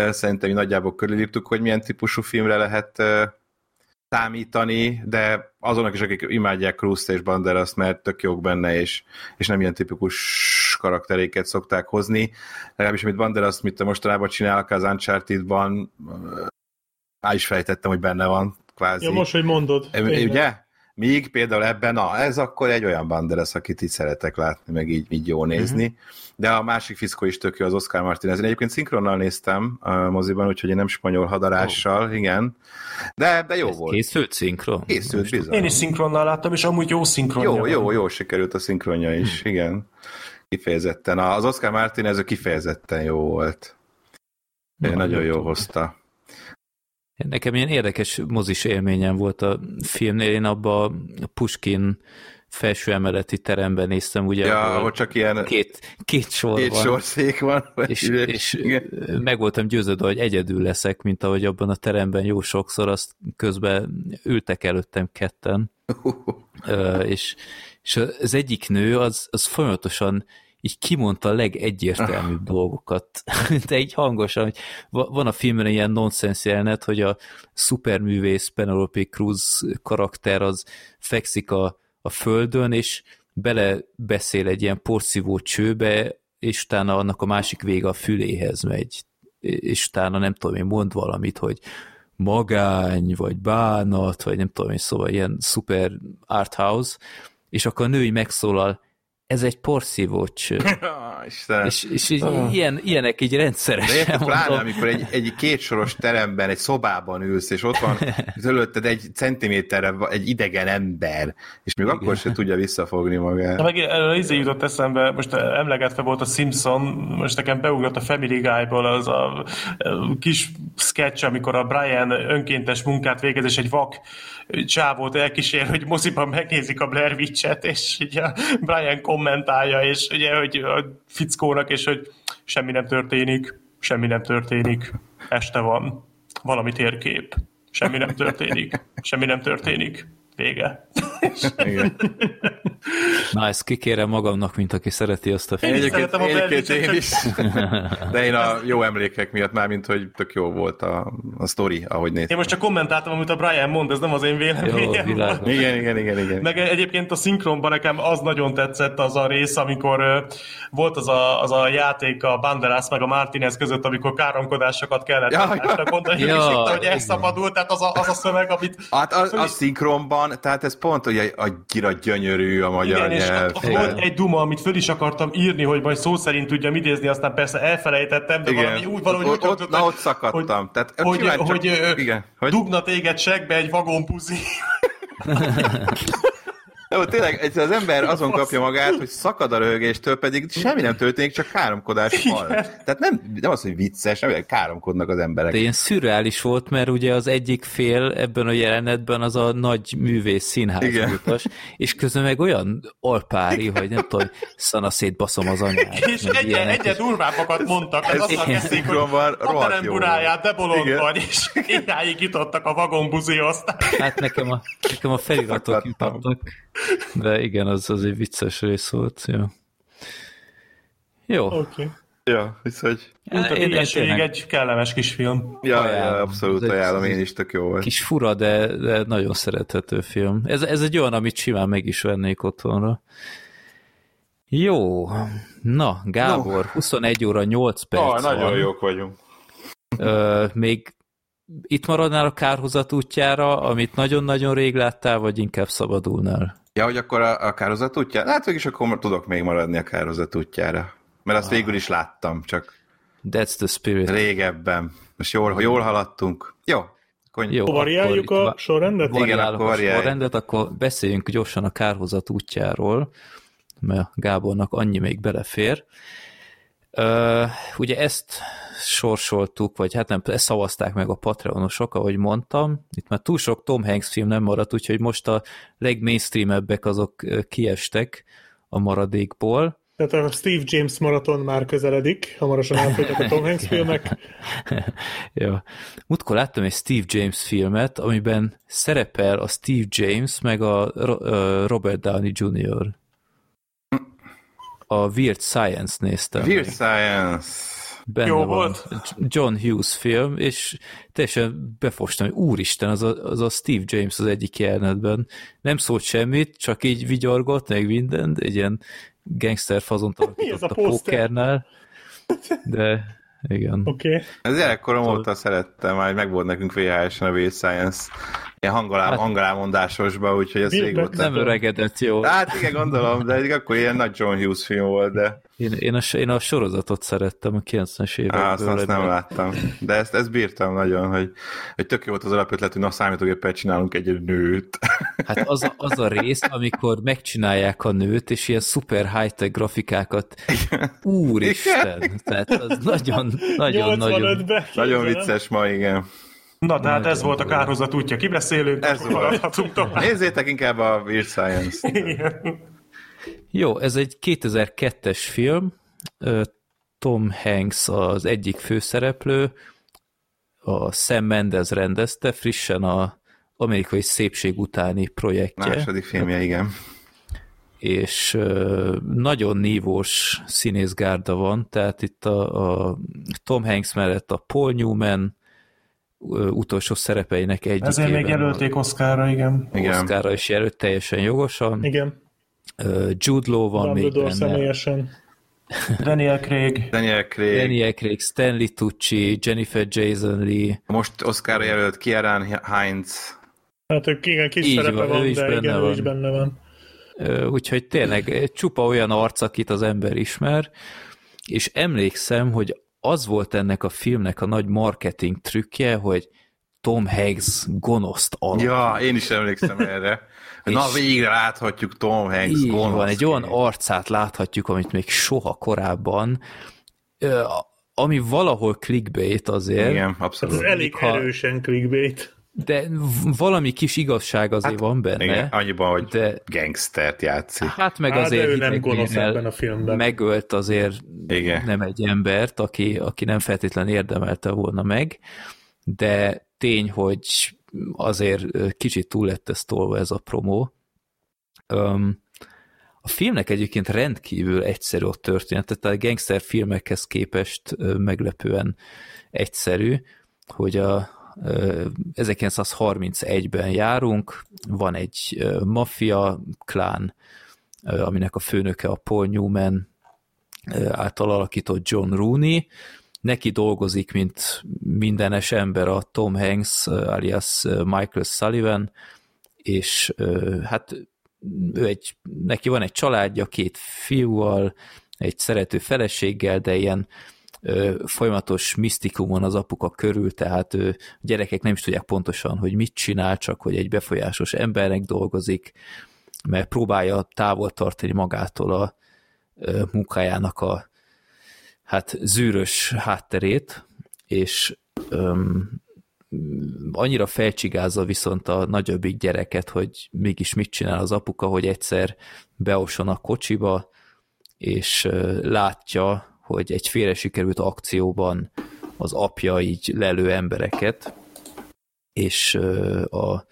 Szerintem mi nagyjából körülírtuk, hogy milyen típusú filmre lehet számítani, de azonok is, akik imádják Kruszt és Banderas, mert tök jók benne, és, és nem ilyen tipikus karakteréket szokták hozni. Legalábbis, amit Banderas, mit mostanában csinálnak az Uncharted-ban, már is fejtettem, hogy benne van, kvázi. Ja, most, hogy mondod. Tényleg. Ugye? Míg például ebben, na, ez akkor egy olyan Banderas, akit így szeretek látni, meg így, így jó nézni. Uh-huh. De a másik fiszkó is tök jó, az Oscar Martinez. Én egyébként szinkronnal néztem a moziban, úgyhogy én nem spanyol hadarással, oh. igen. De, de jó Ez volt. készült szinkron? Készült, bizony. Én is szinkronnal láttam, és amúgy jó szinkronja Jó, van. jó, jó sikerült a szinkronja is, igen. Kifejezetten. Az Oscar Martinez kifejezetten jó volt. Na, nagyon jó hozta. Nekem ilyen érdekes mozis élményem volt a filmnél, én abba a Puskin felső emeleti teremben néztem, ugye, Ja, ahol csak ilyen két, két sor két van, sorszáék van. és, Üres. és Igen. meg voltam győződve, hogy egyedül leszek, mint ahogy abban a teremben jó sokszor, azt közben ültek előttem ketten, Ö, és, és az egyik nő az, az folyamatosan így kimondta a legegyértelműbb [laughs] dolgokat, [laughs] de így hangosan, hogy va- van a filmben egy ilyen nonsens jelenet, hogy a szuperművész Penelope Cruz karakter az fekszik a, a földön, és bele beszél egy ilyen porszívó csőbe, és utána annak a másik vége a füléhez megy, és utána nem tudom én mond valamit, hogy magány, vagy bánat, vagy nem tudom én, szóval ilyen szuper art house, és akkor a női megszólal, ez egy porszívócső. [laughs] Ah, Istenem. és, és így, ilyen, ilyenek így De rendszeresen érted, pláne, amikor egy, egy kétsoros teremben, egy szobában ülsz, és ott van [laughs] előtted egy centiméterre egy idegen ember, és még akkor sem tudja visszafogni De magát. meg erről izé jutott eszembe, most emlegetve volt a Simpson, most nekem beugrott a Family Guy-ból az a kis sketch, amikor a Brian önkéntes munkát végez, és egy vak csávót elkísér, hogy moziban megnézik a Blair Witch-et, és ugye Brian kommentálja, és ugye, hogy a fickónak, és hogy semmi nem történik, semmi nem történik, este van, valami térkép, semmi nem történik, semmi nem történik, vége. Igen. Na, ezt kikérem magamnak, mint aki szereti azt a Én filmet. szeretem a egyébként én is. De én a jó emlékek miatt már, mint hogy tök jó volt a, a sztori, ahogy Én néztem. most csak kommentáltam, amit a Brian mond, ez nem az én Jó, véleményem. volt. Igen, igen, igen, igen. Meg egyébként a szinkronban nekem az nagyon tetszett az a rész, amikor volt az a, az a játék a Banderas meg a Martinez között, amikor káromkodásokat kellett Ja, mondani, Ja, és itt, hogy elszabadult, tehát az a, az a szöveg, amit Hát a, a szinkronban, tehát ez pont, hogy annyira gyönyörű a magyar igen, és nyelv. ott volt egy duma, amit föl is akartam írni, hogy majd szó szerint tudjam idézni, aztán persze elfelejtettem, de valami úgy valahogy ott, ott, na, ott szakadtam. hogy, Tehát, hogy, simán csak- hogy, igen, hogy dugna téged segbe egy vagonpuzi. [laughs] Jó, tényleg az ember azon kapja magát, hogy szakad a röhögéstől, pedig semmi nem történik, csak káromkodás van. Tehát nem, nem az, hogy vicces, nem káromkodnak az emberek. De ilyen szürreális volt, mert ugye az egyik fél ebben a jelenetben az a nagy művész színház Igen. utas, és közben meg olyan alpári, hogy nem tudom, szana szétbaszom az anyát. És meg egyre, durvábbakat mondtak, ez Ez azzal kezdték, hogy Szinkronban rohadt jó de bolond Igen. vagy, [laughs] és idáig jutottak a vagonbuzihoz. Hát nekem a, nekem a feliratok jutottak. De igen, az, az egy vicces rész volt. Jó. Jó. Oké. Okay. Ja, a Én- én tényleg- egy kellemes kis film. Ja, Ajánlom. ja, abszolút Ez egy- ajánlom, én is tök jó volt. Kis fura, de, de nagyon szerethető film. Ez, ez egy olyan, amit simán meg is vennék otthonra. Jó. Na, Gábor, 21 óra 8 perc nagyon van. jók vagyunk. Ö, még itt maradnál a kárhozat útjára, amit nagyon-nagyon rég láttál, vagy inkább szabadulnál? Ja, hogy akkor a, a kározat útjára? Hát végig akkor tudok még maradni a kározat útjára. Mert azt végül is láttam, csak That's the spirit. régebben. Most jól, jól haladtunk. Jó. Akkor Jó, Variáljuk akkor a sorrendet? Igen, akkor a sorrendet, akkor beszéljünk gyorsan a kárhozat útjáról, mert Gábornak annyi még belefér. Ö, ugye ezt sorsoltuk, vagy hát nem, ezt szavazták meg a Patreonosok, ahogy mondtam. Itt már túl sok Tom Hanks film nem maradt, úgyhogy most a legmainstreamebbek azok kiestek a maradékból. Tehát a Steve James maraton már közeledik, hamarosan elfogynak a Tom Hanks [laughs] filmek. ja. Múltkor láttam egy Steve James filmet, amiben szerepel a Steve James meg a Robert Downey Jr. A Weird Science néztem. Weird meg. Science. Benne Jó van volt? John Hughes film, és teljesen befostam, hogy úristen, az a, az a Steve James az egyik jelenetben. Nem szólt semmit, csak így vigyorgott, meg mindent, egy ilyen gangster fazont [laughs] a alakított a poszter? pókernál. De igen. Oké. Okay. Ez gyerekkorom óta szerettem, már meg volt nekünk VHS-en a Weird Hangolám, Hát- hangolámondásosba, úgyhogy ez régóta. Nem öregedett jó. Hát igen, gondolom, de akkor ilyen nagy John Hughes film volt, de Én, én, a, én a sorozatot szerettem a 90-es évekből. á, azt, azt nem láttam. De ezt, ezt bírtam nagyon, hogy, hogy tök jó volt az alapötlet, hogy na számítógéppel csinálunk egy nőt. [laughs] Hát az a, az a rész, amikor megcsinálják a nőt, és ilyen szuper high-tech grafikákat. Úristen! Tehát az nagyon, nagyon, nagyon... 85-ben. nagyon vicces ma, igen. Na, tehát ez volt a kárhozat útja. Kibeszélünk, Ez haladhatunk tovább. Nézzétek inkább a Weird Science. Igen. Jó, ez egy 2002-es film. Tom Hanks az egyik főszereplő, a Sam Mendes rendezte, frissen a amerikai szépség utáni projektje. Második filmje, igen. és nagyon nívós színészgárda van, tehát itt a, a Tom Hanks mellett a Paul Newman utolsó szerepeinek egyik Ezért még jelölték Oszkára, igen. Igen. Oszkára is jelölt teljesen jogosan. Igen. Jude Law van még Dumbledore benne. személyesen. [laughs] Daniel Craig. Daniel Craig. Daniel Craig, Stanley Tucci, Jennifer Jason Lee, Most Oscar jelölt Kieran Heinz. Hát ők igen, kis Így szerepe van, van, ő is de benne igen, ő van. is benne van. Úgyhogy tényleg csupa olyan arc, akit az ember ismer, és emlékszem, hogy az volt ennek a filmnek a nagy marketing trükkje, hogy Tom Hanks gonoszt alak. Ja, én is emlékszem erre. [laughs] Na, végre láthatjuk Tom Hanks Így van, egy olyan arcát láthatjuk, amit még soha korábban, ami valahol clickbait azért, Igen, Ez abszolút. elég ha- erősen clickbait. De valami kis igazság azért Hát, van benne. Igen, annyiban, hogy de- gangstert játszik. Hát meg Hát, azért ő nem gonosz ebben a filmben. megölt azért Igen. nem egy embert, aki, aki nem feltétlen érdemelte volna meg, de tény, hogy azért kicsit túl lett ez tolva ez a promó. Um, a filmnek egyébként rendkívül egyszerű a története, tehát a gangster filmekhez képest meglepően egyszerű, hogy a 1931-ben járunk, van egy maffia klán, aminek a főnöke a Paul Newman által alakított John Rooney, neki dolgozik, mint mindenes ember a Tom Hanks alias Michael Sullivan, és hát ő egy, neki van egy családja, két fiúval, egy szerető feleséggel, de ilyen folyamatos misztikum van az apuka körül, tehát a gyerekek nem is tudják pontosan, hogy mit csinál, csak hogy egy befolyásos embernek dolgozik, mert próbálja távol tartani magától a munkájának a hát zűrös hátterét, és öm, annyira felcsigázza viszont a nagyobbik gyereket, hogy mégis mit csinál az apuka, hogy egyszer beoson a kocsiba, és látja, hogy egy félre sikerült akcióban az apja így lelő embereket, és a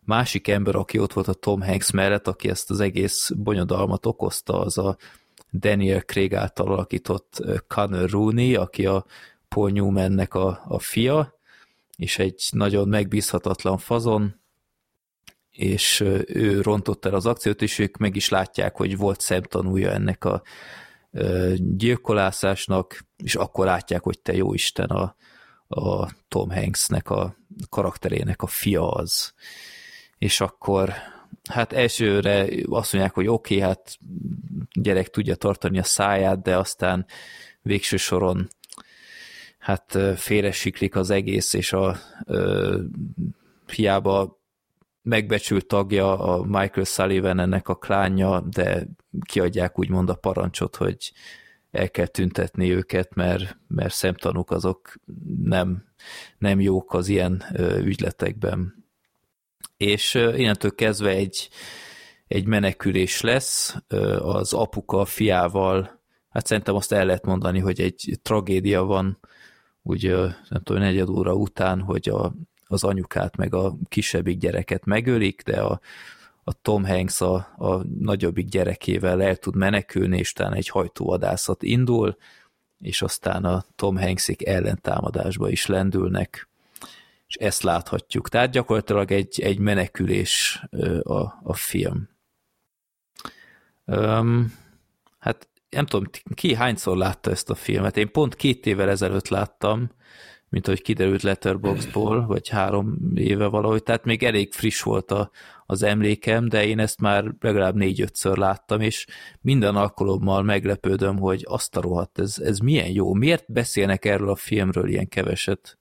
másik ember, aki ott volt a Tom Hanks mellett, aki ezt az egész bonyodalmat okozta, az a Daniel Craig által alakított Connor Rooney, aki a Paul Newmannek a, a fia, és egy nagyon megbízhatatlan fazon, és ő rontott el az akciót, és ők meg is látják, hogy volt szemtanúja ennek a gyilkolászásnak, és akkor látják, hogy te jó Isten a, a Tom Hanksnek a karakterének a fia az. És akkor hát elsőre azt mondják, hogy oké, okay, hát gyerek tudja tartani a száját, de aztán végső soron hát félresiklik az egész, és a ö, hiába megbecsült tagja a Michael Sullivan ennek a klánja, de kiadják úgymond a parancsot, hogy el kell tüntetni őket, mert, mert szemtanúk azok nem, nem jók az ilyen ügyletekben. És innentől kezdve egy, egy menekülés lesz az apuka fiával, hát szerintem azt el lehet mondani, hogy egy tragédia van, úgy nem tudom, negyed óra után, hogy a, az anyukát meg a kisebbik gyereket megölik, de a, a Tom Hanks a, a nagyobbik gyerekével el tud menekülni, és utána egy hajtóvadászat indul, és aztán a Tom Hanksék ellentámadásba is lendülnek, és ezt láthatjuk. Tehát gyakorlatilag egy, egy menekülés a, a film. Um, hát nem tudom, ki hányszor látta ezt a filmet. Én pont két évvel ezelőtt láttam, mint ahogy kiderült Letterboxdból, vagy három éve valahogy, tehát még elég friss volt a, az emlékem, de én ezt már legalább négy-ötször láttam, és minden alkalommal meglepődöm, hogy azt a rohadt, ez, ez milyen jó. Miért beszélnek erről a filmről ilyen keveset?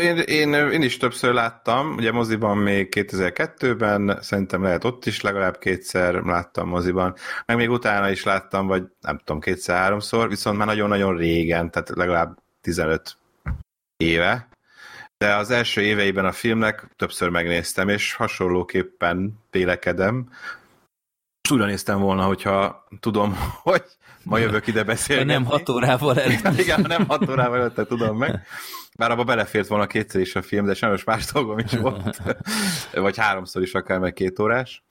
Én, én, én is többször láttam, ugye moziban még 2002-ben, szerintem lehet ott is legalább kétszer láttam moziban, meg még utána is láttam, vagy nem tudom, kétszer-háromszor, viszont már nagyon-nagyon régen, tehát legalább 15 éve, de az első éveiben a filmnek többször megnéztem, és hasonlóképpen vélekedem. Újra néztem volna, hogyha tudom, [laughs] hogy ma jövök ide beszélni. nem hat órával előtt. [laughs] Igen, nem hat órával előtte tudom meg. Bár abba belefért volna kétszer is a film, de sajnos más dolgom is volt. [laughs] Vagy háromszor is akár meg két órás.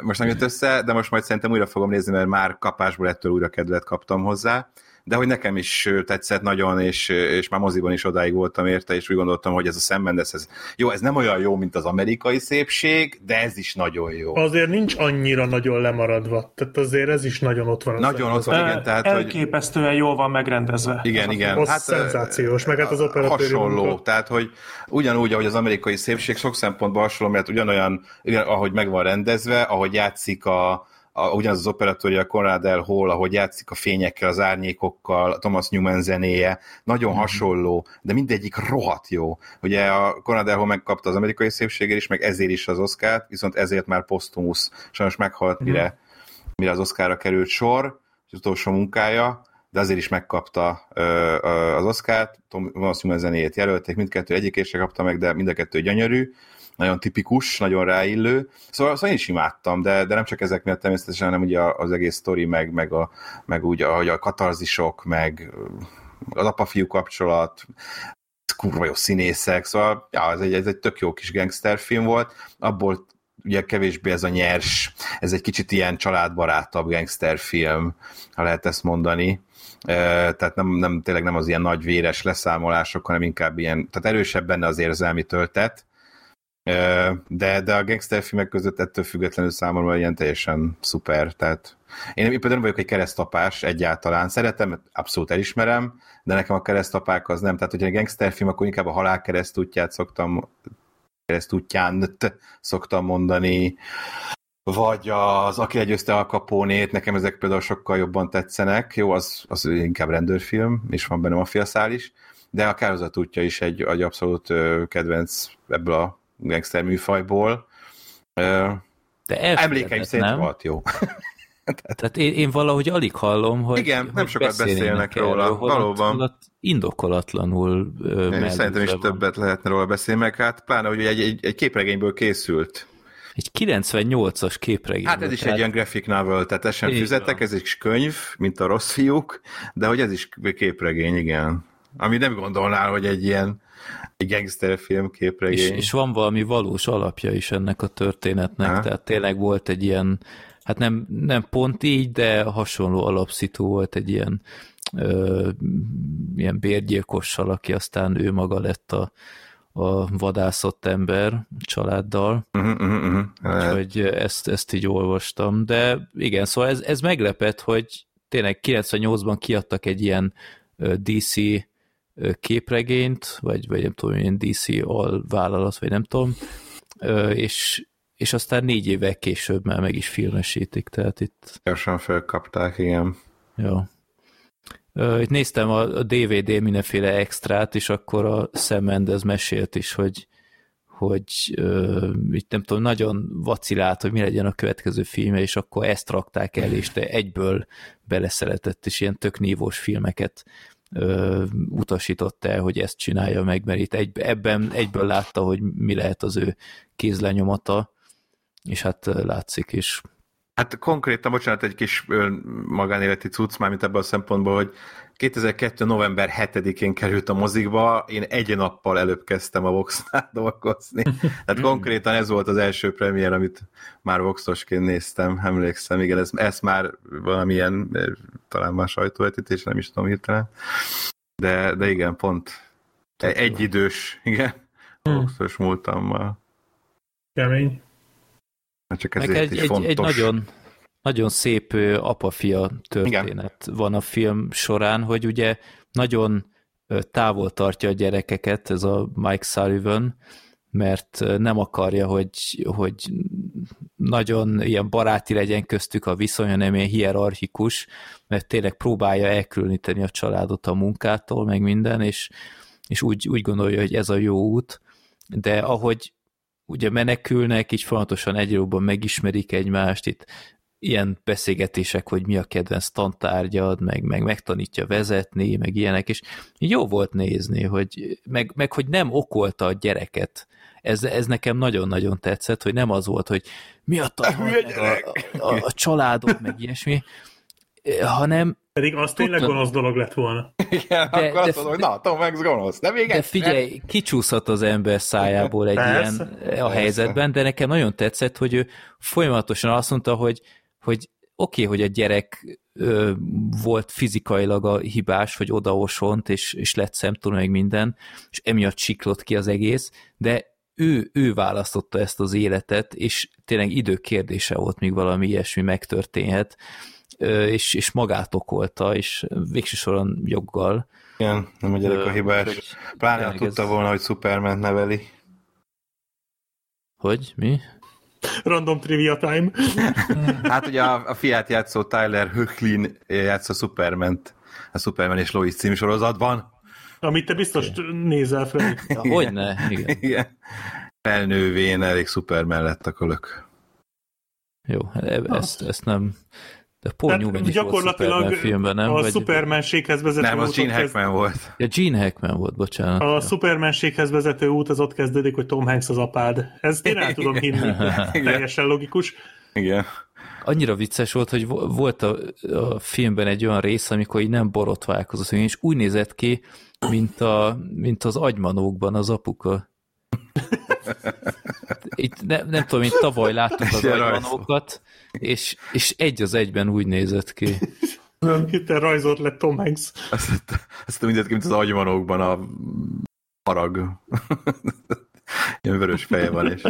Most nem jött össze, de most majd szerintem újra fogom nézni, mert már kapásból ettől újra kedvet kaptam hozzá de hogy nekem is tetszett nagyon, és, és már moziban is odáig voltam érte, és úgy gondoltam, hogy ez a Sam Mendes, ez, jó, ez nem olyan jó, mint az amerikai szépség, de ez is nagyon jó. Azért nincs annyira nagyon lemaradva, tehát azért ez is nagyon ott van. Nagyon ott van, igen. Tehát, Elképesztően hogy... jól van megrendezve. Igen, igen. Hát, szenzációs, meg hát az operatőri Hasonló, munka. tehát hogy ugyanúgy, ahogy az amerikai szépség, sok szempontból hasonló, mert ugyanolyan, ahogy meg van rendezve, ahogy játszik a, a, ugyanaz az operatőrje, a Conrad L. Hall, ahogy játszik a fényekkel, az árnyékokkal, Thomas Newman zenéje, nagyon mm-hmm. hasonló, de mindegyik rohadt jó. Ugye a Conrad L. Hall megkapta az amerikai szépségért is, meg ezért is az Oscar, viszont ezért már posztumusz, sajnos meghalt, mm-hmm. mire, mire az Oscarra került sor, az utolsó munkája, de azért is megkapta ö, ö, az Oscar-t, Thomas Newman zenéjét jelölték, mindkettő egyikért kapta meg, de mind a kettő gyönyörű, nagyon tipikus, nagyon ráillő. Szóval, szóval én is imádtam, de, de nem csak ezek miatt természetesen, hanem ugye az egész sztori, meg, meg, a, meg úgy, ahogy a katarzisok, meg az apa-fiú kapcsolat, kurva jó színészek, szóval ja, ez egy, ez egy tök jó kis gangsterfilm volt, abból ugye kevésbé ez a nyers, ez egy kicsit ilyen családbarátabb gangsterfilm, ha lehet ezt mondani. Tehát nem, nem, tényleg nem az ilyen nagy véres leszámolások, hanem inkább ilyen, tehát erősebb benne az érzelmi töltet, de, de a gangster filmek között ettől függetlenül számomra ilyen teljesen szuper, tehát én például nem vagyok egy keresztapás egyáltalán, szeretem, abszolút elismerem, de nekem a keresztapák az nem, tehát hogyha egy gangster film, akkor inkább a halál keresztútját szoktam keresztútján szoktam mondani, vagy az Aki legyőzte a kapónét, nekem ezek például sokkal jobban tetszenek, jó, az, az inkább rendőrfilm, és van benne a fiaszál is, de a Kározat útja is egy, egy abszolút kedvenc ebből a gangster műfajból. De Emlékeim szerint volt jó. [laughs] Tehát én, én valahogy alig hallom, hogy Igen, hogy nem sokat beszélnek róla, erről, valóban. Holott indokolatlanul Én szerintem is van. többet lehetne róla beszélni, meg hát pláne, hogy egy, egy, egy képregényből készült. Egy 98-as képregény. Hát ez is tehát... egy ilyen graphic novel, tehát ez sem füzetek, ez is könyv, mint a rossz fiúk, de hogy ez is képregény, igen. Ami nem gondolnál, hogy egy ilyen egy gangsterfilm képregény. És, és van valami valós alapja is ennek a történetnek, ha? tehát tényleg volt egy ilyen, hát nem, nem pont így, de hasonló alapszitú volt egy ilyen ö, ilyen bérgyilkossal, aki aztán ő maga lett a, a vadászott ember családdal, uh-huh, uh-huh, uh-huh. úgyhogy ezt, ezt így olvastam, de igen, szóval ez, ez meglepett, hogy tényleg 98-ban kiadtak egy ilyen DC képregényt, vagy, vagy nem tudom, ilyen DC vállalat, vagy nem tudom, és, és aztán négy évvel később már meg is filmesítik, tehát itt... Gyorsan felkapták, igen. Jó. Itt néztem a DVD mindenféle extrát, és akkor a Sam Mendes mesélt is, hogy hogy ö, itt nem tudom, nagyon vacilált, hogy mi legyen a következő filme, és akkor ezt rakták el, és te egyből beleszeretett, és ilyen tök nívós filmeket ö, utasított el, hogy ezt csinálja meg, mert itt egy, ebben egyből látta, hogy mi lehet az ő kézlenyomata, és hát látszik is. Hát konkrétan, bocsánat, egy kis magánéleti cucc, már mint ebből a szempontból, hogy 2002. november 7-én került a mozikba, én egy nappal előbb kezdtem a Vox-nál [laughs] dolgozni. Tehát konkrétan ez volt az első premier, amit már Voxosként néztem, emlékszem, igen, ez, ez már valamilyen, talán már sajtóvetítés, nem is tudom hirtelen. De, de igen, pont egy idős, igen, hmm. Voxos múltammal. Kemény. Csak ezért egy, is egy, fontos. egy nagyon, nagyon szép apa-fia történet Igen. van a film során, hogy ugye nagyon távol tartja a gyerekeket ez a Mike Sullivan, mert nem akarja, hogy, hogy nagyon ilyen baráti legyen köztük a viszony, hanem ilyen hierarchikus, mert tényleg próbálja elkülöníteni a családot a munkától, meg minden, és, és úgy, úgy gondolja, hogy ez a jó út, de ahogy ugye menekülnek, így folyamatosan egyre jobban megismerik egymást, itt ilyen beszélgetések, hogy mi a kedvenc tantárgyad, meg, meg megtanítja vezetni, meg ilyenek, és jó volt nézni, hogy, meg, meg hogy nem okolta a gyereket. Ez, ez nekem nagyon-nagyon tetszett, hogy nem az volt, hogy mi a, [laughs] a, a, a, a családok, meg ilyesmi, hanem pedig az tényleg gonosz dolog lett volna. Igen, de, akkor de, azt mondom, hogy na, Tom Hanks gonosz, de még De figyelj, kicsúszhat az ember szájából egy Persze. ilyen a helyzetben, de nekem nagyon tetszett, hogy ő folyamatosan azt mondta, hogy, hogy oké, okay, hogy a gyerek ö, volt fizikailag a hibás, hogy odaosont, és, és lett szemtől meg minden, és emiatt siklott ki az egész, de ő, ő választotta ezt az életet, és tényleg idő kérdése volt, míg valami ilyesmi megtörténhet, és, és magát okolta, és végső soron joggal. Igen, nem a gyerek a hibás. Pláne, ha tudta ez... volna, hogy Superman neveli. Hogy? Mi? Random trivia time. hát ugye a, a fiát játszó Tyler Höcklin játszó Superman-t a Superman és Lois című sorozatban. Amit te biztos okay. nézel fel. Ja, hogyne, igen. [laughs] igen. Felnővén elég Superman lett a kölök. Jó, e- ezt, ezt nem, de Paul Tehát Newman is gyakorlatilag volt filmben, nem? a Supermanséghez vezető Nem, az Gene Hackman kezd... volt. Ja, Gene Hackman volt, bocsánat. A ja. Supermanséghez vezető út az ott kezdődik, hogy Tom Hanks az apád. Ez én nem tudom hinni. [laughs] Teljesen logikus. Igen. Annyira vicces volt, hogy volt a, a filmben egy olyan rész, amikor így nem borotválkozott, és úgy nézett ki, mint, a, mint az agymanókban az apuka. Itt ne, nem tudom, mint tavaly láttuk az agymanókat, és, és egy az egyben úgy nézett ki. Itt rajzolt lett Tom Hanks. Azt, azt nézett ki, mint az agymanókban a harag. Ilyen vörös feje van, és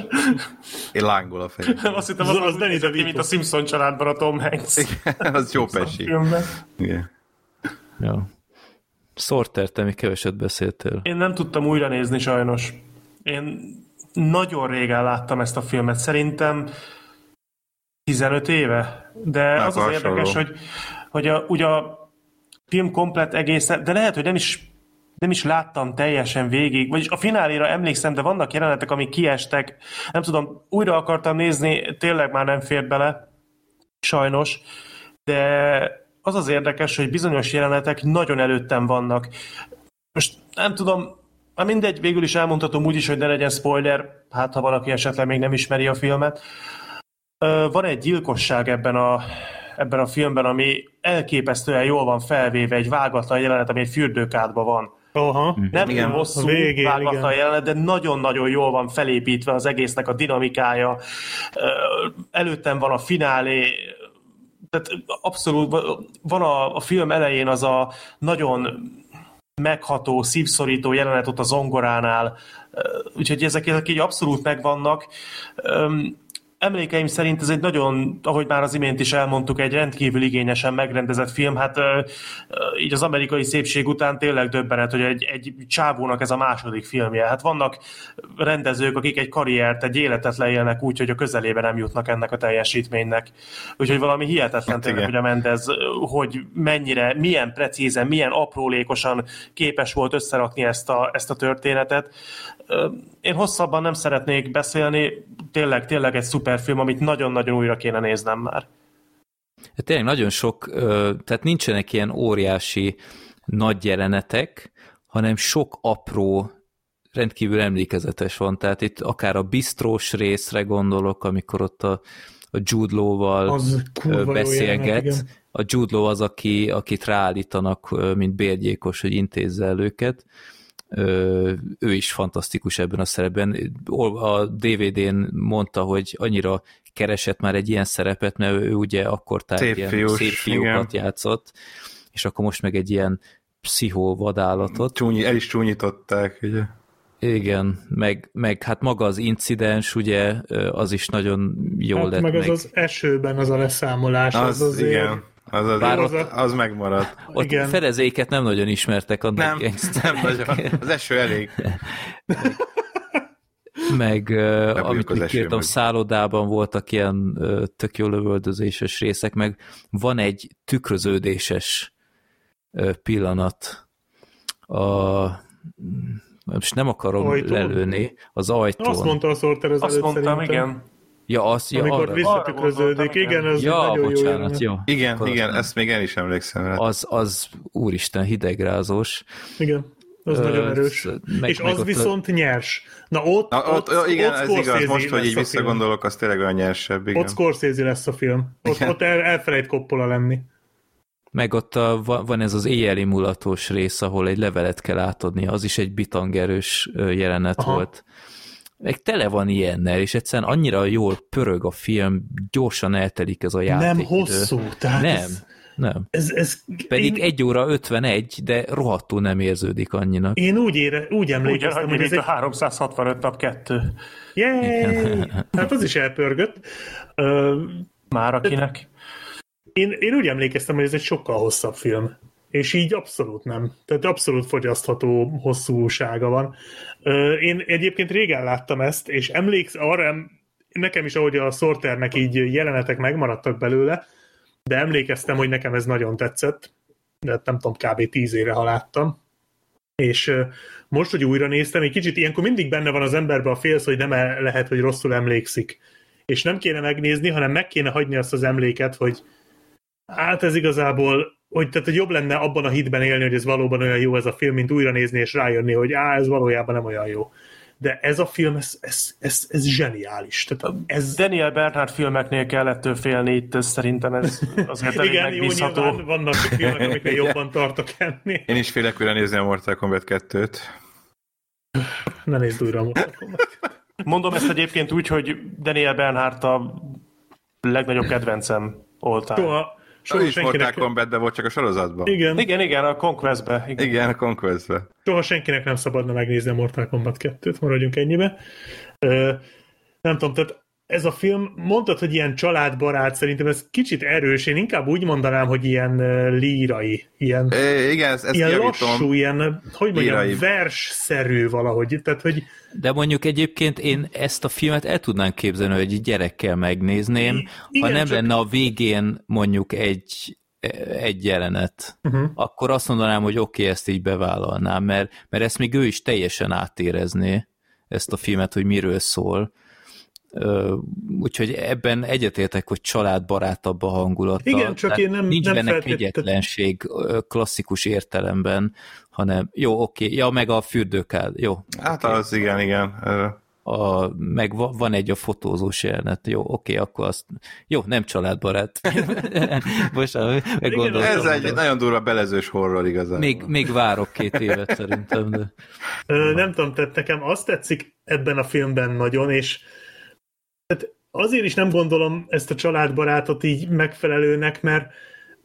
én lángol a feje. Azt hittem, az, az, az nézett ki, mint a Simpson családban a Tom Hanks. Igen, az jó Pesci. Igen. Ja. Sorter, te mi keveset beszéltél. Én nem tudtam újra nézni sajnos. Én nagyon régen láttam ezt a filmet. Szerintem 15 éve. De Nem az az érdekes, hogy, hogy a, ugye a film komplet egészen, de lehet, hogy nem is nem is láttam teljesen végig, vagyis a fináléra emlékszem, de vannak jelenetek, amik kiestek, nem tudom, újra akartam nézni, tényleg már nem fér bele, sajnos, de az az érdekes, hogy bizonyos jelenetek nagyon előttem vannak. Most nem tudom, Na mindegy, végül is elmondhatom úgy is, hogy ne legyen spoiler, hát ha valaki esetleg még nem ismeri a filmet. Van egy gyilkosság ebben a, ebben a filmben, ami elképesztően jól van felvéve, egy vágatlan jelenet, ami egy fürdőkádban van. Aha. Nem igen, hosszú, végén, vágatlan igen. jelenet, de nagyon-nagyon jól van felépítve az egésznek a dinamikája. Előttem van a finálé, tehát abszolút van a, a film elején az a nagyon megható, szívszorító jelenet ott a zongoránál, úgyhogy ezek, ezek így abszolút megvannak. Emlékeim szerint ez egy nagyon, ahogy már az imént is elmondtuk, egy rendkívül igényesen megrendezett film. Hát így az amerikai szépség után tényleg döbbenet, hogy egy, egy csávónak ez a második filmje. Hát vannak rendezők, akik egy karriert, egy életet leélnek úgy, hogy a közelébe nem jutnak ennek a teljesítménynek. Úgyhogy valami hihetetlen hát tényleg, hogy a Mendez, hogy mennyire, milyen precízen, milyen aprólékosan képes volt összerakni ezt a, ezt a történetet. Én hosszabban nem szeretnék beszélni, tényleg, tényleg egy szuperfilm, amit nagyon-nagyon újra kéne néznem már. Tényleg nagyon sok, tehát nincsenek ilyen óriási nagy jelenetek, hanem sok apró, rendkívül emlékezetes van. Tehát itt akár a bistrós részre gondolok, amikor ott a, a Jude Law-val beszélget. Jelenet, a Jude Law az, aki, akit ráállítanak, mint bérgyékos, hogy intézze el őket ő is fantasztikus ebben a szerepben. A DVD-n mondta, hogy annyira keresett már egy ilyen szerepet, mert ő ugye akkor szép, ilyen fiús, szép fiúkat igen. játszott, és akkor most meg egy ilyen pszichó vadállatot. Csúnyi, el is csúnyították, ugye? Igen, meg, meg hát maga az incidens, ugye, az is nagyon jól hát lett meg. meg az az esőben az a leszámolás, az, az azért... Igen. Az, az, Bár az, az megmaradt. Ott Igen. fedezéket nem nagyon ismertek a Nem, nem nagyon. Az eső elég. meg uh, amit még kértem, szállodában voltak ilyen uh, tök jó lövöldözéses részek, meg van egy tükröződéses uh, pillanat a most nem akarom ajtón. lelőni, az ajtón. Azt mondta a Sorter az Azt mondtam, szerintem. igen. Ja, az, ja, Amikor arra. visszatükröződik, igen, ez ja, nagyon bocsánat, jó. jó. Igen, Akkor igen, ezt még el is emlékszem rá. Az, az úristen hidegrázós. Igen. Az Ö, nagyon erős. Meg, és meg az viszont le... nyers. Na ott, Na, ott, ott igen, ott ez igaz, most, hogy így visszagondolok, az tényleg olyan nyersebb. Igen. Ott Scorsese lesz a film. Ott, ott el, elfelejt Coppola lenni. Meg ott a, van ez az éjjeli mulatós rész, ahol egy levelet kell átadni, az is egy bitangerős jelenet Aha. volt meg tele van ilyennel, és egyszerűen annyira jól pörög a film, gyorsan eltelik ez a játék. Nem hosszú, tehát Nem, ez, nem. Ez, ez, Pedig én, 1 óra 51, de rohadtul nem érződik annyinak. Én úgy, ére, úgy emlékeztem, hogy ez egy... a 365 nap 2. Yay! Hát az is elpörgött. Már akinek. Én, én úgy emlékeztem, hogy ez egy sokkal hosszabb film. És így abszolút nem. Tehát abszolút fogyasztható hosszúsága van. Én egyébként régen láttam ezt, és emléksz arra, nekem is, ahogy a Sorternek így jelenetek megmaradtak belőle, de emlékeztem, hogy nekem ez nagyon tetszett, de nem tudom, kb. tíz éve, ha láttam. És most, hogy újra néztem, egy kicsit ilyenkor mindig benne van az emberben a félsz, hogy nem lehet, hogy rosszul emlékszik. És nem kéne megnézni, hanem meg kéne hagyni azt az emléket, hogy hát ez igazából hogy, tehát, hogy jobb lenne abban a hitben élni, hogy ez valóban olyan jó ez a film, mint újra nézni és rájönni, hogy á, ez valójában nem olyan jó. De ez a film, ez, ez, ez, ez zseniális. Tehát ez... Daniel Bernhardt filmeknél kell ettől félni, itt ez szerintem ez azért elég Igen, megbízható. jó, vannak filmek, amiknél jobban tartok enni. Én is félek újra nézni a Mortal Kombat 2-t. Ne nézd újra a Mortal Kombat Mondom ezt egyébként úgy, hogy Daniel Bernhardt a legnagyobb kedvencem oltán. Soha, Soha ő is senkinek... Mortal de volt csak a sorozatban. Igen. Igen, igen, a Conquest-be. Igen, igen a Conquest-be. Soha senkinek nem szabadna megnézni a Mortal Kombat 2-t, maradjunk ennyibe. Ö, nem tudom, tehát ez a film, mondtad, hogy ilyen családbarát, szerintem ez kicsit erős, én inkább úgy mondanám, hogy ilyen lírai, ilyen, é, igen, ezt, ezt ilyen lassú, ilyen, hogy mondjam, lírai. versszerű valahogy, tehát hogy... De mondjuk egyébként én ezt a filmet el tudnám képzelni, hogy gyerekkel megnézném, igen, ha nem csak... lenne a végén mondjuk egy, egy jelenet, uh-huh. akkor azt mondanám, hogy oké, okay, ezt így bevállalnám, mert, mert ezt még ő is teljesen átérezné, ezt a filmet, hogy miről szól úgyhogy ebben egyetértek, hogy családbarátabb a hangulat. Igen, csak én nem Nincs nem benne feltét... kegyetlenség klasszikus értelemben, hanem jó, oké, ja, meg a fürdőkád, jó. Hát okay. az, igen, igen. A, meg van egy a fotózós jelenet, jó, oké, akkor azt, jó, nem családbarát. [laughs] Most Ez egy nagyon durva belezős horror igazán. Még, még várok két évet szerintem. De... Ö, nem tudom, tehát nekem azt tetszik ebben a filmben nagyon, és tehát azért is nem gondolom ezt a családbarátot így megfelelőnek, mert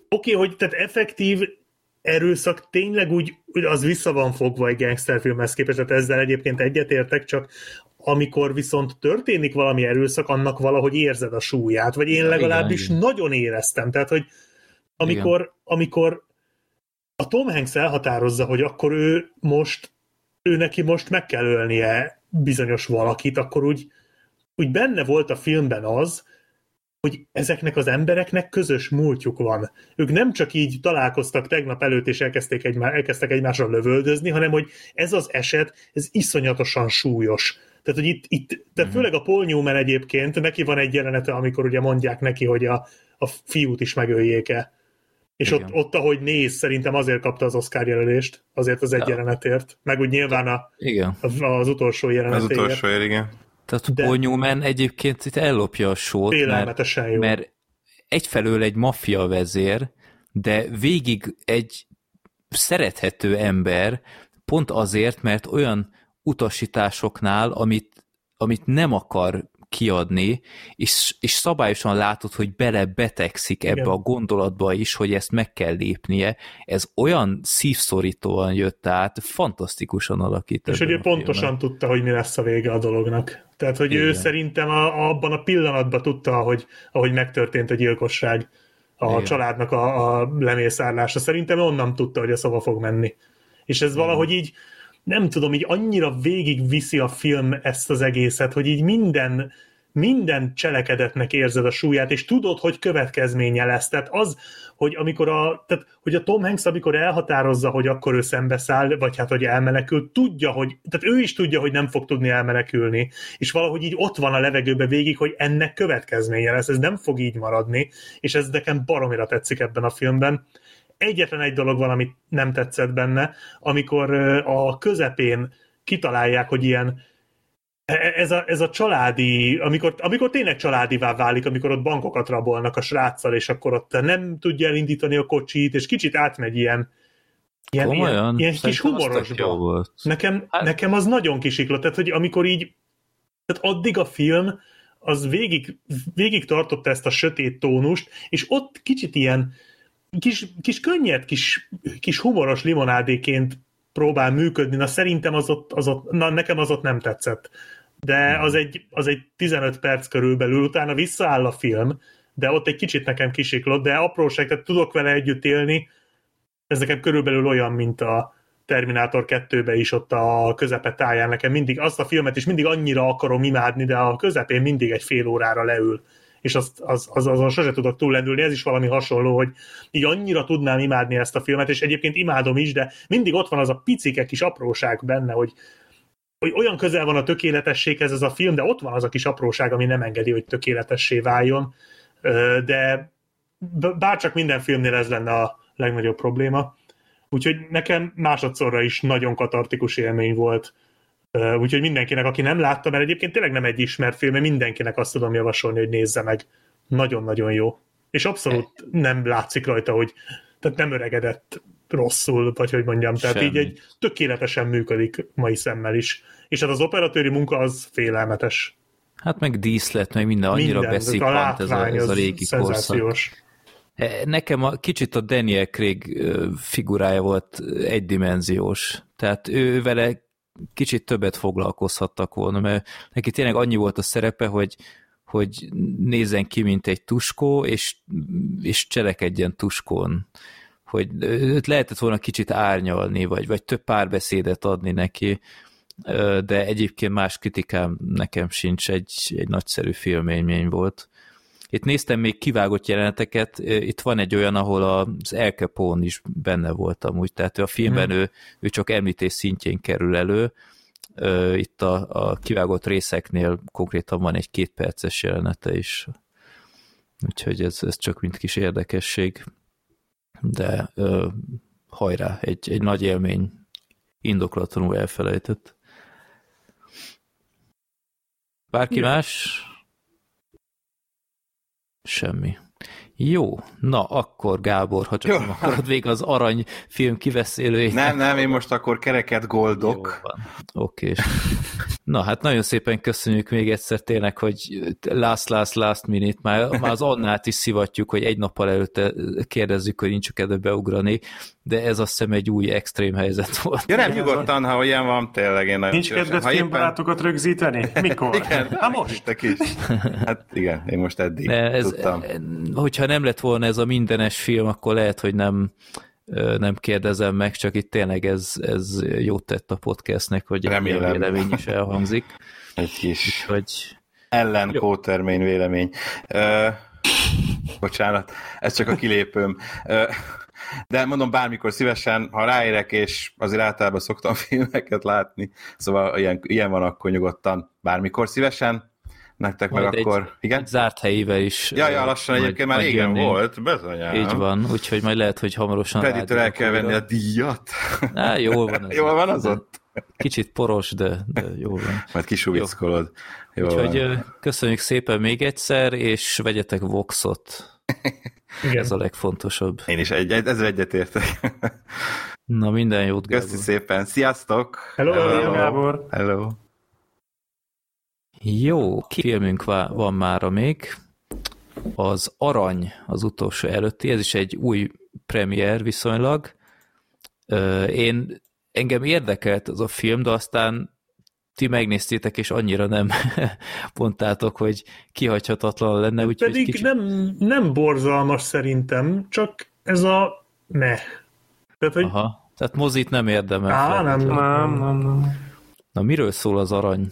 oké, okay, hogy tehát effektív erőszak tényleg úgy, az vissza van fogva egy gangsterfilmhez képest, tehát ezzel egyébként egyetértek, csak amikor viszont történik valami erőszak, annak valahogy érzed a súlyát, vagy én legalábbis igen, igen. nagyon éreztem. Tehát, hogy amikor, amikor a Tom Hanks elhatározza, hogy akkor ő most, ő neki most meg kell ölnie bizonyos valakit, akkor úgy, úgy benne volt a filmben az, hogy ezeknek az embereknek közös múltjuk van. Ők nem csak így találkoztak tegnap előtt, és elkezdték egymá, elkezdtek egymásra lövöldözni, hanem hogy ez az eset, ez iszonyatosan súlyos. Tehát, hogy itt, itt tehát Mhm. főleg a Paul Newman egyébként, neki van egy jelenete, amikor ugye mondják neki, hogy a, a fiút is megöljék-e. És Igen. ott, ott, ahogy néz, szerintem azért kapta az Oscar jelölést, azért az egy Ja. jelenetért. Meg úgy nyilván a, Igen. a, az utolsó Az jelenetéért. utolsó ér, igen. Tehát De- Paul Newman egyébként itt ellopja a sót, mert, jó. mert egyfelől egy maffia vezér, de végig egy szerethető ember, pont azért, mert olyan utasításoknál, amit, amit nem akar kiadni, és, és szabályosan látod, hogy bele betegszik ebbe Igen. a gondolatba is, hogy ezt meg kell lépnie. Ez olyan szívszorítóan jött át, fantasztikusan alakít. És hogy ő pontosan tudta, hogy mi lesz a vége a dolognak. Tehát, hogy ő Igen. szerintem a, abban a pillanatban tudta, hogy, ahogy megtörtént a gyilkosság, a Igen. családnak a, a lemészárlása. Szerintem onnan tudta, hogy a szava fog menni. És ez valahogy így, nem tudom, így annyira végig viszi a film ezt az egészet, hogy így minden, minden cselekedetnek érzed a súlyát, és tudod, hogy következménye lesz. Tehát az, hogy amikor a, tehát, hogy a Tom Hanks, amikor elhatározza, hogy akkor ő szembeszáll, vagy hát, hogy elmenekül, tudja, hogy, tehát ő is tudja, hogy nem fog tudni elmenekülni, és valahogy így ott van a levegőbe végig, hogy ennek következménye lesz, ez nem fog így maradni, és ez nekem baromira tetszik ebben a filmben. Egyetlen egy dolog van, amit nem tetszett benne, amikor a közepén kitalálják, hogy ilyen e- ez a, ez a családi, amikor, amikor tényleg családivá válik, amikor ott bankokat rabolnak a sráccal, és akkor ott nem tudja elindítani a kocsit, és kicsit átmegy ilyen, ilyen, ilyen, Komolyan? ilyen kis humorosba. Nekem, Hát- nekem az nagyon kisiklott, tehát hogy amikor így, tehát addig a film az végig, végig tartotta ezt a sötét tónust, és ott kicsit ilyen kis, kis könnyed, kis, kis humoros limonádéként próbál működni, na szerintem az ott, az ott na nekem az ott nem tetszett. De az egy, az egy 15 perc körülbelül, utána visszaáll a film, de ott egy kicsit nekem kisiklott, de apróság, tehát tudok vele együtt élni, ez nekem körülbelül olyan, mint a Terminátor 2-be is ott a közepe táján. Nekem mindig azt a filmet is mindig annyira akarom imádni, de a közepén mindig egy fél órára leül. És azt, az, az, azon sose tudok túllendülni, ez is valami hasonló, hogy így annyira tudnám imádni ezt a filmet, és egyébként imádom is, de mindig ott van az a picike kis apróság benne, hogy, hogy olyan közel van a tökéletességhez ez a film, de ott van az a kis apróság, ami nem engedi, hogy tökéletessé váljon. De bárcsak minden filmnél ez lenne a legnagyobb probléma. Úgyhogy nekem másodszorra is nagyon katartikus élmény volt. Úgyhogy mindenkinek, aki nem látta, mert egyébként tényleg nem egy ismert film, mindenkinek azt tudom javasolni, hogy nézze meg. Nagyon-nagyon jó. És abszolút nem látszik rajta, hogy tehát nem öregedett rosszul, vagy hogy mondjam, tehát Semmi. így egy tökéletesen működik mai szemmel is. És hát az operatőri munka az félelmetes. Hát meg díszlet, meg minden annyira Minden, beszippant ez a, ez a régi korszak. E, Nekem a, kicsit a Daniel Craig figurája volt egydimenziós. Tehát ő vele kicsit többet foglalkozhattak volna, mert neki tényleg annyi volt a szerepe, hogy, hogy nézzen ki, mint egy tuskó, és, és cselekedjen tuskón. Hogy őt lehetett volna kicsit árnyalni, vagy, vagy több párbeszédet adni neki, de egyébként más kritikám nekem sincs, egy, egy nagyszerű filmélmény volt. Itt néztem még kivágott jeleneteket, itt van egy olyan, ahol az El Capone is benne volt amúgy, tehát a filmben Mhm. ő, ő csak említés szintjén kerül elő, itt a, a kivágott részeknél konkrétan van egy két perces jelenete is, úgyhogy ez, ez csak mint kis érdekesség, de ö, hajrá, egy, egy nagy élmény, indoklatlanul elfelejtett. Bárki Ja. más? Semmi. Jó, na akkor Gábor, ha csak Jó. nem akarod végig az arany film kiveszélőjét. Nem, nem, én most akkor kereket goldok. Oké. Na hát nagyon szépen köszönjük még egyszer tényleg, hogy last, last, last minute, már, már az Annát is szivatjuk, hogy egy nappal előtte kérdezzük, hogy nincs kedve beugrani, de ez azt hiszem egy új extrém helyzet volt. Ja nem, nyugodtan, ha olyan van, tényleg én nagyon Nincs kedved Ha éppen- filmbarátokat rögzíteni? Mikor? [laughs] Igen, Hát most. te is. Hát igen, én most eddig De ez, tudtam. hogyha nem lett volna ez a mindenes film, akkor lehet, hogy nem nem kérdezem meg, csak itt tényleg ez, ez jót tett a podcastnek, hogy egy Remélem. ilyen vélemény is elhangzik. [laughs] Egy kis Hogy ellen kótermény vélemény. Ö, bocsánat, ez csak a kilépőm. Ö, de mondom, bármikor szívesen, ha ráérek, és azért általában szoktam [laughs] filmeket látni, szóval ilyen, ilyen van, akkor nyugodtan bármikor szívesen, nektek meg Majd egy- akkor, igen? egy zárt helyével is. Ja, ja, lassan majd- egyébként már régen jönnénk. volt, bizonyám. Így van, úgyhogy majd lehet, hogy hamarosan Peditől el kell venni a díjat. Á, jól van. [laughs] Ez Jól van az ott? Kicsit poros, de, de jól van. Majd kisuvickolod. Jó Úgyhogy van. köszönjük szépen még egyszer, és vegyetek Voxot. [laughs] Igen. Ez a legfontosabb. Én is egy, egy, ezzel egyetértek. Na, minden jót, Gábor. Köszi szépen. Sziasztok! Hello, Hello, Gábor. Hello. Jó, filmünk van mára még. Az Arany az utolsó előtti, ez is egy új premier viszonylag. Én, engem érdekelt az a film, de aztán ti megnéztétek, és annyira nem [laughs] pontátok, hogy kihagyhatatlan lenne, úgyhogy Pedig kicsit... nem, nem borzalmas szerintem, csak ez a meh. Tehát, hogy Aha. Tehát mozit nem érdemel. Á, nem. Nem, nem, nem. Na, miről szól az Arany?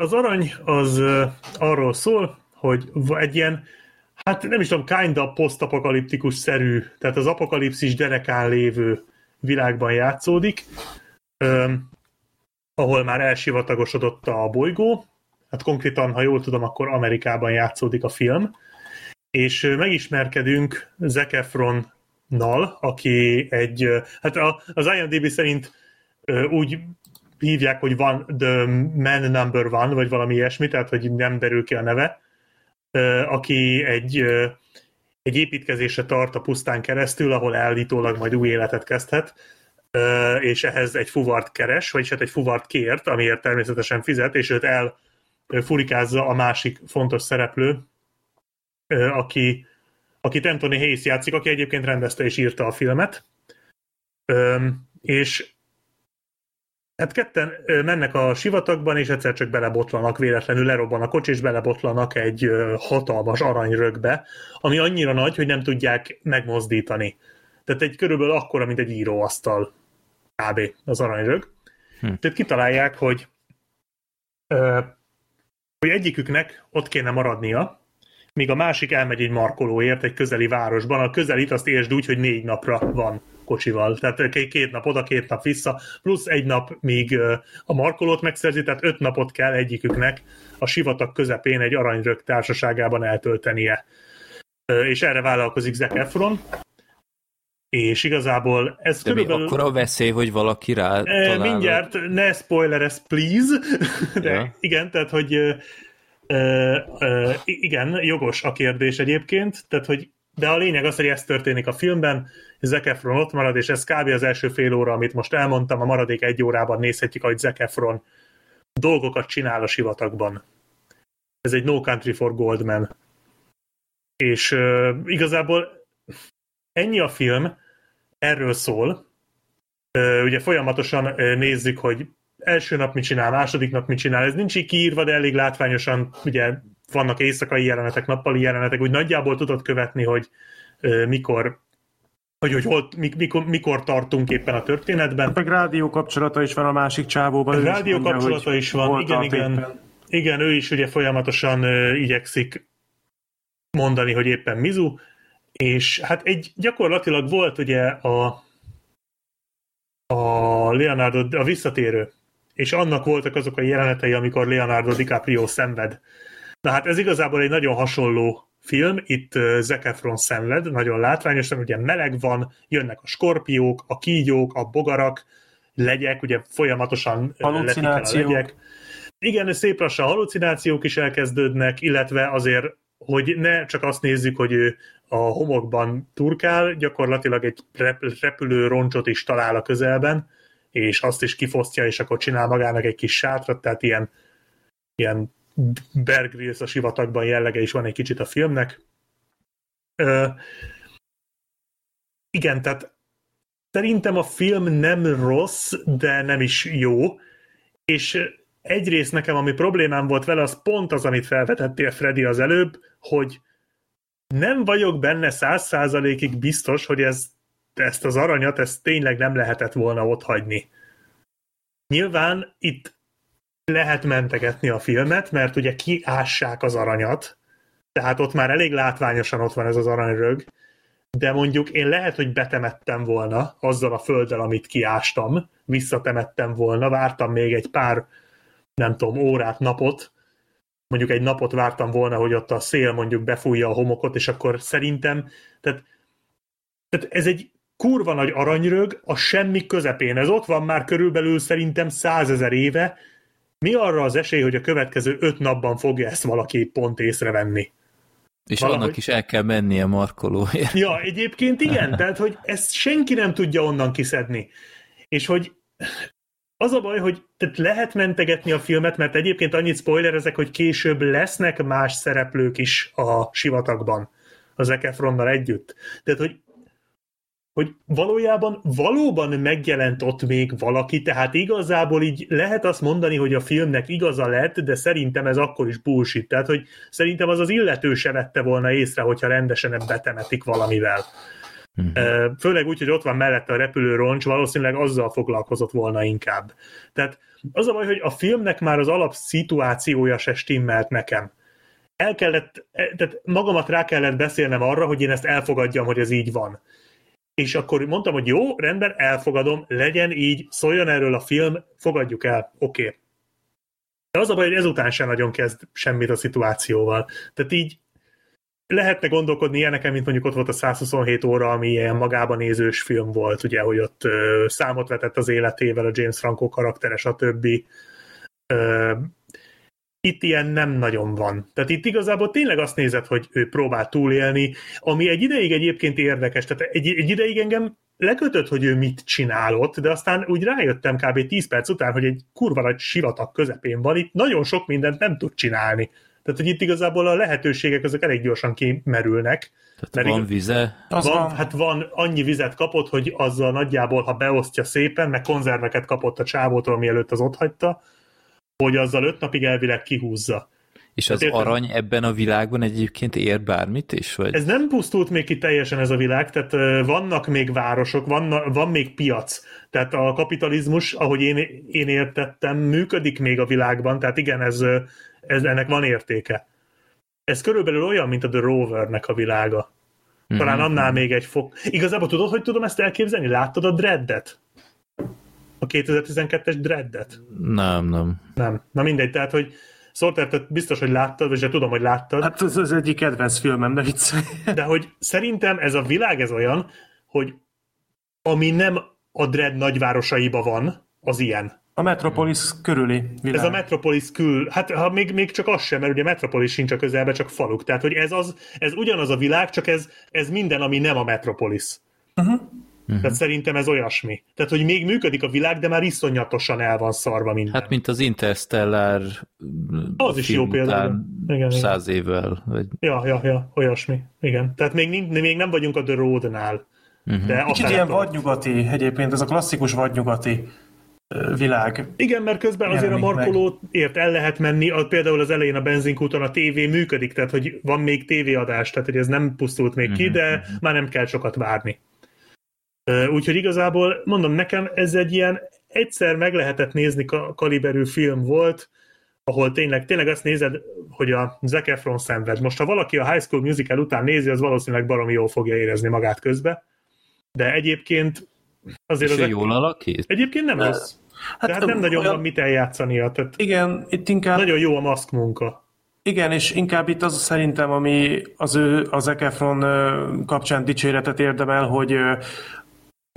Az arany az arról szól, hogy egy ilyen, hát nem is tudom, kinda posztapokaliptikus szerű, tehát az apokalipszis derekán lévő világban játszódik, ahol már elsivatagosodott a bolygó, hát konkrétan, ha jól tudom, akkor Amerikában játszódik a film, és megismerkedünk Zac Efronnal, aki egy, hát az IMDb szerint úgy hívják, hogy van The Man Number One, vagy valami ilyesmi, tehát hogy nem derül ki a neve, aki egy, egy építkezésre tart a pusztán keresztül, ahol állítólag majd új életet kezdhet, és ehhez egy fuvart keres, vagyis hát egy fuvart kért, amiért természetesen fizet, és őt elfurikázza a másik fontos szereplő, aki, akit Anthony Hayes játszik, aki egyébként rendezte és írta a filmet. És Hát ketten mennek a sivatagban, és egyszer csak belebotlanak, véletlenül lerobban a kocsi, és belebotlanak egy hatalmas aranyrögbe, ami annyira nagy, hogy nem tudják megmozdítani. Tehát egy körülbelül akkora, mint egy íróasztal kb. az aranyrög. Hm. Tehát kitalálják, hogy ö, hogy egyiküknek ott kéne maradnia, míg a másik elmegy egy markolóért egy közeli városban. A közelit azt értsd úgy, hogy négy napra van kocsival. Tehát két nap oda, két nap vissza, plusz egy nap, míg a markolót megszerzi, tehát öt napot kell egyiküknek a sivatag közepén egy aranyrög társaságában eltöltenie. És erre vállalkozik Zac Efron, és igazából ez De körülbelül... akkor a veszély, hogy valaki rá E, talál, mindjárt, ne spoilerez, please, [laughs] de Ja. igen, tehát, hogy ö, ö, ö, igen, jogos a kérdés egyébként, tehát, hogy de a lényeg az, hogy ez történik a filmben, Zac Efron ott marad, és ez kb. az első fél óra, amit most elmondtam, a maradék egy órában nézhetjük, ahogy Zac Efron dolgokat csinál a sivatagban. Ez egy No Country for Goldman. És uh, igazából ennyi a film, erről szól, ugye folyamatosan nézzük, hogy első nap mit csinál, második nap mit csinál. Ez nincs így kiírva, de elég látványosan, ugye vannak éjszakai jelenetek, nappali jelenetek, úgy nagyjából tudod követni, hogy mikor hogy, hogy hol, mik, mikor, mikor tartunk éppen a történetben. Meg rádió kapcsolata is van a másik csávóban. is Rádió mondja, kapcsolata hogy is van, igen, igen. éppen. Igen, ő is ugye folyamatosan ö, igyekszik mondani, hogy éppen Mizu, és hát egy gyakorlatilag volt ugye a a Leonardo, a visszatérő, és annak voltak azok a jelenetei, amikor Leonardo DiCaprio szenved. Na hát ez igazából egy nagyon hasonló film, itt Zac Efron szenved, nagyon látványosan, ugye meleg van, jönnek a skorpiók, a kígyók, a bogarak, legyek, ugye folyamatosan letik el a legyek. Igen, szép lassan halucinációk is elkezdődnek, illetve azért hogy ne csak azt nézzük, hogy ő a homokban turkál, gyakorlatilag egy rep- repülő roncsot is talál a közelben, és azt is kifosztja, és akkor csinál magának egy kis sátrat, tehát ilyen, ilyen Bear Grylls a sivatagban jellege is van egy kicsit a filmnek. Ö, igen, tehát szerintem a film nem rossz, de nem is jó, és egyrészt nekem, ami problémám volt vele, az pont az, amit felvetettél, Freddy, az előbb, hogy nem vagyok benne száz százalékig biztos, hogy ez, ezt az aranyat, ezt tényleg nem lehetett volna ott hagyni. Nyilván itt lehet mentegetni a filmet, mert ugye kiássák az aranyat, tehát ott már elég látványosan ott van ez az aranyrög, de mondjuk én lehet, hogy betemettem volna azzal a földdel, amit kiástam, visszatemettem volna, vártam még egy pár, nem tudom, órát, napot, mondjuk egy napot vártam volna, hogy ott a szél mondjuk befújja a homokot, és akkor szerintem, tehát, tehát ez egy kurva nagy aranyrög a semmi közepén. Ez ott van már körülbelül szerintem százezer éve. Mi arra az esély, hogy a következő öt napban fogja ezt valaki pont észrevenni? És Valahogy- annak is el kell mennie markolóért. Ja, egyébként igen, tehát, hogy ezt senki nem tudja onnan kiszedni. És hogy az a baj, hogy tehát lehet mentegetni a filmet, mert egyébként annyit spoilerezek, hogy később lesznek más szereplők is a sivatagban, az Zac Efronnal együtt. Tehát, hogy hogy valójában valóban megjelent ott még valaki, tehát igazából így lehet azt mondani, hogy a filmnek igaza lett, de szerintem ez akkor is bullshit. Tehát, hogy szerintem az az illető se vette volna észre, hogyha rendesen betemetik valamivel. Uh, Főleg úgy, hogy ott van mellette a repülőroncs, valószínűleg azzal foglalkozott volna inkább. Tehát az a baj, hogy a filmnek már az alapszituációja se stimmelt nekem. El kellett, e- tehát magamat rá kellett beszélnem arra, hogy én ezt elfogadjam, hogy ez így van. És akkor mondtam, hogy jó, rendben, elfogadom, legyen így, szóljon erről a film, fogadjuk el, oké. Okay. De az a baj, hogy ezután sem nagyon kezd semmit a szituációval. Tehát így lehetne gondolkodni ilyeneken, mint mondjuk ott volt a 127 óra, ami ilyen magában nézős film volt, ugye, hogy ott ö, számot vetett az életével a James Franco karaktere, stb. Ö, itt ilyen nem nagyon van. Tehát itt igazából tényleg azt nézed, hogy ő próbál túlélni, ami egy ideig egyébként érdekes. Tehát egy, egy ideig engem lekötött, hogy ő mit csinálott, de aztán úgy rájöttem kb. 10 perc után, hogy egy kurva nagy sivatag közepén van, itt nagyon sok mindent nem tud csinálni. Tehát, hogy itt igazából a lehetőségek azok elég gyorsan kimerülnek. Tehát Mert van vize, van, van. Hát van, annyi vizet kapott, hogy azzal nagyjából, ha beosztja szépen, meg konzerveket kapott a csávótól, mielőtt az ott hagyta, hogy azzal öt napig elvileg kihúzza. és az értem. arany ebben a világban egyébként ér bármit is? Vagy? Ez nem pusztult még ki teljesen ez a világ, tehát vannak még városok, van, van még piac. Tehát a kapitalizmus, ahogy én, én értettem, működik még a világban, tehát igen, ez, ez ennek van értéke. Ez körülbelül olyan, mint a The Rovernek a világa. Talán Mhm. annál még egy fok. Igazából tudod, hogy tudom ezt elképzelni? Láttad a Dreddet? A 2012-es Dreddet? Nem, nem. Nem. Na mindegy, tehát, hogy Sorter, te biztos, hogy láttad, vagy de tudom, hogy láttad. Hát ez az egyik kedvenc filmem, de viccelj. [laughs] De hogy szerintem ez a világ ez olyan, hogy ami nem a Dread nagyvárosaiba van, az ilyen. A Metropolis körüli világ. Ez a Metropolis kül, hát ha még, még csak az sem, mert ugye Metropolis sincs a közelben, csak faluk. Tehát, hogy ez, az, ez ugyanaz a világ, csak ez, ez minden, ami nem a Metropolis. Uh-huh. Tehát szerintem ez olyasmi. Tehát, hogy még működik a világ, de már iszonyatosan el van szarva minden. Hát, mint az Interstellar Az is jó példa, igen. Igen, igen. Száz évvel. Vagy... Ja, ja, ja, olyasmi. Igen. Tehát még, nincs, még nem vagyunk a The Road-nál. Uh-huh. De Kicsit ilyen vadnyugati egyébként, ez a klasszikus vadnyugati világ. Igen, mert közben azért a meg. markolóért el lehet menni, a, például az elején a benzinkúton a tévé működik, tehát hogy van még tévéadás, tehát hogy ez nem pusztult még ki, de már nem kell sokat várni. Úgyhogy igazából, mondom, nekem ez egy ilyen egyszer meg lehetett nézni ka- kaliberű film volt, ahol tényleg, tényleg azt nézed, hogy a Zac Efron szenved. Most, ha valaki a High School Musical után nézi, az valószínűleg baromi jól fogja érezni magát közbe, de egyébként azért És ő az jól alakít? Egyébként nem rossz. Hát, Tehát nem nagyon olyan- van mit eljátszania, tehát Igen, itt inkább, nagyon jó a maszk munka. igen, és inkább itt az szerintem, ami az ő, az Zac Efron ö, kapcsán dicséretet érdemel, hogy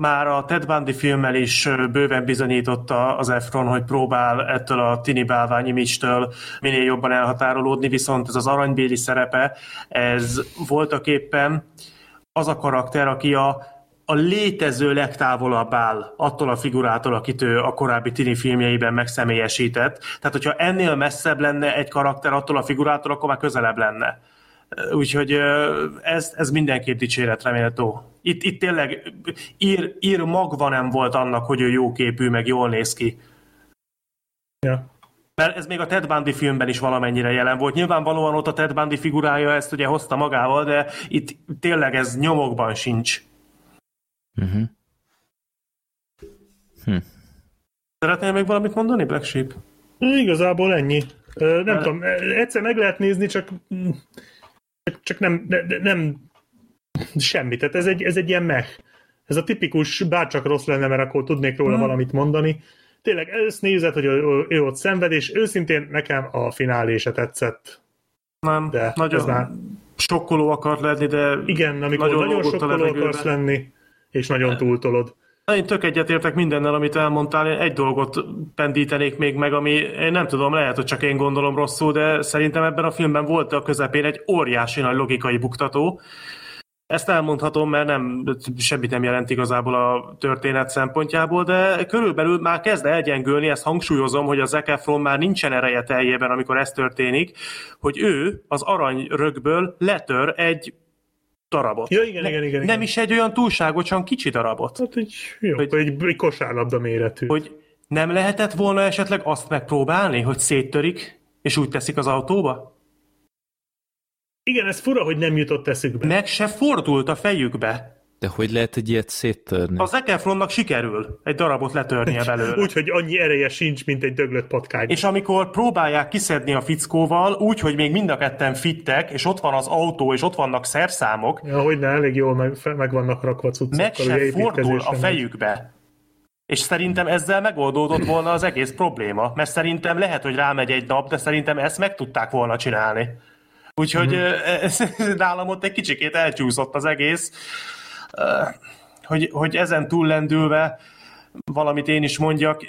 már a Ted Bundy filmmel is bőven bizonyította az Efron, hogy próbál ettől a tini bálvány image-től minél jobban elhatárolódni, viszont ez az aranybéli szerepe, ez voltak éppen az a karakter, aki a, a létező legtávolabb áll attól a figurától, akit ő a korábbi tini filmjeiben megszemélyesített. Tehát, hogyha ennél messzebb lenne egy karakter attól a figurától, akkor már közelebb lenne. Úgyhogy ez, ez mindenképp dicséretre méltó. Itt, itt tényleg ír, ír magva nem volt annak, hogy ő jóképű, meg jól néz ki. Ja. Mert ez még a Ted Bundy filmben is valamennyire jelen volt. Nyilvánvalóan ott a Ted Bundy figurája ezt ugye hozta magával, de itt tényleg ez nyomokban sincs. Uh-huh. Hm. Szeretnél még valamit mondani, Black Sheep? Igazából ennyi. Nem tudom, egyszer meg lehet nézni, csak, csak, nem, ne- ne- nem semmi. Tehát ez egy, ez egy ilyen meh. Ez a tipikus, bárcsak rossz lenne, mert akkor tudnék róla valamit mondani. Tényleg ezt nézed, hogy ő, ő ott szenved, és őszintén nekem a finálé se tetszett. Nem, De ez nagyon már- sokkoló akart lenni, de Igen, amikor Nagyon nagyon, sokkoló akarsz lenni, és nagyon túltolod. Én tök egyetértek mindennel, amit elmondtál. Én egy dolgot pendítenék még meg, ami én nem tudom, lehet, hogy csak én gondolom rosszul, de szerintem ebben a filmben volt a közepén egy óriási nagy logikai buktató. Ezt elmondhatom, mert nem, semmit nem jelent igazából a történet szempontjából, de körülbelül már kezd elgyengülni, ezt hangsúlyozom, hogy a Zac Efron már nincsen ereje teljében, amikor ez történik, hogy ő az aranyrögből letör egy darabot. Ja, igen, igen, igen. Nem igen. is egy olyan túlságosan kicsi darabot. Hát egy, jó, hogy, egy, egy kosárlabda méretű. hogy nem lehetett volna esetleg azt megpróbálni, hogy széttörik, és úgy teszik az autóba? Igen, ez fura, hogy nem jutott eszükbe. Meg se fordult a fejükbe. De hogy lehet egy ilyet széttörni? Az Zac Efronnak sikerül egy darabot letörnie belőle. [laughs] Úgy, hogy annyi ereje sincs, mint egy döglött patkány. És amikor próbálják kiszedni a fickóval, úgy, hogy még mind a ketten fittek, és ott van az autó, és ott vannak szerszámok, Ja, hogy ne, elég jól meg, meg vannak rakva cuccokkal. meg ugye se fordul a fejükbe. És szerintem ezzel megoldódott volna az egész probléma, mert szerintem lehet, hogy rámegy egy nap, de szerintem ezt meg tudták volna csinálni. Úgyhogy mm. ez, nálam ott egy kicsikét elcsúszott az egész, hogy, hogy ezen túllendülve valamit én is mondjak.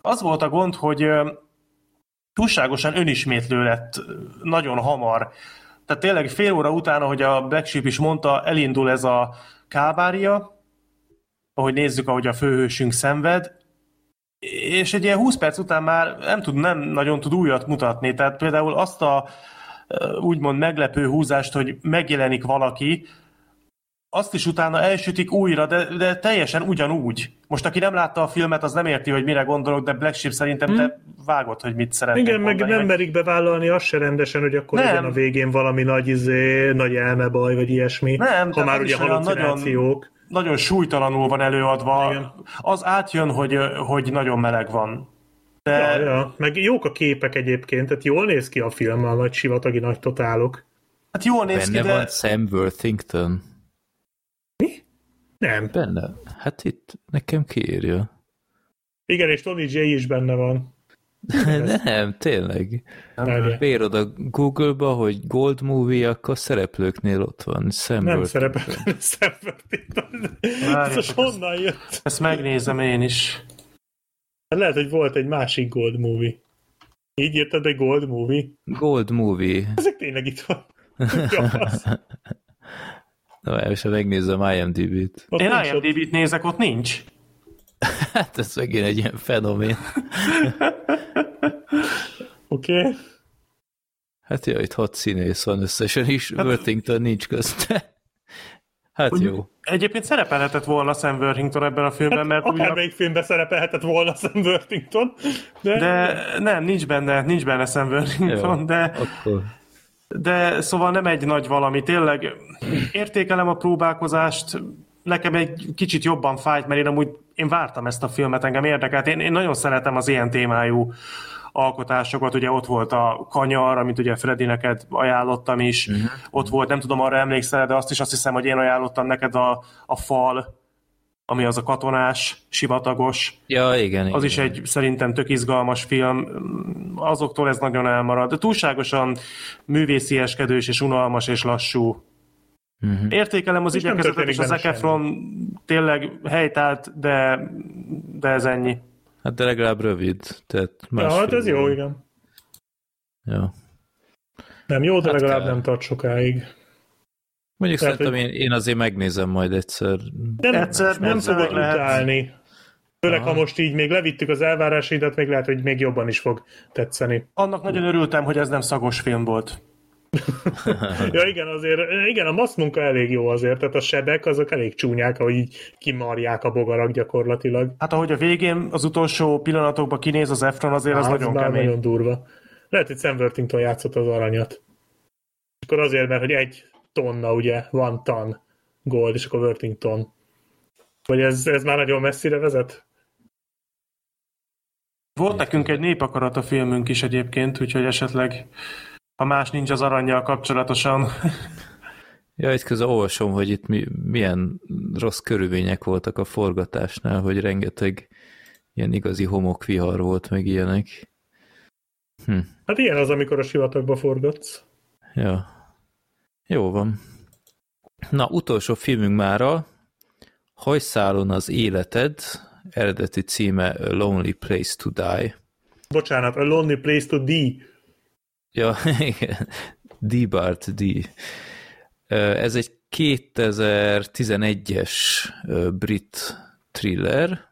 Az volt a gond, hogy túlságosan önismétlő lett nagyon hamar. Tehát tényleg fél óra után, ahogy a Black is mondta, elindul ez a kábária, ahogy nézzük, ahogy a főhősünk szenved, és egy ilyen 20 perc után már nem, tud, nem nagyon tud újat mutatni. Tehát például azt a úgymond meglepő húzást, hogy megjelenik valaki, azt is utána elsütik újra, de, de teljesen ugyanúgy. Most aki nem látta a filmet, az nem érti, hogy mire gondolok, de Black Sheep szerintem te vágod, hogy mit szeretnék Igen, meg nem merik bevállalni azt se rendesen, hogy akkor Nem. legyen a végén valami nagy, izé, nagy elmebaj, vagy ilyesmi. Nem, ha már ugye halucinációk. nagyon súlytalanul van előadva. Igen. Az átjön, hogy, hogy nagyon meleg van. De Ja, ja. Meg jók a képek egyébként, tehát jól néz ki a film, a nagy sivatagi nagy totálok. hát jól néz ki, Benne de van Sam Worthington. Nem. Benne? Hát itt nekem kiírja. Igen, és Tony J is benne van. [laughs] Nem, tényleg. Beírod a Google-ba, hogy Gold Movie, akkor szereplőknél ott van. Sam Nem Worthington. szerepel Sam Várjatok, Biztos honnan jött? ezt megnézem én is. Hát lehet, hogy volt egy másik Gold Movie. Így írtad egy Gold Movie? Gold Movie. Ezek tényleg itt van. [laughs] Na, most megnézem IMDb-t. Ott Én. IMDb-t nézek, ott nincs. [laughs] Hát ez megint egy ilyen fenomén. [laughs] Oké. Okay. Hát jó, itt hat színész van összesen is, Hát- Worthington nincs közte. Hát jó. Egyébként szerepelhetett volna Sam Worthington ebben a filmben, mert úgy, Akármelyik filmben szerepelhetett volna Sam Worthington, de, de nem, nincs benne, nincs benne Sam Worthington, Jó, de, Akkor de szóval nem egy nagy valami. Tényleg értékelem a próbálkozást, nekem egy kicsit jobban fájt, mert én amúgy én vártam ezt a filmet, engem érdekelt. Én, én nagyon szeretem az ilyen témájú alkotásokat, ugye ott volt a kanyar, amit ugye Freddy neked ajánlottam is, uh-huh. ott volt, nem tudom, arra emlékszel, de azt is azt hiszem, hogy én ajánlottam neked a, a fal, ami az a katonás, sivatagos, Ja, igen, igen. az is egy szerintem tök izgalmas film, azoktól ez nagyon elmarad. De túlságosan művészieskedős és unalmas és lassú. Mhm. Értékelem az igyekezetet, és a benne Zac Efron tényleg helytált, de, de ez ennyi. Hát de legalább rövid. Tehát Ja, hát ez jó, igen. Ja. Nem jó, de Hát legalább kell. nem tart sokáig. Mondjuk Tehát, szerintem én, én azért megnézem majd egyszer. Nem, Egyszer nem nem fogod lehet. utálni. Főleg, ha most így még levittük az elvárásaidat, még lehet, hogy még jobban is fog tetszeni. Annak nagyon örültem, hogy ez nem szagos film volt. [laughs] Ja igen, azért, igen, a massz munka elég jó azért, tehát a sebek azok elég csúnyák, ahogy így kimarják a bogarak gyakorlatilag. Hát ahogy a végén az utolsó pillanatokban kinéz az Efron, azért az, Á, nagyon már kemény. nagyon durva. Lehet, hogy Sam Worthington játszott az aranyat. És akkor azért, mert hogy egy tonna, ugye, van tan gold, és akkor Worthington. Vagy ez, ez már nagyon messzire vezet? Volt nekünk egy népakarat a filmünk is egyébként, úgyhogy esetleg ha más nincs az aranyjal kapcsolatosan. [laughs] Ja, itt közben olvasom, hogy itt mi, milyen rossz körülmények voltak a forgatásnál, hogy rengeteg ilyen igazi homokvihar volt, meg ilyenek. Hm. Hát ilyen az, amikor a sivatagba forgatsz. Ja. Jó van. Na, utolsó filmünk mára, Hajszálon az életed, eredeti címe A Lonely Place to Die. Bocsánat, a Lonely Place to [laughs] D. Ja, igen. Bart D. Ez egy 2011-es ö, brit thriller,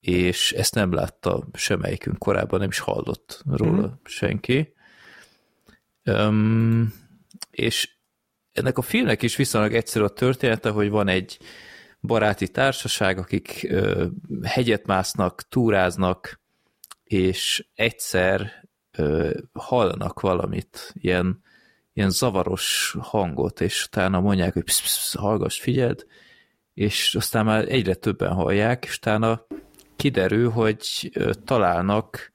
és ezt nem látta semmelyikünk korábban, nem is hallott róla Mhm. senki. Um, és ennek a filmnek is viszonylag egyszerű a története, hogy van egy baráti társaság, akik ö, hegyet másznak, túráznak, és egyszer ö, hallanak valamit, ilyen, ilyen zavaros hangot, és utána mondják, hogy psz, psz, hallgass, figyeld, és aztán már egyre többen hallják, és utána kiderül, hogy találnak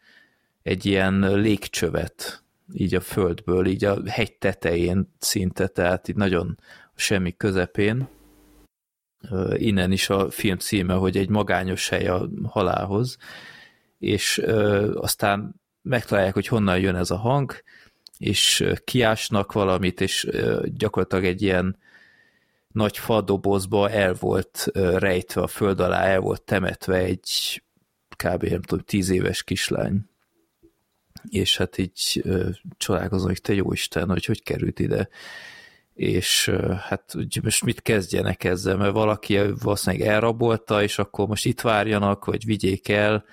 egy ilyen légcsövet így a földből, így a hegy tetején szinte, tehát így nagyon semmi közepén. Innen is a film címe, hogy egy magányos hely a halálhoz, és aztán megtalálják, hogy honnan jön ez a hang, és kiásnak valamit, és gyakorlatilag egy ilyen nagy fadobozba el volt rejtve a föld alá, el volt temetve egy kb. nem tudom, tíz éves kislány. És hát így csodálkozom, hogy te jó Isten, hogy hogy került ide. És hát úgy most mit kezdjenek ezzel, mert valaki valószínűleg elrabolta, és akkor most itt várjanak, vagy vigyék el,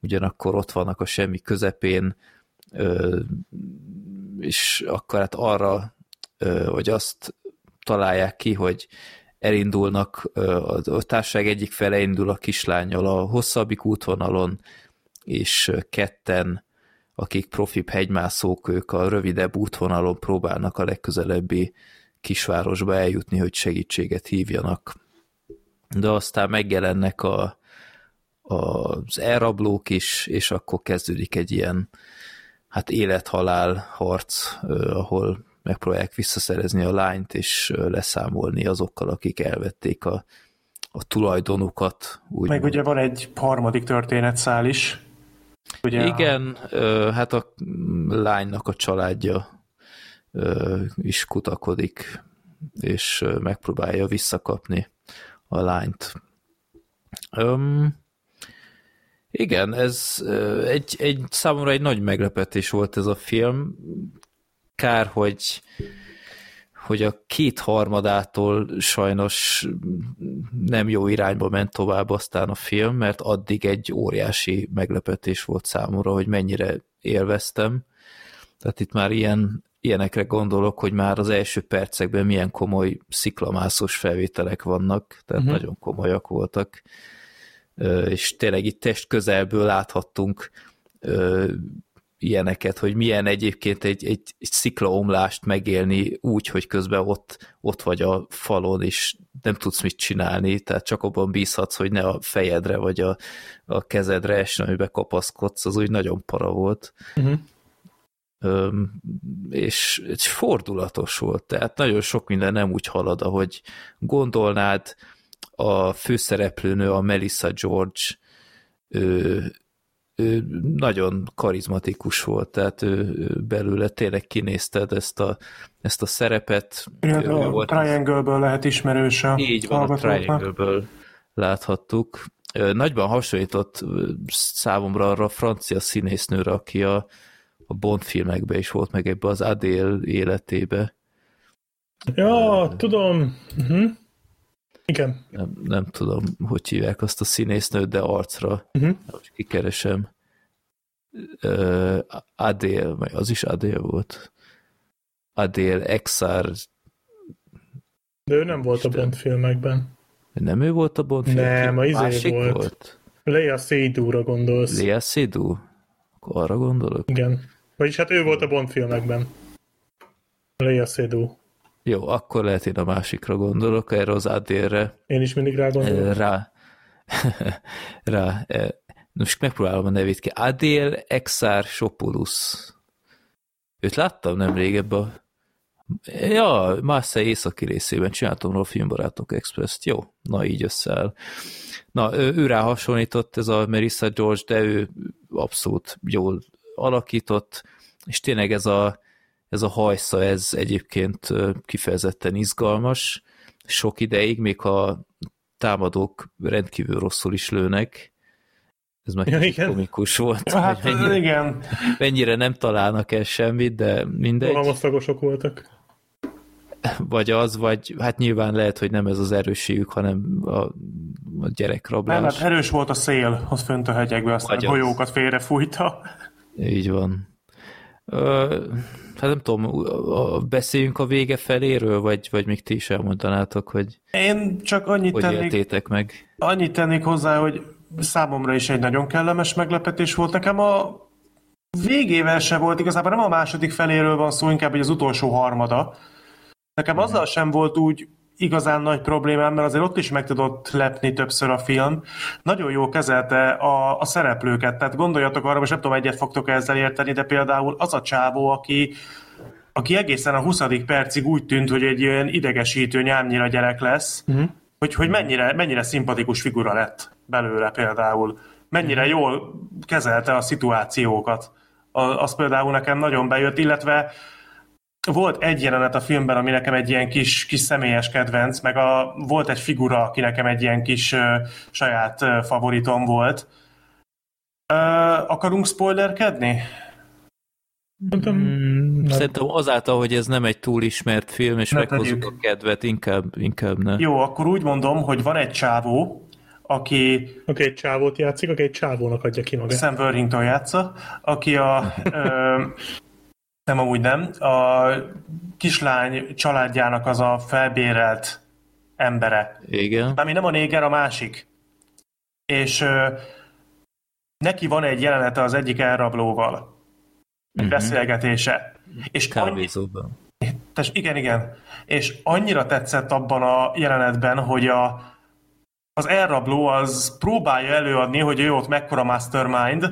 ugyanakkor ott vannak a semmi közepén, és akkor hát arra, vagy azt találják ki, hogy elindulnak, a társaság egyik fele indul a kislányjal a hosszabbik útvonalon, és ketten, akik profibb hegymászók, ők a rövidebb útvonalon próbálnak a legközelebbi kisvárosba eljutni, hogy segítséget hívjanak. De aztán megjelennek a, az elrablók is, és akkor kezdődik egy ilyen hát élethalál harc, ahol megpróbálják visszaszerezni a lányt, és leszámolni azokkal, akik elvették a, a tulajdonukat. Úgy Meg ugye van egy harmadik történetszál is. Ugye Igen, ö, hát a lánynak a családja is kutakodik, és megpróbálja visszakapni a lányt. Öm, igen, ez egy, egy számomra egy nagy meglepetés volt ez a film. Kár, hogy hogy a két harmadától sajnos nem jó irányba ment tovább aztán a film, mert addig egy óriási meglepetés volt számomra, hogy mennyire élveztem. Tehát itt már ilyen, ilyenekre gondolok, hogy már az első percekben milyen komoly sziklamászós felvételek vannak, tehát uh-huh. nagyon komolyak voltak. És tényleg itt test közelből láthattunk ilyeneket, hogy milyen egyébként egy, egy, egy sziklaomlást megélni úgy, hogy közben ott, ott vagy a falon, és nem tudsz mit csinálni, tehát csak abban bízhatsz, hogy ne a fejedre vagy a, a kezedre esne, amiben kapaszkodsz, az úgy nagyon para volt. Uh-huh. Öm, és, és fordulatos volt, tehát nagyon sok minden nem úgy halad, ahogy gondolnád. A főszereplőnő, a Melissa George, ő, ő nagyon karizmatikus volt, tehát ő, belőle tényleg kinézted ezt a, ezt a szerepet. Ő a volt- Triangle-ből lehet ismerős a Így van, a. Triangle-ből láthattuk. Nagyban hasonlított számomra arra a francia színésznőre, aki a, a Bond filmekben is volt, meg ebbe az Adél életébe. Ja, tudom. Uh-huh. Igen. Nem, nem tudom, hogy hívják azt a színésznőt, de arcra Uh-huh. most kikeresem. Ö, Adél, meg az is Adél volt. Adél Exar, De ő nem volt a Isten. Bond filmekben. nem ő volt a Bond Nem, film? a izé volt. volt. Leia Seydoux-ra gondolsz. Lea Seydoux? Akkor arra gondolok? Igen. Vagyis hát ő volt a Bond filmekben. Leia Seydoux. Jó, akkor lehet én a másikra gondolok, erre az Adélre Én is mindig rá gondolok. rá, [laughs] rá ö, most megpróbálom a nevét ki. Adél Exar Sopulus. Őt láttam nemrég ebbe a Ja, Marseille északi részében csináltam róla Filmbarátok Express-t. Jó, na így összeáll. Na, ő, ő rá hasonlított ez a Melissa George, de ő abszolút jól alakított, és tényleg ez a, ez a hajsza, ez egyébként kifejezetten izgalmas, sok ideig, még ha támadók rendkívül rosszul is lőnek, ez már Ja, igen. komikus volt, Ja, Hát mennyire, igen, mennyire nem találnak el semmit, de mindegy Rohamosztagosok voltak. vagy az, vagy hát nyilván lehet, hogy nem ez az erősségük, hanem a, a nem, gyerekrablás. hát erős volt a szél, az fönt a hegyekbe, aztán Vagy a golyókat félrefújta. Így van. Ö, hát nem tudom, beszéljünk a vége feléről, vagy, vagy még ti is elmondanátok, hogy Én csak annyit hogy tennék, éltétek meg. annyit tennék hozzá, hogy számomra is egy nagyon kellemes meglepetés volt. Nekem a végével se volt, igazából nem a második feléről van szó, inkább hogy az utolsó harmada. Nekem azzal sem volt úgy igazán nagy problémám, mert azért ott is meg tudott lepni többször a film. Nagyon jól kezelte a, a szereplőket, tehát gondoljatok arra, most nem tudom, egyet fogtok ezzel érteni, de például az a csávó, aki, aki egészen a 20. percig úgy tűnt, hogy egy ilyen idegesítő nyámnyira gyerek lesz, uh-huh. hogy, hogy mennyire, mennyire szimpatikus figura lett belőle például. Mennyire uh-huh. jól kezelte a szituációkat. A, az például nekem nagyon bejött, illetve volt egy jelenet a filmben, ami nekem egy ilyen kis, kis személyes kedvenc, meg a, volt egy figura, aki nekem egy ilyen kis ö, saját ö, favoritom volt. Ö, akarunk spoilerkedni? Mm. Szerintem azáltal, hogy ez nem egy túl ismert film, és Ne meghozzuk tegyük. a kedvet, inkább, inkább ne. Jó, akkor úgy mondom, hogy van egy csávó, aki aki egy csávót játszik, aki egy csávónak adja ki magát. Sam Worthington játsza, aki a ö, [laughs] nem amúgy nem, a kislány családjának az a felbérelt embere. Igen. Ami nem a néger, a másik. És ö, neki van egy jelenete az egyik elrablóval. Egy Mhm. beszélgetése. És annyi, Kávézóban. Tess, igen, igen. És annyira tetszett abban a jelenetben, hogy a, az elrabló az próbálja előadni, hogy ő ott mekkora mastermind,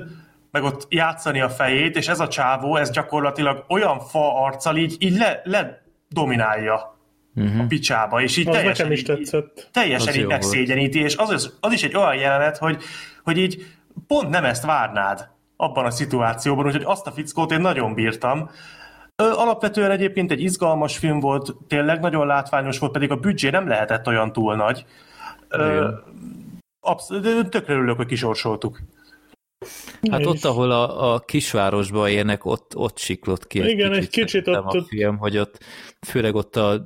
meg ott játszani a fejét, és ez a csávó, ez gyakorlatilag olyan fa arccal így, így le, le dominálja Uh-huh. a picsába, és így Az teljesen, is így, tetszett. teljesen Az így megszégyeníti, és az, is- az is egy olyan jelenet, hogy, hogy így pont nem ezt várnád abban a szituációban, úgyhogy azt a fickót én nagyon bírtam. Ö, Alapvetően egyébként egy izgalmas film volt, tényleg nagyon látványos volt, pedig a büdzsé nem lehetett olyan túl nagy. Ö, absz- de tökre örülök, hogy kisorsoltuk. Hát Én ott, ahol a, a kisvárosban élnek, ott, ott siklott ki. Igen, egy kicsit szerintem ott- a film, hogy ott főleg ott a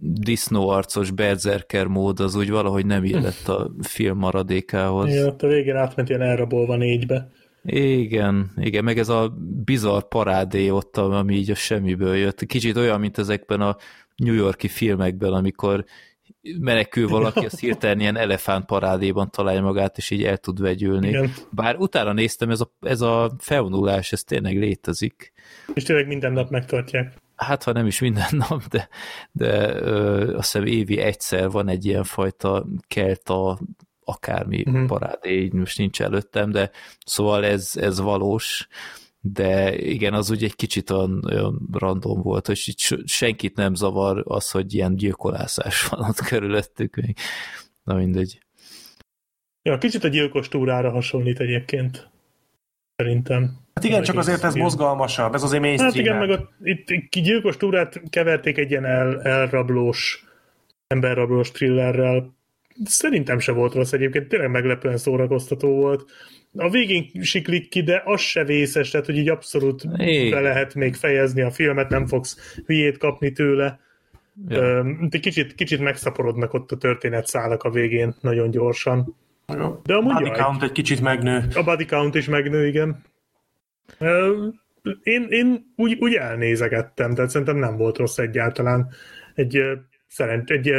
disznóarcos berserker mód az úgy valahogy nem illett a film maradékához. Igen, ott a végén átment ilyen elrabolva négybe. Igen, igen, meg ez a bizarr parádé ott, ami így a semmiből jött. Kicsit olyan, mint ezekben a New Yorki filmekben, amikor menekül valaki, az hirtelen ilyen elefánt parádéban találja magát, és így el tud vegyülni. Igen. Bár utána néztem, ez a, ez a felvonulás, ez tényleg létezik. És tényleg minden nap megtartják. Hát, ha nem is minden [laughs] nap, de, de ö, azt hiszem évi egyszer van egy ilyen fajta kelta akármi uh-huh. parádé, így most nincs előttem, de szóval ez, ez valós, de igen, az úgy egy kicsit olyan, olyan random volt, hogy így senkit nem zavar az, hogy ilyen gyilkolászás [laughs] van ott körülöttük még. Na mindegy. Ja, kicsit a gyilkos túrára hasonlít egyébként. Szerintem. Hát igen, csak azért ez mozgalmasabb, ez azért Hát mainstream. igen, meg ott, itt ki gyilkos túrát keverték egy ilyen el, elrablós, emberrablós thrillerrel. Szerintem se volt rossz egyébként, tényleg meglepően szórakoztató volt. A végén siklik ki, de az se vészes, tehát hogy így abszolút be lehet még fejezni a filmet, nem fogsz hülyét kapni tőle. Ja. De kicsit, kicsit megszaporodnak ott a történetszálak a végén nagyon gyorsan. De amúgy Body jaj. count egy kicsit megnő. A body count is megnő, igen. Én, én úgy, úgy elnézegettem, tehát szerintem nem volt rossz egyáltalán. Egy, ö, szerent, egy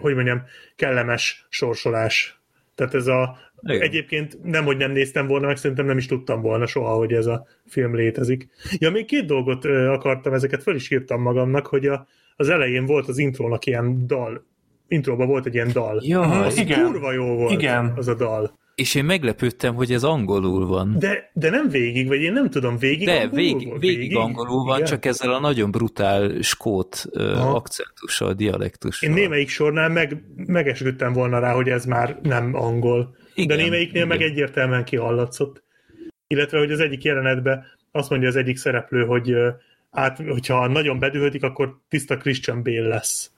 hogy mondjam, kellemes sorsolás. Tehát ez a, Igen. egyébként nem, hogy nem néztem volna, meg szerintem nem is tudtam volna soha, hogy ez a film létezik. Ja, még két dolgot ö, akartam, ezeket föl is írtam magamnak, hogy a, az elején volt az intrónak ilyen dal. Intróban volt egy ilyen dal. Ja, az igen. kurva jó volt Igen. az a dal. És én meglepődtem, hogy ez angolul van. De, de nem végig, vagy én nem tudom, végig De angolul végig, volt? végig angolul van, Igen. csak ezzel a nagyon brutál skót Aha. akcentussal, dialektussal. Én némelyik sornál meg, megesütöttem volna rá, hogy ez már nem angol. Igen, de némelyiknél igen. meg egyértelműen kihallatszott. Illetve, hogy az egyik jelenetben azt mondja az egyik szereplő, hogy át, hogyha nagyon bedühödik, akkor tiszta Christian Bale lesz.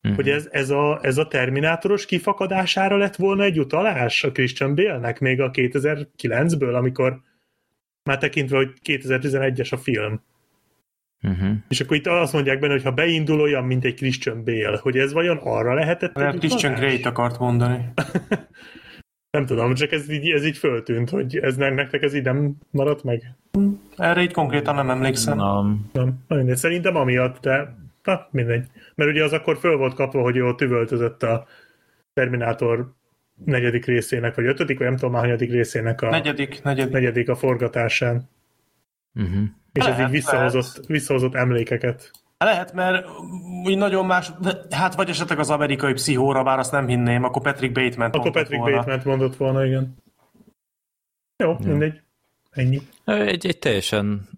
Mhm. Hogy ez, ez, a, ez a Terminátoros kifakadására lett volna egy utalás a Christian Bale-nek még a 2009-ből, amikor már tekintve, hogy 2011-es a film. Uh-huh. És akkor itt azt mondják benne, hogy ha beindul olyan, mint egy Christian Bale, hogy ez vajon arra lehetett Lehet Christian? Grey-t akart mondani. [laughs] Nem tudom, csak ez így, ez így föltűnt, hogy ez ne- nektek ez így nem maradt meg. Erre így konkrétan nem emlékszem. Na, Nem, Na, mindegy. Szerintem amiatt, de na, mindegy. Mert ugye az akkor föl volt kapva, hogy ott üvöltözött a Terminátor negyedik részének, vagy ötödik, vagy nem tudom már hanyadik részének a Negyedik, negyedik. negyedik a forgatásán. uh-huh. És ez Lehet, így visszahozott, lehet. visszahozott emlékeket. Lehet, mert úgy nagyon más, hát vagy esetleg az amerikai pszichóra, bár azt nem hinném, akkor Patrick Bateman Akkor Patrick volna. Bateman mondott volna, igen. Jó, mindegy. Ennyi. Egy, egy teljesen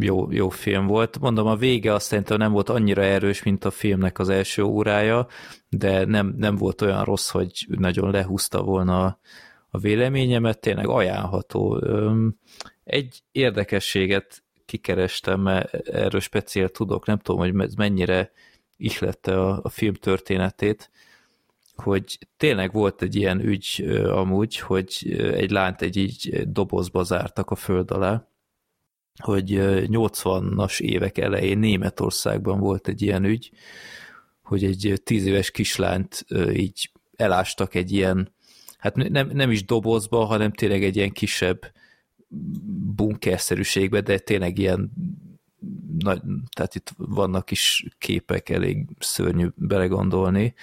jó, jó film volt. Mondom, a vége azt szerintem nem volt annyira erős, mint a filmnek az első órája, de nem, nem volt olyan rossz, hogy nagyon lehúzta volna a, a véleményemet, tényleg ajánlható. Egy érdekességet kikerestem, mert erről speciál tudok, nem tudom, hogy ez mennyire ihlette a, a film történetét, hogy tényleg volt egy ilyen ügy amúgy, hogy egy lányt egy így dobozba zártak a föld alá, hogy ö, 80-as évek elején Németországban volt egy ilyen ügy, hogy egy tíz éves kislányt így elástak egy ilyen, hát nem, nem is dobozba, hanem tényleg egy ilyen kisebb bunkerszerűségbe, de tényleg ilyen nagy, tehát itt vannak is képek, elég szörnyű belegondolni,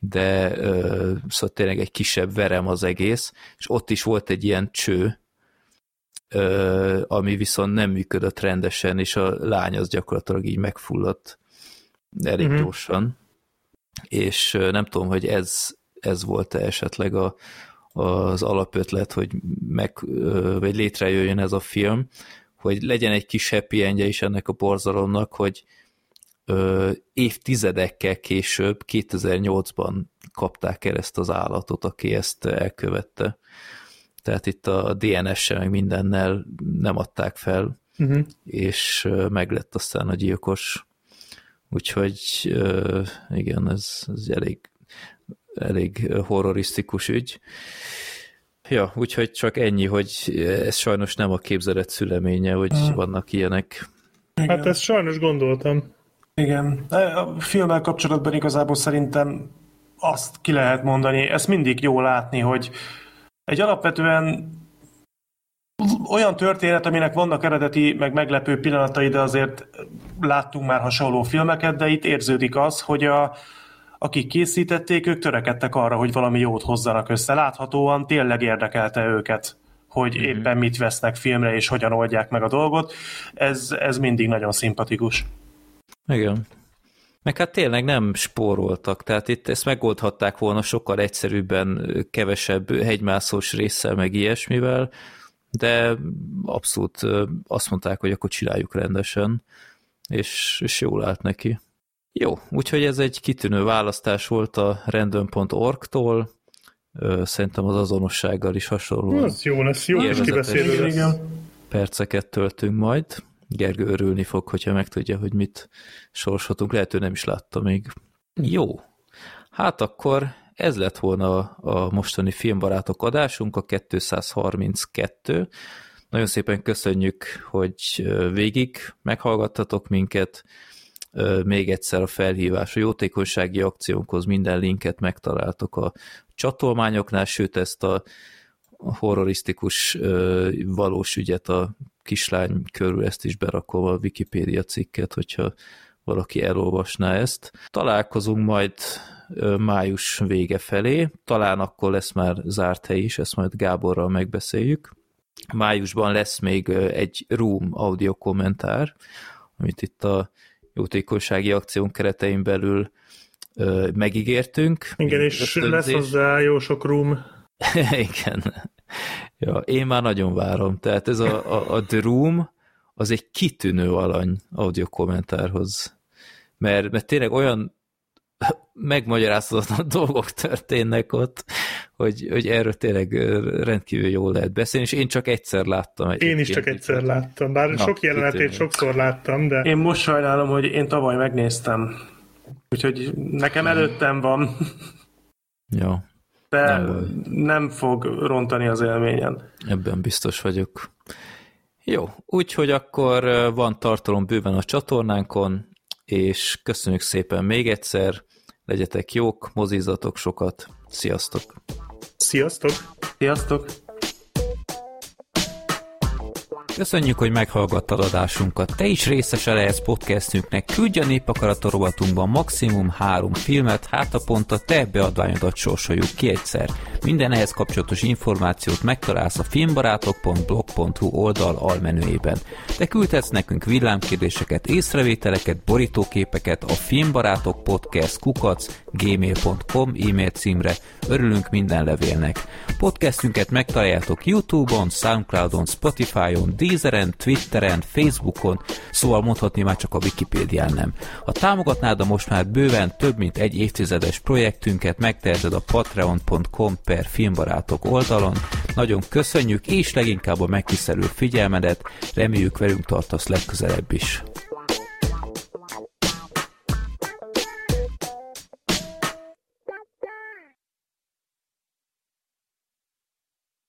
de ö, szóval tényleg egy kisebb verem az egész, és ott is volt egy ilyen cső, ö, ami viszont nem működött rendesen, és a lány az gyakorlatilag így megfulladt elég gyorsan, és nem tudom, hogy ez, ez volt-e esetleg a, az alapötlet, hogy meg, vagy létrejöjjön ez a film, hogy legyen egy kis happy endje is ennek a borzalomnak, hogy ö, évtizedekkel később, 2008-ban kapták el ezt az állatot, aki ezt elkövette. Tehát itt a DNS-se meg mindennel nem adták fel, Uh-huh. és meglett aztán a gyilkos. Úgyhogy igen, ez, ez elég, elég horrorisztikus ügy. Ja, úgyhogy csak ennyi, hogy ez sajnos nem a képzelet szüleménye, hogy Hmm. vannak ilyenek. Hát ezt sajnos gondoltam. Igen. A filmmel kapcsolatban igazából szerintem azt ki lehet mondani, ezt mindig jó látni, hogy egy alapvetően olyan történet, aminek vannak eredeti, meg meglepő pillanatai, de azért láttunk már hasonló filmeket, de itt érződik az, hogy a, akik készítették, ők törekedtek arra, hogy valami jót hozzanak össze. Láthatóan tényleg érdekelte őket, hogy Mhm. éppen mit vesznek filmre, és hogyan oldják meg a dolgot. Ez, ez mindig nagyon szimpatikus. Igen. Meg hát tényleg nem spóroltak, tehát itt ezt megoldhatták volna sokkal egyszerűbben, kevesebb hegymászós résszel, meg ilyesmivel, de abszolút azt mondták, hogy akkor csináljuk rendesen, és, és jól állt neki. Jó, úgyhogy ez egy kitűnő választás volt a random.org-tól, szerintem az azonossággal is hasonló. Az jó lesz, jó kis kibeszélő lesz. igen. perceket töltünk majd. Gergő örülni fog, hogyha megtudja, hogy mit sorsoltunk. Lehet, hogy nem is látta még. Jó. Hát akkor ez lett volna a mostani filmbarátok adásunk, a 232. Nagyon szépen köszönjük, hogy végig meghallgattatok minket. Még egyszer a felhívás a jótékonysági akciónkhoz minden linket megtaláltok a csatolmányoknál, sőt ezt a horrorisztikus valós ügyet a kislány körül, ezt is berakom a Wikipédia cikket, hogyha valaki elolvasná ezt. Találkozunk majd május vége felé, talán akkor lesz már zárt hely is, ezt majd Gáborral megbeszéljük. Májusban lesz még egy Room audio kommentár, amit itt a jótékonysági akción keretein belül megígértünk. Igen, és lesz hozzá jó sok Room. [laughs] Igen. Ja, én már nagyon várom. Tehát ez a, a, a The Room, az egy kitűnő alany audio kommentárhoz. Mert, mert tényleg olyan megmagyarázhatatlan [laughs] dolgok történnek ott, hogy, hogy erről tényleg rendkívül jól lehet beszélni, és én csak egyszer láttam. Én is csak egyszer láttam, bár Na, sok jelenetét sokszor láttam, de... Én most sajnálom, hogy én tavaly megnéztem. Úgyhogy nekem előttem van. Ja. De nem, nem fog rontani az élményen. Ebben biztos vagyok. Jó, úgyhogy akkor van tartalom bőven a csatornánkon, és köszönjük szépen még egyszer, legyetek jók, mozizatok sokat, sziasztok! Sziasztok! Sziasztok! Köszönjük, hogy meghallgattad adásunkat. Te is részese lehetsz podcastünknek. Küldj a népakarat maximum három filmet, hát a pont a te beadványodat sorsoljuk ki egyszer. Minden ehhez kapcsolatos információt megtalálsz a filmbarátok.blog.hu oldal almenüjében. Te küldhetsz nekünk villámkérdéseket, észrevételeket, borítóképeket a filmbarátok podcast kukac gmail.com e-mail címre. Örülünk minden levélnek. Podcastünket megtaláljátok Youtube-on, Soundcloud-on, Spotify-on, Deezeren, Twitteren, Facebookon, szóval mondhatni már csak a Wikipédián nem. Ha támogatnád a most már bőven több mint egy évtizedes projektünket, megteheted a patreon.com per filmbarátok oldalon. Nagyon köszönjük, és leginkább a megtisztelő figyelmedet, reméljük velünk tartasz legközelebb is.